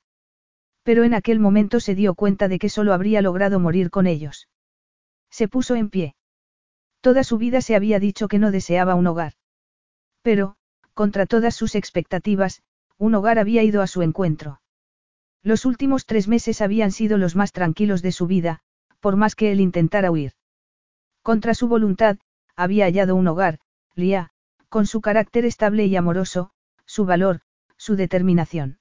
A: Pero en aquel momento se dio cuenta de que solo habría logrado morir con ellos. Se puso en pie. Toda su vida se había dicho que no deseaba un hogar. Pero, contra todas sus expectativas, un hogar había ido a su encuentro. Los últimos tres meses habían sido los más tranquilos de su vida, por más que él intentara huir. Contra su voluntad, había hallado un hogar, Lía, con su carácter estable y amoroso, su valor, su determinación.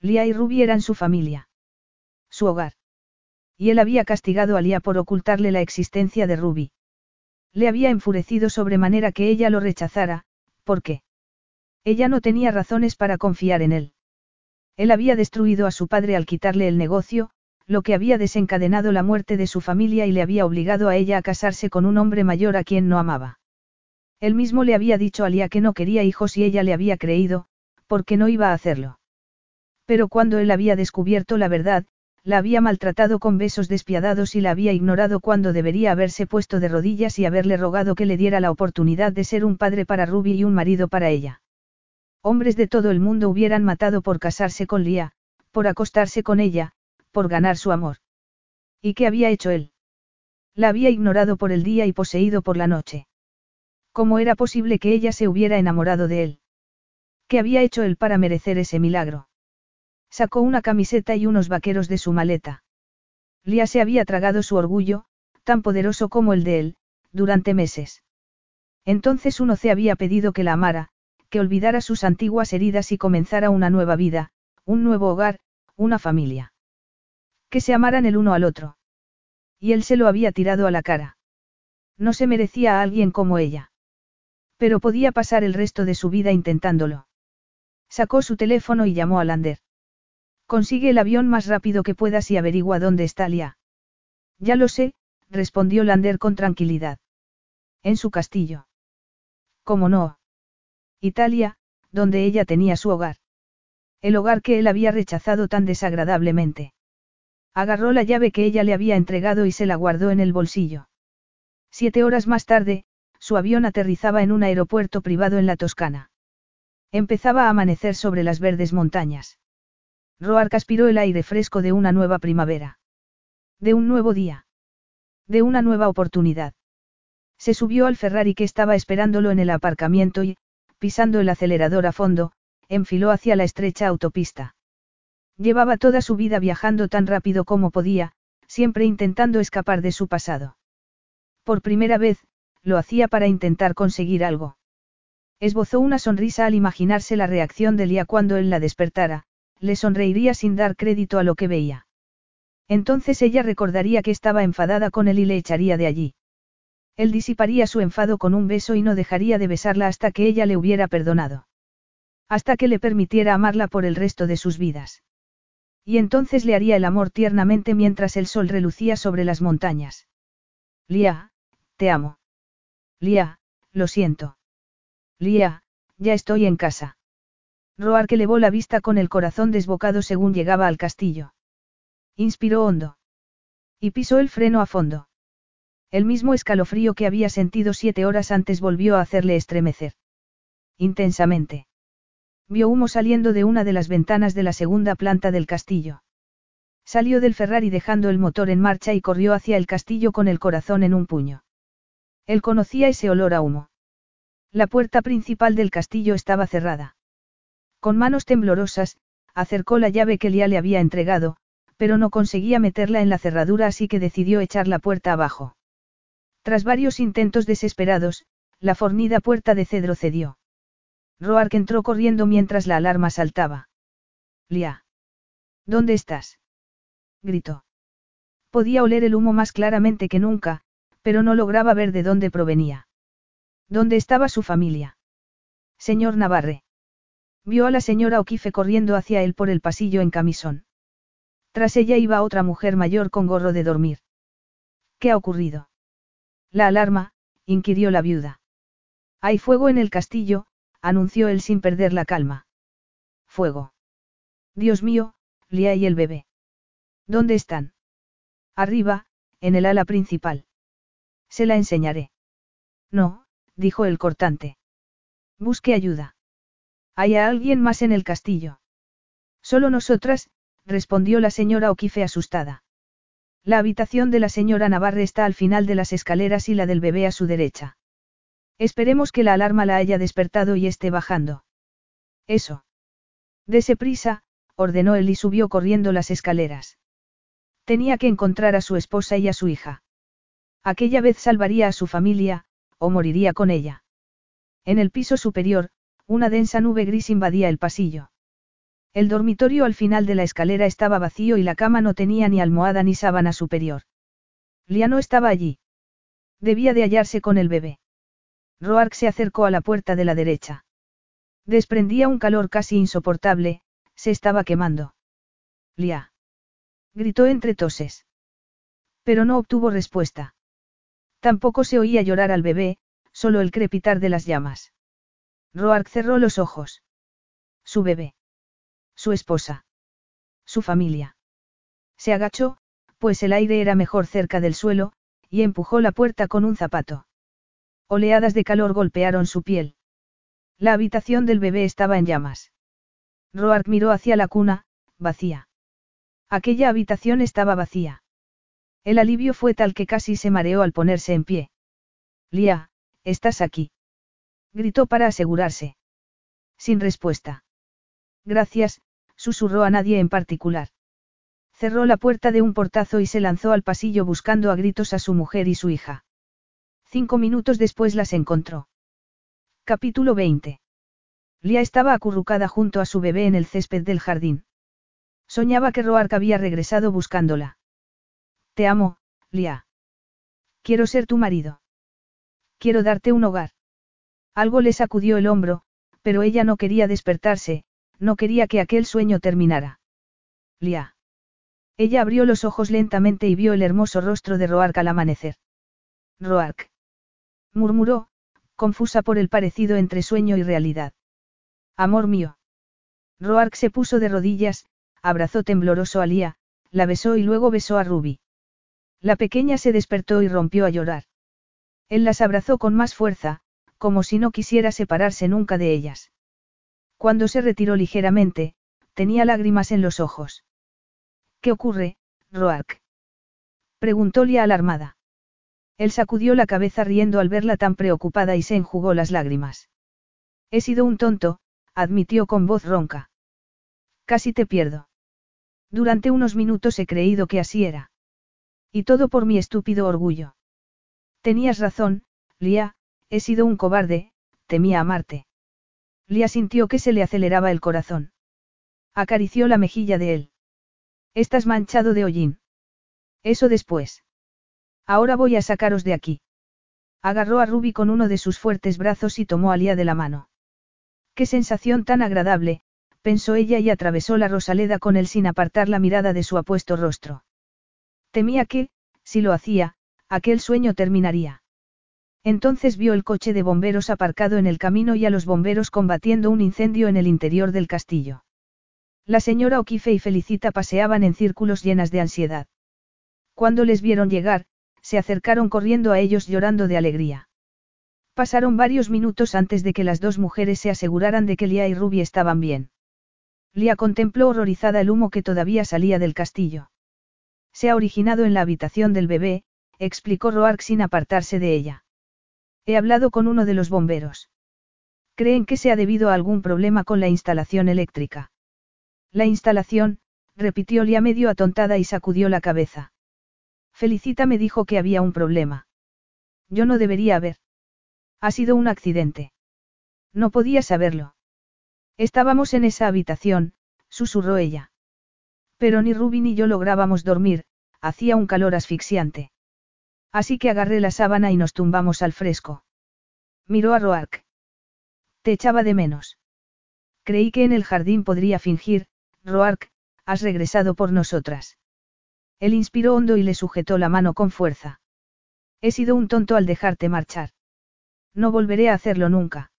A: Lía y Ruby eran su familia. Su hogar. Y él había castigado a Lía por ocultarle la existencia de Ruby. Le había enfurecido sobremanera que ella lo rechazara, ¿por qué? Ella no tenía razones para confiar en él. Él había destruido a su padre al quitarle el negocio, lo que había desencadenado la muerte de su familia y le había obligado a ella a casarse con un hombre mayor a quien no amaba. Él mismo le había dicho a Lía que no quería hijos y ella le había creído, porque no iba a hacerlo. Pero cuando él había descubierto la verdad, la había maltratado con besos despiadados y la había ignorado cuando debería haberse puesto de rodillas y haberle rogado que le diera la oportunidad de ser un padre para Ruby y un marido para ella. Hombres de todo el mundo hubieran matado por casarse con Lía, por acostarse con ella, por ganar su amor. ¿Y qué había hecho él? La había ignorado por el día y poseído por la noche. ¿Cómo era posible que ella se hubiera enamorado de él? ¿Qué había hecho él para merecer ese milagro? Sacó una camiseta y unos vaqueros de su maleta. Lía se había tragado su orgullo, tan poderoso como el de él, durante meses. Entonces uno se había pedido que la amara, que olvidara sus antiguas heridas y comenzara una nueva vida, un nuevo hogar, una familia. Que se amaran el uno al otro. Y él se lo había tirado a la cara. No se merecía a alguien como ella. Pero podía pasar el resto de su vida intentándolo. Sacó su teléfono y llamó a Lander. Consigue el avión más rápido que puedas y averigua dónde está Lia. Ya lo sé, respondió Lander con tranquilidad. En su castillo. ¿Cómo no? Italia, donde ella tenía su hogar. El hogar que él había rechazado tan desagradablemente. Agarró la llave que ella le había entregado y se la guardó en el bolsillo. Siete horas más tarde, su avión aterrizaba en un aeropuerto privado en la Toscana. Empezaba a amanecer sobre las verdes montañas. Roark aspiró el aire fresco de una nueva primavera. De un nuevo día. De una nueva oportunidad. Se subió al Ferrari que estaba esperándolo en el aparcamiento y, pisando el acelerador a fondo, enfiló hacia la estrecha autopista. Llevaba toda su vida viajando tan rápido como podía, siempre intentando escapar de su pasado. Por primera vez, lo hacía para intentar conseguir algo. Esbozó una sonrisa al imaginarse la reacción de Lía cuando él la despertara, le sonreiría sin dar crédito a lo que veía. Entonces ella recordaría que estaba enfadada con él y le echaría de allí. Él disiparía su enfado con un beso y no dejaría de besarla hasta que ella le hubiera perdonado. Hasta que le permitiera amarla por el resto de sus vidas. Y entonces le haría el amor tiernamente mientras el sol relucía sobre las montañas. Lía, te amo. Lía, lo siento. Lía, ya estoy en casa. Roar que elevó la vista con el corazón desbocado según llegaba al castillo. Inspiró hondo. Y pisó el freno a fondo. El mismo escalofrío que había sentido siete horas antes volvió a hacerle estremecer. Intensamente. Vio humo saliendo de una de las ventanas de la segunda planta del castillo. Salió del Ferrari dejando el motor en marcha y corrió hacia el castillo con el corazón en un puño. Él conocía ese olor a humo. La puerta principal del castillo estaba cerrada. Con manos temblorosas, acercó la llave que Lía le había entregado, pero no conseguía meterla en la cerradura así que decidió echar la puerta abajo. Tras varios intentos desesperados, la fornida puerta de cedro cedió. Roark entró corriendo mientras la alarma saltaba. Lía. ¿Dónde estás? gritó. Podía oler el humo más claramente que nunca, pero no lograba ver de dónde provenía. ¿Dónde estaba su familia? Señor Navarre. Vio a la señora Oquife corriendo hacia él por el pasillo en camisón. Tras ella iba otra mujer mayor con gorro de dormir. ¿Qué ha ocurrido? La alarma, inquirió la viuda. Hay fuego en el castillo, anunció él sin perder la calma. Fuego. Dios mío, Lía y el bebé. ¿Dónde están? Arriba, en el ala principal. Se la enseñaré. No, dijo el cortante. Busque ayuda. ¿Hay alguien más en el castillo? Solo nosotras, respondió la señora Oquife asustada. La habitación de la señora Navarre está al final de las escaleras y la del bebé a su derecha. Esperemos que la alarma la haya despertado y esté bajando. Eso. Dese prisa, ordenó él y subió corriendo las escaleras. Tenía que encontrar a su esposa y a su hija. Aquella vez salvaría a su familia, o moriría con ella. En el piso superior, una densa nube gris invadía el pasillo. El dormitorio al final de la escalera estaba vacío y la cama no tenía ni almohada ni sábana superior. Lia no estaba allí. Debía de hallarse con el bebé. Roark se acercó a la puerta de la derecha. Desprendía un calor casi insoportable, se estaba quemando. Lia. Gritó entre toses. Pero no obtuvo respuesta. Tampoco se oía llorar al bebé, solo el crepitar de las llamas. Roark cerró los ojos. Su bebé. Su esposa. Su familia. Se agachó, pues el aire era mejor cerca del suelo, y empujó la puerta con un zapato. Oleadas de calor golpearon su piel. La habitación del bebé estaba en llamas. Roark miró hacia la cuna, vacía. Aquella habitación estaba vacía. El alivio fue tal que casi se mareó al ponerse en pie. Lía, estás aquí. Gritó para asegurarse. Sin respuesta. Gracias, susurró a nadie en particular. Cerró la puerta de un portazo y se lanzó al pasillo buscando a gritos a su mujer y su hija. Cinco minutos después las encontró. Capítulo 20. Lía estaba acurrucada junto a su bebé en el césped del jardín. Soñaba que Roark había regresado buscándola. Te amo, Lía. Quiero ser tu marido. Quiero darte un hogar. Algo le sacudió el hombro, pero ella no quería despertarse, no quería que aquel sueño terminara. Lía. Ella abrió los ojos lentamente y vio el hermoso rostro de Roark al amanecer. Roark. murmuró, confusa por el parecido entre sueño y realidad. Amor mío. Roark se puso de rodillas, abrazó tembloroso a Lía, la besó y luego besó a Ruby. La pequeña se despertó y rompió a llorar. Él las abrazó con más fuerza, como si no quisiera separarse nunca de ellas. Cuando se retiró ligeramente, tenía lágrimas en los ojos. ¿Qué ocurre, Roark? Preguntó Lia alarmada. Él sacudió la cabeza riendo al verla tan preocupada y se enjugó las lágrimas. He sido un tonto, admitió con voz ronca. Casi te pierdo. Durante unos minutos he creído que así era. Y todo por mi estúpido orgullo. Tenías razón, Lia, he sido un cobarde, temía amarte. Lía sintió que se le aceleraba el corazón. Acarició la mejilla de él. Estás manchado de hollín. Eso después. Ahora voy a sacaros de aquí. Agarró a Ruby con uno de sus fuertes brazos y tomó a Lía de la mano. Qué sensación tan agradable, pensó ella y atravesó la rosaleda con él sin apartar la mirada de su apuesto rostro. Temía que, si lo hacía, aquel sueño terminaría. Entonces vio el coche de bomberos aparcado en el camino y a los bomberos combatiendo un incendio en el interior del castillo. La señora O'Keefe y Felicita paseaban en círculos llenas de ansiedad. Cuando les vieron llegar, se acercaron corriendo a ellos llorando de alegría. Pasaron varios minutos antes de que las dos mujeres se aseguraran de que Lia y Ruby estaban bien. Lia contempló horrorizada el humo que todavía salía del castillo. Se ha originado en la habitación del bebé, explicó Roark sin apartarse de ella. He hablado con uno de los bomberos. Creen que se ha debido a algún problema con la instalación eléctrica. La instalación, repitió Lia medio atontada y sacudió la cabeza. Felicita me dijo que había un problema. Yo no debería haber. Ha sido un accidente. No podía saberlo. Estábamos en esa habitación, susurró ella. Pero ni Ruby ni yo lográbamos dormir, hacía un calor asfixiante. Así que agarré la sábana y nos tumbamos al fresco. Miró a Roark. Te echaba de menos. Creí que en el jardín podría fingir, Roark, has regresado por nosotras. Él inspiró hondo y le sujetó la mano con fuerza. He sido un tonto al dejarte marchar. No volveré a hacerlo nunca.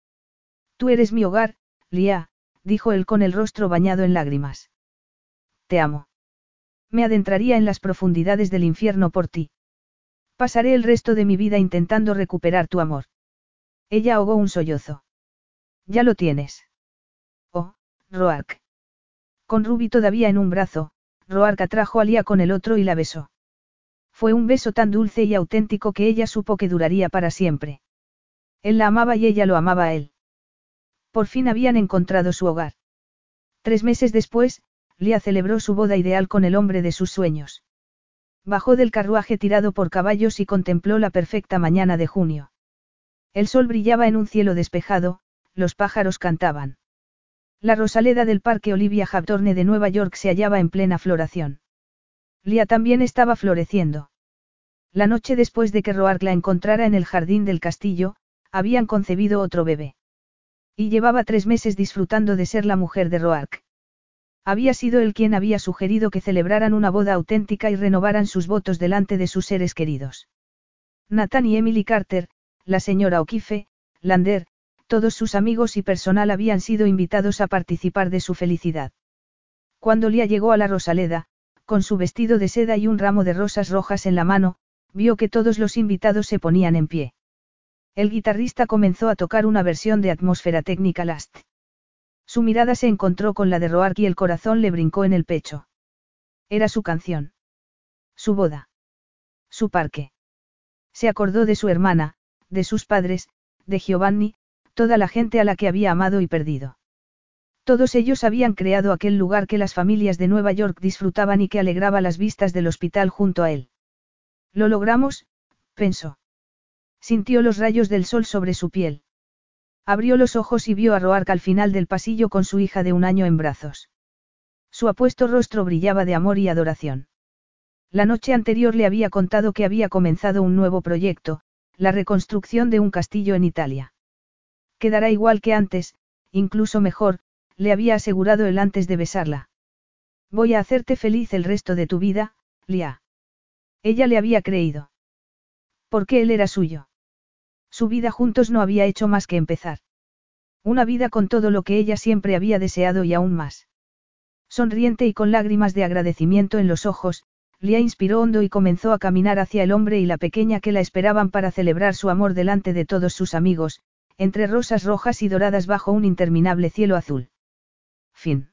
A: Tú eres mi hogar, Lia, dijo él con el rostro bañado en lágrimas. Te amo. Me adentraría en las profundidades del infierno por ti. Pasaré el resto de mi vida intentando recuperar tu amor. Ella ahogó un sollozo. Ya lo tienes. Oh, Roark. Con Ruby todavía en un brazo, Roark atrajo a Lia con el otro y la besó. Fue un beso tan dulce y auténtico que ella supo que duraría para siempre. Él la amaba y ella lo amaba a él. Por fin habían encontrado su hogar. Tres meses después, Lia celebró su boda ideal con el hombre de sus sueños. Bajó del carruaje tirado por caballos y contempló la perfecta mañana de junio. El sol brillaba en un cielo despejado, los pájaros cantaban. La rosaleda del Parque Olivia Hawthorne de Nueva York se hallaba en plena floración. Lia también estaba floreciendo. La noche después de que Roark la encontrara en el jardín del castillo, habían concebido otro bebé. Y llevaba tres meses disfrutando de ser la mujer de Roark. Había sido él quien había sugerido que celebraran una boda auténtica y renovaran sus votos delante de sus seres queridos. Nathan y Emily Carter, la señora O'Keefe, Lander, todos sus amigos y personal habían sido invitados a participar de su felicidad. Cuando Lia llegó a la Rosaleda, con su vestido de seda y un ramo de rosas rojas en la mano, vio que todos los invitados se ponían en pie. El guitarrista comenzó a tocar una versión de Atmósfera Técnica Last. Su mirada se encontró con la de Roark y el corazón le brincó en el pecho. Era su canción. Su boda. Su parque. Se acordó de su hermana, de sus padres, de Giovanni, toda la gente a la que había amado y perdido. Todos ellos habían creado aquel lugar que las familias de Nueva York disfrutaban y que alegraba las vistas del hospital junto a él. Lo logramos, pensó. Sintió los rayos del sol sobre su piel. Abrió los ojos y vio a Roark al final del pasillo con su hija de un año en brazos. Su apuesto rostro brillaba de amor y adoración. La noche anterior le había contado que había comenzado un nuevo proyecto, la reconstrucción de un castillo en Italia. Quedará igual que antes, incluso mejor, le había asegurado él antes de besarla. Voy a hacerte feliz el resto de tu vida, Lia. Ella le había creído. Porque él era suyo. Su vida juntos no había hecho más que empezar. Una vida con todo lo que ella siempre había deseado y aún más. Sonriente y con lágrimas de agradecimiento en los ojos, Lia inspiró hondo y comenzó a caminar hacia el hombre y la pequeña que la esperaban para celebrar su amor delante de todos sus amigos, entre rosas rojas y doradas bajo un interminable cielo azul. Fin.